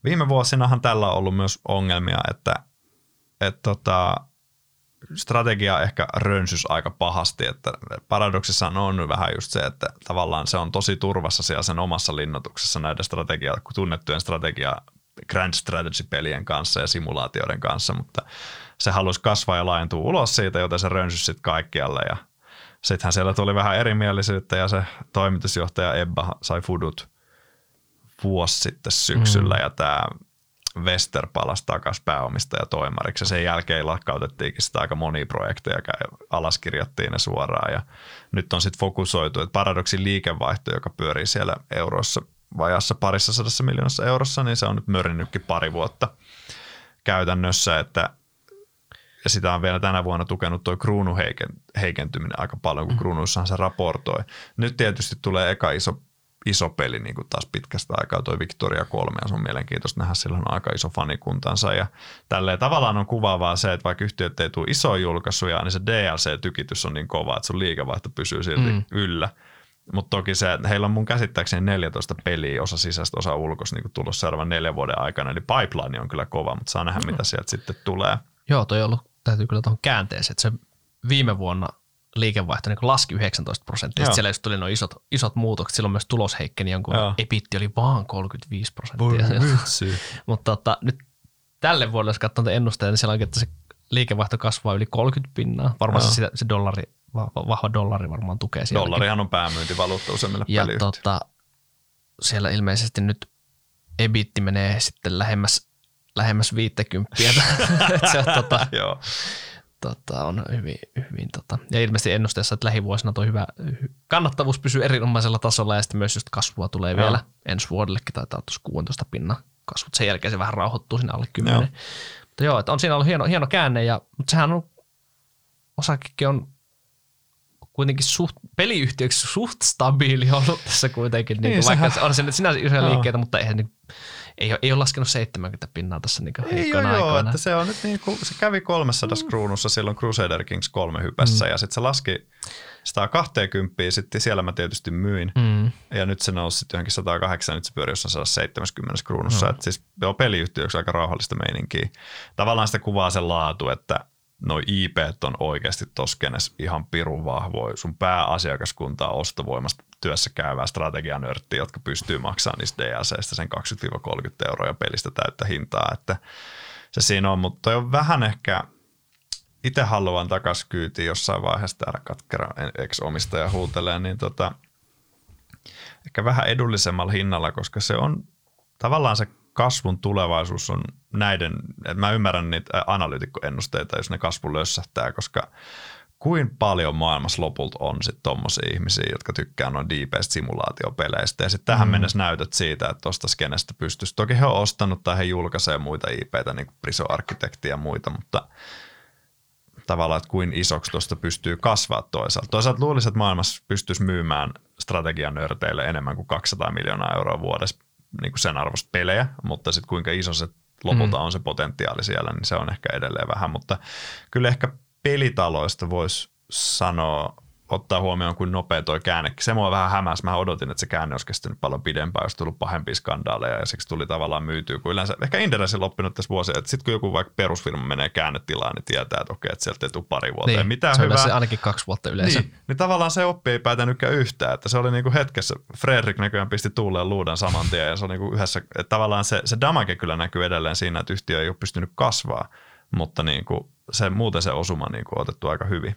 Viime vuosinahan tällä on ollut myös ongelmia, että, että tota, strategia ehkä rönsys aika pahasti, että paradoksissa on vähän just se, että tavallaan se on tosi turvassa siellä sen omassa linnoituksessa näiden strategia, tunnettujen strategia Grand Strategy-pelien kanssa ja simulaatioiden kanssa, mutta se halusi kasvaa ja laajentua ulos siitä, joten se rönsys sitten kaikkialle ja sittenhän siellä tuli vähän erimielisyyttä ja se toimitusjohtaja Ebba sai fudut vuosi sitten syksyllä mm. ja tämä Wester palasi takaisin toimariksi ja sen jälkeen lakkautettiinkin sitä aika monia projekteja, alaskirjattiin ne suoraan ja nyt on sitten fokusoitu, että paradoksin liikevaihto, joka pyörii siellä eurossa vajassa parissa sadassa miljoonassa eurossa, niin se on nyt mörinnytkin pari vuotta käytännössä, että ja sitä on vielä tänä vuonna tukenut tuo kruunu heikentyminen aika paljon, kun mm. kruunuissahan se raportoi. Nyt tietysti tulee eka iso iso peli niin kuin taas pitkästä aikaa, toi Victoria 3, ja se on mielenkiintoista nähdä, sillä on aika iso fanikuntansa, ja tälleen tavallaan on kuvaavaa se, että vaikka yhtiöt ei tule isoja julkaisuja, niin se DLC-tykitys on niin kova, että sun liikevaihto pysyy silti mm. yllä. Mutta toki se, että heillä on mun käsittääkseni 14 peliä, osa sisäistä, osa ulkoista niin tulossa seuraavan neljän vuoden aikana, eli pipeline on kyllä kova, mutta saa nähdä, mitä sieltä sitten tulee. Joo, toi on ollut, täytyy kyllä tuohon käänteeseen, että se viime vuonna liikevaihto niin laski 19 prosenttia. Sitten siellä just tuli nuo isot, isot muutokset. Silloin myös tulos heikkeni jonkun Joo. epitti oli vaan 35 prosenttia. Mutta tota, nyt tälle vuodelle, jos katsoo ennusteita, niin siellä onkin, että se liikevaihto kasvaa yli 30 pinnaa. Varmaan se, se dollari, vahva, dollari varmaan tukee siellä. Dollarihan on päämyyntivaluutta useimmille Ja tota, siellä ilmeisesti nyt ebitti menee sitten lähemmäs, lähemmäs 50. se on, tota, Joo tota, on hyvin, hyvin tota, ja ilmeisesti ennusteessa, että lähivuosina tuo hyvä kannattavuus pysyy erinomaisella tasolla ja sitten myös just kasvua tulee Joo. vielä ensi vuodellekin, taitaa tuossa 16 pinnan kasvut. Sen jälkeen se vähän rauhoittuu sinne alle 10. Joo. Mutta joo, että on siinä ollut hieno, hieno käänne, ja, mutta sehän on, osakekin on kuitenkin suht, peliyhtiöksi suht stabiili ollut tässä kuitenkin, niin, niin vaikka sehän, on sinänsä isoja liikkeitä, mutta eihän niin, ei, ole, ei ole laskenut 70 pinnaa tässä niin ei ole, joo, että se on nyt niin kuin, se kävi 300 mm. kruunussa silloin Crusader Kings 3 hypässä mm. ja sitten se laski 120, sitten siellä mä tietysti myin mm. ja nyt se nousi sitten johonkin 108, nyt se pyörii jossain 170 kruunussa, mm. että siis joo, peliyhtiöksi aika rauhallista meininkiä. Tavallaan sitä kuvaa se laatu, että noi IP on oikeasti toskenes ihan pirun vahvoja. Sun pääasiakaskunta on ostovoimasta työssä käyvää strategianörttiä, jotka pystyy maksamaan niistä DLCistä sen 20-30 euroa pelistä täyttä hintaa. Että se siinä on, mutta on vähän ehkä, itse haluan takas kyytiin jossain vaiheessa täällä katkera ex-omistaja huutelee, niin tota, ehkä vähän edullisemmalla hinnalla, koska se on tavallaan se kasvun tulevaisuus on näiden, että mä ymmärrän niitä analyytikkoennusteita, jos ne kasvu lössähtää, koska kuin paljon maailmassa lopulta on sitten tommosia ihmisiä, jotka tykkää noin diipeistä simulaatiopeleistä. Ja sitten tähän mm. mennessä näytöt siitä, että tuosta skenestä pystyisi. Toki he on ostanut tai he julkaisee muita IPtä, niin kuin Priso Architectia ja muita, mutta tavallaan, että kuin isoksi tuosta pystyy kasvaa toisaalta. Toisaalta luulisin, että maailmassa pystyisi myymään strategian nörteille enemmän kuin 200 miljoonaa euroa vuodessa niin kuin sen arvosta pelejä, mutta sitten kuinka iso se lopulta mm. on se potentiaali siellä, niin se on ehkä edelleen vähän, mutta kyllä ehkä pelitaloista voisi sanoa ottaa huomioon, kuin nopea toi käänne. Se mua vähän hämäsi. Mä odotin, että se käänne olisi kestänyt paljon pidempään, jos tullut pahempia skandaaleja ja siksi tuli tavallaan myytyä kuin yleensä. Ehkä Inderesin loppinut tässä vuosia, että sitten kun joku vaikka perusfirma menee käännetilaan, niin tietää, että okei, että sieltä ei tule pari vuotta. Niin, Mitään se hyvää. yleensä ainakin kaksi vuotta yleensä. Niin, niin tavallaan se oppi ei päätänytkään yhtään, että se oli niinku hetkessä, Fredrik näköjään pisti tuuleen luudan saman tien ja se on niinku yhdessä, että tavallaan se, se damage kyllä näkyy edelleen siinä, että yhtiö ei ole pystynyt kasvaa, mutta niinku se, muuten se osuma niinku on otettu aika hyvin.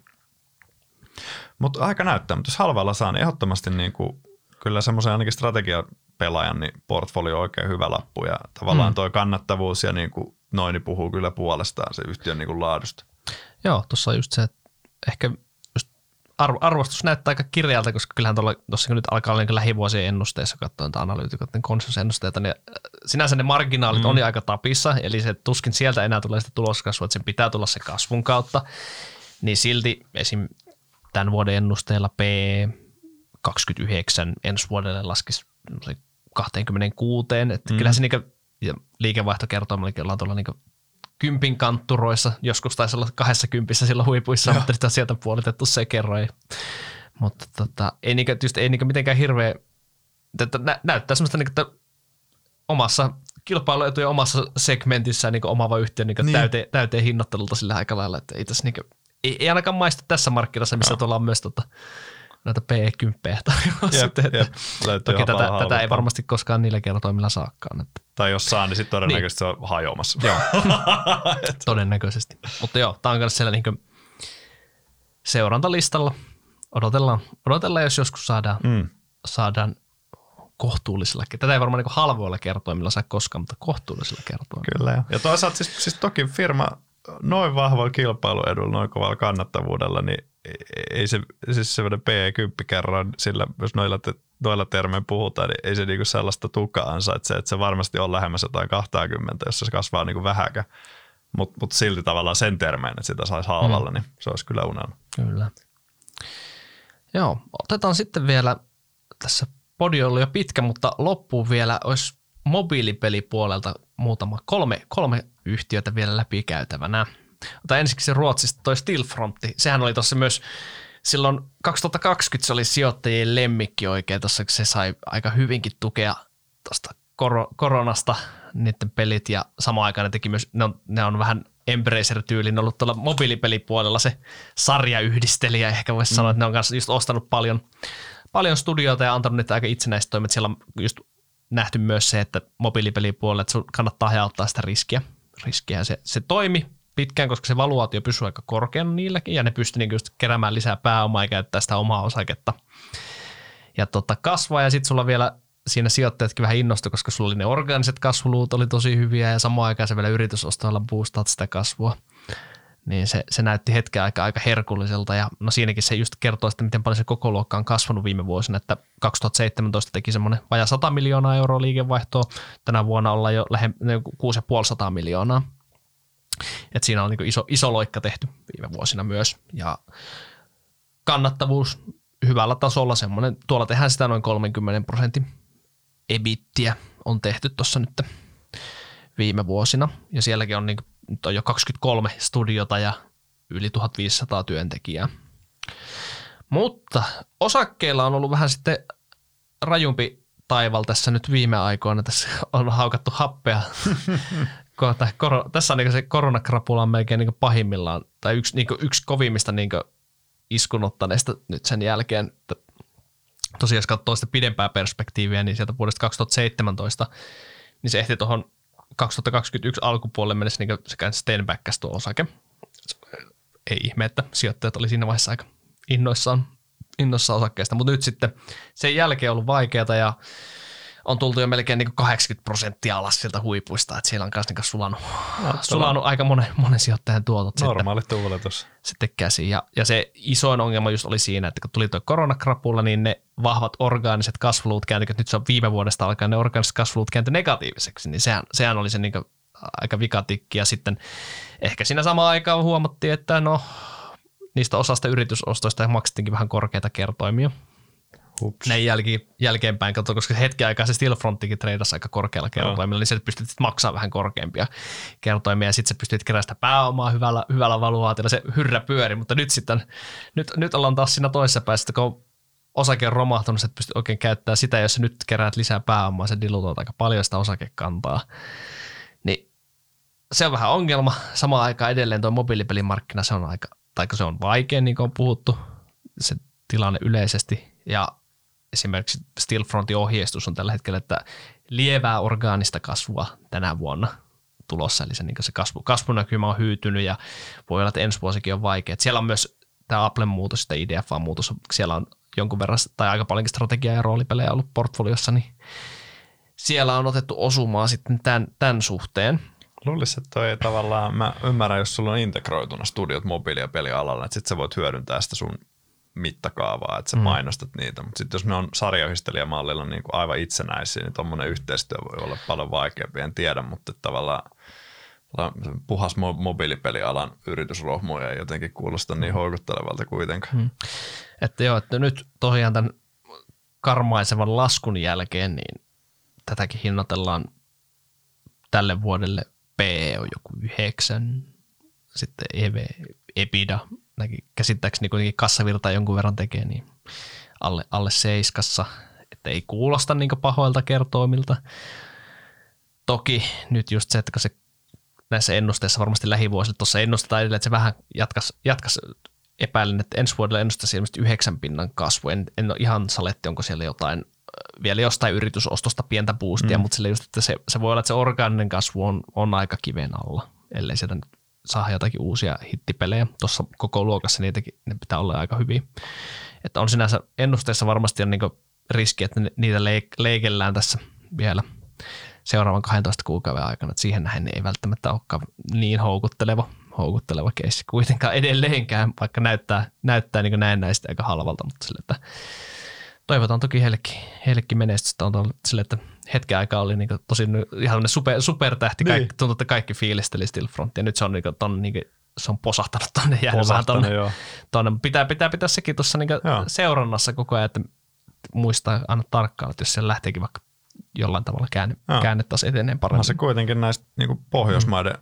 Mutta aika näyttää, mutta jos halvalla saa, niin ehdottomasti niinku, kyllä semmoisen ainakin strategiapelaajan niin portfolio on oikein hyvä lappu ja tavallaan Mm. toi kannattavuus ja niinku, noin niin puhuu kyllä puolestaan se yhtiön niinku laadusta. Joo, tuossa on just se, että ehkä arvostus näyttää aika kirjalta, koska kyllähän tuossa nyt alkaa olla niin lähivuosien ennusteissa, katsoo niitä analyytikoiden konsensusennusteita, niin äh, sinänsä ne marginaalit mm. on jo aika tapissa, eli se tuskin sieltä enää tulee sitä tuloskasvua, että sen pitää tulla se kasvun kautta, niin silti esim. tämän vuoden ennusteella P 29 ensi vuodelle laskisi se 26, että mm. kyllä se niinku, ja liikevaihtokertoimellakin ollaan tuolla niinku kympin kantturoissa, joskus taisi olla kahdessa kympissä silloin huipuissa, mutta nyt on sieltä puolitettu se kerroin. Mutta tota, ei, niinkö, just, ei niinkö mitenkään hirveä, että nä, näyttää semmoista niinku, että omassa kilpailuetujen omassa segmentissä niin omava yhtiö niin Niin. niin. Täyteen, täyteen hinnoittelulta sillä aika lailla, että ei, tässä, niin ei, ei ainakaan maista tässä markkinassa, missä Joo. tuolla on myös tota, näitä PE10 tarjolla. Jep, sitten, jep, Toki tätä, tätä ei varmasti koskaan niillä kertoimilla saakaan. Että Tai jos saa, niin sitten todennäköisesti niin. se on hajoamassa. Joo. Todennäköisesti. Mutta joo, tämä on myös siellä niin seurantalistalla. Odotellaan, odotellaan, jos joskus saadaan, Mm. saadaan kohtuullisilla. Tätä ei varmaan niin halvoilla kertoimilla saa koskaan, mutta kohtuullisilla kertoimilla. Kyllä. Ja, ja toisaalta siis, siis toki firma noin vahvalla kilpailuedulla, noin kovalla kannattavuudella, niin ei- ei se, siis semmoinen PE10 kerran, sillä jos noilla, te, noilla termein puhutaan, niin ei se niinku sellaista tukaa ansaitse, että se varmasti on lähemmäs jotain 20, jos se kasvaa niinku vähäkä. Mutta mut silti tavallaan sen termein, että sitä saisi halvalla, mm. niin se olisi kyllä unelma. Kyllä. Joo, otetaan sitten vielä, tässä podi on ollut jo pitkä, mutta loppuun vielä olisi mobiilipelipuolelta muutama kolme, kolme yhtiötä vielä läpikäytävänä. Ota ensiksi Ruotsista toi Stillfrontti. Sehän oli tuossa myös silloin 2020 se oli sijoittajien lemmikki oikein tuossa, se sai aika hyvinkin tukea tuosta kor- koronasta niiden pelit ja samaan aikaan ne teki myös, ne on, ne on vähän Embracer-tyylin ollut tuolla mobiilipelipuolella se sarjayhdistelijä, ehkä voisi mm. sanoa, että ne on kanssa just ostanut paljon, paljon studioita ja antanut niitä aika itsenäistä toimet. Siellä on just nähty myös se, että mobiilipelipuolella, että sun kannattaa hajauttaa sitä riskiä. riskiä. Se, se toimi pitkään, koska se valuaatio pysyy aika korkeana niilläkin ja ne pystyi just keräämään lisää pääomaa ja käyttää sitä omaa osaketta. Ja tota, kasvaa ja sitten sulla vielä siinä sijoittajatkin vähän innostui, koska sulla oli ne orgaaniset kasvuluut oli tosi hyviä ja samaan aikaan se vielä yritysostoilla boostaat sitä kasvua. Niin se, se näytti hetken aika, aika herkulliselta. Ja no siinäkin se just kertoo sitten, miten paljon se koko luokka on kasvanut viime vuosina, että 2017 teki semmoinen vaja 100 miljoonaa euroa liikevaihtoa, tänä vuonna ollaan jo lähe, 6500 miljoonaa. Et siinä on niin iso, iso loikka tehty viime vuosina myös. Ja kannattavuus hyvällä tasolla semmoinen, tuolla tehdään sitä noin 30 prosentin ebittiä on tehty tuossa nyt viime vuosina. Ja sielläkin on, niin, nyt on jo 23 studiota ja yli 1500 työntekijää. Mutta osakkeilla on ollut vähän sitten rajumpi taival tässä nyt viime aikoina. Tässä on haukattu happea. Kohta, koro, tässä on niin se koronakrapula on melkein niin pahimmillaan, tai yksi, niin yksi kovimmista niin iskunottaneista nyt sen jälkeen. Tosiaan jos katsoo sitä pidempää perspektiiviä, niin sieltä vuodesta 2017, niin se ehti tuohon 2021 alkupuolelle mennessä niin se käänsi Stenbackas tuo osake. Ei ihme, että sijoittajat oli siinä vaiheessa aika innoissaan, innoissaan osakkeesta, mutta nyt sitten sen jälkeen on ollut vaikeata ja on tultu jo melkein niin 80 prosenttia alas sieltä huipuista, että siellä on myös niin sulanut, sulanut aika monen, monen sijoittajan tuotot Normaali tuuletus. sitten käsiin. Ja, ja se isoin ongelma just oli siinä, että kun tuli tuo koronakrapulla, niin ne vahvat orgaaniset kasvuluut kääntyivät, nyt se on viime vuodesta alkaen, ne orgaaniset kasvuluut kääntyi negatiiviseksi, niin sehän, sehän oli se niin aika vikatikki. Ja sitten ehkä siinä samaan aikaan huomattiin, että no niistä osasta yritysostoista maksettiinkin vähän korkeita kertoimia. Hups. näin jälki, jälkeenpäin katsoa, koska hetki aikaa se Stillfrontikin treidasi aika korkealla kertoimilla, niin sä pystyt maksaa vähän korkeampia kertoimia ja sitten sä pystyt keräämään sitä pääomaa hyvällä, hyvällä valuaatilla, se hyrrä pyöri, mutta nyt sitten, nyt, nyt ollaan taas siinä toisessa päässä, kun osake on romahtunut, että pystyt oikein käyttämään sitä, jos sä nyt keräät lisää pääomaa, se dilutoit aika paljon sitä osakekantaa. Niin se on vähän ongelma. Samaan aikaan edelleen tuo mobiilipelimarkkina, se on aika, tai se on vaikea, niin kuin on puhuttu, se tilanne yleisesti. Ja esimerkiksi Stillfrontin ohjeistus on tällä hetkellä, että lievää orgaanista kasvua tänä vuonna tulossa, eli se, niin se kasvu, kasvunäkymä on hyytynyt ja voi olla, että ensi vuosikin on vaikea. Et siellä on myös tämä Applen muutos ja IDFA-muutos, siellä on jonkun verran tai aika paljonkin strategia- ja roolipelejä ollut portfoliossa, niin siellä on otettu osumaa sitten tämän, tämän suhteen. Luulisin, että toi tavallaan, mä ymmärrän, jos sulla on integroituna studiot mobiili- ja pelialalla, että sitten sä voit hyödyntää sitä sun mittakaavaa, että sä mm. mainostat niitä. Mutta sitten jos ne on sarjayhdistelijämallilla niin kuin aivan itsenäisiä, niin tuommoinen yhteistyö voi olla paljon vaikeampi, en tiedä, mutta tavallaan puhas mobiilipelialan yritysrohmu ei jotenkin kuulosta niin houkuttelevalta kuitenkaan. Hmm. Että joo, että nyt tosiaan tämän karmaisevan laskun jälkeen, niin tätäkin hinnoitellaan tälle vuodelle P on joku yhdeksän, sitten EV, EPIDA, käsittääkseni kuitenkin kassavirta jonkun verran tekee, niin alle, alle seiskassa, että ei kuulosta niin pahoilta kertoimilta. Toki nyt just se, että se näissä ennusteissa varmasti lähivuosille tuossa ennustetaan edelleen, että se vähän jatkas, jatkas epäilen, että ensi vuodelle ennustaisi ilmeisesti yhdeksän pinnan kasvu. En, en ole ihan saletti, onko siellä jotain, vielä jostain yritysostosta pientä boostia, mm. mutta sille just, että se, se voi olla, että se orgaaninen kasvu on, on aika kiven alla, ellei sieltä saa jotakin uusia hittipelejä. Tuossa koko luokassa niitäkin, ne pitää olla aika hyviä. Että on sinänsä ennusteessa varmasti on niin riski, että niitä leikellään tässä vielä – seuraavan 12 kuukauden aikana, että siihen nähden ei välttämättä olekaan niin houkutteleva, houkutteleva keissi kuitenkaan edelleenkään, vaikka näyttää, näyttää niin näistä aika halvalta, mutta sille, että toivotaan toki heillekin, heillekin menestystä. On sille, että hetken aikaa oli niin tosi ihan super, supertähti, niin. kaikki, tuntuu, että kaikki fiilisteli Stillfront, ja nyt se on, niin kuin, ton, niin kuin, se on posahtanut tuonne jäänyt vähän tonne, tonne. Pitää, pitää pitää sekin tuossa niin seurannassa koko ajan, että muistaa aina tarkkaan, että jos siellä lähteekin vaikka jollain tavalla käänne, käännettäisiin eteneen paremmin. se kuitenkin näistä niin Pohjoismaiden mm.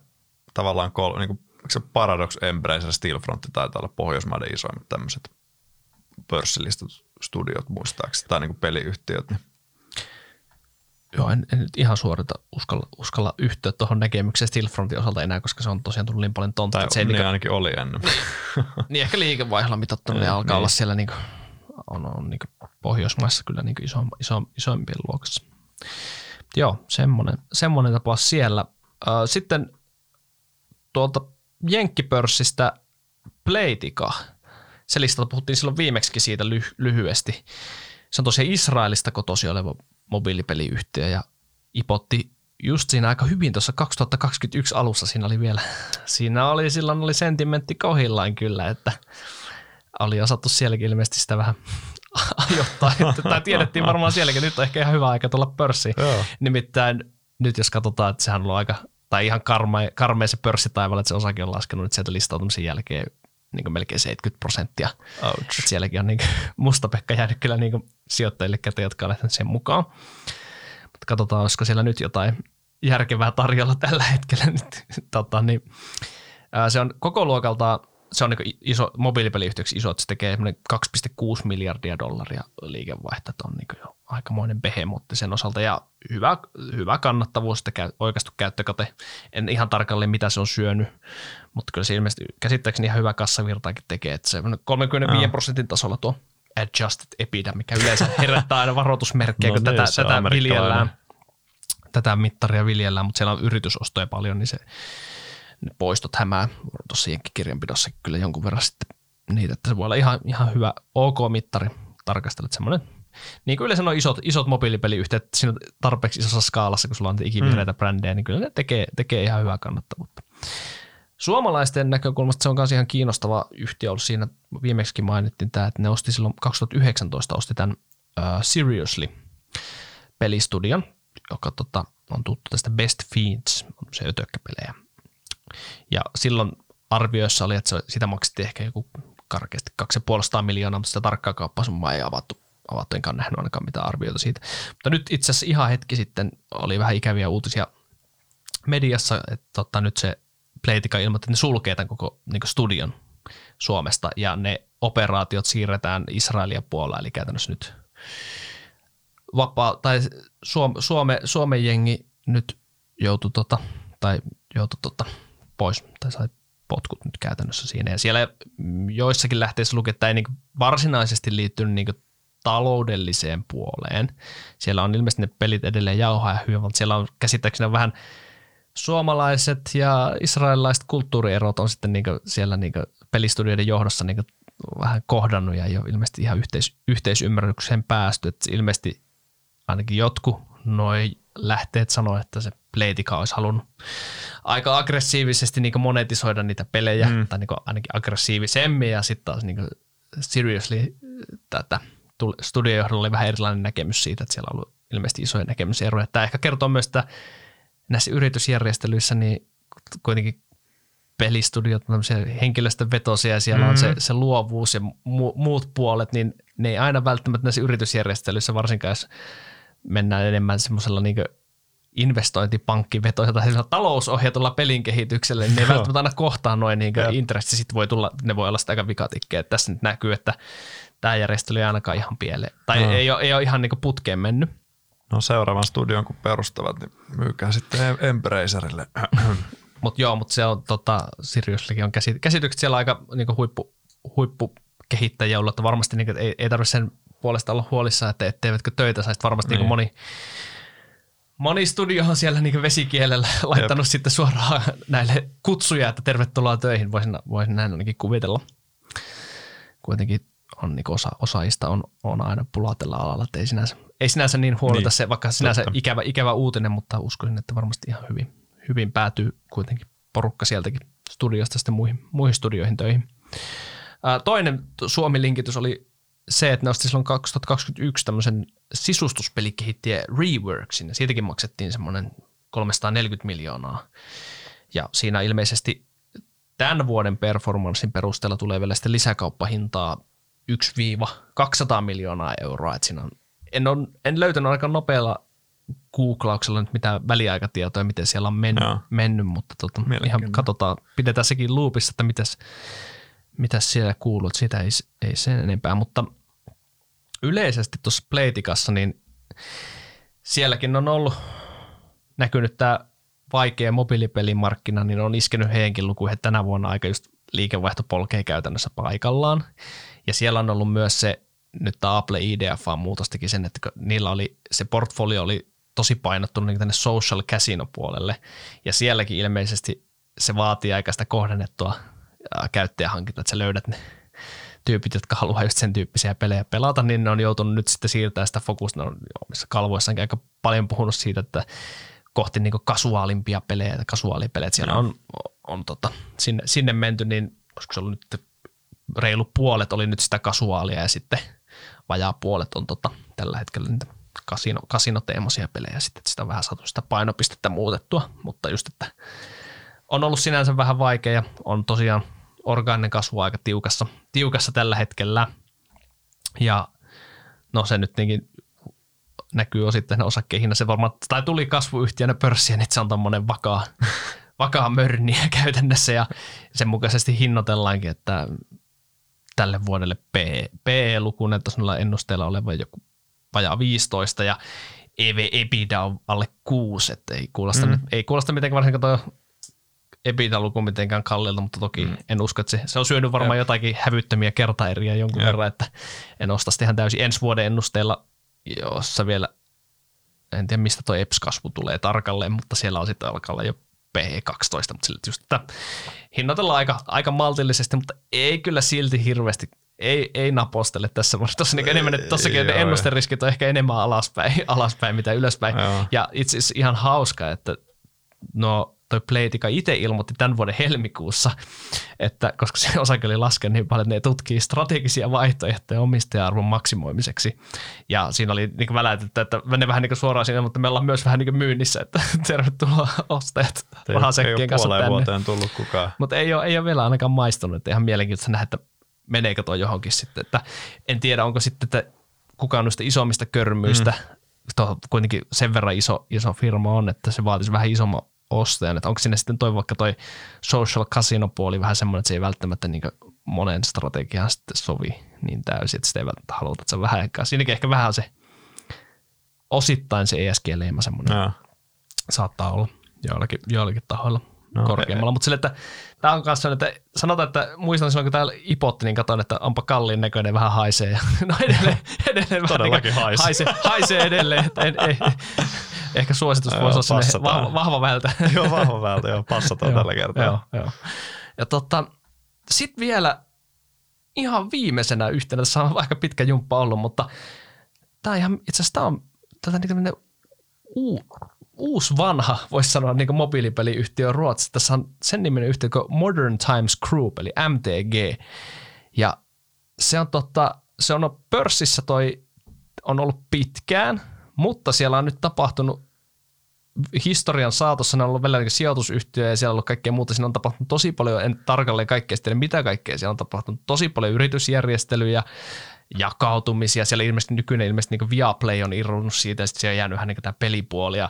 tavallaan kol, niin kuin, se Paradox, Embracer, Steelfront taitaa olla Pohjoismaiden isoimmat tämmöiset pörssilistat studiot muistaakseni, tai niin kuin peliyhtiöt. Niin. Joo, en, en, nyt ihan suorita uskalla, uskalla yhtyä tuohon näkemykseen Steelfrontin osalta enää, koska se on tosiaan tullut niin paljon tontta. Tai se niin, niin ainakin oli ennen. niin ehkä liikevaihdolla mitattuna niin alkaa niin. olla siellä niin kuin, on, on niin kuin Pohjoismaissa kyllä niin iso, iso, isoimpien luokassa. Joo, semmoinen, semmoinen tapaus siellä. Sitten tuolta Jenkkipörssistä Playtika. Se listalta puhuttiin silloin viimeksi siitä ly- lyhyesti. Se on tosiaan Israelista kotosi oleva mobiilipeliyhtiö ja ipotti just siinä aika hyvin tuossa 2021 alussa siinä oli vielä, siinä oli silloin oli sentimentti kohillaan kyllä, että oli osattu sielläkin ilmeisesti sitä vähän ajoittaa. tai tiedettiin varmaan sielläkin, nyt on ehkä ihan hyvä aika tulla pörssiin. Joo. Nimittäin nyt jos katsotaan, että sehän on aika, tai ihan karme, karmea se pörssitaivaalla, että se osake on laskenut nyt sieltä listautumisen jälkeen niin kuin melkein 70 prosenttia. Sielläkin on niin Musta-Pekka jäänyt kyllä niin sijoittajille käteen, jotka on lähtenyt sen mukaan. Mutta katsotaan, olisiko siellä nyt jotain järkevää tarjolla tällä hetkellä. Nyt, tota, niin, ää, se on koko luokalta se on niin iso, mobiilipeliyhteyksi iso, että se tekee 2,6 miljardia dollaria liikevaihto, että on niin jo aikamoinen behemotti sen osalta ja hyvä, hyvä kannattavuus, että käy, oikeastu käyttökate. En ihan tarkalleen mitä se on syönyt, mutta kyllä se ilmeisesti käsittääkseni ihan hyvä kassavirtaakin tekee, että se 35 no. prosentin tasolla tuo adjusted EBITDA, mikä yleensä herättää aina varoitusmerkkejä, no kun niin, tätä, tätä viljellään, tätä mittaria viljellään, mutta siellä on yritysostoja paljon, niin se ne poistot hämää tuossa jenkkikirjanpidossa kyllä jonkun verran sitten niitä, että se voi olla ihan, ihan hyvä OK-mittari tarkastella, semmoinen niin kuin yleensä on isot, isot mobiilipeliyhtiöt siinä tarpeeksi isossa skaalassa, kun sulla on ikivihreitä mm. brändejä, niin kyllä ne tekee, tekee ihan hyvää kannattavuutta. Suomalaisten näkökulmasta se on myös ihan kiinnostava yhtiö ollut siinä, viimeksi mainittiin tämä, että ne osti silloin 2019 osti tämän uh, Seriously pelistudion, joka tota, on tuttu tästä Best Fiends, on se ötökkäpelejä ja silloin arvioissa oli, että sitä maksettiin ehkä joku karkeasti 250 miljoonaa, mutta sitä tarkkaa kauppasummaa ei avattu, avattu, enkä nähnyt ainakaan mitään arvioita siitä. Mutta nyt itse asiassa ihan hetki sitten oli vähän ikäviä uutisia mediassa, että tota, nyt se Playtika ilmoitti, että ne sulkee tämän koko niin studion Suomesta ja ne operaatiot siirretään Israelia puolella, eli käytännössä nyt vapaa, tai Suom, Suome, Suomen jengi nyt joutui, tota, tai joutui tota, pois, tai sai potkut nyt käytännössä siinä. Ja siellä joissakin lähteissä luki, että ei niin varsinaisesti liittynyt niin taloudelliseen puoleen. Siellä on ilmeisesti ne pelit edelleen jauhaa ja hyvin, mutta siellä on käsittääkseni vähän suomalaiset ja israelilaiset kulttuurierot on sitten niin siellä niin pelistudioiden johdossa niin vähän kohdannut ja ei ole ilmeisesti ihan yhteis- yhteisymmärrykseen päästy. Että ilmeisesti ainakin jotkut noin lähteet sanoa, että se Playtika olisi halunnut aika aggressiivisesti niin monetisoida niitä pelejä, mm. tai niin ainakin aggressiivisemmin, ja sitten taas niin seriously tätä studiojohdolla oli vähän erilainen näkemys siitä, että siellä on ollut ilmeisesti isoja näkemyseroja. Tämä ehkä kertoo myös, että näissä yritysjärjestelyissä niin kuitenkin pelistudiot on henkilöstövetosia ja siellä mm. on se, mm. se luovuus ja mu, muut puolet, niin ne ei aina välttämättä näissä yritysjärjestelyissä, varsinkaan jos mennään enemmän semmoisella niin investointipankkivetoisella tai talousohjatulla pelin kehityksellä, niin ne ei välttämättä aina kohtaa noin niin intressi, sitten voi tulla, ne voi olla sitä aika vikatikkeja. Tässä nyt näkyy, että tämä järjestely ei ainakaan ihan pieleen, tai no. ei, ole, ei ole ihan niin putkeen mennyt. No seuraavan studion kun perustavat, niin myykää sitten Embracerille. Mutta joo, mutta se on tota, Siriuslikin on käsit- käsitykset siellä aika niin huippu, huippukehittäjiä ollut, että varmasti niin kuin, ei, ei tarvitse sen puolesta olla huolissaan, että etteivätkö töitä saisi varmasti niin. Niin moni, moni studio on siellä niin vesikielellä laittanut Jep. sitten suoraan näille kutsuja, että tervetuloa töihin, voisin, voisin näin ainakin kuvitella. Kuitenkin on niin osa, osaajista on, on aina pulaa tällä alalla, että ei sinänsä, ei sinänsä niin huolita niin. se, vaikka sinänsä ikävä, ikävä uutinen, mutta uskoisin, että varmasti ihan hyvin, hyvin päätyy kuitenkin porukka sieltäkin studiosta sitten muihin, muihin studioihin töihin. Toinen Suomi-linkitys oli se, että ne osti silloin 2021 tämmöisen sisustuspelikehittäjä Reworksin, ja siitäkin maksettiin semmoinen 340 miljoonaa. Ja siinä ilmeisesti tämän vuoden performanssin perusteella tulee vielä sitten lisäkauppahintaa 1-200 miljoonaa euroa. Et siinä on, en, on, en löytänyt aika nopealla googlauksella nyt mitään väliaikatietoja, miten siellä on mennyt, mennyt mutta tota, ihan katsotaan, pidetään sekin loopissa, että mitäs, mitäs siellä kuuluu, sitä ei, ei sen enempää, mutta yleisesti tuossa Playtikassa, niin sielläkin on ollut näkynyt tämä vaikea mobiilipelimarkkina, niin on iskenyt heidänkin lukuihin tänä vuonna aika just liikevaihto polkee käytännössä paikallaan. Ja siellä on ollut myös se, nyt tämä Apple IDF muutostikin sen, että niillä oli, se portfolio oli tosi painottunut niin tänne social casino puolelle. Ja sielläkin ilmeisesti se vaatii aika sitä kohdennettua käyttäjähankintaa, että sä löydät ne tyypit, jotka haluaa just sen tyyppisiä pelejä pelata, niin ne on joutunut nyt sitten siirtämään sitä fokusta. Ne on omissa kalvoissaankin aika paljon puhunut siitä, että kohti niin kasuaalimpia pelejä, kasuaalipelejä. Siellä on, on tota, sinne, sinne menty, niin olisiko se ollut nyt reilu puolet oli nyt sitä kasuaalia ja sitten vajaa puolet on tota, tällä hetkellä niitä kasino, kasinoteemaisia pelejä sitten, että sitä on vähän saatu sitä painopistettä muutettua, mutta just, että on ollut sinänsä vähän vaikea ja on tosiaan orgaaninen kasvu aika tiukassa, tiukassa tällä hetkellä. Ja no se nyt tietenkin näkyy osittain osakkeihin. Se varmaan, tai tuli kasvuyhtiönä pörssiä, niin se on tämmöinen vakaa, vakaa mörniä käytännössä ja sen mukaisesti hinnoitellaankin, että tälle vuodelle PE-luku näyttäisi noilla ennusteilla olevan joku vajaa 15 ja EV EBITDA on alle 6, että ei kuulosta, mm. ei kuulosta mitenkään varsinkaan tuo EBITDA-luku mitenkään kalliilta, mutta toki mm. en usko, että se, se on syönyt varmaan ja. jotakin hävyttömiä kertaeriä jonkun ja. verran, että en osta sitä ihan täysin ensi vuoden ennusteella, jossa vielä, en tiedä mistä tuo EPS-kasvu tulee tarkalleen, mutta siellä on sitten alkaa olla jo P12, mutta sille just, että hinnoitellaan aika, aika maltillisesti, mutta ei kyllä silti hirveästi ei, ei napostele tässä. Tuossa niin enemmän, että tossakin ne ennusteriskit on ehkä enemmän alaspäin, alaspäin mitä ylöspäin. Joo. Ja itse asiassa ihan hauska, että no toi Playtika itse ilmoitti tämän vuoden helmikuussa, että koska se osake oli laskenut niin paljon, että ne tutkii strategisia vaihtoehtoja omistaja-arvon maksimoimiseksi. Ja siinä oli niin väläytetty, että ne vähän niin suoraan siinä, mutta me ollaan myös vähän niin myynnissä, että tervetuloa ostajat rahasekkien kanssa tänne. vuoteen tullut kukaan. Mutta ei ole, ei ole vielä ainakaan maistunut, että ihan mielenkiintoista nähdä, että meneekö tuo johonkin sitten. Että en tiedä, onko sitten, että kukaan noista isommista körmyistä, mm. kuitenkin sen verran iso, iso firma on, että se vaatisi vähän isomman ostajan, että onko sinne sitten toi vaikka toi social casino puoli vähän semmoinen, että se ei välttämättä niin monen strategiaan sitten sovi niin täysin, että sitä ei välttämättä haluta, että se on vähän aikaa. Siinäkin ehkä vähän se osittain se ESG-leima semmoinen no. saattaa olla joillakin, joillakin tahoilla no, korkeammalla. Mutta sille, että tämä on kanssa että sanotaan, että muistan silloin, kun täällä ipotti, niin katsoin, että onpa kalliin näköinen, vähän haisee. No edelleen, edelleen Todellakin vähän haisee. haisee. Haisee edelleen. Että en, ei, ehkä suositus voisi olla vahva, vahva vältä. joo, vahva vältä, joo, passataan tällä kertaa. Joo, joo. Ja tota, sitten vielä ihan viimeisenä yhtenä, tässä on aika pitkä jumppa ollut, mutta tämä ihan, itse asiassa tämä on tätä niin uusi vanha, voisi sanoa, niin mobiilipeliyhtiö Ruotsissa. Tässä on sen niminen yhtiö kuin Modern Times Group, eli MTG. Ja se on, totta, se on pörssissä toi, on ollut pitkään, mutta siellä on nyt tapahtunut historian saatossa, ne on ollut niin sijoitusyhtiö ja siellä on ollut kaikkea muuta. Siinä on tapahtunut tosi paljon, en tarkalleen kaikkea mitä kaikkea. Siellä on tapahtunut tosi paljon yritysjärjestelyjä, jakautumisia. Siellä ilmeisesti nykyinen ilmeisesti niin Viaplay on irronnut siitä ja sitten siellä on jäänyt vähän niin tämä pelipuoli. Ja,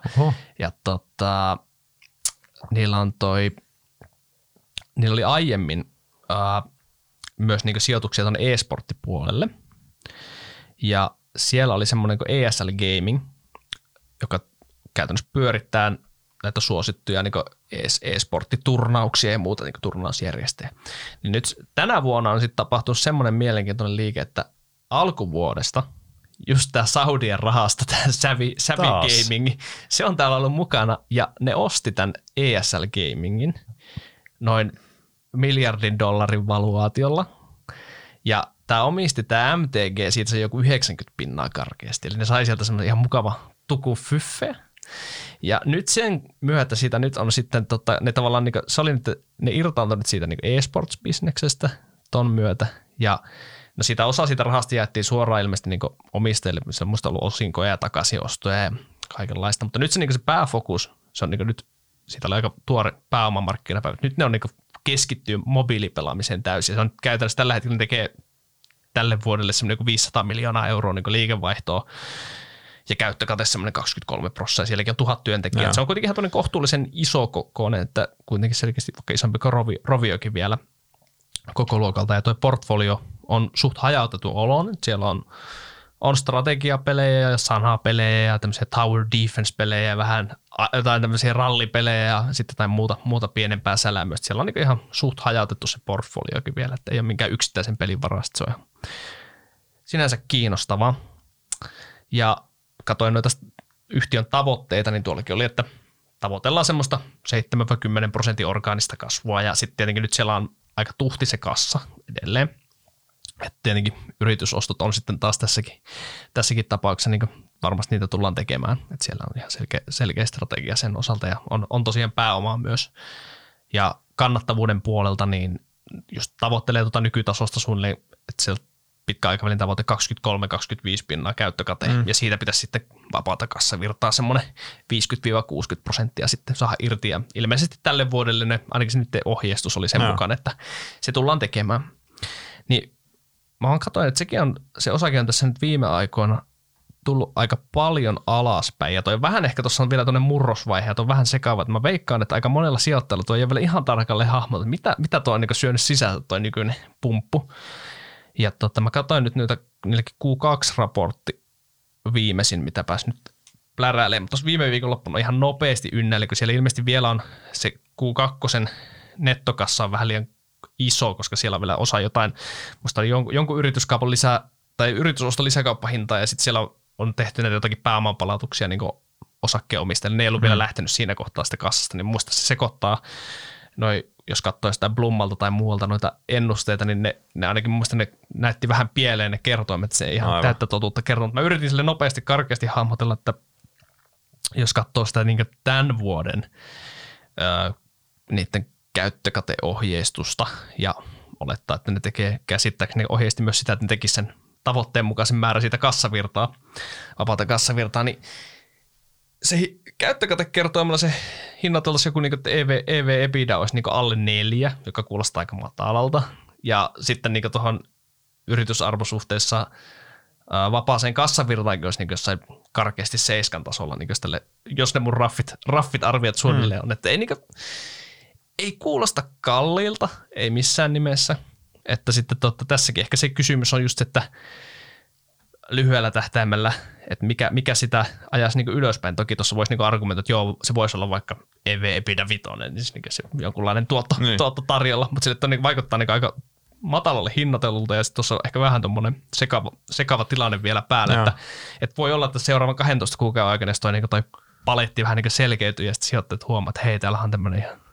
ja tota, niillä on toi, niillä oli aiemmin uh, myös niin sijoituksia tuonne e-sporttipuolelle. Ja siellä oli semmoinen kuin ESL Gaming, joka käytännössä pyörittää näitä suosittuja niin e-sporttiturnauksia ja muuta niin turnausjärjestäjä. Niin nyt tänä vuonna on sitten tapahtunut semmoinen mielenkiintoinen liike, että alkuvuodesta just tämä Saudien rahasta, tämä Savvy, Savvy Gaming, se on täällä ollut mukana ja ne osti tämän ESL Gamingin noin miljardin dollarin valuaatiolla. Ja tämä omisti tämä MTG, siitä se joku 90 pinnaa karkeasti, eli ne sai sieltä semmoinen ihan mukava tuku fyffe. Ja nyt sen myötä siitä nyt on sitten, tota, ne tavallaan, niin kuin, se oli nyt, ne irtaantunut siitä niin e-sports-bisneksestä ton myötä, ja No siitä osa siitä rahasta jaettiin suoraan ilmeisesti niin omistajille, missä on musta ollut osinkoja ja takaisinostoja ja kaikenlaista. Mutta nyt se, niin se pääfokus, se on niin nyt, siitä oli aika tuore pääomamarkkinapäivä. Nyt ne on niin keskittyy mobiilipelaamiseen täysin. Se on käytännössä tällä hetkellä tekee tälle vuodelle semmoinen 500 miljoonaa euroa niin liikevaihtoa ja käyttökate semmoinen 23 prosenttia, sielläkin on tuhat työntekijää. Se on kuitenkin ihan kohtuullisen iso kokoinen, että kuitenkin selkeästi vaikka isompi kuin Rovi, Roviokin vielä koko luokalta. Ja tuo portfolio on suht hajautettu olon. Siellä on, on strategiapelejä ja sanapelejä ja tämmöisiä tower defense-pelejä ja vähän jotain tämmöisiä rallipelejä ja sitten jotain muuta, muuta pienempää sälämöistä. Siellä on niin ihan suht hajautettu se portfoliokin vielä, että ei ole minkään yksittäisen pelin varasta. Se on sinänsä kiinnostava. Ja katsoin noita yhtiön tavoitteita, niin tuollakin oli, että tavoitellaan semmoista 7-10 prosentin orgaanista kasvua ja sitten tietenkin nyt siellä on aika tuhti se kassa edelleen. Et tietenkin yritysostot on sitten taas tässäkin, tässäkin tapauksessa niin varmasti niitä tullaan tekemään. Et siellä on ihan selkeä, selkeä strategia sen osalta ja on, on tosiaan pääomaa myös. Ja kannattavuuden puolelta niin just tavoittelee tuota nykytasosta suunnilleen, että sieltä pitkä aikavälin tavoite 23-25 pinnaa käyttökate, mm. ja siitä pitäisi sitten vapaata kassavirtaa semmoinen 50-60 prosenttia sitten saada irti, ja ilmeisesti tälle vuodelle ne, ainakin se nyt ohjeistus oli sen no. mukaan, että se tullaan tekemään. Niin mä oon katsoin, että sekin on, se osake on tässä nyt viime aikoina tullut aika paljon alaspäin. Ja toi vähän ehkä tuossa on vielä tuonne murrosvaihe, että on vähän sekaava. Että mä veikkaan, että aika monella sijoittajalla tuo ei ole vielä ihan tarkalleen hahmota, mitä, mitä tuo on niin syönyt sisältä tuo nykyinen pumppu. Ja tota, mä katsoin nyt niitä Q2-raportti viimeisin, mitä pääs nyt pläräilemään. Mutta tuossa viime viikonloppuna ihan nopeasti ynnäili, kun siellä ilmeisesti vielä on se Q2 nettokassa on vähän liian iso, koska siellä on vielä osa jotain, musta oli jonkun, jonkun yrityskaupan lisää, tai yritysosto lisäkauppahintaa, ja sitten siellä on, on tehty näitä jotakin pääomanpalautuksia niin osakkeenomistajille. Ne ei ollut mm. vielä lähtenyt siinä kohtaa sitä kassasta, niin muista se sekoittaa noin, jos katsoo sitä Blummalta tai muualta noita ennusteita, niin ne, ne ainakin mun mielestä ne näytti vähän pieleen ne kertoimet, että se ei ihan Aivan. täyttä totuutta kertonut. Mä yritin sille nopeasti karkeasti hahmotella, että jos katsoo sitä niin tämän vuoden ää, niiden käyttökateohjeistusta ja olettaa, että ne tekee käsittääkseni ohjeisti myös sitä, että ne tekisivät sen tavoitteen mukaisen määrän siitä kassavirtaa, vapaata kassavirtaa, niin se käyttökate kertoimella se hinnat olisi joku niin kuin, EV, EV EBITDA olisi niin alle neljä, joka kuulostaa aika matalalta. Ja sitten niin tuohon yritysarvosuhteessa vapaaseen kassavirtaan, jos niin jossain karkeasti seiskan tasolla, niin tälle, jos ne mun raffit, raffit arviot suunnilleen mm. on, että ei, niin kuin, ei kuulosta kalliilta, ei missään nimessä, että sitten totta, tässäkin ehkä se kysymys on just, että lyhyellä tähtäimellä, että mikä, mikä sitä ajaisi niin ylöspäin. Toki tuossa voisi niin argumentoida, että joo, se voisi olla vaikka EV Epidä Vitoinen, niin niin se jonkunlainen tuotto, niin. tuotto tarjolla, mutta sille niin vaikuttaa niin aika matalalle hinnoitelulta ja sitten tuossa on ehkä vähän tuommoinen sekava, sekava tilanne vielä päällä, että, että, voi olla, että seuraavan 12 kuukauden aikana toi, niin toi paletti vähän niin selkeytyy ja sitten sijoittajat huomaa, että hei, täällä on tämmöinen ihan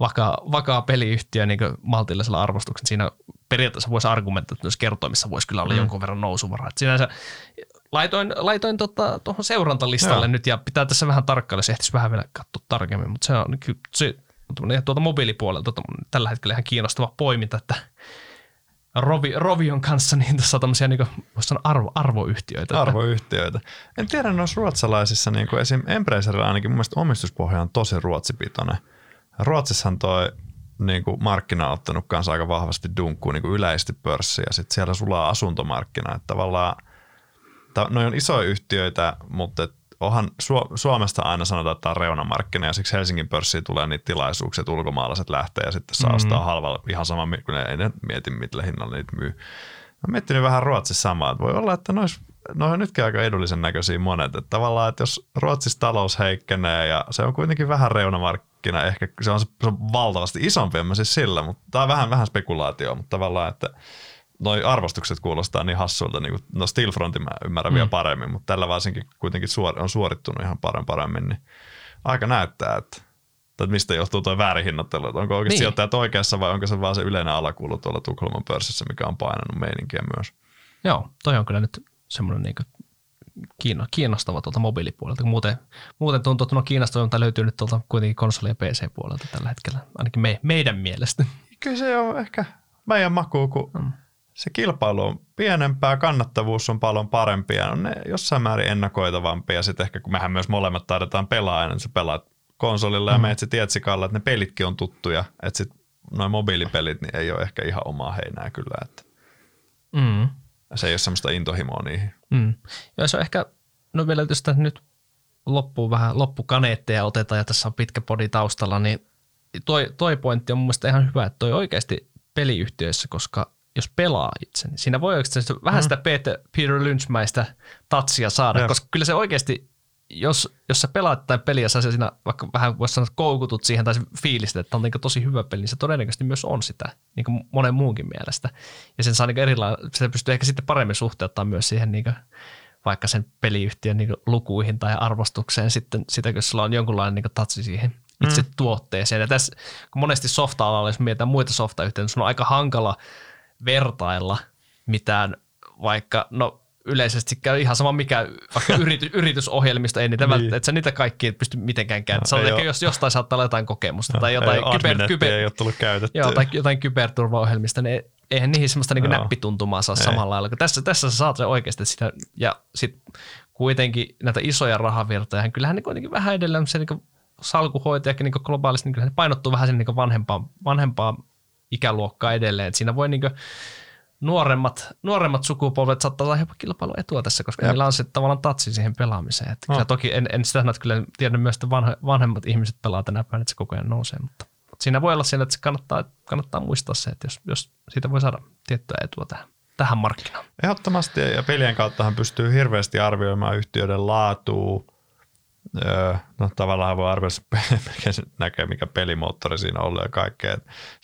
vakaa, vakaa peliyhtiö niin maltillisella arvostuksella. Siinä periaatteessa voisi argumentoida, että myös kertoimissa voisi kyllä olla mm. jonkun verran nousuvaraa. Et sinänsä laitoin, laitoin tota, tuohon seurantalistalle Joo. nyt ja pitää tässä vähän tarkkailla, se ehtisi vähän vielä katsoa tarkemmin, mutta se on kyllä se, tuolta mobiilipuolelta tällä hetkellä ihan kiinnostava poiminta, että Rovi, Rovion kanssa niin tässä on tämmöisiä niin sanoa arvo, arvoyhtiöitä. Arvoyhtiöitä. En tiedä noissa ruotsalaisissa, niin kuin esim. Embracerilla ainakin mun mielestä omistuspohja on tosi ruotsipitoinen. Ruotsissahan toi niin kuin markkina on ottanut kanssa aika vahvasti dunkkuun niin kuin yleisesti pörssiä. Sitten siellä sulaa asuntomarkkina. Että tavallaan, noin on isoja yhtiöitä, mutta onhan Suomesta aina sanotaan, että tämä on reunamarkkina ja siksi Helsingin pörssiin tulee niitä tilaisuuksia, että ulkomaalaiset lähtee ja sitten saa ostaa mm-hmm. halvalla ihan sama, kun ne ei ne mieti, millä hinnalla niitä myy. Mä miettinyt vähän Ruotsissa samaa, että voi olla, että nois, noi on nytkin aika edullisen näköisiä monet. Että tavallaan, että jos Ruotsissa talous heikkenee ja se on kuitenkin vähän reunamarkkina, ehkä se on, se on valtavasti isompi, en mä siis sillä, mutta tämä on vähän, vähän spekulaatio, mutta tavallaan, että noi arvostukset kuulostaa niin hassulta, niin kuin, no Stillfrontin mä ymmärrän mm. vielä paremmin, mutta tällä varsinkin kuitenkin suor, on suorittunut ihan paremmin, paremmin, niin aika näyttää, että, että mistä johtuu tuo väärin hinnoittelu, että onko oikeasti niin. sijoittajat oikeassa vai onko se vaan se yleinen alakuulu tuolla Tukholman pörssissä, mikä on painanut meininkiä myös. Joo, toi on kyllä nyt semmoinen niin kiinnostava tuolta mobiilipuolelta. Muuten, muuten tuntuu, että no kiinnostavalta löytyy nyt tuolta kuitenkin konsoli- ja PC-puolelta tällä hetkellä, ainakin me, meidän mielestä. Kyllä se on ehkä meidän maku, kun mm se kilpailu on pienempää, kannattavuus on paljon parempi ja on ne jossain määrin ennakoitavampia. Sitten ehkä kun mehän myös molemmat taidetaan pelaa niin sä pelaat konsolilla mm. ja meet sitten että ne pelitkin on tuttuja. Että sitten noin mobiilipelit niin ei ole ehkä ihan omaa heinää kyllä. Että mm. Se ei ole semmoista intohimoa niihin. Mm. Ja se on ehkä, no vielä jos nyt loppuu vähän loppukaneetteja otetaan ja tässä on pitkä podi taustalla, niin toi, toi pointti on mun mielestä ihan hyvä, että toi oikeasti peliyhtiöissä, koska jos pelaa itse, niin siinä voi oikeasti vähän mm. sitä Peter, Peter Lynchmäistä tatsia saada, ja. koska kyllä se oikeasti, jos, jos sä pelaat tai peliä, sä siinä vaikka vähän voisi sanoa, koukutut siihen tai fiilistä, että on niin tosi hyvä peli, niin se todennäköisesti myös on sitä, niin kuin monen muunkin mielestä. Ja sen saa niin erilainen, se pystyy ehkä sitten paremmin suhteuttaa myös siihen niin kuin, vaikka sen peliyhtiön niin lukuihin tai arvostukseen sitten sitä, kun sulla on jonkunlainen niin tatsi siihen itse mm. tuotteeseen. Ja tässä, kun monesti softa-alalla, jos mietitään muita softayhtiöitä, niin on aika hankala – vertailla mitään vaikka, no yleisesti käy ihan sama mikä vaikka yrity, yritysohjelmista, ei niitä niin. että sä niitä kaikki pysty mitenkään kääntämään. No, jos jostain saattaa olla jotain kokemusta tai jotain, ei, kyber, kyber, ei ole tullut käytettyä. Joo, tai jotain kyberturvaohjelmista, niin eihän niihin semmoista niin näppituntumaa saa ei. samalla lailla. Tässä, tässä sä saat se oikeasti sitä, ja sitten kuitenkin näitä isoja rahavirtoja, kyllähän ne kuitenkin vähän edelleen se niin salkuhoitajakin niin globaalisti, niin ne painottuu vähän sen niin vanhempaan, vanhempaan ikäluokkaa edelleen. Et siinä voi niin nuoremmat, nuoremmat sukupolvet saattaa olla jopa kilpailuetua tässä, koska Jep. niillä on se tavallaan tatsi siihen pelaamiseen. Et oh. toki en, en sitä että kyllä tiedän myös, että vanha, vanhemmat ihmiset pelaa tänä päivänä, että se koko ajan nousee, mutta siinä voi olla siellä, että se kannattaa, kannattaa muistaa se, että jos, jos siitä voi saada tiettyä etua tähän, tähän markkinaan. Ehdottomasti ja pelien kauttahan pystyy hirveästi arvioimaan yhtiöiden laatua, Öö, no tavallaan voi mikä näkee, mikä pelimoottori siinä on ollut ja kaikkea.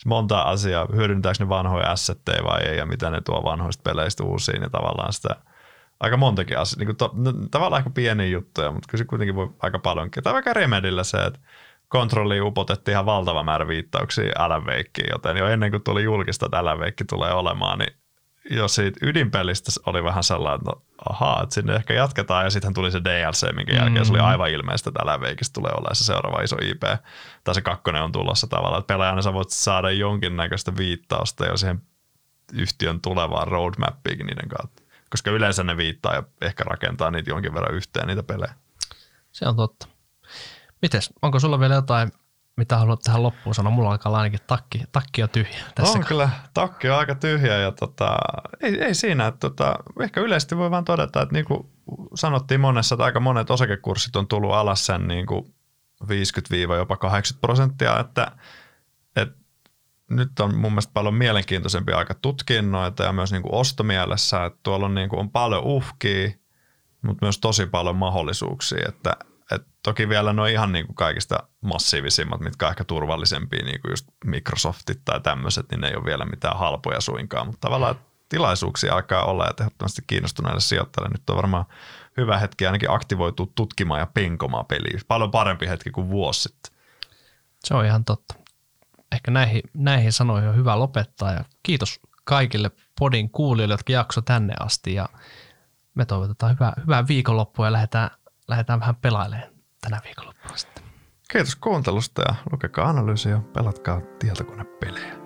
Monta asiaa, hyödyntääkö ne vanhoja assetteja vai ei ja mitä ne tuo vanhoista peleistä uusiin ja tavallaan sitä aika montakin asiaa. Niin to, no, tavallaan aika pieniä juttuja, mutta kyllä se kuitenkin voi aika paljonkin. Tai vaikka Remedillä se, että kontrolliin upotettiin ihan valtava määrä viittauksia Alan joten jo ennen kuin tuli julkista, että Alan tulee olemaan, niin jo siitä ydinpelistä oli vähän sellainen, että no, ahaa, että sinne ehkä jatketaan. Ja sitten tuli se DLC, minkä jälkeen mm-hmm. se oli mm. aivan ilmeistä, että tällä veikistä tulee olemaan se seuraava iso IP. Tai se kakkonen on tulossa tavallaan, että pelaajana sä voit saada jonkinnäköistä viittausta jo siihen yhtiön tulevaan roadmappiinkin niiden kautta. Koska yleensä ne viittaa ja ehkä rakentaa niitä jonkin verran yhteen niitä pelejä. Se on totta. Mites, onko sulla vielä jotain mitä haluat tähän loppuun sanoa? Mulla alkaa ainakin takki, takki on tyhjä. Tässä on kyllä, takki on aika tyhjä ja tota, ei, ei siinä, että tota, ehkä yleisesti voi vaan todeta, että niin kuin sanottiin monessa, että aika monet osakekurssit on tullut alas sen niin kuin 50 jopa 80 prosenttia, että, että nyt on mun mielestä paljon mielenkiintoisempi aika tutkia noita ja myös niin kuin ostomielessä, että tuolla on, niin kuin, on paljon uhkia, mutta myös tosi paljon mahdollisuuksia, että, et toki vielä ne on ihan niin kuin kaikista massiivisimmat, mitkä on ehkä turvallisempia, niin kuin just Microsoftit tai tämmöiset, niin ne ei ole vielä mitään halpoja suinkaan, mutta tavallaan tilaisuuksia alkaa olla ja tehottomasti kiinnostuneille sijoittajille. Nyt on varmaan hyvä hetki ainakin aktivoitua tutkimaan ja penkomaan peliä. Paljon parempi hetki kuin vuosi sitten. Se on ihan totta. Ehkä näihin, näihin sanoihin on hyvä lopettaa ja kiitos kaikille podin kuulijoille, jotka jakso tänne asti ja me toivotetaan hyvää, hyvää viikonloppua ja lähdetään lähdetään vähän pelailemaan tänä viikonloppuna sitten. Kiitos kuuntelusta ja lukekaa analyysiä ja pelatkaa tietokonepelejä.